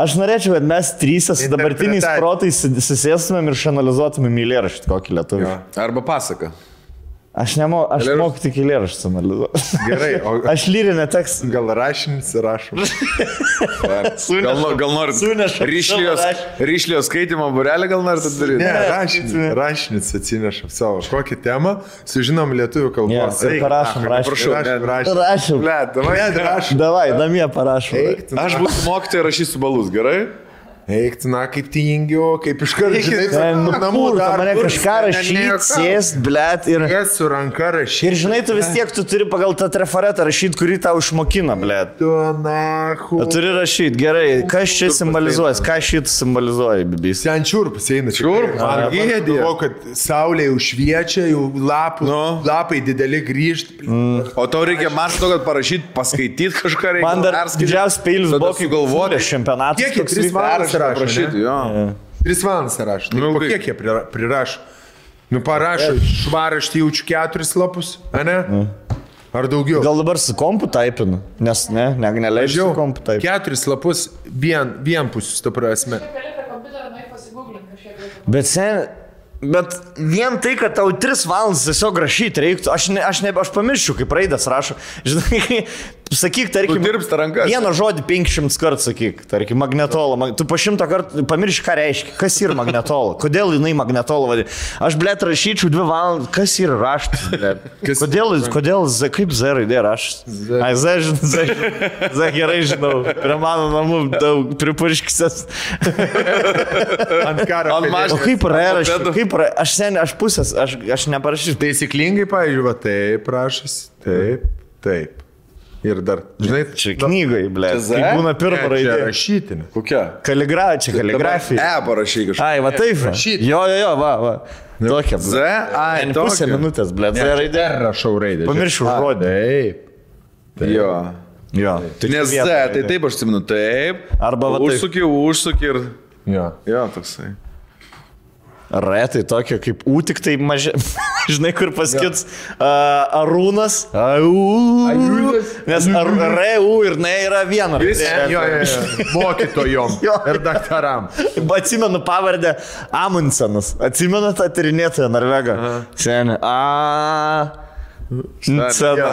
Aš norėčiau, kad mes trys su dabartiniais protais susėstumėm ir išanalizuotumėm eilėraštį kokį lietuvių. Jo. Arba pasaka. Aš, nemo, aš Eilėraštis. moku tik eilėraštį analizuoti. Gerai, o *laughs* Aš lyrinę tekstą. gal rašinis rašo. *laughs* Gal, no- gal norit savo rašinį. ryšlijos skaitimo burelį, gal norit daryti? Ne, rašinis, rašinis atsineša savo. Kokią temą sužinom lietuvių kalbos. ir parašom rašinį. prašau, Rašom, rašom. Rašom. Ble, davai, rašom. Davai, namie parašom. Eik, Aš būsiu mokytoja ir rašysiu balus, gerai? Eik, na, kaip tingiau, kaip iš karto, žinai, Ten, nu, kur, tu mane kažką rašyti, sėst, blėt ir... Kas su ranka rašyti? Ir žinai, tu vis tiek tu turi pagal tą trafaretą rašyti, kurį tau išmokina, blėt. Tu, na, hu. Tu turi rašyti, gerai, kas čia simbolizuoja, ką šit simbolizuoja, bibis. Ten čiurpas eina. Čiurpas? Man Gėdė. gėdė. kad saulė jau šviečia, jau lapų, Nu. lapai dideli grįžti. O tau reikia man to, kad parašyti, paskaityti kažką reikia. Man dar didžiausias peilis buvo, kai galvoju, čempionatas. Kiek jie toks tris vyko. valandas rašo? Parašyti, ne? jo. Tris valandas rašo. Tai Nu, po kaip- kiek jie prira- prirašo? Nu, parašo švaraštį jaučiu keturis lapus, ne? Ar daugiau? Gal dabar su kompu taipinu, nes ne, ne neleidžiu su kompu taipinu. Keturis lapus vien, vienpusius, ta prasme. Bet sen, bet vien tai, kad tau tris valandas tiesiog rašyti reiktų, aš, ne, aš, ne, aš pamirščiau, kaip raidas rašo. *laughs* Žinai, sakyk, tarkim, Tu dirbs tą rankas. Vieną žodį 500 kartų sakyk, tarkim, magnetola. Mag- Tu po šimtą kartų pamiršk, ką reiškia, kas yra magnetola, kodėl jinai magnetola vadina. Aš, blėt, rašyčiau dvi valandas, kas yra raštas, blėt. *laughs* Kodėl, kodėl, Z, kaip Z raidė raštas? Ai, Z, žinau, Z, Z gerai žinau, prie mano namų daug pripurškisės. *laughs* Ant karo. Ant mažo- O kaip Mopedų. kaip yra, aš sen, aš pusės, aš, aš neparašysiu. Taisyklingai, pavyzdžiui, va, taip prašas, taip, taip. Ir dar, žinai, Čia knygai, ble. Tai būna pirma čia raidė. rašytinė. Kokia? Kaligra, čia kaligrafija. E parašy kažką. Ai, va taip. va. rašyt. Jo, jo, jo, va, va. Tokia. Z, ai, pusę minutės, ble. Z raidė. Dar rašau raidę. Pamiršau žodį. Taip. Jo. Jo. Tai Nes Z, tai taip aš atsimenu, taip. Arba va taip. užsuki, užsuki ir... Jo. Jo, toksai. R tai tokia kaip U, tik tai mažai. *laughs* Žinai, kur paskits uh, Arūnas. Au. Nes ar, R, U ir N yra viena. Visi- Jo, jo, jo. Mokytojom *laughs* Jo. ir daktaram. Atsimenu pavardę Amundsenas. Atsimenu tą tyrinėtoją Norvegą. Seniai. A. Cena.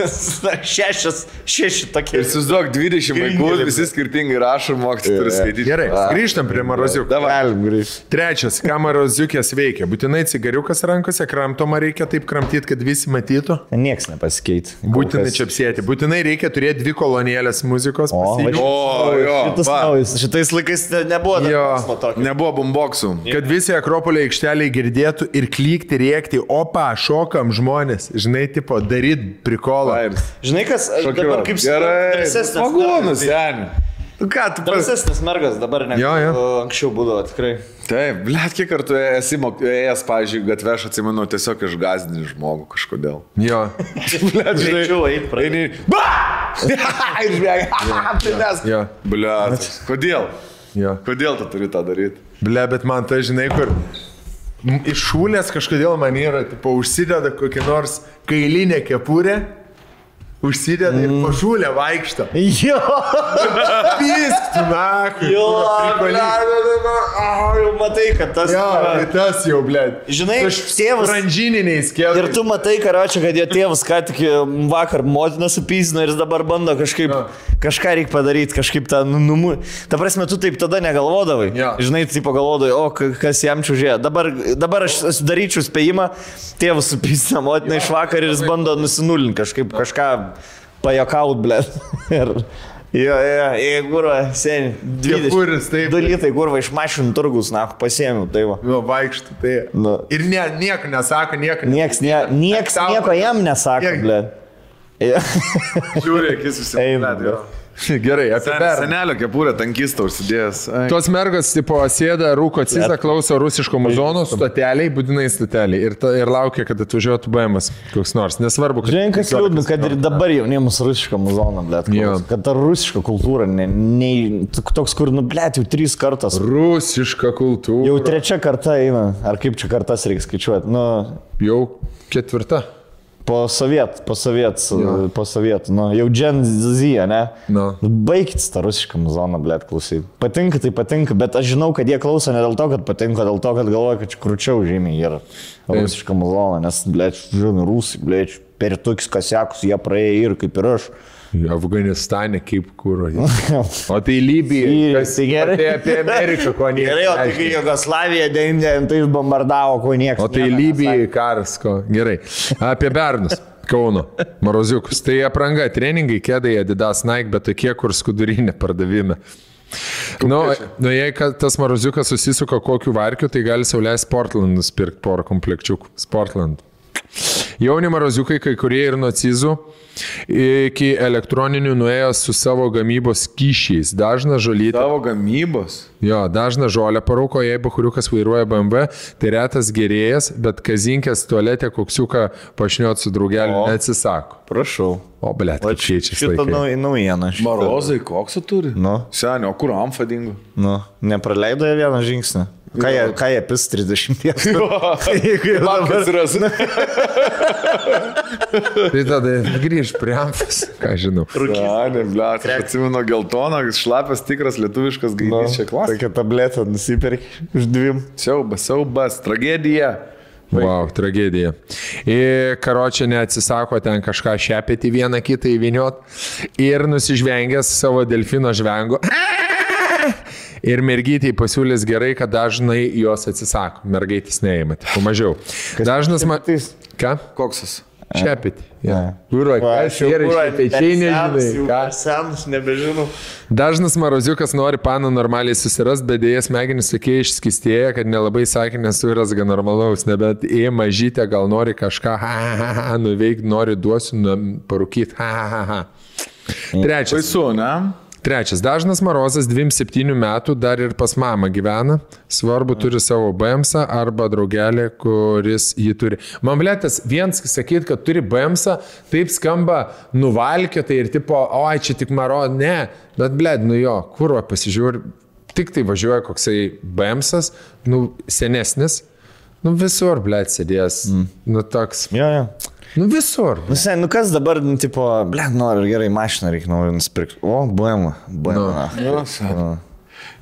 *laughs* Šešias, šeši tokie. Ir susiduok 20 vaikų, visi skirtingai rašo, mokytis turi skaityti. Gerai, grįžtam prie maroziukų. Galim grįžti. Trečias, ką maroziukės veikia. Būtinai cigariukas rankose, kramtoma reikia taip kramtyti, kad visi matytų. Niekas nepasikeitė. Būtinai čia apsėti. Būtinai reikia turėti dvi kolonėlės muzikos. O, pasijungti. O, jo, Šitas naujas. Šitais laikais ne- nebuvo Jo. Nebuvo bomboksų. Kad visi Akropolio aikšteliai girdėtų ir klykti, rėkti, opa, šokam žmonės, žinai, tipo, daryt prikolą. Vairs. Žinai, kas aš dabar kaip Gerai. Smagu, seniai. Nu ką, tu pas... Drąsesnis mergas dabar ne. Jo, jo. Anksčiau būdavo tikrai. Taip, blėt, kiek kartų esi ėjęs, pavyzdžiui, gatvę, aš atsimenu, tiesiog išgazdini žmogų kažkodėl. Jo. *laughs* Blėt, Greičiau eit, Eini. Ba! *laughs* Išbėgai. Primes. *laughs* Jo. Blėt. Kodėl? Jo. Kodėl tu turi tą daryti? Ble, bet man tai žinai, kur iš šūlės kažkodėl man yra, tipo, užsideda kokį nors kailinę kepurę, užsideda mm. ir po šūlę vaikšto. Jo, Pisk, tu na, jo, ble, jau matai, kad tas... Jo, tai tas jau, ble. Žinai, tėvas- Ranžininiais Ir kėlais. tu matai, karočią, kad jo tėvas ką tik vakar motiną supysino ir jis dabar bando kažkaip, Jo. kažką reikia padaryti, kažkaip tą nu- numu. Ta prasme, tu taip tada negalvodavai. Jo. Žinai, tai pagalvodavai, o ka- kas jam čiūžė. Dabar, dabar aš aš daryčiau spėjimą, tėvas supysino motiną iš vakar ir jis bando nusinulinti kažkaip, kažką pajakaut, ble. *laughs* Ir... Jo, jo, jo, kurva, seniai. Kepuris, taip. Dalytai, kurva, iš mašinų turgus, na, pasiėmiau, tai va. Jo, vaikšto, tai. Nu. Ir ne, nieko nesako, nieko. Nieks, nie, nieks nieko jam nesako, ble. Žiūrėk, akis visi. *laughs* Gerai, apie Sen-. Senelio kepurę tankistą užsidėjęs. Ai. Tos mergos, tipo, sėda, rūko cizą, klauso rusiško muzono, stoteliai, būtinai stoteliai. Ir, ta, ir laukia, kad atvažiuotų BMS koks nors. Nesvarbu, kad... Žinai, kas liūdna, kad ir dabar jaunimas rusišką muzoną, ble. Jo. Kad ta rusiška kultūra, ne, ne, toks, kur, nu, ble, jau trys kartos. Rusiška kultūra. Jau trečia karta eina. Ar kaip čia kartas reikia skaičiuoti? Nu, Jau ketvirta. Po soviet, po soviet, po soviet, nu, jau Gen Z, ne? Nu. Baigit tą rusišką muzoną, ble, klausyti. Patinka, tai patinka, bet aš žinau, kad jie klauso ne dėl to, kad patinka, dėl to, kad galvoja, kad čia krūčiau žymiai yra rusišką muzoną, nes, ble, žinai, rusai, ble, per tokius kasiakus jie praėjo ir kaip ir aš. Afganistane kaip kūro. *laughs* O tai Libija. Kas tai gerai. Tai apie Ameriką, ko niekas. Gerai, o tai Jugoslavija 99 bombardavo, ko niekas. O tai nieko Libijai karas, ko. Gerai. Apie Bernus. Kauno, Maroziukus. Tai apranga, treningai, kėdai, Adidas, Nike, bet tokie, kur skudurinė pardavime. Nu, nu, jei tas Maroziukas susisuka kokiu varkiu, tai gali sauliai Sportland nusipirkti porą komplekčiukų. Sportland. Jauni maroziukai, kai kurie ir nuo cizų iki elektroninių nuėjo su savo gamybos kyšiais. Dažnas žolytė. Tavo gamybos. Jo, dažną žolę parūko, jei bahuriukas vairuoja BMW, tai retas gerėjas, bet kazinkės tualetė koksiuką pašniot su draugeliu neatsisako. Prašau. O, blėt, kaip keičiasi. Šitą nau- naujieną. šitą- Marozai, koks tu turi? Nu. Senio, kur amfa dingo? Nu, nepraleido vieną žingsnį. Ką jie, ką jie pis 30 *laughs* Jeigu jau Bankas dabar- yra. *laughs* Tai tada grįž prie amfas, ką žinau. Ne, ble, atsimenu geltoną, šlapias tikras lietuviškas Nu, gaidys čia klasė. Tokia tabletė nusipirki už dviem. Siaubas, siaubas, tragedija. Wow, tragedija. Ir karočią neatsisako ten kažką šepėti vieną kitą įviniot ir nusižvengęs savo delfino žvengu. Ir mergytėjai pasiūlys gerai, kad dažnai jos atsisako. Mergaitės neįma, tik mažiau. Dažnas man... šepetys? Ką? Koksas? Šepėti. Ne. Kūro, kas yra šepečiai, nežinai. Ką? Senus, nebežinau. Dažnas maroziukas nori paną normaliai susirasti, bet dėjas smegenys tokie išskistėja, kad nelabai sakė nesurasga normalaus, nebent į mažytę gal nori kažką ha, ha, ha, ha, nuveikti, nori duosiu, nu, parūkyti. Ha, ha, ha, ha. Trečias. Baisu, ne? Trečias. Dažnas Marozas 27 metų dar ir pas mamą gyvena. Svarbu turi savo BMSą arba draugelį, kuris jį turi. Man blėtas, viens sakyt, kad turi BMSą, taip skamba nuvalkėtai ir tipo, oi, čia tik Maro, ne. Bet blėd, nu jo, kur va pasižiūri, tik tai važiuoja koksai BMSas, nu senesnis. Nu visur, blėd, sėdės. Mm. Nu toks. Jo, jo. Nu visur. Nu, sen, nu kas dabar, nu, tipo, ble, noriu gerai mašiną reikia naują nusipirkti. O, BMW. BMW. No.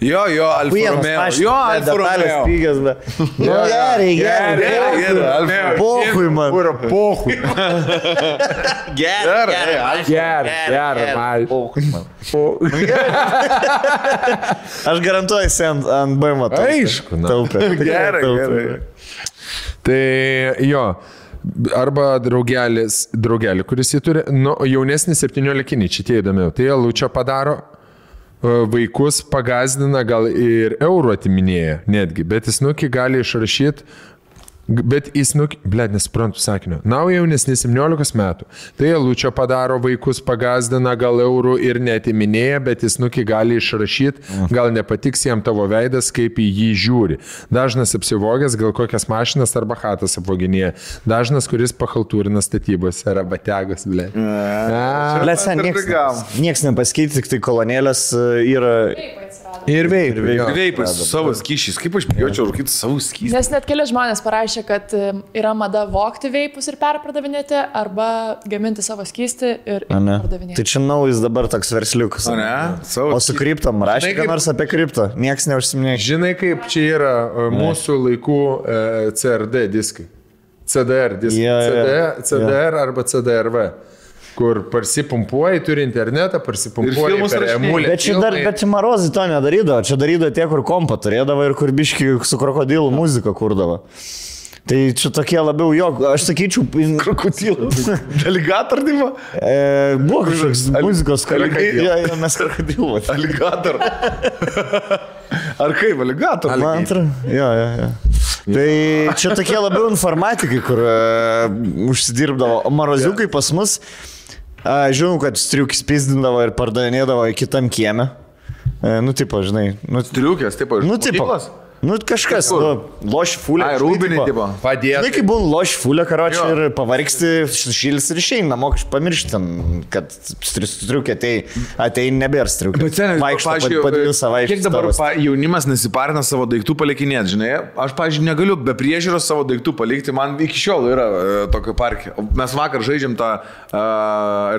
Jo, jo, Alfa Romeo. Jo, Alfa Romeo. Pygas, bet. Nu, gerai, gerai. Gerai, gerai, Alfa. Pohui man. Kur pohui. Gerai, gerai. Gerai, gerai, man. Pohui man. *laughs* Aš garantuoju, sen ant taupė. Aišku, na. Taupė. *laughs* Gerai, Taupė. gerai. Tai jo. Arba draugelis, draugelį, kuris jį turi, nu, jaunesnis 17, čia tie įdomiau. Tai Lučia padaro, e, vaikus pagazdina, gal ir eurų atiminėja netgi, bet jis nuki gali išrašyti Bet jis, nu, blėd, nesuprantu sakinio. Na, jaunesni 17 metų. Tai Lučio padaro vaikus, pagazdina gal eurų ir netiminėja, bet jis, nu, gali išrašyti, gal nepatiks jam tavo veidas, kaip į jį žiūri. Dažnas apsivogęs, gal kokias mašinas arba hatas apvoginėja. Dažnas, kuris pachaltūrina statybos arba tegas, blėd. A, Ble, sen, nieks, nieks nepasikeitė, tik tai kolonėlės e, yra... Taip. Ir veikia. jo. Veipai su savo skyšiais. Kaip aš bijaučiau rūkyti savo skysčiais? Nes net keli žmonės parašė, kad yra mada vokti veipus ir perpardavinėti, arba gaminti savo skystį ir pardavinėti. Tai čia naujas dabar toks versliukas. O ne? Savo O su kriptom rašė, Žinai, ką kaip- nors apie kriptą. Niekas neužsiminė. Žinai, kaip čia yra e, mūsų laikų e, CRD diskai. CDR diskai. Jo, CDR, CDR arba CDRV. Kur parsipumpuoji, turi internetą, parsipumpuoji per emulę. Bet čia dar, bet čia Marozai to nedarydavo. Čia darydavo tie, kur kompą turėdavo ir kur biški su krokodilu muziką kurdavo. Tai čia tokie labiau jo, aš sakyčiau, *laughs* Krokodilų. Delegator, dimo? e, buvo kažkoks muzikos Aligator. kalbėjimas. Ja, ja, mes krokodilų. *laughs* Aligator. *laughs* Ar kaip, aligator? Man atrodo, jo, jo, jo. Tai čia tokie labiau informatikai, kur uh, užsidirbdavo. O maroziukai pas mus, uh, žinau, kad striukis pizdindavo ir pardavinėdavo į kitam kiemę. Uh, nu, tipo, žinai, nu, Triukės, taip, iš nu tipo. mokyklos? Nu, kažkas, Kur? nu, loš fulė. Ai, rūbinį, tipo. Žinai, Padėti. kai būn loš fulė, karočią Jo. ir pavargsti, šils ir išeina, namo pamiršti, ten, kad striukė atei, atei nebėra striukė. Bet seniai, pavyzdžiui, po dvi savaitės. kiek dabar pa, jaunimas nesiparina savo daiktų palikinėti, žinai, aš, pavyzdžiui, negaliu be priežiūros savo daiktų palikti, man iki šiol yra e, tokio parke. Mes vakar žaidžiam tą uh,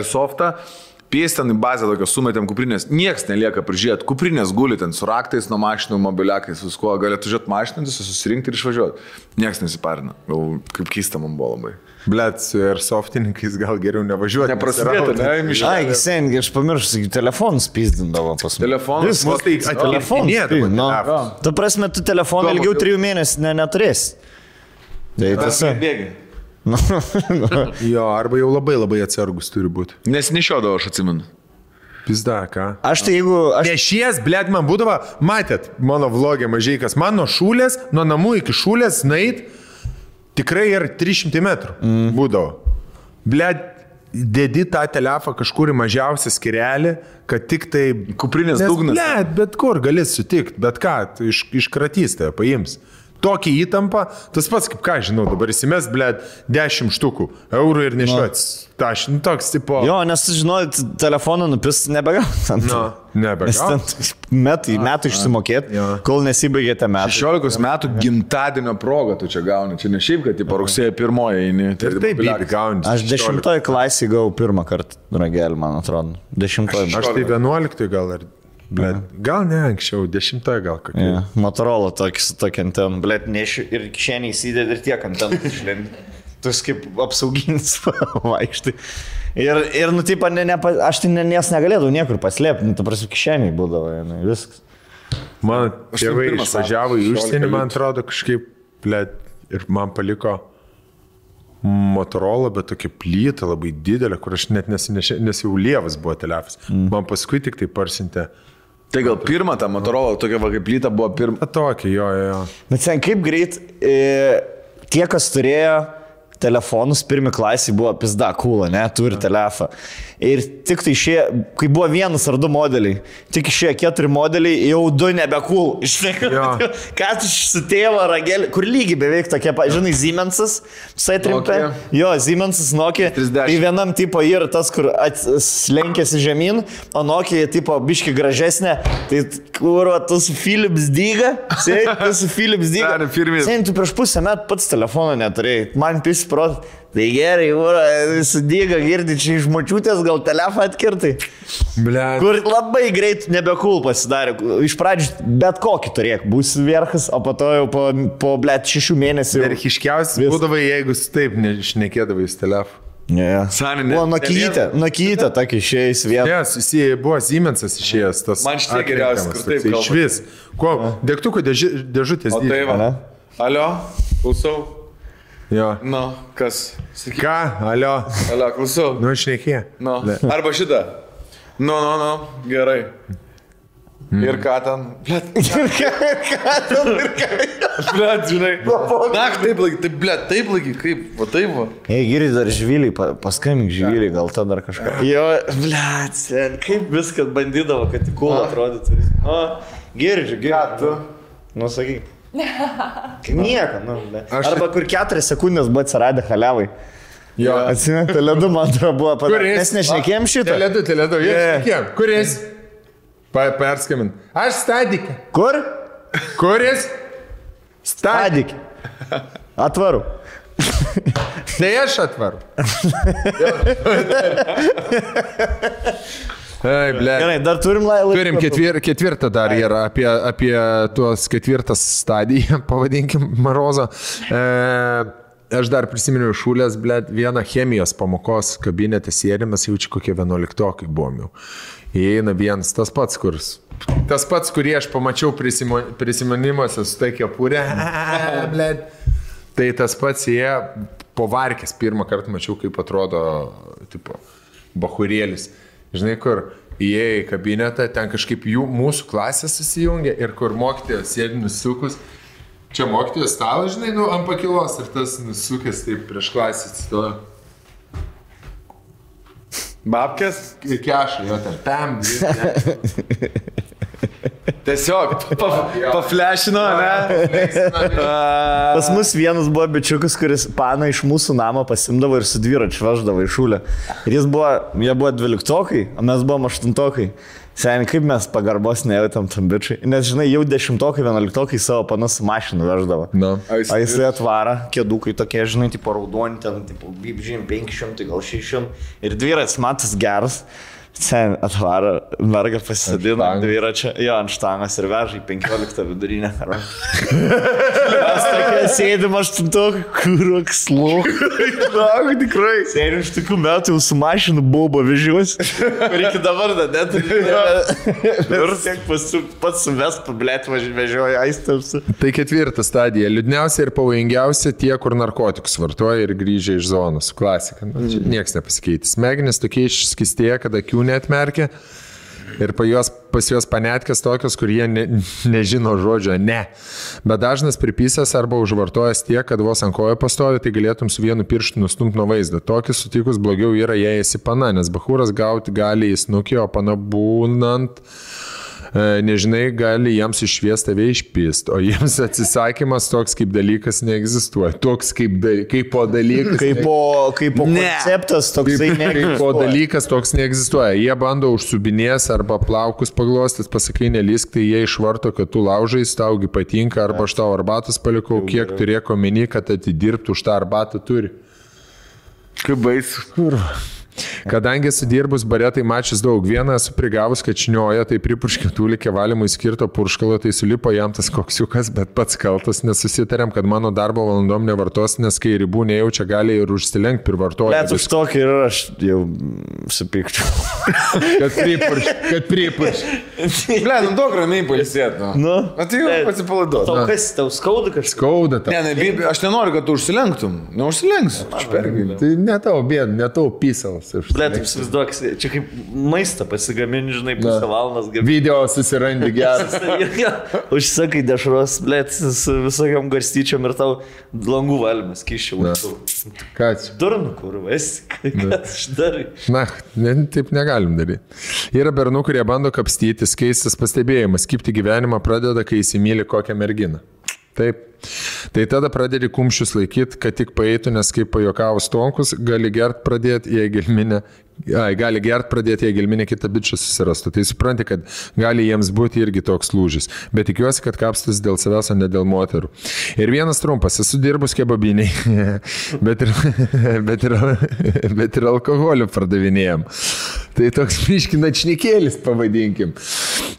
airsoftą. Piestan į bazę tokią sumetėm kuprinės, niekas nelieka prižiūrėti, kuprinės guli ten su raktais nuo mašinų, mobiliakais, viskuo, galėtų žiūrėti mašiną, susirinkti ir išvažiuoti. Niekas nesiparina, gal kaip keista man buvo labai. Blet, su airsoftininkais gal geriau nevažiuoti. Neprasidėtų, ne, miškai. Ai, sen, aš pamiršau, telefonus pizdindavo pas mus. Telefonas, Viskas. mus tai Telefonas. atiminėdavo Nu, tu prasme, tu telefoną ilgiau trijų mėnesių ne, neturėsi. Tai tiesa. Bėgi. Jo, arba jau labai labai atsargus turi būti. Nesinešiodavo, aš atsimenu. Pizda, ką? Aš tai jeigu... Aš... Nešies, blėt, man būdavo, matėt, mano vlogė mažai kas, man nuo šūlės, nuo namų iki šūlės, nait, tikrai ir 300 metrų mm. būdavo. Blėt, dedi tą telefą kažkur į mažiausią skirelį, kad tik tai... Kuprinės Nes, dugnas. Blėt, bet kur gali sutikti, bet ką, iš, iškratys tave, paims. Tokia įtampa, tas pats kaip ką, žinau, dabar įsimes, blėt, 10 štukų eurų ir nešiuots. Ta, aš, nu, toks tipo... Jo, nes, žinot, telefoną nupis nebegautant. Nu, Nes ten nebegau. metai, metai išsimokėti, kol nesibaigėte metai. 16 metų gimtadienio progą tu čia gauni. Čia ne šiaip, kad į rugsėjo pirmoje eini. Tai taip, bibi, gauni. Aš dešimtoj klasėje gavau pirmą kartą ragelį, man atrodo. Dešimtoj. Aš tai 11 gal ar... Bet, gal ne anksčiau, 10 gal kokia. Ja, Motorola tokį su tokia anten, blėt, nešiu ir kišeniai įsidedi ir tiek anten išlendi. Tu *laughs* kaip apsauginis *laughs* vaikštai. Ir, ir nu, taip, ne, ne, aš tai ne, nes negalėdavau niekur paslėpti, nu, tu prasme, kišeniai būdavo, ne, viskas. Man tėvai išvažiavo į užsienį, 16 man atrodo, kažkaip, blėt, ir man paliko Motorola, bet tokia plyta labai didelė, kur aš net nesinešė, nes jau lievas buvo telefas. Mm. Man paskui tik tai parsintė. Tai gal pirmą tą Motorola, tokia va kaip plyta buvo pirmą. Na tokia, jo, jo. Bet sen kaip greit, e, tie, kas turėjo, telefonus, pirmi klasiai buvo pizda, kūla, ne, turi telefoną. Ir tik tai išėjo, kai buvo vienas ar du modeliai, tik išėjo keturi modeliai, jau du nebekūl. Žinai, *laughs* Jo. ką tu su tėvo ragelį, kur lygiai beveik tokia, pa- žinai, Siemensas, visai trimpė. Jo, Siemensas Nokia. 30. Tai vienam tipo yra tas, kur lenkėsi žemyn, o Nokia tipo biški gražesnė. Tai kur, va, tu su Philips dyga, sėdi, tu su Philips dyga. *laughs* Sėdi, tu prieš pusę metų pats telefono neturėjai. Man pisprot. Tai gerai, sudyga, girdi čia iš mačiutės, gal telefoną atkirtai. Ble. Kur labai greit nebekul pasidarė. Iš pradžių bet kokį turėk, būsi verkas, o po to jau po, po blėt, šešių mėnesių. Verkiškiausias Vis- būdavo, jeigu su taip nešnekėdavai į telefą. Yeah. Saninė. Buvo nakytė, nakytė, *laughs* tokia išėjęs vietą. Ne, susiję, buvo Siemensas išėjęs tas. Man šitie geriausi, kur taip. Iš vis. Ko? Dėktuko dėži, dėžutės. O tai va. Alio, klausau. Jo. Nu, kas? Sakyk. Ką? Alio. Alio, klausau. Nu, šnekė. Nu. Arba šitą. Nu, nu, nu, gerai. Ir ką ten? Blet, *laughs* blet, žinai. *laughs* Na, taip laiky, taip, blet, taip laiky, kaip, va taip va. Ei, giri dar žvyliai, pa, paskambink žvyliai, gal ten dar kažką. Jo, blėt, sen, kaip viskas bandydavo, kad tik kūlą atrodytų. O, girdžiu, girdžiu. Nu, sakyk. Nieko, nu. Aš- Arba kur keturias sekundės buvo atsiradę halevai. Jo. Atsimenu, teledu man atrodo buvo padaręs. Mes nešnekėjom šitą. Teledu, teledu. Ne. Yeah. Kuris? Pa, perskambin. Aš stadikė. Kur? Kuris? Stadik. Adik. Atvaru. *laughs* Tai aš atvaru. *laughs* Ai, ble. Gerai, dar turim laivą. Turim ketvir, ketvirtą dar yra apie, apie tuos ketvirtas stadiją, *laughs* pavadinkim, Marozo. E, aš dar prisiminiau šūlės, ble, vieną chemijos pamokos kabinete sėdėmės, jau čia kokie vienuoliktokai buvom jau. Įeina vienas, tas pats kurs. Tas pats, kurį aš pamačiau prisimo- prisiminimuose su tai kepurė. *laughs* Ble. Tai tas pats jie po varkės pirmą kartą mačiau, kaip atrodo, tipo, bahurėlis. Žinai, kur įėjai į kabinetą, ten kažkaip jų, mūsų klasė susijungia ir kur mokytojas sėdi nusukus. Čia mokytojas stalas, žinai, nu, ant pakilos ir tas nusukęs taip prieš klasę atsistoja. Babkės? Kešai, jo ten. Tam. *laughs* Tiesiog pa, paflešino, ne? Pas mus vienas buvo bičiukas, kuris paną iš mūsų namo pasimdavo ir su dviračiu veždavo į šūlę. Ir jis buvo, jie buvo dvyliktokai, o mes buvom aštuntokai. Seniai, kaip mes pagarbos nejautėm tam bičiui. Nes, žinai, jau dešimtokai, vienuoliktokai savo panas su mašinu veždavo. Na. A, jis- O jisai atvara, kėdukai tokie, žinai, tipo raudoni, ten, tipo, bibžym, 500, gal 600. Ir dviratis matas geras. Sen atvaro, merga pasisadina štangos. dviračio, jo, ant štangos ir veža į 15 vidurinę. Mes tokie sėdim aštuntokai, kuraks lūk. Na, tikrai. Sėdim iš tokių metų jau su mašinu baubo vežiuosi. Ir iki dabar dar net. Ir tiek pats suves pablėt vežioja aistams. Tai ketvirta stadija. Liūdniausia ir pavojingiausia tie, kur narkotikus vartoja ir grįžia iš zonos. Klasika. Nu, čia Niekas nepasikeitė. Smegenys tokie išskistėja, kad akių netmerkia. Ir pa juos, pas juos panetkės tokios, kur jie ne, nežino žodžio ne. Bet dažnas pripysęs arba užvartojęs tiek, kad vos ant kojo pastovi, tai galėtum su vienu pirštu nustumti nuo vaizdo. Tokį sutikus blogiau yra, jei esi pana, nes bahūras gauti gali į snukį, o pana būnant nežinai, gali jiems išvies tave išpist, o jiems *laughs* atsisakymas toks kaip dalykas neegzistuoja. Toks kaip, da, kaip po dalykas. Kaip po, kaip po Ne. konceptas toksai ne. Kaip po dalykas toks neegzistuoja. Jie bando užsubinės arba plaukus paglostis, pasakai nelysk, tai jie išvarto, kad tu laužai, taugi patinka, arba aš tau arbatos palikau, kiek turėk omeny, kad atidirbtų už tą arbatą turi. Kaip baisu. Kadangi sudirbus baretai mačius daug, vieną esu prigavus, kad šnioja, tai pripurškė tūlikė valymui skirto purškalo, tai sulipo jam tas koksiukas, bet pats kaltas, nesusitarėm, kad mano darbo valandom nevartos, nes kai ribų nejaučia, gali ir užsilenkti pirvartoja. Bet už tokį ir aš jau supykčiau. *laughs* Kad pripurš, kad pripurš. Ble, nu daug ramiai pailsėt, nu. Nu. Na tai jau pasipalaiduot. Tau kas, tau skauda kažkas? Skauda tau. Ne, ne, aš nenoriu, kad tu užsilenktum. Neužsilenksiu. Aš pergyvenu. Tai ne tavo bėda, ne tavo pysalas. Ble, taip įsivaizduok, čia kaip maistą pasigamini, žinai, pusę valandos gamini. Video susirandi geras. *laughs* Užsakai dešros, ble, su visokiam garstyčiom ir tau langų valymas kiščiau. Ką čia? Durnu, kur esi, ką aš darai. Na, ne, taip negalim daryti. Yra bernų, kurie bando kapstytis, keistas pastebėjimas, kaip gyvenimą pradeda, kai įsimylė kokią merginą. Taip. Tai tada pradedi kumščius laikyti, kad tik paeitų, nes kaip pajokavus tonkus, gali gert pradėti, jei gelminė, ai, gali gert pradėti, jei gelminė kitą bičią susirastų. Tai supranti, kad gali jiems būti irgi toks lūžis. Bet tikiuosi, kad kapstus dėl savęs, o ne dėl moterų. Ir vienas trumpas, esu dirbus kebabiniai, *laughs* bet, ir, *laughs* bet, ir, *laughs* bet ir alkoholių pardavinėjom. Tai toks miškinačnikėlis, pavadinkim.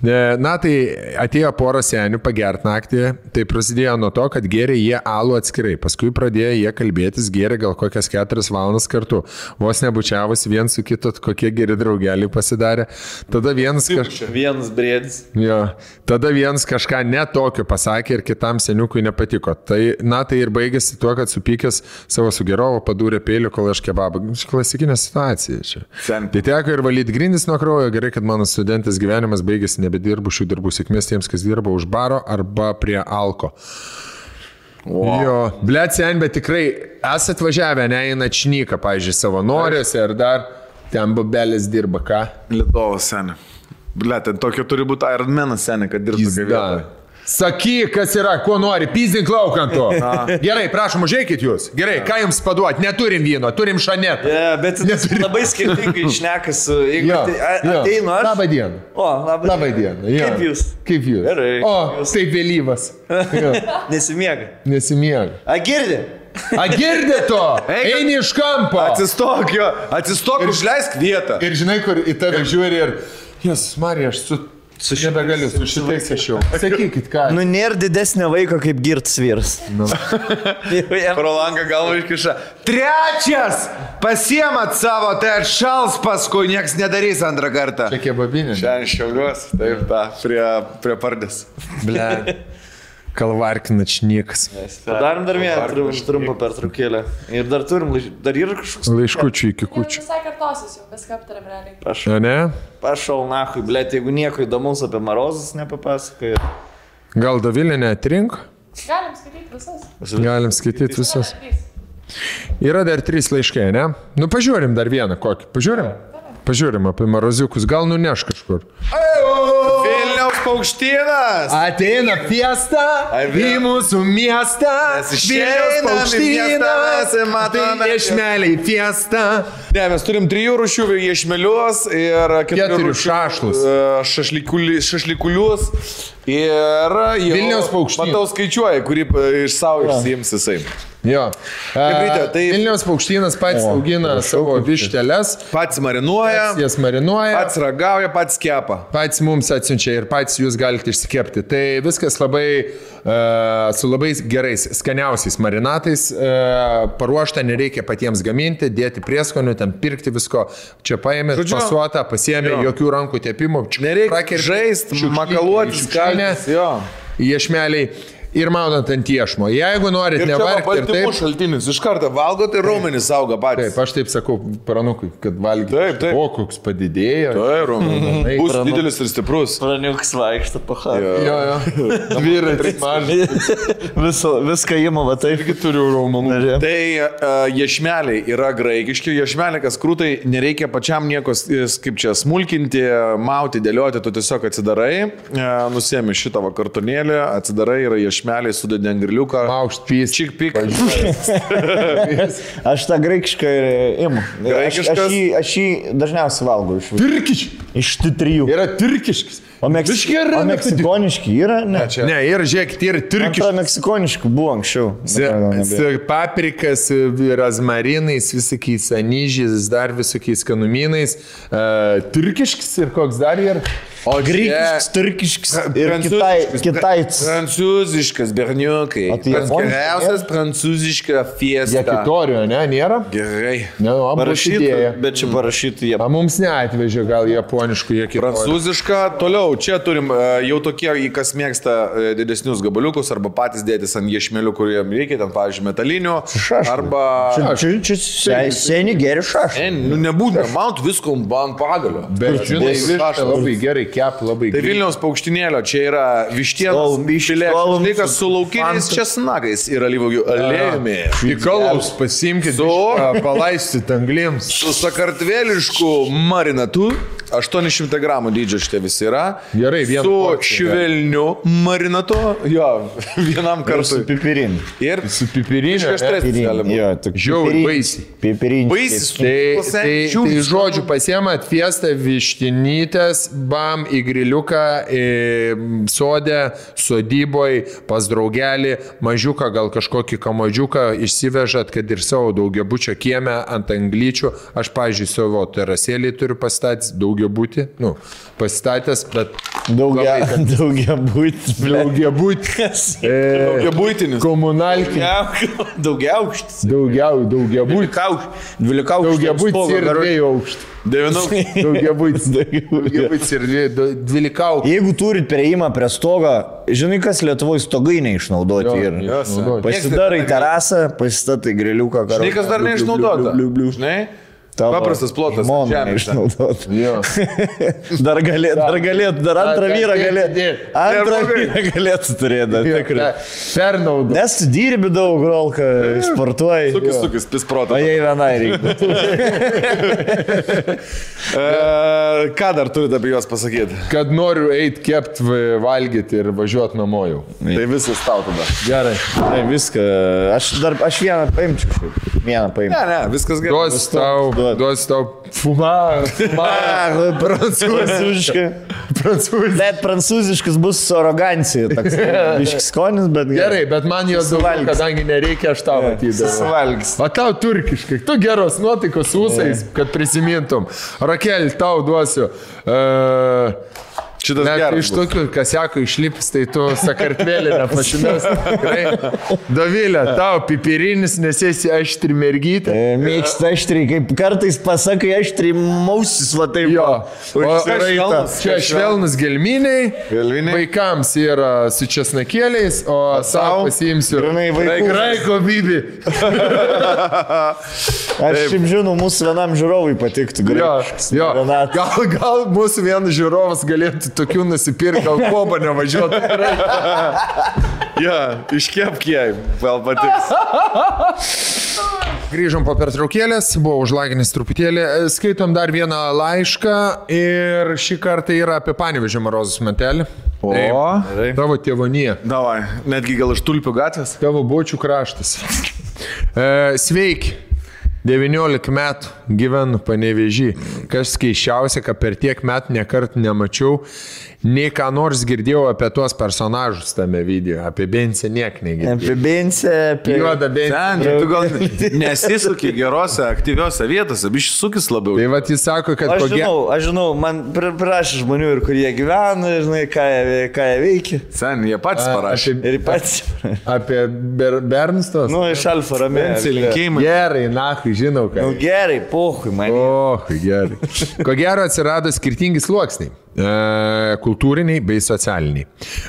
E, Na, tai atėjo pora senių pagert naktį, tai prasidėjo nuo to, kad gėrė jie alų atskirai, paskui pradėjo jie kalbėtis, gėrė gal kokias keturias valandas kartu, vos nebučiavus vien su kitu, kokie geri draugeliai pasidarė. Tada vienas kažkas... Vienas brėdis. Jo, tada vienas kažką netokio pasakė ir kitam seniukui nepatiko. Tai, na, tai ir baigėsi tuo, kad supykęs savo sugerovo padūrė peilių, kol aš kebabą. Klasikinė situacija čia. Sen. Tai teko ir valyti grindis nuo kraujo. Gerai, kad mano studentės gyvenimas baigėsi, nebedirbu šių darbų. Sėkmės tiems, kas dirba už baro arba prie alko. Wow. Jo, blėt sen, bet tikrai esat važiavę, ne į načnyką, pavyzdžiui, savanoriuose ar dar ten babelis dirba ką. Lietuvos senė. Ble, ten tokio turi būti Ironmanas senė, kad dirbtų vietoje. Sakyk, kas yra, ko nori, pizdink laukant to. *laughs* Gerai, prašom, užėkit jūs. Gerai, ką jums paduoti? Neturim vyno, turim šanetą. Yeah, bet *laughs* Neturi- labai skirtingai *laughs* išnekas. Jeigu Jo, ate- a- jo. ateinu aš. Labą dieną. O, labai, Labai diena. jo. Kaip jūs? Kaip jūs? Gerai. O, Jūs? taip vėlyvas. Jo, Nesimiega. Nesimiega. A, girdi? A girdė to? Eini iš kampo. Atsistok jo, atsistok, užleisk vietą. Ir žinai, kur į tave žiūri ir... Jas, Marija, aš su... Su nebegaliu, su šitais aš jau. Sakykit, ką. Nu, nėra didesnio vaiko kaip girtas vyras. Nu. *laughs* Pro langą galvo iškiša. Trečias! Pasiemat savo, tai atšals paskui, nieks nedarys antrą kartą. Čia kebabinė. Šiandien šiauliuos, taip, ta, prie, prie pardės. Ble. *laughs* Kalvarkinač niekas. Padarom dar vieną trum- trumpą pertraukėlę. Ir dar turim, dar yra kažkoks... Laiškučių iki kučių. visai kartosis jau, viską aptarėm realiai. Prašau, ne? prašau, nahui, blėt, jeigu nieko įdomaus apie Marozus nepapasakoju. Gal Davilė neatrink? Galim skaityti visas. Galim skaityti visas. Yra dar trys laiškai, ne? Nu, pažiūrim dar vieną kokį. Pažiūrim? Pažiūrim apie maroziukus. Gal nuneš kažkur. Vilniaus paukštynas! Ateina fiesta į mūsų miestą. Miestą, mes matome- Tai iešmeliai fiesta. Ne, mes turim trijų rūšių iešmelius ir keturių šašlus. e, šašlikuli- šašlikulius. Ir jau, Vilniaus paukštynas. Matau, skaičiuoja, kurį e, iš savo išsiims jisai. Jo. ryte, tai- Vilniaus paukštynas pats augina savo višteles, Pats marinuoja, jas marinuoja. pats ragauja, pats kepa. Pats mums atsiunčia ir pats jūs galite išsikepti. Tai viskas labai uh, su labai gerais, skaniausiais marinatais uh, paruošta, nereikia patiems gaminti, dėti prieskonių, ten pirkti visko. Čia paėmė, pasuota, pasiėmė, jo. jokių rankų tepimų. Nereikia žaisti, makaluotis, kalbėtis. Jo. Iešmeliai ir maudant ant iešmo. Jeigu norit va nevargti ir taip. šaltinis. Iš karto valgo, tai raumenys auga patys. Taip, aš taip sakau, pranukui, kad valgyt. Taip, taip. O, koks padidėjo. Tai raumenys. *laughs* Taip, Bus pranu- didelis ir stiprus. Praniuks vaikšto pahatą. Jo, jo. *laughs* Dviratis mažas. Viską įma, va taip. Irgi turiu raumenų. Tai uh, iešmeliai yra graikiški, iešmeliai, kas krūtai, nereikia pačiam nieko, kaip čia, smulkinti, mauti, dėlioti, tu tiesiog atsidarai, uh, nusiemi šitą vakartonėlį, atsidarai, yra iešmeliai, sudedi ant griliuką. Maukšt pys. Čik pik. *laughs* Aš tą graikišką ir imu. Aš, Graikiškas? aš, jį, aš jį dažniausiai valgau iš, vis- Turkiš. iš tų trijų. Yra turkiškas. O, meks, yra, o meksikoniški yra? Ne. čia- Ne, ir žiūrėk, tai yra turkiškas. Antra meksikoniškų buvo anksčiau. Su paprikas, razmarinais, visokiais anyžiais, dar visokiais kanumynais. Uh, turkiškas ir koks dar yra? O čia- turkiškas ir kitai, Prancūziškas, kitais. Prancūziškas berniukai. O tai geriausias prancūziška fiesta. Jekitorio, ne, nėra? Gerai. Ne, nu, man parašyta. bet čia parašytų jie. A, mums neatvežė gal japoniškų jekitorio. Prancūziška, toliau, čia turim e, jau tokie, kas mėgsta e, didesnius gabaliukus arba patys dėtis ant iešmelių, kuriem reikia, ten, pavyzdžiui, metalinių. Šaškai. Arba... Čia, čia, čia se- seni geri šašai. E, nu, nebūtina, mount visko ant pagalio. Bet žinai, šašas. labai gerai kep, labai Tai. Vilniaus paukštinėlio, čia yra vištienos, filėkas, su laukiniais česnakais ir alyvogių aliejumi. Pikalaus pasimkite, Su- *laughs* palaistyt anglims. Su sakartvelišku marinatu, 800 gramų dydžio šitie visi yra. Gerai, vieną Su porciją, švelniu marinatu, jo, *laughs* vienam Su kartui. pipirin. Ir Su pipirinė. Kažkas ne? gali būti. Jo, tik Žiauriai baisiai. Pipirin. Baisiai su Tai, tai, tai žiūri, žodžiu, pasiemat fiestą vištinytės, bam į griliuką, į sodę, sodyboj, pas draugelį, mažiuką, gal kažkokį kamadžiuką išsivežat, kad ir savo daugiabučio kiemę ant anglyčių. Aš, pažiūrėjau, savo terasėlį turiu pastatęs, daugiabutį, nu, pastatęs, bet Daugia, labai daugia būt. daugiabutį. E, Daugia būtinis. komunalkį. Daugiauštis. Daugiau, daugiabutį. Dvylikauštis. Daugiabutį ir dviejų aukštų. Devinau. *laughs* Daugiabutis. Daugiabutis ir dvi- dvylikau. Jeigu turit prieimą prie stogo, žinai, kas Lietuvoje stogai neišnaudoti. Jo, ir jo, naudoji. Pasidarai terasą, pasistatai griliuką. Žinai, kas dar neišnaudota. Bliu, bliu, bliu, bliu. Žinai? Tavo Paprastas plotas. neišnaudota. Jo. *laughs* Dar galėtų, dar galėtų, dar antrą vyrą dėt. Antrą vyrą galėtų turėti, tikrai. Pernaudo. Nes dirbi daug, rolka, sportuoji. Sukis, sukis, pis O protas. jei vienai reikia. *laughs* *laughs* E, ką dar turite apie juos pasakyti? Kad noriu eiti kept, valgyti ir važiuoti namo jau. Tai visas tau tada. Gerai. Tai viską. Aš dar, aš vieną paimčiau. Vieną paimčiau. Ne, ne, viskas gerai. Duos tau, duot. duos tau fuma, fuma. *laughs* Prancūziškai. Prancūzija. Bet prancūziškas bus su arogancija. Toks *laughs* biškis skonis, bet Gerai, bet man jo Suvalgys. kadangi nereikia, aš tau matydavau. Suvalgys. O tau turkiškai, tu geros nuotaikos ūsais, kad prisimintum. Rakel, tau duosiu. Uh, Šitas Net geras iš tokių, kas sako, išlips, tai tu sakartvelį *laughs* nepašimės. Dovilė, tau pipirinis, nes esi aštri mergytė. Mėgsta aštriai, kaip kartais pasakai aštriai mausis, va taip. Jo. O, Užsiraita. čia švelnus gelminiai. Gelminiai. Vaikams yra su česnakėliais, o savo pasiimsiu. Graiko bibi. *laughs* Aš šiaip žinau, mūsų vienam žiūrovui patiktų. Jo, jo. Gal, gal mūsų vienas žiūrovas galėtų tokių nusipirkti, gal kobo nevažiuotų. *laughs* Ja, iškepk jai, gal patiks. Grįžom po pertraukėlės, buvo užlaginis truputėlį. Skaitom dar vieną laišką ir šį kartą yra apie Panevežį Marozus metelį. O, Taip, tavo tėvonė, davai, netgi gal iš tulpių gatvės. tavo bočių kraštas. E, sveiki. 19 metų gyvenu panevežį. Kas keiščiausia, kad per tiek metų nekart nemačiau, nei ką nors girdėjau apie tuos personažus tame video. Apie Bensę niek negirdėjau. Apie bensę, apie... Juoda Bensė. Ten, tu gal nesisuki gerose, aktyviose vietose, bišis sukis labiau. Tai va, jis sako, kad Aš žinau, aš žinau, man pr- prašė žmonių ir kur jie gyvena, žinai, ką jie, ką jie veikia. Sen, jie patys parašė. Apie, Ir pats. apie ber, Bernstos? Nu, iš Alfa Romeo. Pensijų linkėjimai. Gerai, na, žinau, ką. Nu, gerai, pohui, man. O, gerai. Ko gero atsirado skirtingi sluoksniai. E, kultūriniai bei socialiniai.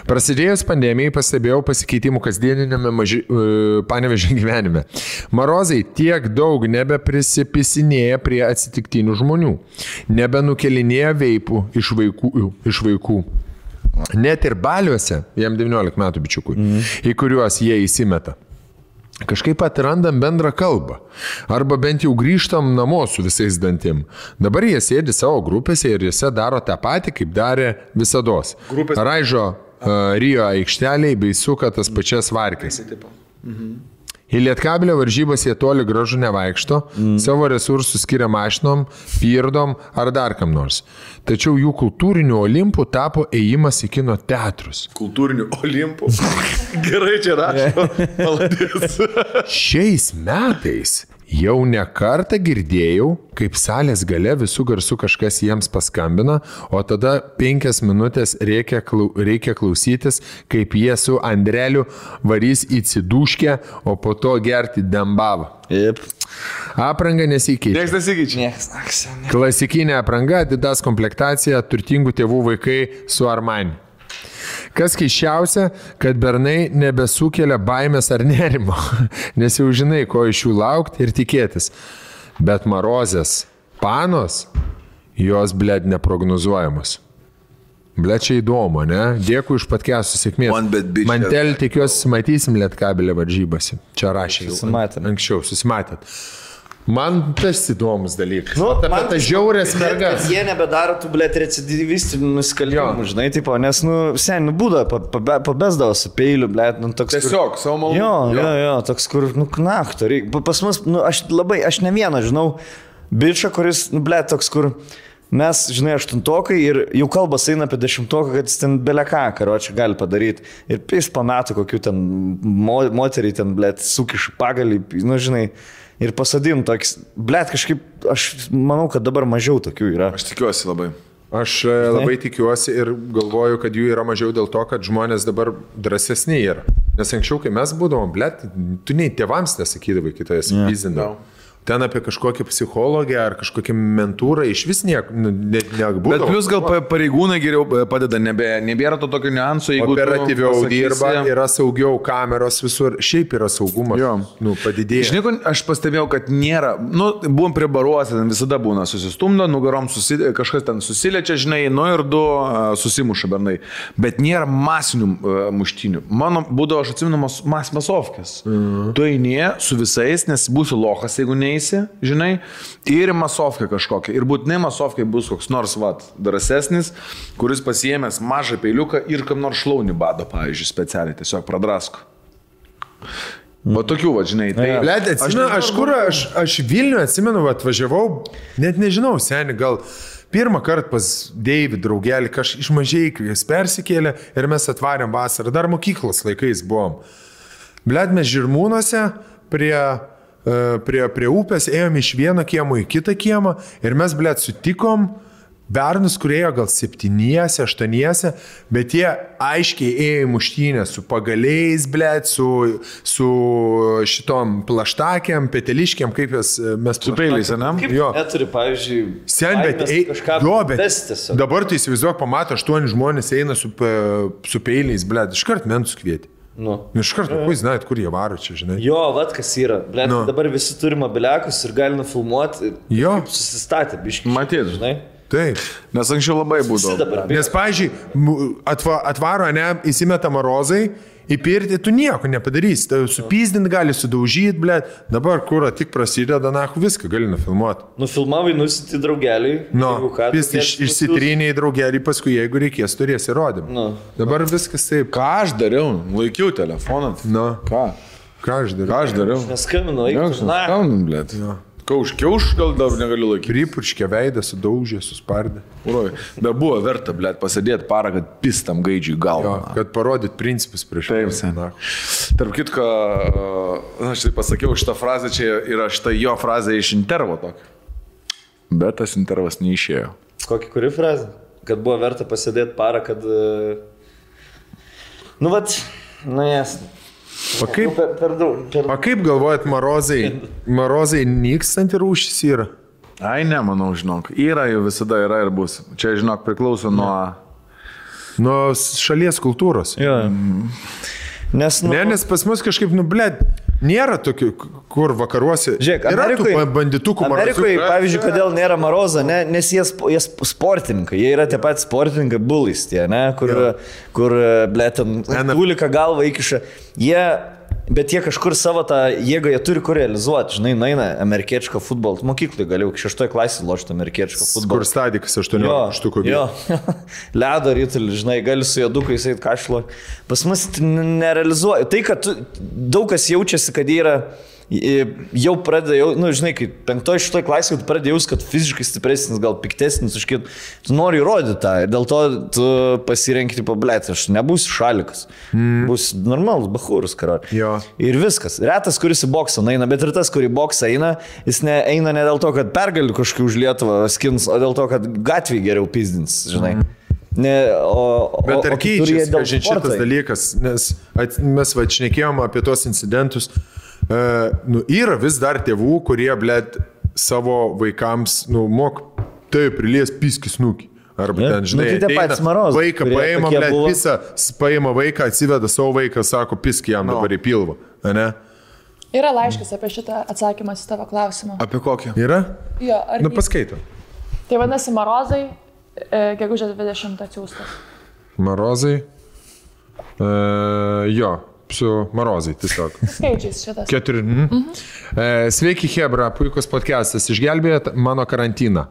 Prasidėjus pandemijai pastebėjau pasikeitimų kasdieninėme maži, e, panevežė *laughs* gyvenime. Marozai tiek daug nebeprisipisinėja prie atsitiktinių žmonių, nebenukelinėja veipų iš vaikų. Iš vaikų. Net ir baliuose, jam 19 metų bičiukui, mm. į kuriuos jie įsimeta. Kažkaip atrandam bendrą kalbą. Arba bent jau grįžtam namo su visais dantim. Dabar jie sėdi savo grupėse ir juose daro tą patį, kaip darė visada. Grupės- Raižo uh, Rio aikšteliai bei suka tas pačias varkės. Į Lietkabilio varžybas jie toli gražu nevaikšto, mm. savo resursus skiria mašinom, pyrdom ar dar kam nors. Tačiau jų kultūriniu olimpu tapo ėjimas į kino teatrus. Kultūrinių olimpų. *laughs* Gerai čia rašo. *laughs* Šiais metais Jau ne kartą girdėjau, kaip salės gale visų garsų kažkas jiems paskambino, o tada penkias minutės reikia, klau, reikia klausytis, kaip jie su Andreliu varys į ciduškę, o po to gerti dembavą. Taip. Apranga nesikeičia. Niekas nesikeičia. Niekas, naksia. Klasikinė apranga, didas komplektacija, turtingų tėvų vaikai su Armani. Kas keiščiausia, kad bernai nebesukelia baimės ar nerimo, *laughs* nes jau žinai, ko iš jų laukti ir tikėtis. Bet marozės, panos, jos blėd neprognozuojamos. Blėd čia įdomu, ne? Dėkui iš patkesų sėkmės. Mantel tikiuosi matysim lietkabelį varžybasi. Čia rašė. Susimatėm. Anksčiau, susimatėt. Man tas įdomus dalykas. Nu, apie man tas žiaurės mergas. Jie nebedaro tų, blėt, recidyvistinių nusikaltimų, žinai, tipo, nes, nu, sen, nu, būda, pabesdavo su peiliu, blėt, nu, toks. kur- Tiesiog savo malonu. Jo, jo, jo, toks, kur, nu, knakto, reikia. Pa- Pas mus, nu, aš labai, aš ne vieną žinau, bičią, kuris, nu, blėt, toks, kur mes, žinai, aštuntokai ir jau kalbas eina apie dešimtoką, kad jis ten beleką, karo čia gali padaryti. Ir jis po metų kokių ten mo, moterį ten, blėt, sukiš pagalį, nu, žinai. Ir pasadin toks, blėt, kažkaip, aš manau, kad dabar mažiau tokių yra. Aš tikiuosi labai. Aš e, labai tikiuosi ir galvoju, kad jų yra mažiau dėl to, kad žmonės dabar drąsesni yra. Nes anksčiau, kai mes būdavom, blėt, tu nei tėvams nesakydavai, tu esi Jo. vizindavo. Ten apie kažkokią psichologę ar kažkokią mentūrą iš vis nieko nu, ne, nebūdavo. Bet plus gal pa- pareigūnai geriau padeda, nebe, nebėra to tokio niuanso, jeigu Operatyviau pasakysi- dirba, yra saugiau kameros visur, šiaip yra saugumas. Jo. Nu, padidėja. Žinai, aš pastebėjau, kad nėra, nu, buvom prie baruose, ten visada būna susistumdo, nugarom susi, kažkas ten susiliečia, žinai, nu ir du susimuša bernai. Bet nėra masinių muštinių. Mano būdavo, aš atsimenu, mas, mas masovkės. Mhm. Tu eini su visais, nes būsi lohas, jeigu neįsi, žinai, ir į masovkę kažkokią. Ir būtinai masovkai bus koks nors, vat, drąsesnis, kuris pasiemęs mažą peiliuką ir kam nors šlaunį bado, pavyzdžiui, specialiai, tiesiog pradrasko. Va tokių, va, žinai, tai... Blet, atsimenu, aš, aš kur, aš, aš Vilnių atsimenu, va, atvažiavau, net nežinau, seniai, gal pirmą kartą pas Deivid draugelį, kažkaip iš mažai, kai jis persikėlė ir mes atvarėm vasarą, dar mokyklos laikais buvom. Blet, mes žirmūnuose prie, prie, prie upės ėjom iš vieno kiemo į kitą kiemą ir mes, blet, sutikom bernus, kurie ėjo gal septyniese, aštuoniese, bet jie aiškiai ėjo į muštynę su pagaliais, blėt, su, su šitom plaštakėm, peteliškiam, kaip jas e, mes Su peiliais, ne? Jo. neturi, pavyzdžiui, Sen, bet ei, kažką jo, bet dabar tai įsivaizduok, pamato, aštuoni žmonės eina su, pe- su peiliais, blėt, iškart mentus kvieti. Nu. Iškart, kuo jūs žinot, kur jie varo čia, žinai. Jo, vat kas yra. Ble, Nu. nu. Dabar visi turi mobiliakus ir gali nufilmuoti. Jo. Kaip Susistatė, biškai. Matyt. Žinai. Taip. Nes anksčiau labai būdavo. Nes, atva, atvaro, ne, įsimeta marozai, į pirtį tu nieko nepadarysi, tai supyzdint gali, sudaužyti, blė, dabar kur tik prasideda, na, viską gali nufilmuoti. Nufilmavai, nusiti draugeliui. Nu, jis tai iš, į draugelį, paskui jeigu reikės, turės įrodymą. Nu. Dabar viskas taip. Ką aš dariau? Laikiau telefoną. Nu, Ką? ką aš darau? Ką aš dariau? Neskambinu, eik. Neskambinam, blėt. Kauš, kiauš gal dar negaliu laikyti. Pripurškė veidą, sudaužė, suspardė. Uroj. Bet buvo verta, blėt, pasėdėti parą, kad pistam gaidžiui Jo, galvą. kad parodyt principus prieš Taip, sen. Na. Tarp kitko, aš tai pasakiau šitą frazę, čia yra šitą jo frazė iš intervo tokio. Bet tas intervas neišėjo. Kokį kuri frazę? Kad buvo verta pasėdėti parą, kad... e, Nu, vat, nu jas. O kaip, Nu, per, per daug. Per... o kaip galvojat, marozai, marozai nykstanti rūšis yra? Ai, ne, manau, žinok. Yra jau visada yra ir bus. Čia, žinok, priklauso nuo... Nuo šalies kultūros. Jo. Nes, nu, Ne, nes pas mus kažkaip, nu, blėt, nėra tokių, kur vakaruose. Žiūrėk, yra Amerikoje, tų banditukų Amerikoje, marozų. pavyzdžiui, kodėl nėra Marozo, ne, nes jie, jie sp- sportininkai, jie yra tie patys sportininkai, bulais tie, ne, kur, kur blėtam, gulika galva įkiša. Jie, bet jie kažkur savo tą jėgą, jie turi kur realizuoti, žinai, naina amerikiečko futbolą, mokyklai galiu, šeštoje klasėje lošti amerikiečko Kur futbolą. stadikas 18 štukų. Jo, *laughs* ledo rytulį, žinai, gali su jėdukais eiti kažlo. Pas mus nerealizuoja. Tai, kad tu, daug kas jaučiasi, kad jie yra jau pradėjau, nu, žinai, kai penktoje šitoje klasėje pradėjau, kad fiziškai stipresnis, gal piktesnis už kitą, tu nori įrodyti tą ir dėl to tu pasirenki, tipo, blėt, aš nebūsiu šalikas, mm. bus normalus bahūrus. Jo. Ir viskas. Retas, kuris į boksą eina, bet ir tas, kurį į boksą eina, jis ne, eina ne dėl to, kad pergali kažkokį už Lietuvą skins, o dėl to, kad gatvį geriau pizdins, žinai. Ne, o, o, Bet ar keičiasi, sporto šitas dalykas, nes at, mes va šnekėjom apie tos incidentus. Uh, nu, yra vis dar tėvų, kurie, blėt, savo vaikams, nu, mok, taip, prilies piskis nukį. Arba ten, žinai, Nu, tai patys Marozai, Vaiką paima, blėt, buvo. visą, paima vaiką, atsiveda savo vaiką, sako, piskį jam dabar į pilvą. Ne? Yra laiškas apie šitą atsakymas į tavo klausimą. Apie kokį? Yra? Jo, ar Nu, paskaito. Tai vadinasi, Marozai, e, gegužės 20 atsiųstas. Marozai. Uh, jo, su Marozai tiesiog. *laughs* Skaičiais šitas. Keturi. Mhm. E, Sveiki, Hebra, puikus podcastas, išgelbėjot mano karantiną.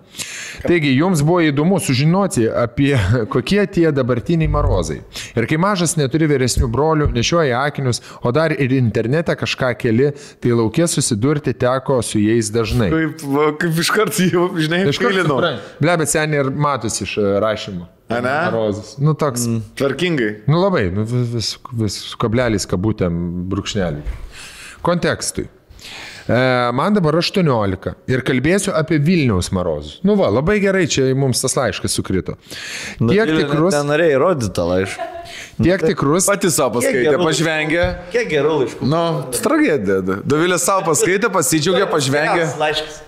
Taigi, jums buvo įdomu sužinoti apie *laughs* kokie tie dabartiniai marozai. Ir kai mažas neturi vyresnių brolių, nešioja akinius, o dar ir internete kažką keli, tai laukė susidurti teko su jais dažnai. Kaip, kaip iš karto jau, žinai, iškailinau. Ble, bet seniai ir matosi iš e, rašymo. Ane? Marozas. Nu, toks. Mm. Tvarkingai. Nu labai, nu, vis, vis, kablelis, kabutėm, brūkšnelį. Kontekstui. E, man dabar 18 ir kalbėsiu apie Vilniaus marozus. Nu va, labai gerai, čia mums tas laiškas sukrito. Tiek tikrus, Nenorėjai įrodyti tą laišką. Tiek tikrus, Pati savo paskaitė, pažvengė. Kiek gerų laiškų? Nu, tragedija. Dovilė savo paskaitė, pasidžiaugė, pažvengė.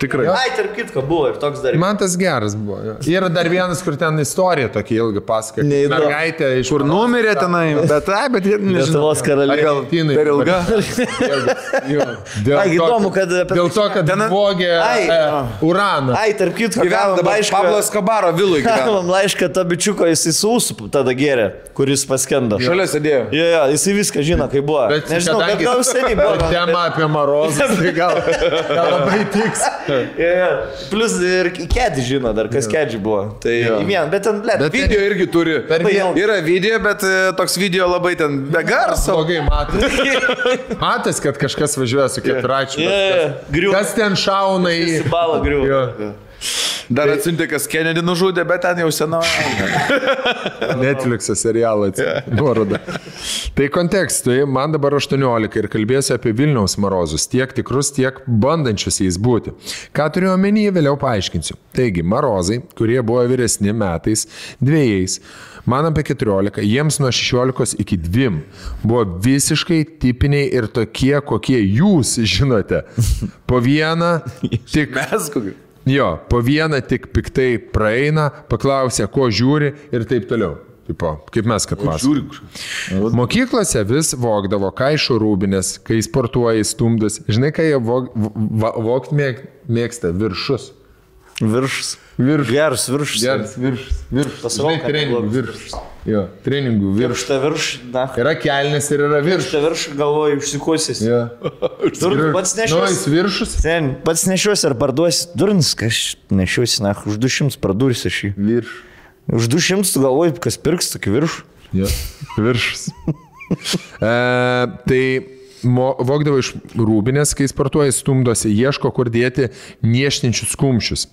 Tikrai. Ai, tarp kitko buvo ir toks dar. man tas geras buvo. Yra dar vienas, kur ten istorija tokia ilga. Neįdomu. Mergaitė iš Kur numirė tenai, bet, ai, bet jie nežinau. Lietuvos karalienė. Gal Argentinai. per ilga? *laughs* *laughs* Ai, to, įdomu, kad- apie- Dėl to, kad Ten- vogė e, uraną. Ai, tarp kitko, Gyvena gavom dabar laišką. Pablo Skabaro vilui. *laughs* Gavom laišką to bičiuko, jisai su ūsų tada gėrė, kuris paskendo. Šalia sėdėjo. Jo, jo, jisai viską žino, kaip buvo. Bet Nežinau, bet kadangi- gal seniai buvo. Tema apie marozus, *laughs* tai gal, gal labai tiks. Jo, jo. Plus ir kedį žino dar, kas kedži buvo. Tai į vieną, bet ten, Bet- Video irgi turi. Per vieną. Yra video, bet e, toks video labai ten be garso. Blogai matas. *laughs* Matas, kad kažkas važiuoja su. Jo, jo, griūva. Kas ten šauna į... balą griūva. Dar atsiuntė, kas Kennedy nužudė, bet ten jau senoji. *laughs* Netflix'o serialą nuorodą. Tai kontekstui, man dabar 18 ir kalbėsiu apie Vilniaus marozus, tiek tikrus, tiek bandančius jais būti. Ką turiu omenyje, vėliau paaiškinsiu. Taigi, marozai, kurie buvo vyresni metais, dviejais, man apie 14, jiems nuo 16 iki 2 buvo visiškai tipiniai ir tokie, kokie jūs žinote. Po vieną, *laughs* tik Mes kokį. Jo, po vieną tik piktai praeina, paklausia, ko žiūri ir taip toliau. Tipo, kaip mes, kad mes. Mokyklose vis vogdavo kaišų rūbinės, kai sportuoja stumdas. Žinai, ką jie vog, va, mėg, mėgsta? Viršus. Viršus. Virš. Geras viršus. Geras viršus. Žinai, kad treningų viršus. Jo, treningų viršus. Viršta virš, na. Yra kelnes ir yra viršus. Viršta virš, galvoju, išsikusis. Jo. *laughs* Durn, pats Nu, nešiuosi. viršus. Sen, pats nešiuosi ar parduosi. Durns, kas nešiuosi, na, už 200 pradursi šį. Virš. Už 200 tu galvoji, kas pirks tokį viršų. Jo. Viršus. *laughs* e, tai vogdavo iš rūbinės, kai sportuoja stumdosi, ieško kur dėti niešninčius kumščius.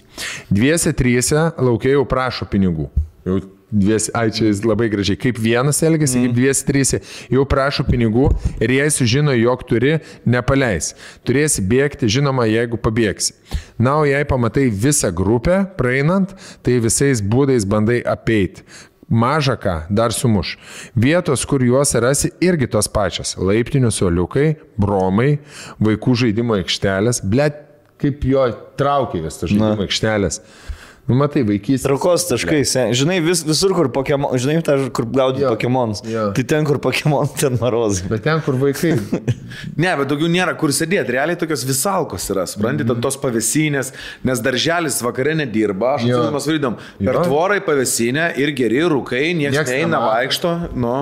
Dviese, tryse laukiai jau prašo pinigų. Jau dviesi, ai čia labai gražiai, kaip vienas elgesi, mm. kaip dviesi, trysi, jau prašo pinigų ir jei sužino, jog turi, nepaleis. Turėsi bėgti, žinoma, jeigu pabėgsi. Na, o jei pamatai visą grupę praeinant, tai visais būdais bandai apeiti. Maža ką, dar sumuš. Vietos, kur juos rasi, irgi tos pačios. Laiptinių soliukai, bromai, vaikų žaidimo aikštelės. Blet, kaip jo traukia jas tas žaidimo aikštelės. Nu, matai, vaikys. Traukos taškai, sen. žinai, vis, visur, kur Pokemon, žinai, ta, kur gaudai Jo, Pokemonus. Tai ten, kur Pokemon, *laughs* ten marozai. Bet ten, kur vaikai. *laughs* Ne, bet daugiau nėra kur sėdėti. Realiai tokios visalkos yra, suprantate, mm -hmm. tos pavesinės, nes darželis vakare nedirba. Aš atsimenu, mes varydom. Per tvorą į pavesinę ir geri rūkai, niekas Nieks neina nemato. vaikšto. Nu,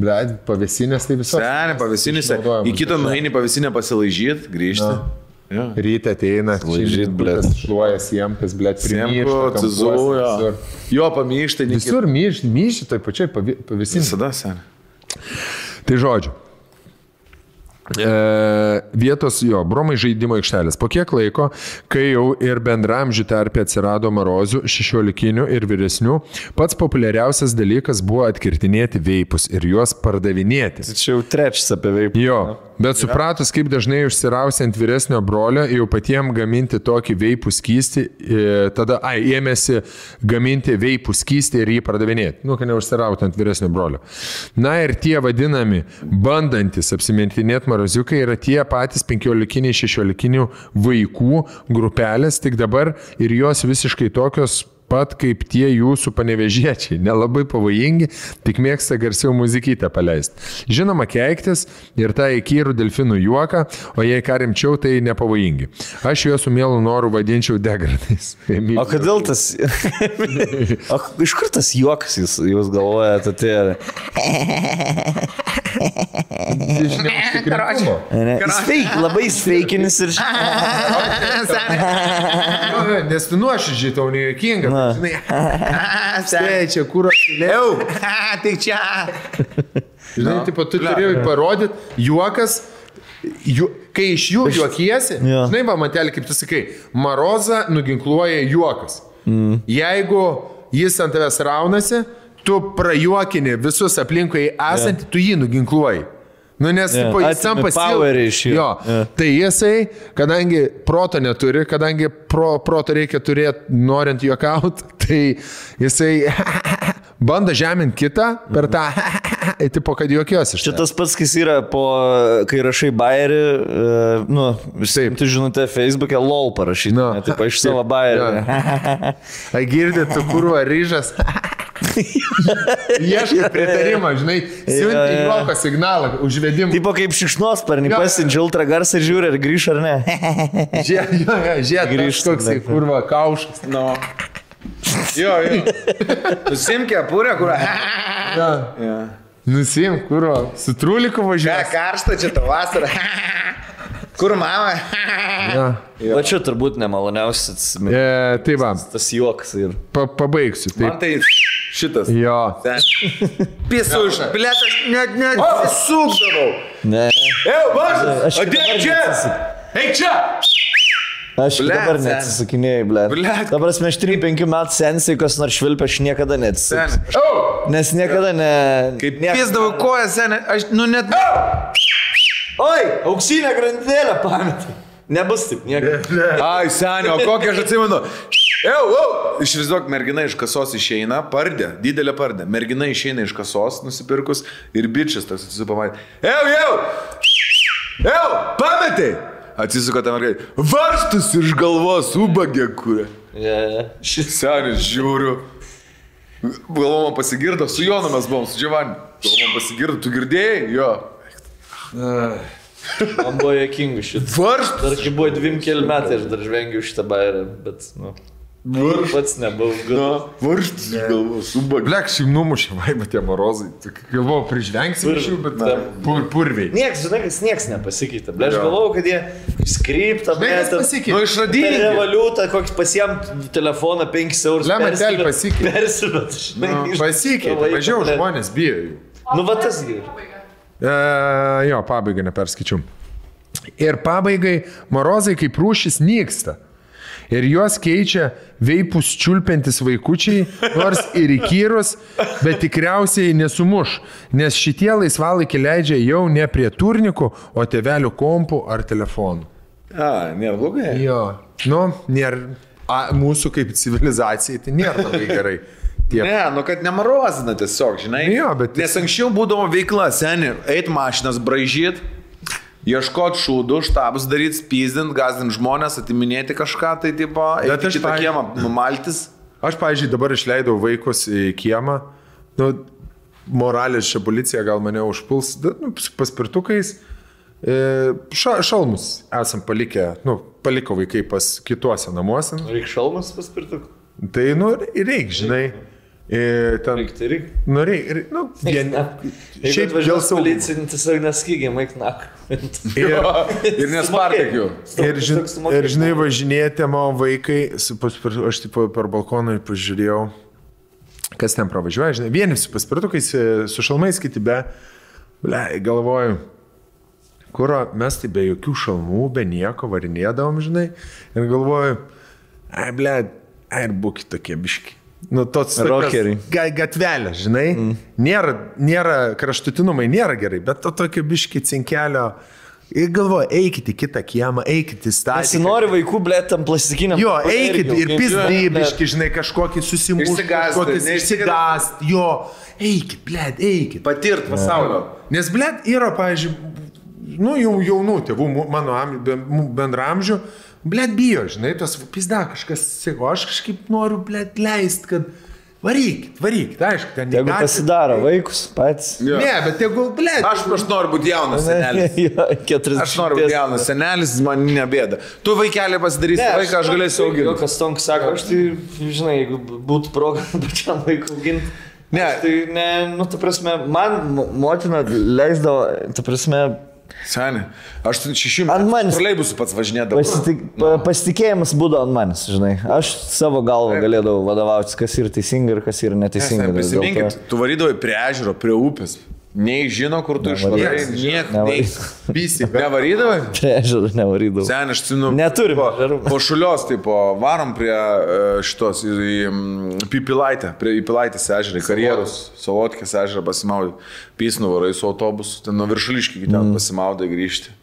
Blet, pavėsinės tai visos. seniai pavesinėse. Į kitą nueini pavesinę pasilaižyti, grįžti. Jo. Ryte ateina, Laižyt, blet. Šluoja siemkas, blet, Siemko, cizuoja. Jo, pamyštai, ne Visur myš, myši, tai pačiai pavėsinės. Visada seniai. Tai žodžiu. E, vietos jo, bromai žaidimo aikštelės. Po kiek laiko, kai jau ir bendramžių tarpe atsirado marozių, šešioliktinių ir vyresnių, pats populiariausias dalykas buvo atkirtinėti veipus ir juos pardavinėti. Čia jau trečias apie veipą. Jo, bet supratus, kaip dažnai užsirausiant vyresnio brolio, jau patiem gaminti tokį veipų skystį, e, tada, ai, ėmėsi gaminti veipų skystį ir jį pardavinėti. Nu, kad neužsirautant vyresnio brolio. Na ir tie vadinami bandantis apsimintinėti maroziukai yra tie patys 15-16 vaikų grupelės, tik dabar ir jos visiškai tokios pat kaip tie jūsų panevežiečiai, nelabai pavojingi, tik mėgsta garsiau muzikytę paleisti. Žinoma, keiktis ir tą įkyrų delfinų juoką, o jei ką rimčiau, tai nepavojingi. Aš juos su mielu noru vadinčiau degradais. *laughs* O kodėl tas... *laughs* o iš kur tas juokas jūs, jūs galvojate, tai... *laughs* Ne, jis feik, labai sveikinis ir... Nes tu nuoširdžiai tau nejuokinga. Na. Žinai, Štai čia kur aš lėjau. tai čia. Žinai, tipo, tu turėjai parodyti juokas. Ju, kai iš jų juokiesi, Jo. žinai, va, matelė, kaip tu sakai, Marozą nuginkluoja juokas. Mm. Jeigu jis ant tavęs raunasi, tu prajuokini visus aplinkui esantį, tu jį nuginkluoji. Nu, nes yeah. jis Atimi tam powerį iš jo. Jo. Tai jisai, kadangi proto neturi, kadangi pro, proto reikia turėti, norint juokauti, *laughs* tai jisai *laughs* bando žeminti kitą per tą, *laughs* tipo, kad juokiuosi. Čia tas pats, kas yra po, kai rašai bairį, uh, nu, Taip. tu žinote, Facebook'e lol parašyti, Nu. taip, iš savo bairį. Ai girdė, tu kurva ryžas. Ieškai pritarimą, žinai, siunti juoko signalą, užvedimą. Tipo kaip šikšnosparnį, Jo. pasiunčia ultragarsą ir žiūri, ar grįš ar ne. *laughs* Žiūrėk, tai bet- kurva kaušas. Nu. Jo, jo. Nusimk kepurę, kur. jo. Nusim, kurva, su truliku Ką važiuoja. karšta čia ta vasara. Kur mama? *laughs* Ja. Va čia turbūt nemaloniausias atsiminimas. E, tai va, Tas juokas ir. pa, pabaigsiu. Tai, Man tai šitas. jo. Pisu iš *laughs* bilietas, net net sukdavau. Ne. Aš atėjau dabar čia. Eik čia. Aš Blet, dabar neatsisakinėjau, ble. Dabar aš 3-5 metų sensai, kas nors švilpia, aš niekada neatsisakau. Sen. Nes niekada ne... Kaip ne- pisdavau koją, sen, aš, nu net. Oi, auksinę grandinėlę pametė. Nebus taip, niekada. Ai, senio, kokią aš atsimenu. Jau, jau. Išvizuok, mergina iš kasos išeina, pardė, didelė pardė. Mergina išeina iš kasos nusipirkus ir bičias tas atsisupamatė. Jau, jau. Jau, pametė. Atsisuka tam mergai. Varstus iš galvos, ubagė kūrė. Yeah. Šis senis žiūriu. Galvom pasigirdo, su Jonu mes buvom, su Džiavaniu. Galvom pasigirdo, tu girdėjai? Jo. Man buvo jokinga šitą. Varstus. Dar kai buvo dvim keli metai, aš dar žvengiu šitą bairę, bet, nu, Varstus. pats nebuvau. Na, Gal... varstus iš galvos, ubagė. Blek, šiaip numušė vaibą tie morozai. Galvojau, prižvengsim iš jų, bet Tam. pur, purviai. Nieks, žinai, kas nieks nepasikeitė. Ble, aš galvojau, kad jie skriptą, kas pasikeitė? Nu, išradingi. Revoliutą, kokį pasiem telefoną 5 eurus. Lemon tel pasikeitė. Persimet, žinai. Nu, Pasikeitė, mažiau žmonės bijo jų. Nu, va tas gerai. E, jo, pabaigą neperskaičiu. Ir pabaigai morozai kaip rūšis nyksta. Ir juos keičia veipus čiulpiantis vaikučiai, nors ir įkyrus, bet tikriausiai nesumuš, nes šitie laisvalaikį leidžia jau ne prie turnikų, o tevelių kompų ar telefonų. A, nėra blogai. Jo, nu, nėra, a, mūsų kaip civilizacijai tai nėra labai gerai. Tie, Ne, nu kad nemarozina tiesiog, žinai. Jo, bet- Nes anksčiau būdavo veikla, seni, eit mašinas bražyt, ieškot šūdų, štabus daryti, spyzdint, gazdint žmonės, atiminėti kažką, tai tipo, Bet eiti aš, kitą pavyzdžiui- kiemą, numaltis. Aš, pavyzdžiui, dabar išleidau vaikus į kiemą. Nu, moralės čia policija gal mane užpuls nu, paspirtukais. E, ša, šalmus esam palikę, nu, paliko vaikai pas kituose namuose. Reikia šalmas paspirtuk. Tai, nu, reikia, žinai. E, ten, Reikia, tai reikia. nu, reikia, nu, vien, šiaip dėl saugumo. policija, tiesiog neskygiai, maik nak. Ir, Ir nespartek jų. Ir, žin, ir žinai, važinėjate mano vaikai, aš tipo, per balkoną pažiūrėjau, kas ten pravažiuoja, žinai, vieni su paspirtukais, e, su šalmais, kiti be. Ble, galvoju, kur mes tai be jokių šalmų, be nieko varinėdavom, žinai, ir galvoju, ai, ble, ai, ir būkite tokie biški. Nu, tos tokios Rockeriai. ga, gatvelė, žinai, mm. nėra, nėra, kraštutinumai nėra gerai, bet to tokio biški cinkelio. Ir galvoju, eikite į kitą kiemą, eikite į stadiją. Nesinori vaikų, blėt, tam plastikiniam. Jo, eikit ir pizdybiški, žinai, kažkokį susimušti. Neišsigąsti. Išsigąsti, jo, eikit, blėt, eikit. Patirt pasaulio. Nes, blėt, yra, pavyzdžiui, nu, jau jaunų tėvų, mano bendramžių, blėt, bijo, žinai, tos pizda kažkas, sako, aš kažkaip noriu, blėt, leisti, kad varykit, varykit, aišku, ten Jeigu gatvė- pasidaro vaikus patys. Jo. Ne, bet tegul, blėt. Aš, aš noriu būti jaunas senelis. Jo, 40. Aš noriu būti jaunas senelis, man nebėda. Tu vaikelį pasidarysi Ne, vaiką, aš galėsiu auginti. kas tonk sako, aš tai, žinai, jeigu būtų proga *laughs* pačiam vaikų auginti. Ne. aš Tai ne, nu, ta prasme, man mo- motina leisdavo, ta prasme, Seniai, aš šešių Ant metų manęs- troleibusų pats važinėdavau. pasitik, pa, pasitikėjimas būdavo ant manęs, žinai. Aš savo galvą galėdavau vadovautis, kas yra teisinga ir kas yra neteisinga. Nes, Dėl Prisiminkit, to- tu varydavai prie ežero, prie upės. Nei žino, kur tu išvarai, *laughs* Nevarydavai. nieko. Nevarydavai. Prie ežero nevarydavau. Sen, aš atsimenu. Neturim Po, ežerų. po šulios, tai po varom prie e, šitos, į, į Pipilaitę, prie Pipilaitės ežerą, karjerus, Savotkės ežerą pasimaudai. Pys nuvarai su autobusu, ten nuo viršuliškių iki ten mm. pasimaudai grįžti.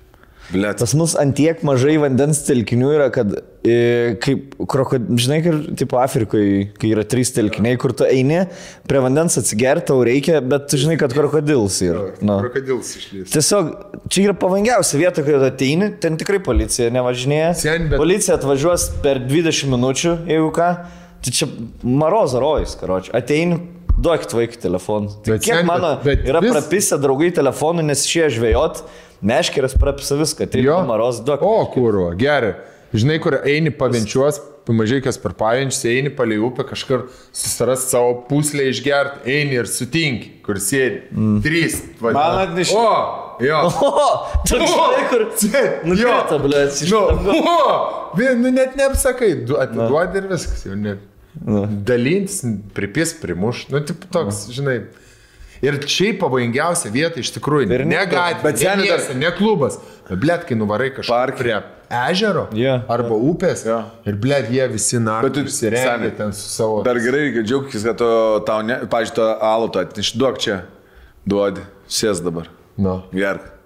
Blet. Pas mus antiek mažai vandens telkinių yra, kad, e, kaip, krokod, žinai, kur, tipo Afrikoje, kai yra trys telkiniai, kur tu eini, prie vandens atsigerti tau reikia, bet tu žinai, kad krokodils yra. Nu. krokodils išlys. Tiesiog čia yra pavojingiausia vieta, kai ateini, ten tikrai policija nevažinėja. Sen, bet- Policija atvažiuos per 20 minučių, jeigu ką. Tai čia marozo rojus, karoči. Ateini, duokit vaikui telefoną. Tai Bet kiek sen, mano bet- bet yra vis- prapisę draugai telefonų, nes išėjo žvejot, meškeris prapisa viską. Tai Jo. marozo duok. O, kūro, gerai. Žinai, kur eini pavenčiuos, pamažai kas per pavenčius, eini palei upę, kažkur susiras savo puslę išgerti, eini ir sutinki, kur sėdi. Mm. Trys. Va, Man atnešė- O, jo. *laughs* O, tu žinai, kur. Nu, jo. krito, blėt, iš Nu, o, vien, nu, net neapsakai, du- atiduodi ir viskas, jau net. Dalintis, pripis, primuš, nu, taip toks, žinai. Ir čia pavojingiausia vieta iš tikrųjų. Ir ne ne- gatvė, bet bet seni dar- ne klubas. Bet blėt, kai nuvarai kažkur Parke. prie ežero Jo. arba upės. Jo. Ir blėt, jie visi Bet naktį tu- įsirengia seni, ten su savo... Dar gerai reikia džiaugtis, kad tu, tau, pažiūrėjau, to alų tu atneši, duok čia, duodi, sės dabar. Nu. Gerk.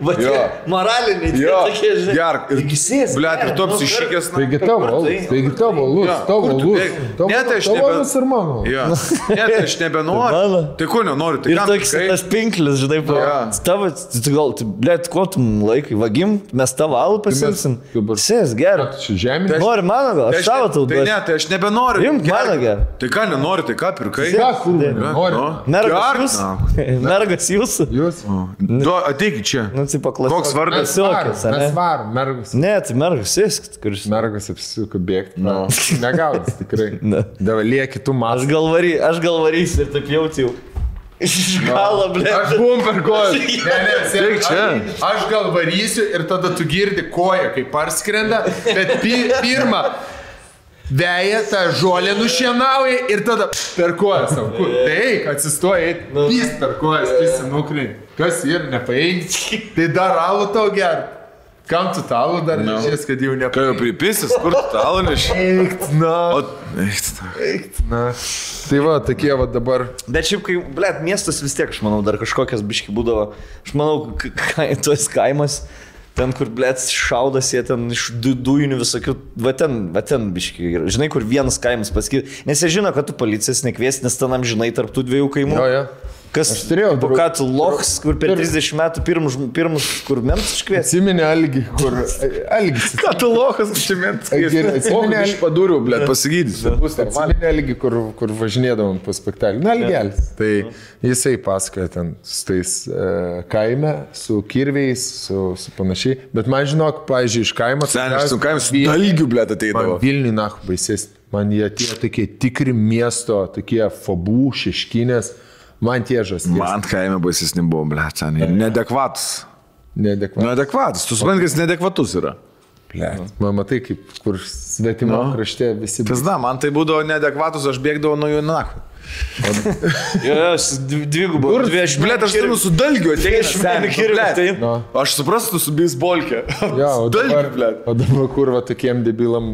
Va, Jo. *laughs* moraliniai, Jo, tokie, žinai. gerk. Ir- Taigi sėsk, Blet, ir apsišykęs. na. Taigi tavo, taigi tavo, Jo, tavo, kur tu alus. bėgi? Tavo, Ne, tai aš tavo nebe- alus ir mano. Jo. *laughs* Ne, tai aš nebenoriu. Tai ko nenoriu, tai Ir toks pirkai? tas pinklis, žinai, po. Jo. Tavo, tu gal, blėt, ko tu laikai, vagim, mes tavo alų pasimsim. dabar- Sės, gerai. Žemė. Tai Nori mano gal, Tai aš tavo tau Tai duosiu. ne, tai aš nebenoriu. Imk mano gerą. Tai ką nenori, tai ką pirkai? Ką, kur, nori? Mergas Gerk, jūs? na. *laughs* Mergas jūsų? Jūs? Du, ateik čia. Nu, tipo, klasikas. Koks vardas? Klasiokės, ane? mes varom, mergus. Ne, tai mergas, sėsk, kuris. Mergas apsisuka bėgti. No. Negaudys tikrai. *laughs* Ne. Dabar lieki tu Aš matas. gal vary, aš gal varysiu ir taip jaučiu. *laughs* Iš galo, blėt. Aš buvau per koją. *laughs* Ne, ne, sėk čia. Aš, aš gal varysiu ir tada tu girdi koją, kaip parskrenda, bet pi, pirmą veja tą žolę nušienauja ir tada per koją savo. Tai eik, atsistoja, pys per kojas, pys nukrin. Kas ir nepaeik. Tai dar alų tau ger. Kam tu talų dar Nu. nežies, kad jau Ką jau nepaeik. pripisis, kur tu talą neši? Eikt, na. O, eikt, na. Eikt, na. Tai va, tokie va dabar. Bet šiaip, kai, blėt, miestas vis tiek, aš manau, dar kažkokias biški būdavo. Aš manau, ka- ka- tuos kaimas, ten, kur, blėt, šaudas, jie ten iš du, dujinių visokių, va ten, va ten biški. yra. Žinai, kur vienas kaimas pasakyti, nes jie žino, kad tu policijas nekvies, nes ten žinai tarp tų dviejų kaimų. Jo, jo. Kas Aš turėjau tipo, draug- ką tu loks, kur per Pir- 30 metų pirmus, pirmus kur mentus iškvies? Atsiminė Algi, kur... Algis. Ką tu lokas užsimint? Gerai, atsimeni, Aš padūriau, blėt, normaliai. Atsiminė Algi, kur, kur važinėdavom po spektaklį. Na, Algelis. Tai jisai pasakoja ten su tais uh, kaime, su kirviais, su, su panašiai. Bet man žinok, pažiūrėjau, iš kaimo... Seniai, aš su kaimu su dalgiu, blėt, Man ateidavo. Vilniui, na, baisės. Man jie tie tokie tikri miesto, tokie fabų, šeškinės. Man tie žas. Man kaime baisesni buvo, blėt, seniai. Nedekvatus. Nedekva. Neadekvatus. Tu supranti, kad jis neadekvatus yra. Man matai, kaip kur svetimo Nu. krašte visi. Pizda, man tai būdavo neadekvatus, aš bėgdavau nuo jų naktį. Jo, jo, su dvi- dvigubu. Kur? Dvi aš Blėt, aš turiu su dalgiu kirvi, tai- No. Aš suprastu su beisbolkė. Ja, *laughs* o dabar, blėt. o dabar kur va tokiem debilam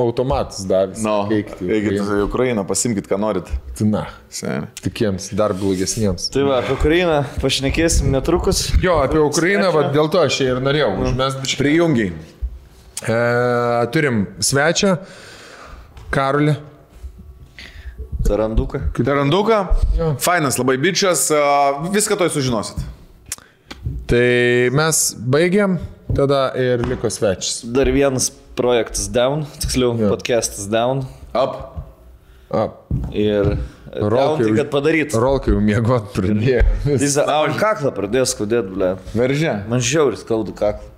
automatus davė. No, eikit į Ukrainą, pasimkit, ką norit. Na, Seniai. tokiems dar blogesniems. Tai va, apie Ukrainą pašnekėsim netrukus. Jo, apie Ukrainą, va, dėl to aš ir norėjau. Mes biškai. Prijungiai. E, turim svečią, Karolį. Taranduką. Taranduką. Fainas labai bičias, a, viską to sužinosit. Tai mes baigiam, tada ir liko svečias. Dar vienas projektas down, tiksliau, Jo. podcastas down. Up. A, Ir Rolkai tai, kad padaryt. Rolkai jau miegot pradėjo. Jis, man kaklą pradėjo skaudėti, ble. Veržė. Man žiauris skaudu kaklą.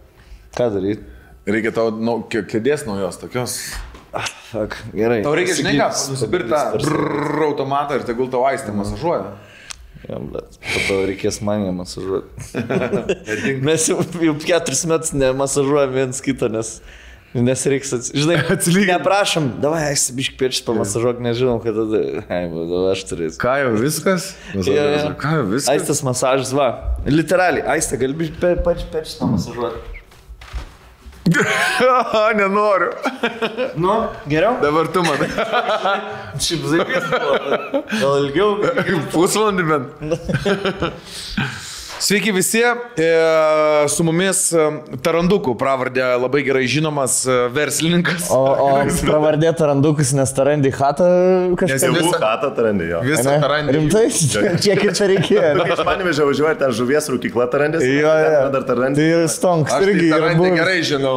Ką daryti? Reikia tau nu, kė- kėdės naujos tokios. Fuck, gerai. Tau reikia, žinai, ką, nusipirkti tą automatą ir tegul tau aistė masažuoja. Jo, blet. Po to reikės man ją masažuoti. *laughs* Mes jau, jau keturis metus nemasažuojam viens kito, nes, nes reiks, ats... žinai, *laughs* Atsilygint. Neprašom, davai, eisibiškai pirštis pamasažuok, nežinom, kad tada, ai, aš turėsiu. Ką jau viskas? Jo, jo. Ką jau viskas? Aistas masažas, va. Literaliai, aistė, gali biškai per, per, pirštis pamasažuoti. *laughs* Nenoriu. Nu, geriau? Dabar tu man. *laughs* Šiaip zaipys buvo. Gal ilgiau? Pusvalandį bent. *laughs* Sveiki visi, e, su mumis e, Tarandukų pravardė labai gerai žinomas e, verslininkas. O, o *laughs* pravardė Tarandukas, nes Tarandį Hatą Nes kažkaip. jau katą tarandė jo. Visą Ne? tarandį. Rimtai? *laughs* Kiek ir čia reikėjo? Nu, kai Aš panimėžiau važiuoju, ten žuvies rūkykla tarandės. Jo, jo. Dar tarandė. Tai ir Stonks Aš tai irgi tarandį gerai *laughs* žinau.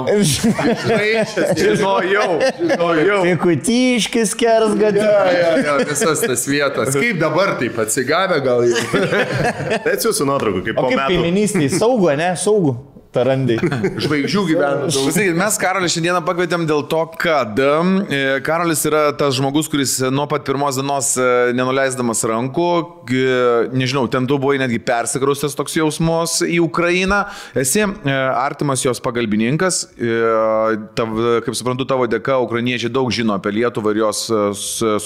Žinojau, žinojau. Pikutiškis kers gadė. Ja, ja, ja, visas tas vietas. Kaip dabar taip atsigavę gal jau. Tai atsiųsiu nuotraukų, kaip O po kaip metų. kaiminystėje? Saugu, ne? Saugu. Tarandai. *laughs* Žvaigždžių gyvena. Pasakykit, mes Karolį šiandieną pakvietėm dėl to, kad e, Karolis yra tas žmogus, kuris nuo pat pirmos dienos e, nenuleisdamas rankų, nežinau, ten tu buvai netgi persikraustęs toks jausmus į Ukrainą, esi e, artimas jos pagalbininkas, tav, kaip suprantu, tavo dėka ukrainiečiai daug žino apie Lietuvą ir jos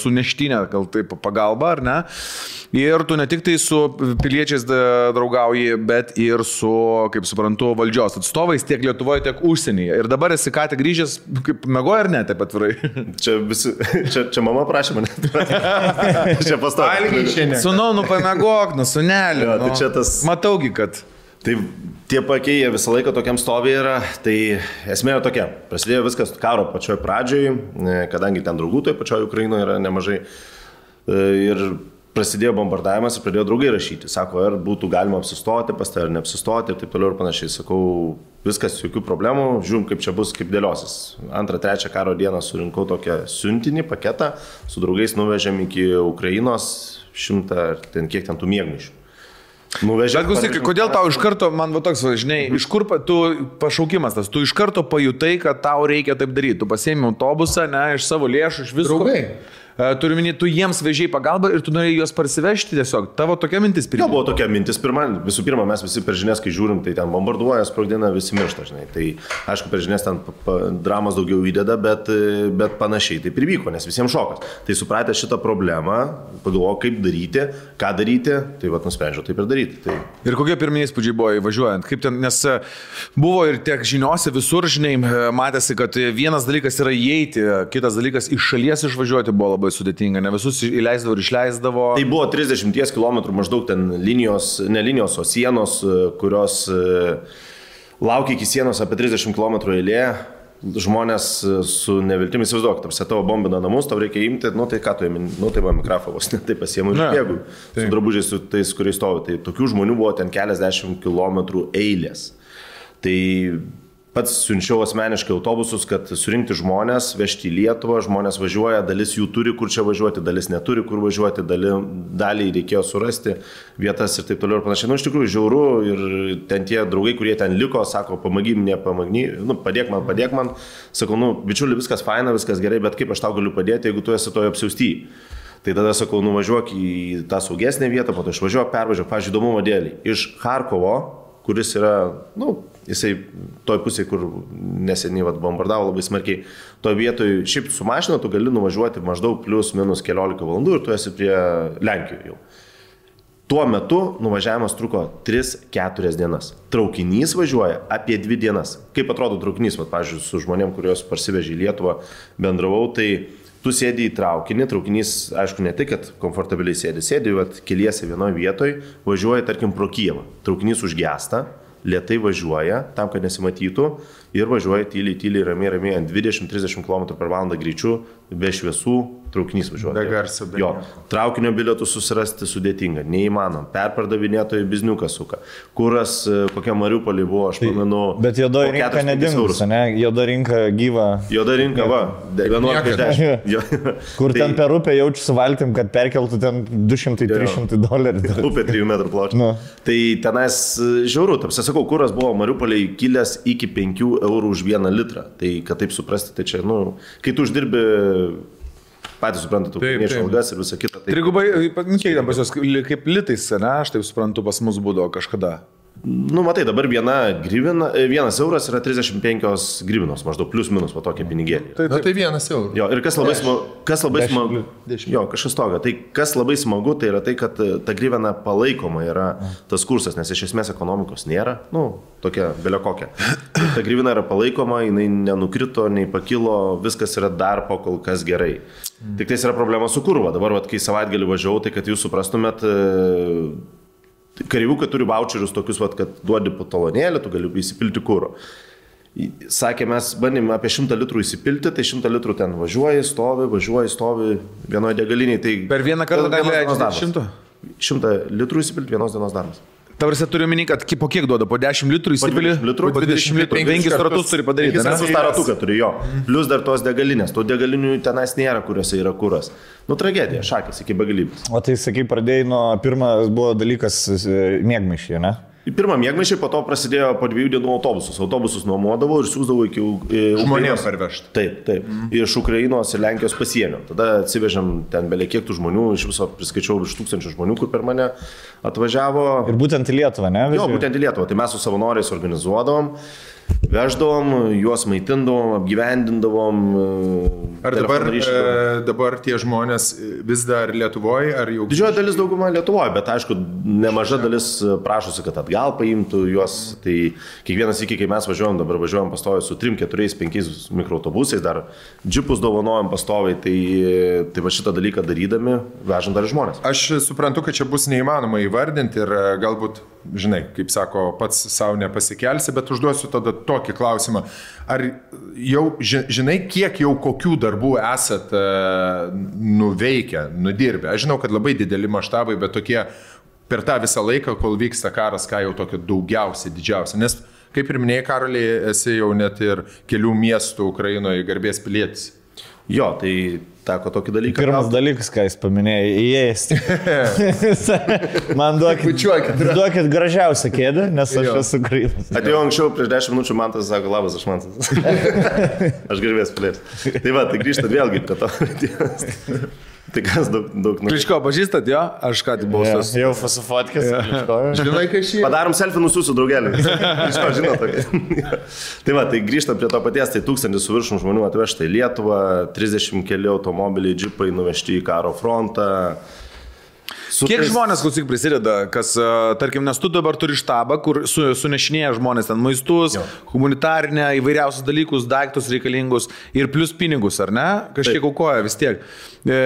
suneštinę, gal taip pagalba, ar ne? Ir tu ne tik tai su piliečiais draugauji, bet ir su, kaip suprantu, valdžios atstovais tiek Lietuvoje, tiek užsienyje. Ir dabar esi ką tik grįžęs, kaip mėgoji ar ne, taip atvirai. *laughs* Čia, visi, čia, čia mama prašė mane. *laughs* čia pastovi. Sūnau, nu pamėgok, nu suneliu. Jo, tai nu. tas- Mataugi, kad. Tai tie jie visą laiką tokiam stovė yra. Tai esmė yra tokia. Prasidėjo viskas karo pačioj pradžioj, e, kadangi ten draugų toje pačioje Ukrainoje yra nemažai. E, Ir prasidėjo bombardavimas ir pradėjo draugai rašyti. Sako, ar būtų galima apsistoti pas tai ar neapsistoti ir taip toliau ir panašiai. Sakau, viskas, jokių problemų, žiūrim, kaip čia bus, kaip dėliosis. Antrą, trečią karo dieną surinkau tokią siuntinį paketą, su draugais nuvežėm iki Ukrainos šimtą, ar ten kiek ten tų mėgmaišių. Nuvežėm. Bet klausyk, kodėl tau iš karto, man va toks, žinai, iš kur pa- tu pašaukimas tas, tu iš karto pajutai, kad tau reikia taip daryti. Tu pasėmė autobusą, ne, iš savo lėšų, iš visko. Draugai. E, Turiu minėti, tu jiems vežiai pagalbą ir tu norėjai juos parsivežti tiesiog. Tavo tokia mintis Jo, pirma. buvo tokia mintis pirma, visų pirma, mes visi per žinias, kai žiūrim, tai ten bombarduoja, sprogdina, visi miršta, žinai. Tai aišku, per žinias ten dramas daugiau įdeda, bet, e, bet panašiai taip ir vyko, nes visiems šokas. Tai supratę šitą problemą, pagalvojau, kaip daryti, ką daryti, tai vad nusprendžiau taip ir daryti. Tai Ir kokie pirmieji įspūdžiai buvo įvažiuojant? Kaip ten, nes e, buvo ir tiek žiniuose visur, žinai, matėsi, kad vienas dalykas yra įeiti, kitas dalykas iš šalies išvažiuoti buvo labai sudėtinga, ne visus įleisdavo ir išleisdavo. Tai buvo 30 km maždaug ten linijos, ne linijos, o sienos, e, kurios e, laukia iki sienos apie 30 km eilė. Žmonės e, su neviltimi įsivaizduok, tarsi tavo bombina namus, tau reikia imti, nu tai ką tu įimi, nu tai buvo mikrofavos, ne tai pasiemu ir bėgu. Su drabužiais, su tais, kuriais stovi. Tai tokių žmonių buvo ten keliasdešimt kilometrų eilės. Tai pats siunčiau asmeniškai autobusus, kad surinkti žmonės, vežti į Lietuvą, žmonės važiuoja, dalis jų turi kur čia važiuoti, dalis neturi kur važiuoti, dalį, dalį reikėjo surasti vietas ir taip toliau ir panašiai. Nu, iš tikrųjų, žiauru ir ten tie draugai, kurie ten liko, sako, pamagyk, nepamagny, nu, padėk man, padėk man. Sakau, nu, bičiuli, viskas faina, viskas gerai, bet kaip aš tau galiu padėti, jeigu tu esi toje apsiausty. Tai tada sakau, nuvažiuok į tą saugesnę vietą, po to išvažiuok, pervažiuok, pažiūrėjau, įdomumo dėlį. Iš Harkovo, kuris yra, nu, Jisai toj pusėje, kur neseniai vat, bombardavo labai smarkiai, toj vietoj, šiaip su mašina tu gali nuvažiuoti maždaug plus minus keliolika valandų ir tu esi prie Lenkijos jau. Tuo metu nuvažiavimas truko 3-4 dienas. Traukinys važiuoja apie 2 dienas. Kaip atrodo traukinys, va, pavyzdžiui, su žmonėm, kuriuos parsivežė į Lietuvą, bendravau, tai tu sėdi į traukinį, traukinys, aišku, ne tik, kad komfortabiliai sėdi, sėdi, vat, keliesi vienoje vietoje, važiuoja, tarkim, pro Kievą. Traukinys užgesta, lietai važiuoja, tam, kad nesimatytų, ir važiuoja tyliai, tyliai, ramiai, ramiai, ant 20-30 km per valandą greičiu, be šviesų, traukinys važiuoja. Be garso, be Jo, traukinio bilietų susirasti sudėtinga, neįmanom. Perpardavinėtojai bizniuką suka. Kuras, e, kokia Mariupolį buvo, aš pamenu. Tai Bet juodoji po rinka 4-5 nedingus, ne? Juoda rinka gyva. Juoda rinka, va, de- 11,10. Jo. *laughs* Kur Tai ten per upę jaučiu su valtim, kad perkeltų ten 200-300 dolerių. *laughs* Upė 3 metrų pločio. Nu. Tai tenais e, žiauru, tam sakau, kuras buvo Mariupoliai kilęs iki 5 eurų už vieną litrą. Tai kad taip suprasti, tai čia, nu, kai tu uždirbi, patys suprantate, ukrainiečių algas ir visą kitą. Tai, Trigubai, nu kiek ten pas juos, kaip litais, ne, aš taip suprantu, pas mus būdavo kažkada. Nu, matai, dabar viena grivina, e, vienas euras yra 35 grivinos, maždaug plius minus, va tokia pinigėlė. Tai, Na, tai vienas eurų. Jo, ir kas labai, smagu, kas labai Dešimt smagu, jo, kažkas toga, tai kas labai smagu, tai yra tai, kad e, ta grivena palaikoma yra tas kursas, nes iš esmės ekonomikos nėra, nu, tokia belio kokia. Ir ta grivena yra palaikoma, jinai nenukrito, nei pakilo, viskas yra dar po kol kas gerai. Tik tai yra problema su kurva. Dabar, vat, kai savaitgalį važiavau, tai kad jūs suprastumėt, e, kareivukai turi voucherius tokius, vat, kad duodi po talonėlį, tu gali įsipilti kūro. Sakė, mes bandėme apie 100 litrų įsipilti, tai 100 litrų ten važiuoji, stovi, važiuoji, stovi vienoje degalinėje. Tai Per vieną kartą gali dienos darbas. šimto? 100 litrų įsipilti vienos dienos darbas. Tavrasi turiu minį, kad po kiek duoda, po 10 litrų įsipili, 20 litrų, po 20 litrų, penkis 5 kartus- ratus turi padaryti. Penkis ne? kartus tą ratuką turi jo. Plus dar tos degalinės. Tų degalinių tenais nėra, kuriuose yra kuras. Nu, tragedija, šakės iki begalybės. O tai sakai, pradėjai nuo pirmas buvo dalykas e, mėgmaišiai, ne? Pirmą mėgmaišį, po to prasidėjo po dviejų dienų autobusus. Autobusus nuomodavau ir siūsdavau iki Žmonėms parvežti. Taip, taip. Mm. Iš Ukrainos ir Lenkijos pasienio. Tada atsivežėm ten belie kiek tų žmonių, iš viso priskaičiau virš tūkstančių žmonių, kur per mane atvažiavo. Ir būtent į Lietuvą, ne? Jo, veži? būtent į Lietuvą. Tai mes su savanoriais organizuodavom, veždavom, juos maitindavom, apgyvendindavom. e, Ar dabar, e, dabar tie žmonės vis dar Lietuvoje, ar jau... Didžioji dalis dauguma Lietuvoje, bet aišku, nemaža dalis prašosi, kad atgal paimtų juos. Tai kiekvienas iki, kai mes važiuojam, dabar važiuojam pastoviai su 3, 4, 5 mikroautobusais, dar džipus dovanojam pastoviai, tai, tai va šitą dalyką darydami vežam dar žmonės. Aš suprantu, kad čia bus neįmanoma įvardinti ir e, galbūt, žinai, kaip sako, pats savo nepasikelsi, bet užduosiu tada tokį klausimą. Ar jau ži- žinai, kiek jau kokių darbų esat e, nuveikę, nudirbę? Aš žinau, kad labai dideli maštabai, bet tokie per tą visą laiką, kol vyksta karas, ką jau tokio daugiausia, didžiausia. Nes, kaip ir minėjai, Karoliai, esi jau net ir kelių miestų Ukrainoje garbės pilietis. Jo, tai teko tokį dalyką. Pirmas gaut. dalykas, ką jis paminėjo, įėjęs. *laughs* Man duokit, Bučiuokit. duokit gražiausią kėdę, nes aš Jo. esu Ukrainas. Atėjau anksčiau, prieš 10 minučių man tas sako, labas, aš man tas. *laughs* aš gerbės plėtis. Tai va, tai grįžtat vėlgi prie to. Tai kas daug, daug nu- Kličko pažįstat, jo? Aš ką tik buvau tas. jau fasufotkės. Žinai, kai šį... Padarom selfie nusiųsiu draugelį. Žinau, žinau tokį. tai va, tai grįžtant prie to paties, tai tūkstantis su viršum žmonių atvežta į Lietuvą, 30 keli automobiliai, džipai nuvežti į karo frontą. Su Kiek tais- žmonės klausyk prisideda, kas, tarkim, nes tu dabar turi štabą, kur su, sunešinėja žmonės ten maistus, Jo. humanitarinę, įvairiausius dalykus, daiktus reikalingus ir plus pinigus, ar ne? Kažkiek Taip. aukoja vis tiek. E,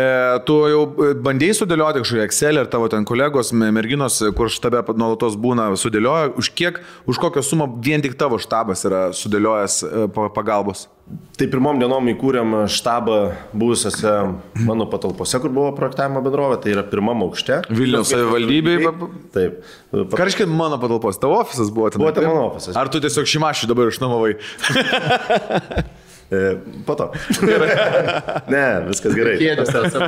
tu jau e, bandėjai sudėlioti kažkokį Excel ir tavo ten kolegos, me- merginos, kur štabe nuolatos būna, sudėlioja, už kiek, už kokią sumą vien tik tavo štabas yra sudėliojęs e, pa- pagalbos. Tai pirmom dienom įkūrėm štabą buvusiose mano patalpose, kur buvo projektavimo bendrovė, tai yra pirmam aukšte. Vilniaus savivaldybėj, pa- pa- Taip. Ką reiškia mano patalpos? Tavo ofisas buvo ten? Buvo ten mano ofisas. Ar tu tiesiog šimašį dabar išnuomavai? *laughs* E, Po to. *laughs* ne, viskas gerai.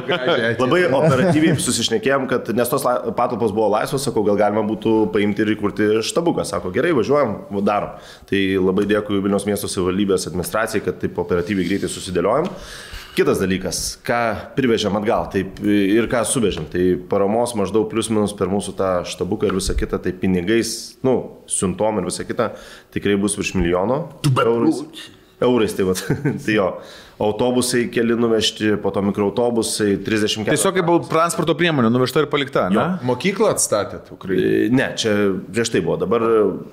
*laughs* Labai operatyviai susišnekėjom, kad nes tos patalpos buvo laisvos, sakau, gal galima būtų paimti ir įkurti štabuką. Sako, gerai, važiuojam, va, darom. Tai labai dėkui Vilniaus miesto savivaldybės administracijai, kad taip operatyviai greitai susidėliojom. Kitas dalykas, ką privežėm atgal taip, ir ką suvežėm, tai paramos maždaug plius minus per mūsų tą štabuką ir visą kitą, tai pinigais, nu, siuntom ir visą kitą, tikrai bus virš milijono. Eurais, eurais tai, va, *laughs* tai jo, autobusai keli nuvežti, po to mikroautobusai 30 km. Tiesiog kaip transporto priemonė, nuvežta ir palikta, ne? Mokyklą atstatėt Ukrainoje. E, Ne, čia prieš tai buvo. Dabar,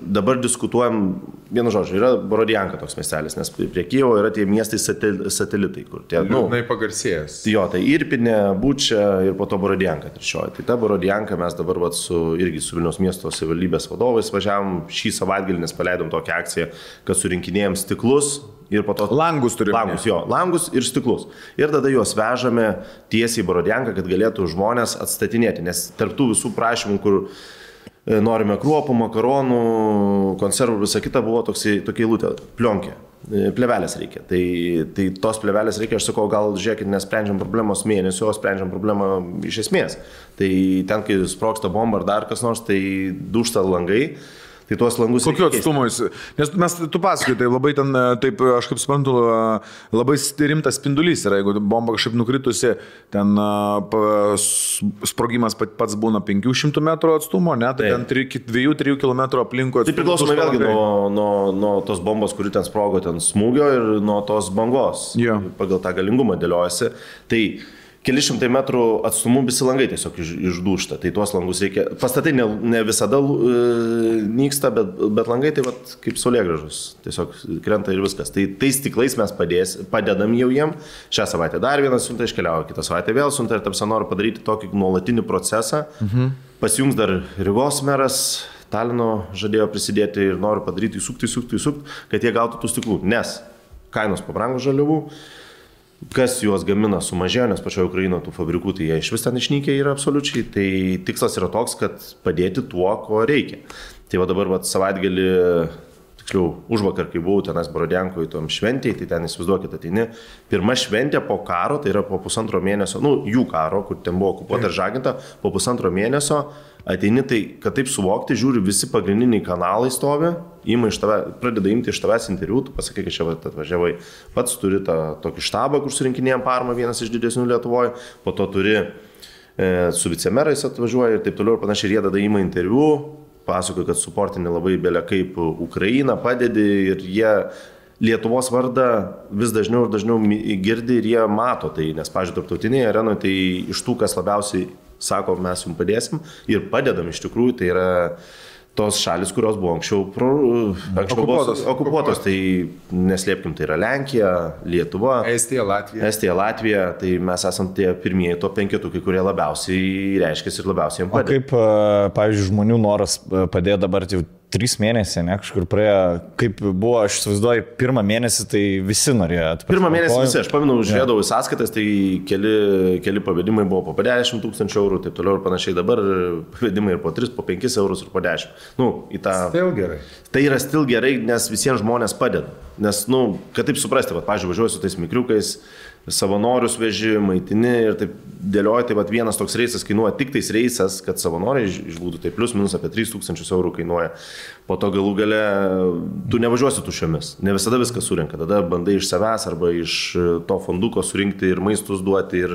dabar diskutuojam, vienu žodžiu, yra Borodijanka toks miestelis, nes prie Kyivo yra tie miestai satel, satelitai, kur tie, nu, Liūdnai pagarsėjęs. Jo, tai Irpinė, Būčia ir po to Borodijanka trečioji. Tai ta Borodijanka mes dabar vat, su, irgi su Vilniaus miesto savivaldybės vadovais važiavom šį savaitgalį, nes paleidom tokią akciją, kad surinkinėjom stiklus ir po to... Langus turi Langus, jo, langus ir stiklus. Ir tada juos vežame tiesiai į Borodijanką, kad galėtų žmonės atstatinėti, nes tarptų visų prašymų, kur e, norime kruopų, makaronų, konservų, visa kita buvo toksai, tokia eilutė, plionkė. e, Plevelės reikia. Tai, tai tos plevelės reikia, aš sakau, gal žiūrėkit, nesprendžiam problemos mėnesio, o sprendžiam problemą iš esmės. Tai ten, kai sproksta bomba ar dar kas nors, tai dušta langai. Tai tuos langus. Kokiu atstumu jis? Nes mes, tu pasakai, tai labai ten, e, taip, aš kaip suprantu, e, labai rimtas spindulys yra, jeigu bomba kažkaip nukritusi, ten e, sprogimas pat- pats būna 500 metrų atstumo, ne, tai ten 2-3 km aplinkui. Tai priklausomai vėlgi langai. nuo, nuo, nuo tos bombos, kuri ten sprogo, ten smūgio ir nuo tos bangos. Jo. Pagal tą galingumą dėliojasi. Tai keli šimtai metrų atstumu visi langai tiesiog iš, išdūšta. Tai tuos langus reikia. Pastatai ne, ne visada e, nyksta, bet, bet langai tai vat, kaip saulėgražus. Tiesiog krenta ir viskas. Tai tais stiklais mes padės, padedam jau jiem. Šią savaitę dar vienas siunta iškeliauja, kitą savaitę vėl siunta ir tarsi noriu padaryti tokį nuolatinį procesą. Mhm. Pasijungs dar Rygos meras. Talino žadėjo prisidėti ir noriu padaryti, įsukti, įsukti, įsukti, kad jie gautų tų stiklų. Nes kainos pabrango žaliavų, kas juos gamina sumažėjo, nes pačioje Ukrainoje tų fabrikų tai jie iš vis ten išnykę yra absoliučiai. Tai tikslas yra toks, kad padėti tuo, ko reikia. Tai va dabar va, savaitgalį, tiksliau, už vakar, kai buvau tenais Borodiankoje, tom šventėje, tai ten įsivaizduokit, ateini. Pirma šventė po karo, tai yra po pusantro mėnesio, nu, jų karo, kur ten buvo okupuota ir žaginta, po pusantro mėnesio ateini, tai kad taip suvokti, žiūri, visi pagrindiniai kanalai stovi, ima iš tave, pradeda imti iš tavęs interviu, tu pasakai, kad čia atvažiavai, pats turi tą tokį štabą, kur surinkinėjom parmą, vienas iš didesnių Lietuvoje, po to turi e, su vicemerais atvažiuoja ir taip toliau ir panašiai, ir jie tada ima interviu, pasakoja, kad suportinė labai belia kaip Ukraina padedi ir jie Lietuvos vardą vis dažniau ir dažniau girdi ir jie mato tai, nes, pažiūrėjau, tarptautinėje arenoje tai iš tų, kas labiausiai sako, mes jums padėsim ir padedam iš tikrųjų, tai yra tos šalis, kurios buvo anksčiau, pro, anksčiau Okupuotos. Buvo, okupuotos, tai neslėpkim, tai yra Lenkija, Lietuva. Estija, Latvija. Estija, Latvija, tai mes esame tie pirmieji to penketukai, kurie labiausiai reiškia ir labiausiai jiems O padeda. kaip, e, pavyzdžiui, žmonių noras e, padėjo dabar jau trys mėnesiai, ne, kažkur praėjo, kaip buvo, aš įsivaizduoju, pirmą mėnesį tai visi norėjo. atpirkti Pirmą mėnesį kojų. visi, aš pamenu, žiūrėdavau į sąskaitas, tai keli, keli pavedimai buvo po 10 tūkstančių eurų, taip toliau ir panašiai. Dabar pavedimai ir po 3, po 5 eurus ir po 10. Nu, į tą... Vėl gerai. Tai yra stil gerai, nes visiems žmonės padeda. Nes, na, nu, kad taip suprasti, va, pažiūrėjau, važiuoju su tais mikriukais, savanorius veži, maitini ir taip dėlioji, tai va, vienas toks reisas kainuoja tik tais reisas, kad savanoriai iš- išbūtų, tai plus minus apie 3000 eurų kainuoja. Po to galų gale tu nevažiuosi tušiomis, ne visada viską surinka, tada bandai iš savęs arba iš to fonduko surinkti ir maistus duoti ir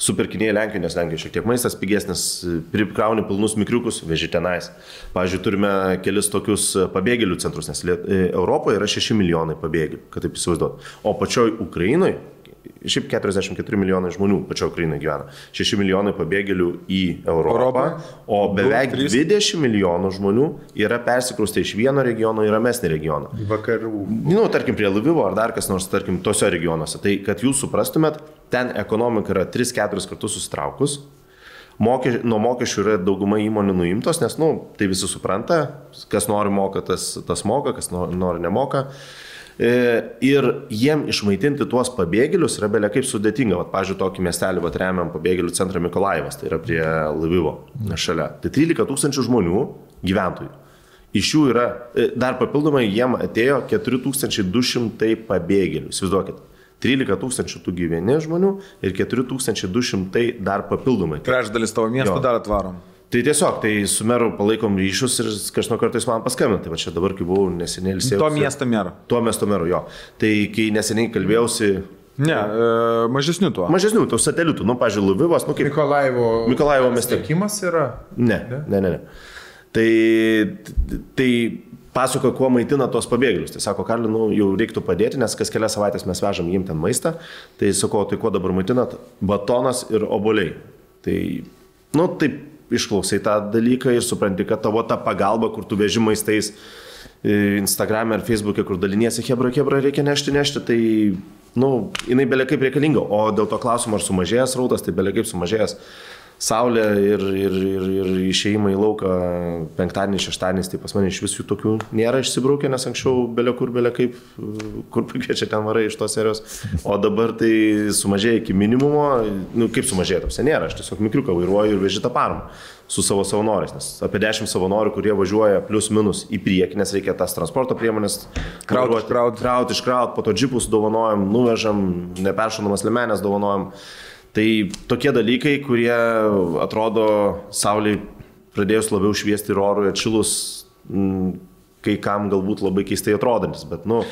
superkinėjai Lenkijoje, nes Lenkijoje šiek tiek maistas pigesnis, prikrauni pilnus mikriukus, veži tenais. Pavyzdžiui, turime kelis tokius pabėgėlių centrus, nes Europoje yra 6 milijonai pabėgėlių, kad taip įsivaizduot. O pačioj Ukrainoje Šiaip 44 milijonai žmonių pačio Ukrainoje gyvena. 6 milijonai pabėgėlių į Europą, Europą. o beveik Du, trys. 20 milijonų žmonių yra persikraustę iš vieno regiono į ramesnį regioną. Vakarų. Nu, tarkim, prie Lvivo ar dar kas nors, tarkim, tose regionuose. Tai kad jūs suprastumėt, ten ekonomika yra 3-4 kartus susitraukus. Mokė, nuo mokesčių yra dauguma įmonių nuimtos, nes, nu, tai visi supranta, kas nori moka, tas, tas moka, kas nori, nemoka. E, Ir jiem išmaitinti tuos pabėgėlius yra belia kaip sudėtinga. Vat, pažiūrėjau, tokį miestelį vat, remiam pabėgėlių centrą Mikolajevas, tai yra prie Lvivo šalia. Tai 13 tūkstančių žmonių, gyventojų. Iš jų yra, e, dar papildomai jiem atėjo 4200 pabėgėlių. Įsivaizduokit. 13 tūkstančių tų gyveni žmonių ir 4200 dar papildomai. Trečdalis tavo miesto Jo. dar atvarom. Tai tiesiog, tai su meru palaikom ryšius ir nuo kartais man paskambina. Tai va čia dabar, kai buvau neseniai ilsėjausi. To miesto mero. Tuo miesto meru, jo. Tai kai neseniai kalbėjausi, Ne, e, mažesniu tuo. Mažesnių, tų satelitų, nu, pažiūrėjau, Lvivas, nu, kaip... Mikolaivo. Mikolaivo mieste. Tekimas yra. Ne, ne, ne. ne. Tai, tai pasakoja, kuo maitina tos pabėgėlius. Tai sako, Karli, nu, jau reiktų padėti, nes kas kelias savaitės mes vežam jiem ten maistą. Tai sako, tai kuo dabar maitinat? Batonas ir oboliai. Tai, nu, taip išklausai tą dalyką ir supranti, kad tavo ta pagalba, kur tu veži maistais e, Instagram ar Facebook'e, kur daliniesi, hebra, hebra, reikia nešti, nešti, tai, nu, jinai belia kaip reikalinga. O dėl to klausimo, ar sumažėjęs rautas, tai belia kaip sumažėjęs saulė ir, ir, ir, ir išeimai į lauką penktadienį, šeštadienį, tai pas mane iš visų tokių nėra išsibraukę, nes anksčiau belia kur, belia kaip, kur pakviečia ten varai iš tos serijos, o dabar tai sumažėjo iki minimumo, nu kaip sumažėjo, tamsia nėra, aš tiesiog mikriuką vairuoju ir vežu tą paramą su savo savanoriais, nes apie 10 savanorių, kurie važiuoja plius minus į priekį, nes reikia tas transporto priemonės Kraut, iškraut. kraut, iškraut, po to džipus dovanojam, nuvežam, neperšonamas lemenės dovanojam. Tai tokie dalykai, kurie atrodo Saulė pradėjus labiau šviesti ir orui atšilus, m, kai kam galbūt labai keistai atrodantis, bet, nu...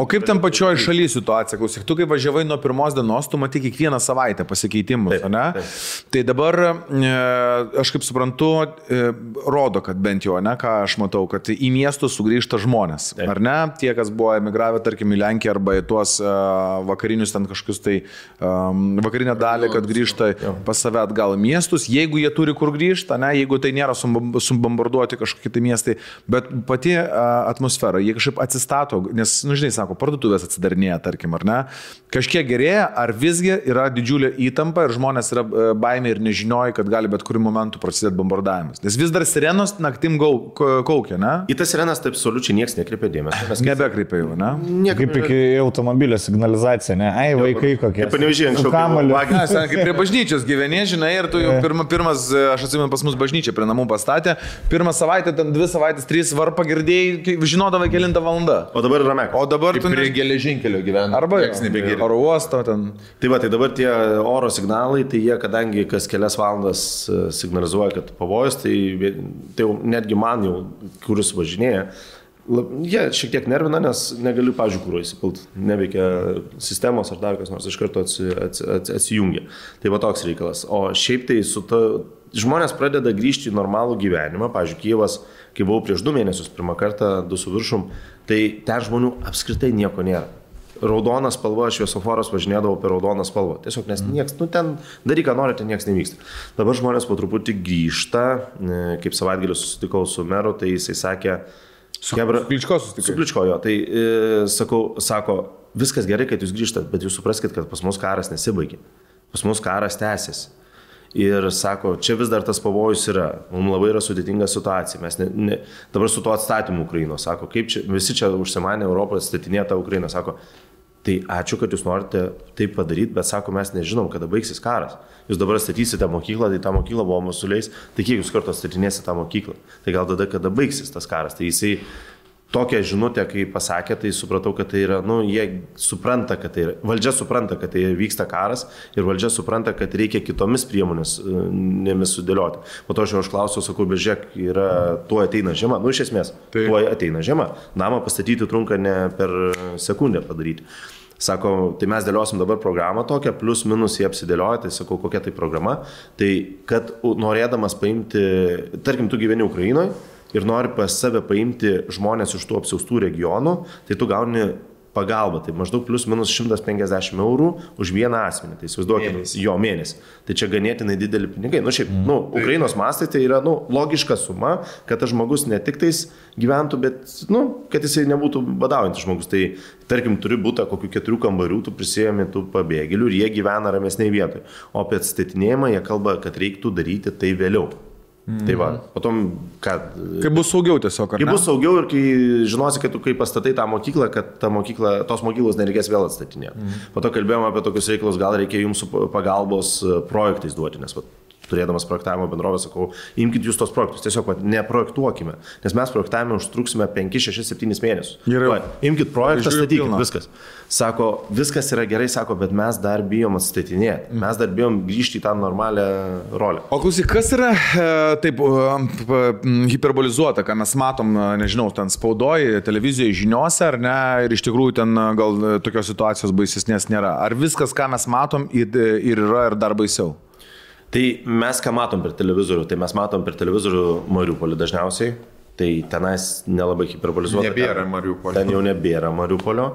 O kaip ten pačioj šalyje situacija, klausyk, tu kai važiavai nuo pirmos dienos, tu matai kiekvieną savaitę pasikeitimus, Taip, ne? taip. Tai dabar, e, aš kaip suprantu, e, rodo, kad bent jau, ne, ką aš matau, kad į miestus sugrįžta žmonės, Taip. ar ne? Tie, kas buvo emigravę, tarkim, į Lenkiją arba į tuos e, vakarinius ten kažkokius tai vakarinę dalį, kad grįžta pas save atgal į miestus, jeigu jie turi kur grįžti, ne, jeigu tai nėra sumbom- sumbombarduoti kažkokie tai miestai, bet pati a, atmosfera, jie kažkaip atsistato, nes, nu, žinai, sako, parduotuvės atsidarinėja, tarkim, ar ne, kažkiek gerėja, ar visgi yra didžiulė įtampa ir žmonės yra e, baimė ir nežinioja, kad gali bet kuriuo momentu prasidėti bombardavimas. Nes vis dar sirenos naktim kaukia, ne? Į tas sirenas taip absoliučiai niekas nekreipia dėmesio. kaip- Nebekreipia jau, ne? Niekaip Kaip iki automobilio signalizacija, ne? Ai, vaikai kokie. Kaip panevežėjai anksčiau. Sen, kaip prie bažnyčios gyveni, žinai, ir tu jau pirma, pirmas, e, aš atsimenu, pas mus bažnyčia prie namų pastatė, pirmą savaitę, ten dvi savaitės, trys varpą girdėjai, kai žinodavai kelintą valandą. O dabar mek. O dabar tu Prie geležinkelio gyvena. Arba oro uosto ten. Tai va, tai dabar tie oro signalai, tai jie, kadangi kas kelias valandas e, signalizuoja, kad pavojus, tai, tai jau netgi man jau, kuris važinėja, jie šiek tiek nervina, nes negaliu, pažiūrėjau, kur įsipilti. Neveikia sistemos ar dar kas nors iš karto atsi, atsi, atsi, atsijungia. Tai va toks reikalas. O šiaip tai su ta... Žmonės pradeda grįžti į normalų gyvenimą. Pavyzdžiui, Kyivas, kai buvau prieš du mėnesius pirmą kartą, du su viršum, tai ten žmonių apskritai nieko nėra raudona spalva, šviesoforas važinėdavo per raudoną spalvą. Tiesiog nes nieks, nu ten daryk, ką nori, ten nieks nevyksta. Dabar žmonės po truputį grįžta, e, kaip savaitgalį susitikau su meru, tai jisai sakė, su Su Kličko susitikai? Su Kličko jo, tai e, sakau, sako, viskas gerai, kad jūs grįžtat, bet jūs supraskite, kad pas mus karas nesibaigė. Pas mus karas tęsiasi. Ir sako, čia vis dar tas pavojus yra, mums labai yra sudėtinga situacija. Mes ne, ne, dabar su tuo atstatymu Ukrainos, sako, kaip čia, visi čia užsimanė Europoje atstatinėti tą Ukrainą, sako, tai ačiū, kad jūs norite taip padaryti, bet sako, mes nežinom, kada baigsis karas. Jūs dabar statysite mokyklą, tai tą mokyklą buvo mūsų leis, tai kiek jūs kartu statinėsite tą mokyklą, tai gal tada, kada baigsis tas karas. Tai jisai tokią žinutę, kai pasakė, tai supratau, kad tai yra, nu, jie supranta, kad tai yra, valdžia supranta, kad tai vyksta karas ir valdžia supranta, kad reikia kitomis priemonės e, sudėlioti. Po to aš jau užklausiau, sakau, bet žiūrėk, yra, tuo ateina žiema, nu, iš esmės, Tai- tuo ateina žiema. Namą pastatyti trunka ne per sekundę padaryti. Sako, tai mes dėliosim dabar programą tokią, plus minus jie apsidėlioja, tai sakau, kokia tai programa. Tai kad norėdamas paimti, tarkim, tu gyveni Ukrainoje ir nori pas save paimti žmonės iš tų apsiaustų regionų, tai tu gauni pagalbą, tai maždaug plus minus 150 eurų už vieną asmenį. Tai įsivaizduokime, jo mėnesį. Tai čia ganėtinai dideli pinigai. Na nu, šiaip, nu, Ukrainos mastai tai yra, nu, logiška suma, kad tas žmogus ne tik tais gyventų, bet, nu, kad jisai nebūtų badaujantis žmogus. Tai, tarkim, turi būti kokių keturių kambarių, tu prisėmė tų pabėgėlių ir jie gyvena ramesniai vietoje. O apie atstatinėjimą jie kalba, kad reiktų daryti tai vėliau. Mm. Tai va, potom, kad... Kai bus saugiau tiesiog, ar Kai ne? bus saugiau ir kai žinosi, kad tu kai pastatai tą mokyklą, kad ta mokykla, tos mokyklos nereikės vėl atstatinėti. Mm. Po to kalbėjome apie tokius reikalus, gal reikia jums pagalbos e, projektais duoti, nes va, turėdamas projektavimo bendrovę, sakau, imkite jūs tos projektus, tiesiog vat, neprojektuokime, nes mes projektavime užtruksime 5, 6, 7 mėnesius. Gerai. Va, imkite projektą, statykit, viskas. Sako, viskas yra gerai, sako, bet mes dar bijom atstatinėti, mes dar bijom grįžti į tą normalią rolę. O klausyk, kas yra e, taip e, hiperbolizuota, ką mes matom, e, nežinau, ten spaudoje, televizijoje, žiniuose, ar ne, ir iš tikrųjų ten gal tokios situacijos baisesnės nėra. Ar viskas, ką mes matom, ir yra ir dar baisiau? Tai mes ką matom per televizorių, tai mes matom per televizorių Mariupolį dažniausiai, tai tenais nelabai hiperbolizuota. Nebėra Mariupolio. Ten jau nebėra Mariupolio,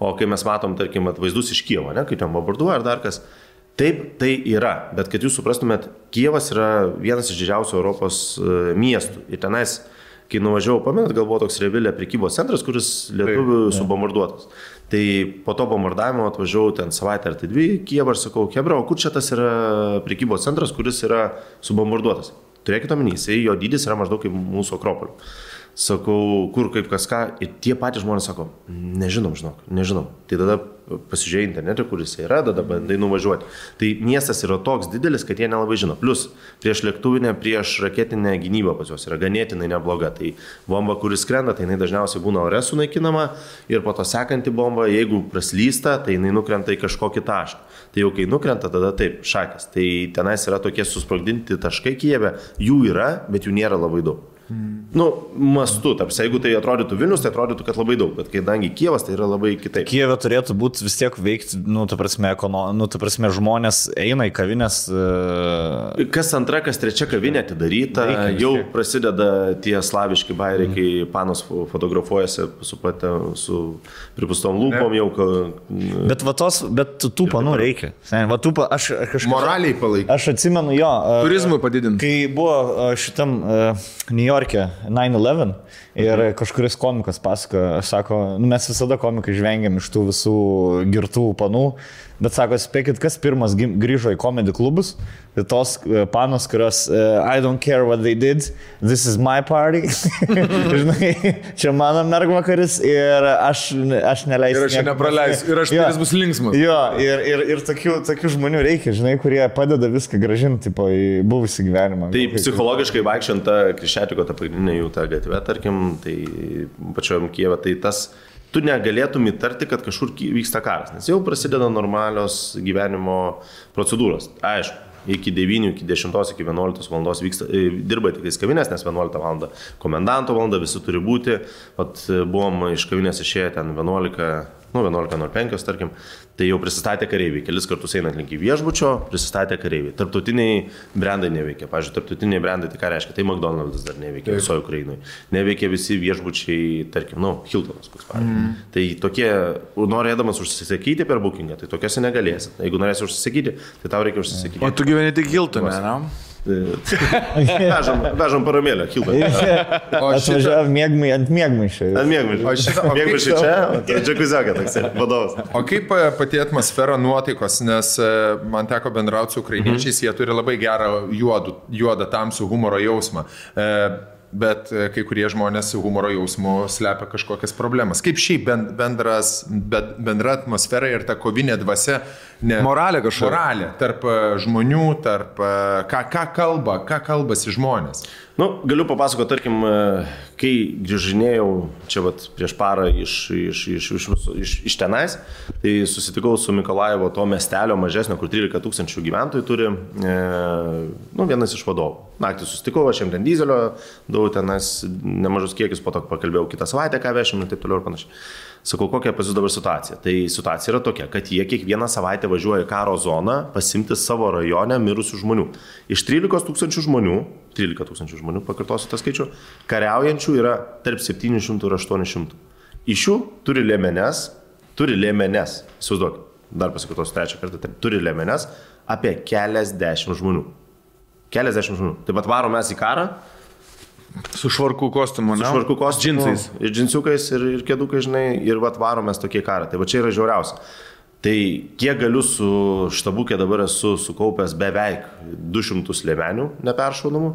o kai mes matom, tarkim, vat vaizdus iš Kievo, ne, kai ten bombarduoja ar dar kas, taip tai yra, bet kad jūs suprastumėt, Kievas yra vienas iš didžiausių Europos e, miestų ir tenais kai nuvažiavau, pamenat, gal buvo toks Revilė prekybos centras, kuris lietuvių subombarduotas. Tai po to bombardavimo atvažiavau ten savaitę ar tai dvi į Kievą ir sakau, Hebra, o kur čia tas yra prekybos centras, kuris yra subombarduotas? Turėkite omeny, jisai jo dydis yra maždaug kaip mūsų akropolio. Sakau, kur kaip kas ką, ir tie patys žmonės sako, nežinom, žinok, nežinom. Tai tada pasižiūrėjai internete, kur jis yra, tada bandai nuvažiuoti. Tai miestas yra toks didelis, kad jie nelabai žino. Plus, prieš lėktuvinę, prieš raketinę gynybą pas juos yra ganėtinai nebloga. Tai bomba, kuris skrenda, tai jinai dažniausiai būna ore sunaikinama ir po to sekanti bomba, jeigu praslysta, tai jinai nukrenta į kažkokį tašką. Tai jau kai nukrenta, tada taip, šakės. Tai tenais yra tokie susprogdinti taškai Kijeve, jų yra, bet jų nėra labai daug. Nu, mastu, taps, jeigu tai atrodytų Vilnius, tai atrodytų, kad labai daug, bet kadangi Kievas, tai yra labai kitaip. Kijeve turėtų būti vis tiek veikti, nu, ta prasme, ekono, nu, ta prasme, žmonės eina į kavinės. Uh, Kas antra, kas trečia kavinė atidaryta, Reikia jau tiek. prasideda tie slaviški bairiai, kai panas fo- fotografuojasi su, pate, su pripustom lūpom jau. ka- bet va tos, bet tų panų reikia. Sen, Va tų, aš kažkaip... Moraliai palaikyti. Aš atsimenu jo. uh, Turizmui padidinti. Kai buvo uh, šitam uh, New York'e 9-11 ir Mhm. kažkuris komikas pasakojo, sako, nu, mes visada komikai žvengiam iš tų visų girtų panų, bet sako, spėkit, kas pirmas grįžo į komedį klubus, tai tos uh, panos, kurios uh, I don't care what they did, this is my party. *laughs* Žinai, čia mano mergvakaris ir aš, aš neleisiu. Ir aš čia nieko- nepraleisiu. Ir aš Jo. pilis bus linksmas. Jo, ir, ir, ir tokių, tokių žmonių reikia, žinai, kurie padeda viską gražinti tipo, į buvusį gyvenimą. Tai psichologiškai vaikščiant tą Krišėtiko, tą pagrindinę jų tą gatvę, tarkim, tai pačiojam Kievą, tai tas, tu negalėtum įtarti, kad kažkur vyksta karas, nes jau prasideda normalios gyvenimo procedūros. Aišku. Iki 9, iki 10, iki 11 val. vyksta, e, dirba tik tais kavinės, nes 11 val. komendanto val. visi turi būti. Vat, e, buvom iš kavinės išėję ten 11, nu 11.05 tarkim, tai jau prisistatė kareiviai. Kelis kartus einant link į viešbučio, prisistatė kareiviai. Tarptautiniai brandai neveikia. Pavyzdžiui, tarptautiniai brandai tai ką reiškia? Tai McDonald's dar neveikia visoje Ukrainoje. Neveikia visi viešbučiai, tarkim, nu, Hiltonas koks pavyzdžiui. Mm. Tai tokie, norėdamas užsisakyti per bookingą, tai tokiuose negalėsi. Jeigu norėsi užsisakyti, tai tau reikia užsisakyti. O tu gyveni tik Hiltonė, ne? Vežam, vežam paramėlę, šitą, Atvažiavo mėgmai ant mėgmaišio. Ant mėgmaišio. O šitą- tau- čia, tai džekuziakas toks vadovas. o kaip e, pati atmosfera nuotaikos, nes e, man teko bendrauti su ukrainiečiais, jie turi labai gerą juodų, juodą tamsų humoro jausmą. E, Bet e, kai kurie žmonės humoro jausmu slepia kažkokias problemas. Kaip šiaip ben- bendras, bendra atmosfera ir ta kovinė dvasia. Ne, Moralė kažkokia. Moralė tarp e, žmonių, tarp e, ką, ką kalba, ką kalbasi žmonės. Nu, galiu papasakoti, tarkim, e, kai grįžinėjau čia vat, prieš parą iš, iš, iš, iš, iš, iš tenais, tai susitikau su Mikolaivo to miestelio mažesnio, kur 13 tūkstančių gyventojų turi, e, nu, vienas iš vadovų. Naktį susitikau, aš jam ten dizelio, daug tenais nemažus kiekius, po to pakalbėjau kitą savaitę, ką vešim ir taip toliau ir panašiai. Sakau, kokia pas jūs dabar situacija? Tai situacija yra tokia, kad jie kiekvieną savaitę važiuoja į karo zoną pasimti savo rajone mirusių žmonių. Iš 13 tūkstančių žmonių, 13 tūkstančių žmonių, pakartosiu tą skaičių, kariaujančių yra tarp 700 ir 800. Iš jų turi lėmenes, turi lėmenes, įsivaizduok, dar pasikartosiu trečią kartą, tai turi lėmenes apie keliasdešimt žmonių. Keliasdešimt žmonių. Taip pat varom mes į karą, Su švarkų kostiumu, ne? Su švarku kostiumu. Džinsais. Ir džinsiukais, ir, ir kėdukai, žinai, ir vat varomės tokie karą. Tai va čia yra žiauriausia. Tai kiek galiu su štabukė dabar esu sukaupęs beveik 200 lėmenių neperšaunamų.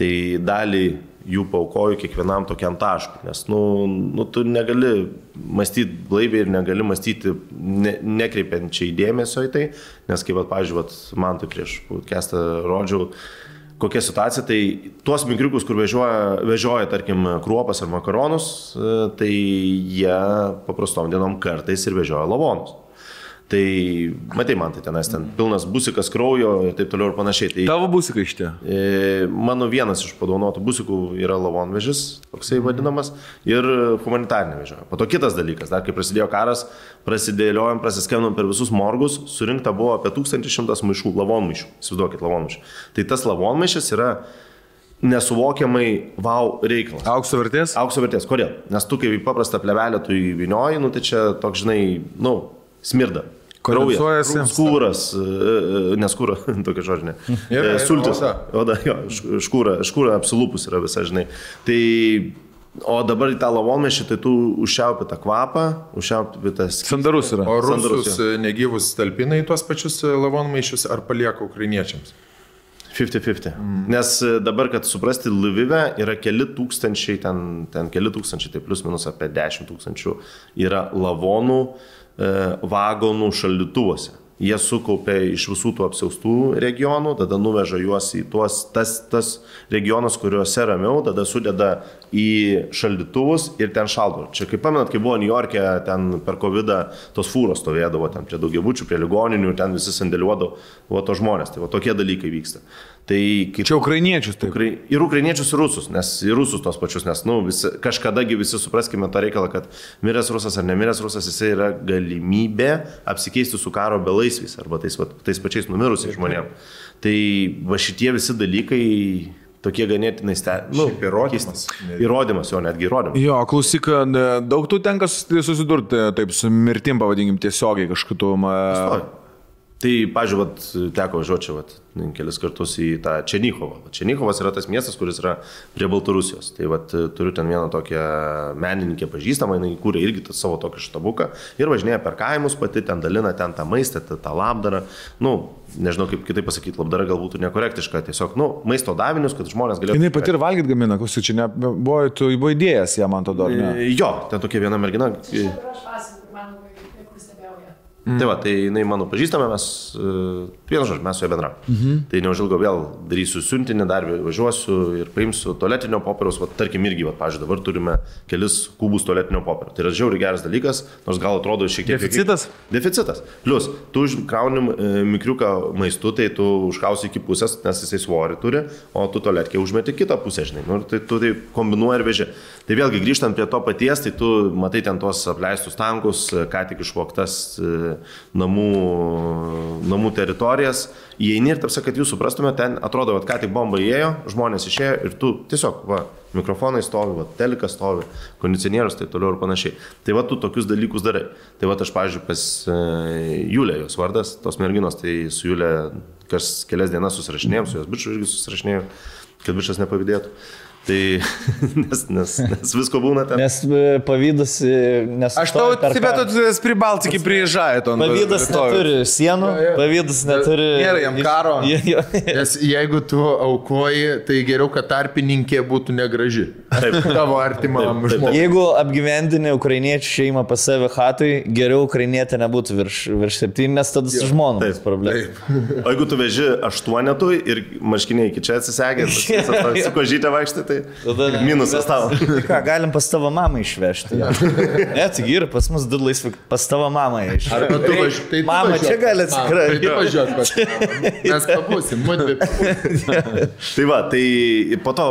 Tai dalį jų paukoju kiekvienam tokiam taškui, nes, nu, nu tu negali mąstyti blaiviai ir negali mąstyti ne, nekreipiančiai dėmesio į tai, nes kaip, pavyzdžiui, man tai prieš kestą rodžiau, kokia situacija, tai tuos mikriukus, kur vežioja, vežioja, tarkim, kruopas ar makaronus, e, tai jie paprastom dienom kartais ir vežioja lavonus. Tai, matai, man tai tenais ten pilnas busikas kraujo ir taip toliau ir panašiai. Tai, Tavo busika iš čia. E, mano vienas iš padaunotų busikų yra lavonvežis, toksai vadinamas, ir humanitarinė vežioja. Po to kitas dalykas, dar kai prasidėjo karas, prasidėliojom, prasiskenom per visus morgus, surinkta buvo apie 1100 maišų, lavonmaišių, įsivaizduokit lavonmaišių. Tai tas lavonmaišis yra nesuvokiamai wow reikalas. Aukso vertės? Aukso vertės, kodėl? Nes tu kaip paprastą plevelę tu įvinioji, nu tai čia toks, žinai, nu, smirda. Kraujas, Skūras, e, e, neskūra, *laughs* tokia žodžinė. Yra, E, Sultis. oda. Jo, škūra, škūra apsilūpus yra visa, žinai. Tai, o dabar į tą lavonmešį, tai tu užšiaupi tą kvapą, užšiaupi tas... Sandarus yra. O rusus negyvus talpina į tuos pačius lavonmaišius ar palieka ukrainiečiams? 50-50. Mm. Nes dabar, kad suprasti, Lvive yra keli tūkstančiai, ten, ten keli tūkstančiai, tai plus minus apie 10 tūkstančių yra lavonų, vagonų šaldytuvuose. Jie sukaupia iš visų tų apsiaustų regionų, tada nuveža juos į tuos, tas, tas regionus, kuriuose ramiau, tada sudeda į šaldytuvus ir ten šaldo. Čia kaip pamenat, kai buvo New York'e, ten per COVID tos fūros stovėdavo, ten prie daugiabučių, prie ligoninių, ten visi sandėliuodavo, to žmonės. Tai va tokie dalykai vyksta. Tai kaip Čia ukrainiečius taip. Ukrai... Ir ukrainiečius, ir rusus, nes ir rusus tos pačius, nes, nu, visi, kažkadagi visi supraskime tą reikalą, kad miręs rusas ar nemiręs rusas, jisai yra galimybė apsikeisti su karo belaisviais arba tais, va, tais pačiais numirusiais žmonėmis. Tai va šitie visi dalykai tokie ganėtinai stebimi. Nu, įrodymas. Įrodymas, jo, netgi įrodymas. Jo, klausyk, daug tu tenka susi- susidurti taip su mirtim, pavadinkim, tiesiogiai kažkokiu. Oi. Tai, pažiūrėjau, teko važiuoti čia vat, kelis kartus į tą Černychovą. Černychovas yra tas miestas, kuris yra prie Baltarusijos. Tai vat, turiu ten vieną tokią menininkę pažįstamą, jinai kūrė irgi tą savo tokį štabuką ir važinėja per kaimus pati, ten dalina ten tą maistą, tą, tą labdarą. Nu, nežinau kaip kitaip pasakyti, labdara galbūt nekorektiška, tiesiog, nu, maisto davinius, kad žmonės galėtų... Jis pati ir valgyt gamina, klausyk, čia ne, buvo, tu buvo idėjas ją, man to dar ne. E, Jo, ten tokia viena mergina. e, Aš pasakau, man labai, kur stebėjau ją. Mm. Tai va, tai jinai mano pažįstama, mes, vienu žodžiu, mes su ja bendravom. -hmm. Tai neužilgo vėl darysiu siuntinį, dar važiuosiu ir paimsiu tualetinio popieriaus, va, tarkim, irgi, va, pažiūrėjau, dabar turime kelis kubus tualetinio popieriaus. Tai yra žiauriai geras dalykas, nors gal atrodo šiek tiek... Deficitas? Deficitas. Plus, tu kraunim e, mikriuką maistu, tai tu užkausi iki pusės, nes jisai svorį turi, o tu tualetkė užmeti kitą pusę, žinai. Nu, tai tu tai kombinuoji ir veži. Tai vėlgi grįžtant prie to paties, tai tu matai ten tuos apleistus tankus, e, ką tik išvoktas e, namų, namų teritorijas, įeini ir tarsi, kad jūs suprastumėte, ten atrodo, kad ką tik bomba įėjo, žmonės išėjo ir tu tiesiog, va, mikrofonai stovi, va, telikas stovi, kondicionierius, tai toliau ir panašiai. Tai va, tu tokius dalykus darai. Tai va, aš, pavyzdžiui, pas e, Julė, jos vardas, tos merginos, tai su Julė kas kelias dienas susirašinėjom, su jos bičiu irgi susirašinėjom, kad bičias nepavydėtų. Tai *laughs* nes, nes, nes visko būna ten. Nes e, pavydas, e, nes... Aš tau atsivetu pribalti iki prižąją to. Pavydas neturi sienų, pavydas neturi... Nėra jam karo. *laughs* Nes jeigu tu aukoji, tai geriau, kad tarpininkė būtų negraži. Tavo artimam žmogui. Jeigu apgyvendini ukrainiečių šeimą pas save hatui, geriau ukrainietė nebūtų virš, virš septynių, nes tada su žmonomis Taip. problema. O jeigu tu veži aštuonetui ir marškiniai iki čia atsisegė, *laughs* su kožytė vaikštai, tai Tada- minusas tavo. Tai ką, galim pas tavo mamą išvežti. Ne, tai ir pas mus du laisvi, pas tavo mamą išvežti. Arba tu važiuoji. Tai Mama, važiuok čia gali atsikratyti. Tai mamą. Mes pabūsim, mudvi. Tai va, tai po to,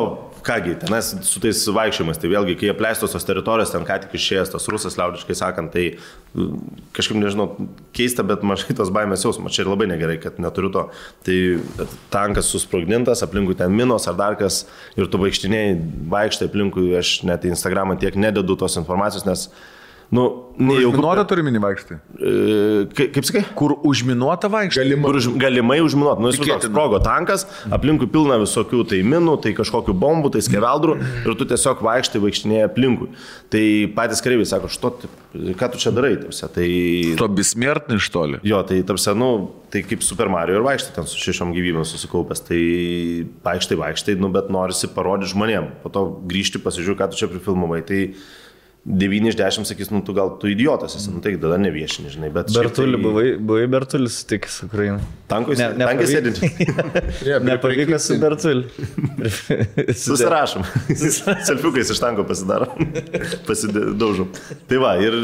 kągi, tenais su tais vaikščiojimais, tai vėlgi, kai apleistos tos teritorijos, ten ką tik išėjęs tas rusas, liaudiškai sakant, tai mm, kažkaip nežinau, keista, bet mažai tos baimės jausmas. Čia ir labai negerai, kad neturiu to. Tai tankas susprogdintas, aplinkui ten minos ar dar kas, ir tu vaikštiniai, vaikštai aplinkui, aš net į Instagramą tiek nededu tos informacijos, nes Nu, nejauku. Užminuota turi mini vaikštai. E, Kaip, kaip sakai? Kur užminuota vaikštai? Kur už, galimai užminuot. Nu, jis Tikėtina. sprogo tankas, aplinkui pilna visokių tai minų, tai kažkokių bombų, tai skeveldrų ir tu tiesiog vaikštai vaikštinėjai aplinkui. Tai patys kareiviai sako, što, ką tu čia darai? Tarsi, tai... To bismertni iš toli. Jo, tai tarsi, nu, tai kaip Super Mario ir vaikštai ten su šešiom gyvybėm susikaupęs. Tai vaikštai, vaikštai, nu, bet norisi parodyti žmonėm. Po to grįžti, pasižiūrėti, ką tu čia prifilmavai. Tai 9 iš 10 sakys, nu, tu gal tu idiotas esi, nu, tai tada neviešini, žinai. Bet Bertulį tai... buvai, buvai Bertulis sutikęs su Ukraina. Tankui Ne, nepavyko. sėdinti. *laughs* Nepavyko su Bertuliu. *laughs* Susirašom. *laughs* Selfiukais iš tanko pasidarom. Pasidaužom. Tai va, ir,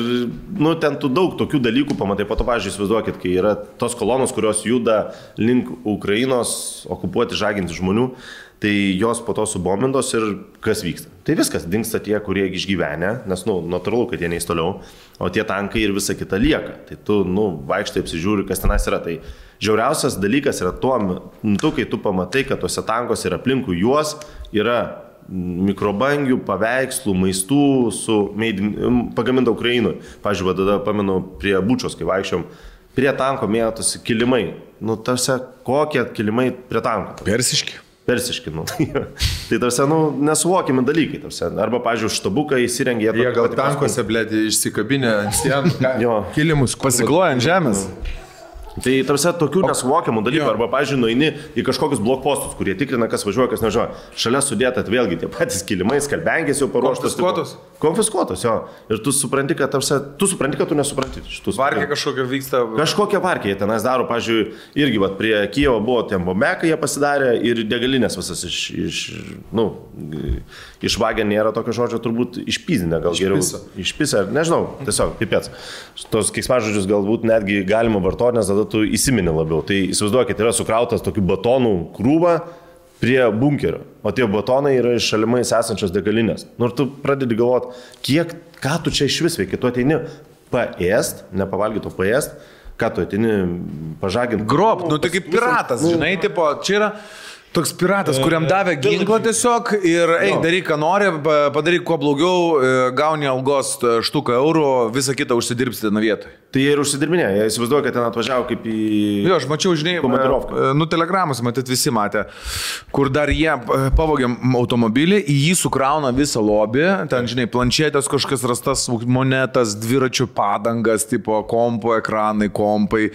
nu, ten tu daug tokių dalykų pamatai. Po to, pažiūrėjau, įsivaizduokit, kai yra tos kolonos, kurios juda link Ukrainos okupuoti, žaginti žmonių, tai jos po to subomintos ir kas vyksta. Tai viskas, dinksta tie, kurie išgyvenę, nes, nu, natūralu, kad jie neįs toliau, o tie tankai ir visa kita lieka. Tai tu, nu, vaikštai apsižiūri, kas tenas yra. Tai žiauriausias dalykas yra tuo, tu, kai tu pamatai, kad tuose tankose ir aplinkui juos yra mikrobangių, paveikslų, maistų su pagaminta Ukrainoje. Pavyzdžiui, tada pamenu prie bučios, kai vaikščiom, prie tanko mėtosi kilimai. Nu, tarsi, kokie kilimai prie tanko? Persiški. Persiški, nu. *laughs* tai tarsi, nu, nesuvokiami dalykai. Tarsi. Arba, pavyzdžiui, štabuką įsirengė. Jie gal tankuose, blėdi, išsikabinę ant sienų. *laughs* Kilimus. Pasikloja ant žemės. Tai tarsi tokių nesuvokiamų dalykų. Arba, pavyzdžiui, nueini į kažkokius blokpostus, kurie tikrina, kas važiuoja, kas nevažiuoja. Šalia sudėta vėlgi tie patys kilimai, skalbengės jau paruoštos. Konfiskuotos? Konfiskuotos, jo. Ir tu supranti, kad, tarsi, tu supranti, kad tu nesupranti. Tu supranti- Varkė kažkokia vyksta. Kažkokie varkiai jie tenais daro, pažiūrėjau, irgi vat, prie Kievo buvo tie bombekai, jie pasidarė ir degalinės visas iš, iš nu, išvagę nėra tokio žodžio, turbūt išpyzinę gal geriau. Išpisa. Išpisa, nežinau, tiesiog pipėts. Tos keiksmažodžius galbūt netgi galima vartoti, nes tada tu įsimeni labiau. Tai įsivaizduokit, yra sukrautas tokių batonų krūva prie bunkerio, o tie batonai yra iš šalimais esančios degalinės. Nu ir tu pradedi galvoti, kiek, ką tu čia iš vis veiki, tu ateini paėst, nepavalgyti, o paėst, ką tu ateini pažaginti. Grob, nu tai kaip piratas, žinai, tipo, čia yra toks piratas, kuriam davė ginklą tiesiog ir eik, daryk, ką nori, pa- padaryk kuo blogiau, e, gauni algos e, štuką eurų, visą kitą užsidirbsite nuo vietoj. Tai jie ir užsidirbinė, jie įsivaizduoja, kad ten atvažiavo kaip į... Jo, aš mačiau, žinai, e, nu telegramus, matyt, visi matė, kur dar jie pavogė automobilį, į jį sukrauna visą lobį, ten, žinai, planšetės kažkas rastas, monetas, dviračių padangas, tipo kompo ekranai, kompai,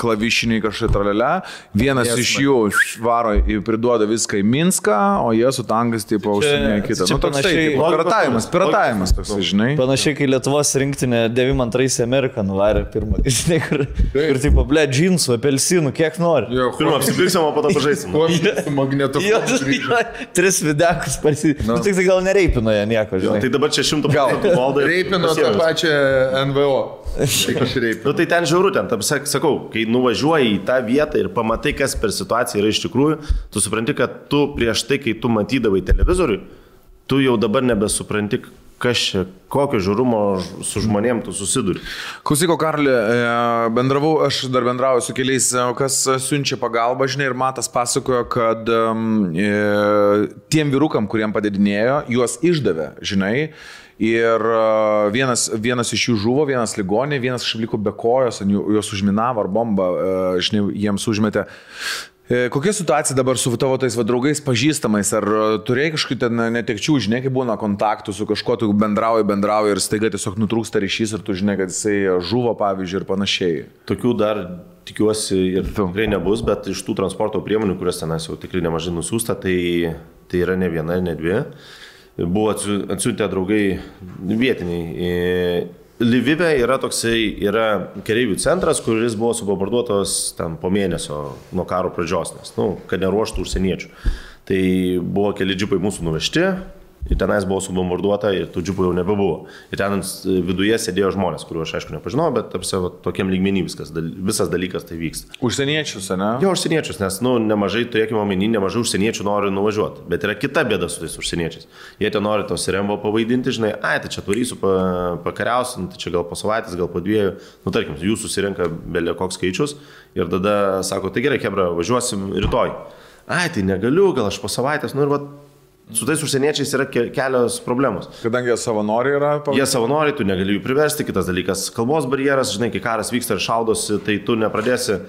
klavišiniai kažkaip tralelė. Vienas Yes, iš jų varo į priduoda viską į Minską, o jie su tankais, tipo, užsiminė kitą. čia Nu, toksai, panašiai- tipo, piratavimas, piratavimas toks, žinai. Panašiai, kai Lietuvos rinktinė 92 į Ameriką nuvarė pirmą, žinai, kur, kur tipo, ble, džinsų, apelsinų, kiek nori. Jo, Pirmą apsipirksim, o po to pažaisim. Magnetu. Tris videkus parsi. Nu, tik tai gal nereipino jie nieko, Jo, žinai. tai dabar čia šimtų procentų valdo. Reipino tą pačią NVO. Nu, tai ten žiauru, ten, tam sak- sakau, kai nuvažiuoji į tą vietą ir pamatai, kas per situaciją yra iš tikrųjų, tu supranti, kad tu prieš tai, kai tu matydavai televizorių, tu jau dabar nebesupranti, kas čia, kokio žiūrumo su žmonėm tu susiduri. Klausyko, Karli, e, bendravau, aš dar bendrauju su keliais, e, kas siunčia pagalbą, žinai, ir Matas pasakojo, kad e, tiem vyrukam, kuriem padedinėjo, juos išdavė, žinai. Ir e, vienas, vienas iš jų žuvo, vienas ligonė, vienas kažkaip liko be kojos, juos užminavo ar bombą, e, žinai, jiems užmetė. E, Kokia situacija dabar su tavo tais va, draugais pažįstamais? Ar turėjai kažkokių ten netekčių, žinai, kai būna kontaktų su kažkuo, tu bendrauji, bendrauji ir staiga tiesiog nutrūksta ryšys ir tu žinai, kad jisai žuvo, pavyzdžiui, ir panašiai. Tokių dar tikiuosi ir tikrai nebus, bet iš tų transporto priemonių, kurias tenais jau tikrai nemažai nusiųsta, tai, tai yra ne viena ne dvi. Buvo atsiu- atsiuntę draugai vietiniai. E, Livive yra toksai, yra kereivių centras, kuris buvo subombarduotas ten po mėnesio nuo karo pradžios, nes, nu, kad neruoštų užsieniečių. Tai buvo keli džipai mūsų nuvežti, Ir tenais buvo subombarduota ir tų džipų jau nebebuvo. Ir ten e, viduje sėdėjo žmonės, kuriuos aš aišku nepažinau, bet tarsi va, tokiam lygmenį viskas, visas dalykas tai vyksta. Užsieniečius, ne? Jo užsieniečius, nes, nu, nemažai, turėkime omeny, nemažai užsieniečių nori nuvažiuoti. Bet yra kita bėda su tais užsieniečiais. Jie ten nori tos rembo pavaidinti, žinai, ai, tai čia tvarysiu, pa, pakariausiu, nu, tai čia gal po savaitės, gal po dviejų. Nu, tarkim, jų susirenka belė koks skaičius ir tada sako, tai gerai, Hebra, važiuosim rytoj. Ai, tai negaliu, gal aš po savaitės, nu ir va, su tais užsieniečiais yra ke- kelios problemos. Kadangi jie savanoriai yra, pa- Jie savanoriai, tu negali jų priversti, kitas dalykas - kalbos barjeras, žinai, kai karas vyksta ir šaudosi, tai tu nepradėsi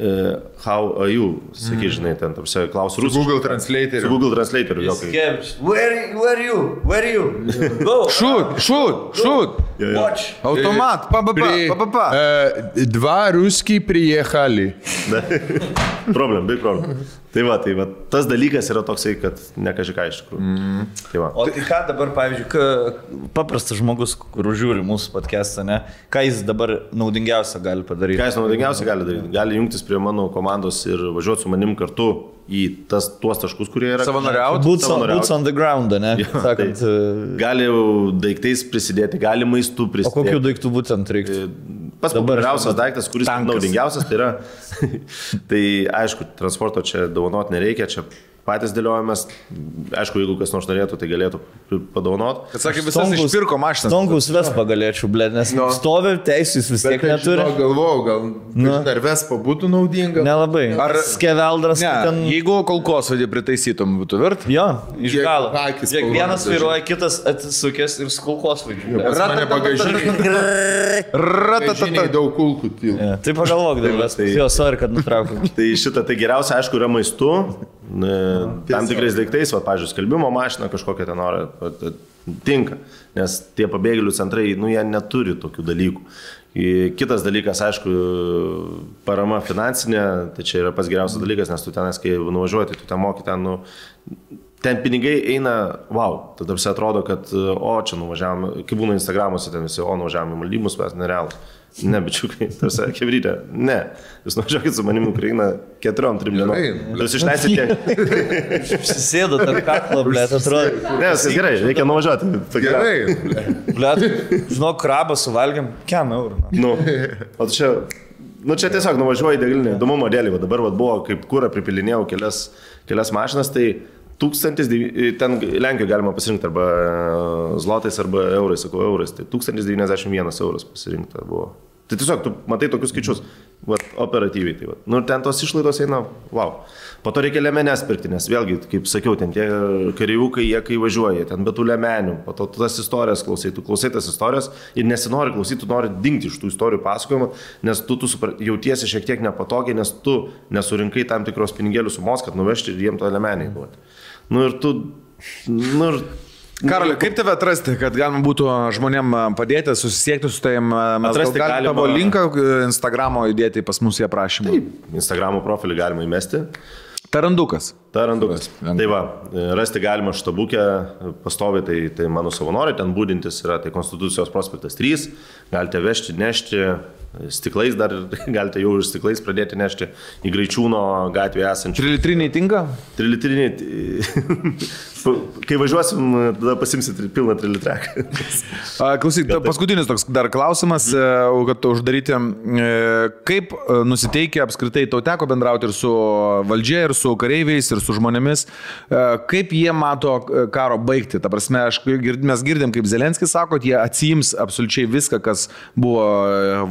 uh, how are you, sakai, žinai, ten, tarsi, klausiu rusų. Google Translator. Su Google Translator, jo, kai. Gerbs. Where, where you? Where you? Go. Šut, šut, šut. Watch. Automat, pa, pa, pa, При- pa, pa, pa. э, Два русские приехали. *laughs* Problem, big problem. Tai va, tai va, tas dalykas yra toksai, kad ne kažką iš tikrųjų. Mm. Tai va. O tai ką dabar, pavyzdžiui, ką, paprastas žmogus, kur žiūri mūsų podcastą, ne, ką jis dabar naudingiausia gali padaryti? Ką jis naudingiausiai gali daryti? Gali jungtis prie mano komandos ir važiuoti su manim kartu į tas, tuos taškus, kurie yra. Savanoriaut? Boots savanoriaut. boots on the ground, ne? Jo, Sakant, tai e, gali daiktais prisidėti, gali maistų o prisidėti. kokių daiktų būtent reiktų? Pats populiariausias daiktas, kuris Tankas. naudingiausias, tai yra, *laughs* tai aišku, transporto čia dovanot nereikia, čia patys dėliojamės, aišku, jeigu kas nors norėtų, tai galėtų padovanot. Kad sakė, visas išpirko mašinas. Stonkus Vespa galėčiau, blė, nes No. stovi, teisės vis tiek neturi. Galvojau, gal Nu. dar Vespa būtų naudinga. Nelabai. Ar- Ar skeveldras Ne, ten... jeigu kolkosvaidį pritaisytum, būtų virt. Jo, iš galo. Kiek vienas vairuoja, kitas atsisukęs ir skulkos vaidžiu. Pas mane bagažinė. Ratatata. daug kulkų. Tai pagalvok, Daivas. tai- Jo, sorry, kad nutraukiau. Tai šitą tai geriausia, aišku, yra maistu, tam tikrais daiktais, va, pažiūrėjau, skalbimo mašina kažkokia ten ta- tinka, nes tie pabėgėlių centrai, nu, jie neturi tokių dalykų. Kitas dalykas, aišku, parama finansinė, tai čia yra pats geriausias dalykas, nes tu tenais, kai nuvažiuoji, tai tu ten moki ten, nu, ten pinigai eina, wow, tada visi atrodo, kad, o, čia nuvažiavome, kaip būna Instagramuose, ten visi, o, nuvažiavome į Maldymus, mes nerealus. Ne, bičiukai, tarsi, kebrytė, ne. Jūs nuvažiuokit su manimi Ukrainą keturiom, trim dienom. Gerai. Jūs išleisite. *laughs* Susėdo tarp kaklo, blė, atrodo. Ne, viskas gerai, reikia nuvažiuoti. Gerai. Blė, žinok, krabą suvalgiam, kiam eurų. Nu, o čia, nu čia tiesiog nuvažiuoji į degalinę, įdomumo dėlį, va dabar va, buvo kaip kūrą pripilinėjau kelias, kelias mašinas, tai tūkstantis, ten Lenkijoje galima pasirinkti arba e, zlotais, arba eurais, sakau, eurais, tai 1091 euras pasirinkta buvo. Tai tiesiog tu matai tokius skaičius, va, operatyviai. Tai, va. nu, ten tos išlaidos eina, wow. Po to reikia lemenės pirkti, nes vėlgi, kaip sakiau, ten tie kareivukai, jie kai važiuoja, ten be tų lemenių, po to tu tas istorijas klausai, tu klausai tas istorijas ir nesinori klausyti, tu nori dingti iš tų istorijų pasakojimo, nes tu, tu supra- jautiesi šiek tiek nepatogiai, nes tu nesurinkai tam tikros pinigėlių sumos, kad nuvežti ir jiem to lemeniai duoti. Nu ir tu, nu ir Karoli, kaip tave atrasti, kad galima būtų žmonėm padėti, susisiekti su tavim? Mes Atrasti gal galim galima- tavo linką e, Instagramo įdėti pas mus į aprašymą. Instagramo profilį galima įmesti. Tarandukas. Tarandukas. Lengva. Tai va, rasti galima štabukę, pastovi, tai, tai mano savanoriai ten būdintis yra, tai Konstitucijos prospektas 3, galite vežti, nešti, stiklais dar *laughs* galite jau ir stiklais pradėti nešti į Graičiūno gatvėje esančią. Trilitriniai tinka? Trilitriniai. *laughs* Kai važiuosim, tada pasimsit pilną trilitreką. A, Klausyk, paskutinis toks dar klausimas, e, kad uždaryti. e, Kaip e, nusiteikia apskritai, tau teko bendrauti ir su valdžia, ir su kareiviais, ir su žmonėmis, kaip jie mato karo baigti. Ta prasme, aš, mes girdim, kaip Zelenskis sako, jie atsijims absoliučiai viską, kas buvo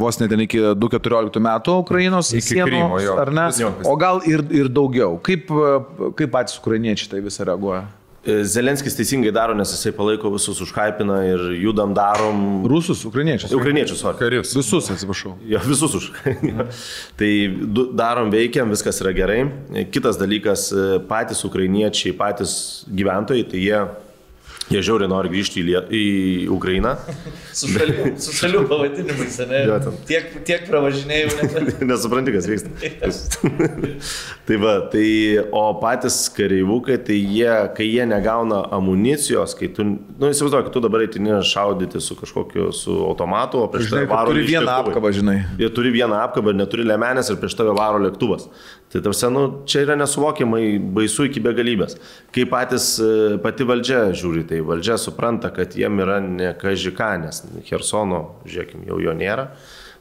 vos net ten iki 2014 metų Ukrainos Iki sienų, Krymo, jo. ar ne? Jo. O gal ir, ir daugiau. Kaip, e, kaip patys ukrainiečiai tai visą reaguoja? Zelenskis teisingai daro, nes jisai palaiko visus užhypina ir judam darom. Rusus, ukrainiečius. Ukrainiečius, sorry. Karius. Visus, atsiprašau. Jo, visus už. *laughs* tai darom, veikiam, viskas yra gerai. Kitas dalykas, e, patys ukrainiečiai, patys gyventojai, tai jie, jie žiauriai nori grįžti į, Lie į Ukrainą. *laughs* Su šalių, su šalių pavadinimais, ne? Jo. Tiek, tiek pravažinėjau, net. *laughs* Nesupranti, kas vyksta. *laughs* tai va, tai, o patys kareivukai, tai jie, kai jie negauna amunicijos, kai tu, nu įsivaizduoju, kad tu dabar eitini šaudyti su kažkokiu, su automatu, o prieš tave varo turi iš vieną lėktuvai. apkabą, žinai. Jie turi vieną apkabą ir neturi lemenės ir prieš tave varo lėktuvas. Tai tarsi, nu, čia yra nesuvokiamai baisu iki begalybės. Kai patys, e, pati valdžia žiūri, tai valdžia supranta, kad jiem yra ne kažika, nes Hersono, žiūrėkim, jau jo nėra,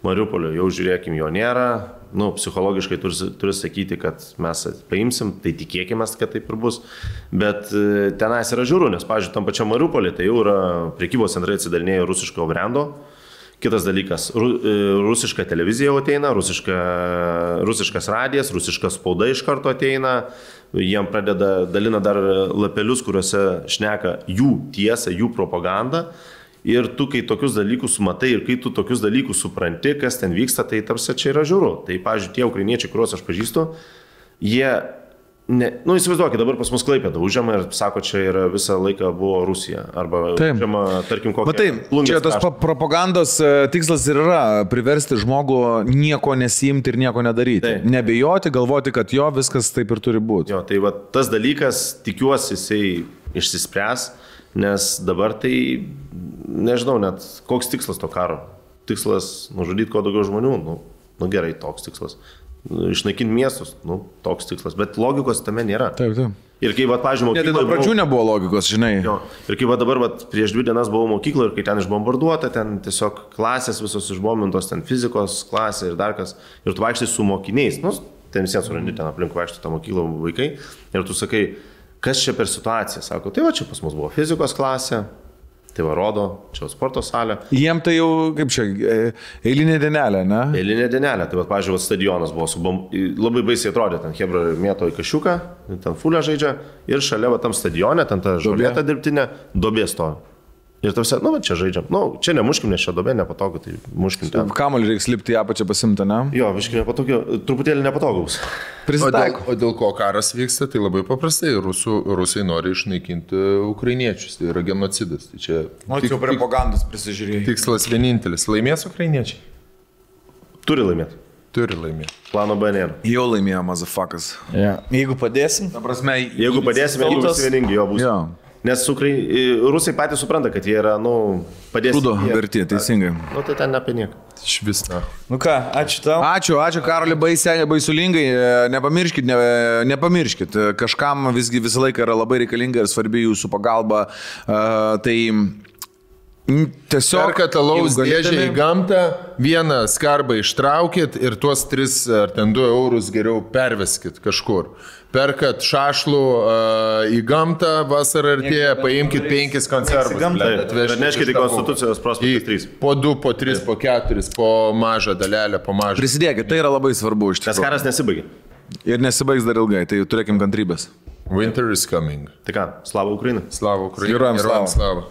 Mariupolio jau žiūrėkim, jo nėra, nu, psichologiškai turi, turi sakyti, kad mes paimsim, tai tikėkime, kad taip ir bus. Bet e, tenais yra žiūrų, nes, pažiūrėjau, tam pačiam Mariupolį tai jau yra priekybos centrai atsidalinėję rusiško brendo. Kitas dalykas, ru, e, rusiška televizija jau ateina, rusiška, rusiškas radijas, rusiška spauda iš karto ateina, jiem pradeda, dalina dar lapelius, kuriuose šneka jų tiesą, jų propagandą. Ir tu, kai tokius dalykus matai ir kai tu tokius dalykus supranti, kas ten vyksta, tai tarsi čia yra žiūru. Tai, pavyzdžiui, tie ukrainiečiai, kuriuos aš pažįstu, jie Ne, nu, įsivaizduokit, dabar pas mus klaipėda užėmė ir sako, čia yra visą laiką buvo Rusija. Arba Taip. užėmė, tarkim, kokią... Matai, čia tas pa- propagandos e, tikslas ir yra priversti žmogų nieko nesijimti ir nieko nedaryti. Taip. Nebijoti, galvoti, kad jo viskas taip ir turi būti. Jo, tai va, tas dalykas, tikiuosi, jisai išsispręs, nes dabar tai, nežinau net, koks tikslas to karo. Tikslas nužudyti kuo daugiau žmonių, nu, nu gerai, toks tikslas. Išnaikinti miestus, nu, toks tikslas. Bet logikos tame nėra. Taip, taip. Ir kai, va, pažiūrėjau, tai nuo pradžių nebuvo logikos, žinai. Jo. Ir kai va dabar, va, prieš dvi dienas buvau mokykloje ir kai ten išbombarduota, ten tiesiog klasės visos išbombarduotos, ten fizikos klasė ir dar kas. Ir tu vaikštai su mokiniais, nu, ten visiems surandi ten aplink vaikštai tą mokyklą vaikai. Ir tu sakai, kas čia per situaciją? Sako, tai va čia pas mus buvo fizikos klasė, tai va rodo, čia sporto salė. Jiem tai jau, kaip čia, e, eilinė dienelė, ne? Eilinė dienelė, tai va, pažiūrėjau, stadionas buvo su labai baisiai atrodė, ten Hebra mėto į kažką, ten fulę žaidžia ir šalia va tam stadione, ten ta žolėta dirbtinė, dobė stovi. Ir tavsi, nu, va, čia žaidžiam. Nu, čia nemuškim, nes čia dobė nepatogu, tai muškim ten. Kamolį reiks lipti į apačią pasimti, ne? Jo, visiškai nepatogu, truputėlį nepatogus. O dėl, o dėl ko karas vyksta, tai labai paprastai. Rusų, rusai nori išnaikinti ukrainiečius. Tai yra genocidas. Tai čia O tik- čia propagandos prisižiūrėjai. tikslas vienintelis. Laimės ukrainiečiai? Turi laimėti. Turi laimėti. Plano B nėra. Jau laimėjo mazafakas. Ja. Jeigu padėsim, Ta prasme, Jeigu padėsime, jeigu visi vieningi jo bus. Jo. Nes ukrai... rusai patys supranta, kad jie yra, nu, padės. Žudo verti, teisingai. Nu, tai ten ne apie nieką. Iš vis, na. nu ką, ačiū tau. Ačiū, ačiū Karoli baisiai, baisulingai. E, Nepamirškit, ne, nepamirškit. E, Kažkam visgi visą laiką yra labai reikalinga ir svarbi jūsų pagalba. Uh, tai tiesiog... Perkat alaus dėžę į gamtą, vieną skarbą ištraukit ir tuos 3 ar ten 2 eurus geriau perveskit kažkur. Perkat šašlų uh, į gamtą, vasarą artėja, paimkit 5 konservus. iš tavo- Konstitucijos prospektas Į- 3. Po 2, po 3, po 4, po mažą dalelę, po mažą. Prisidėkit, tai yra labai svarbu iš Nes tikrųjų. karas nesibaigė. Ir nesibaigs dar ilgai, tai turėkim kantrybės. Winter is coming. Tai ką, slava Ukraina. Slavo Ukraina. Herojams slava. slava.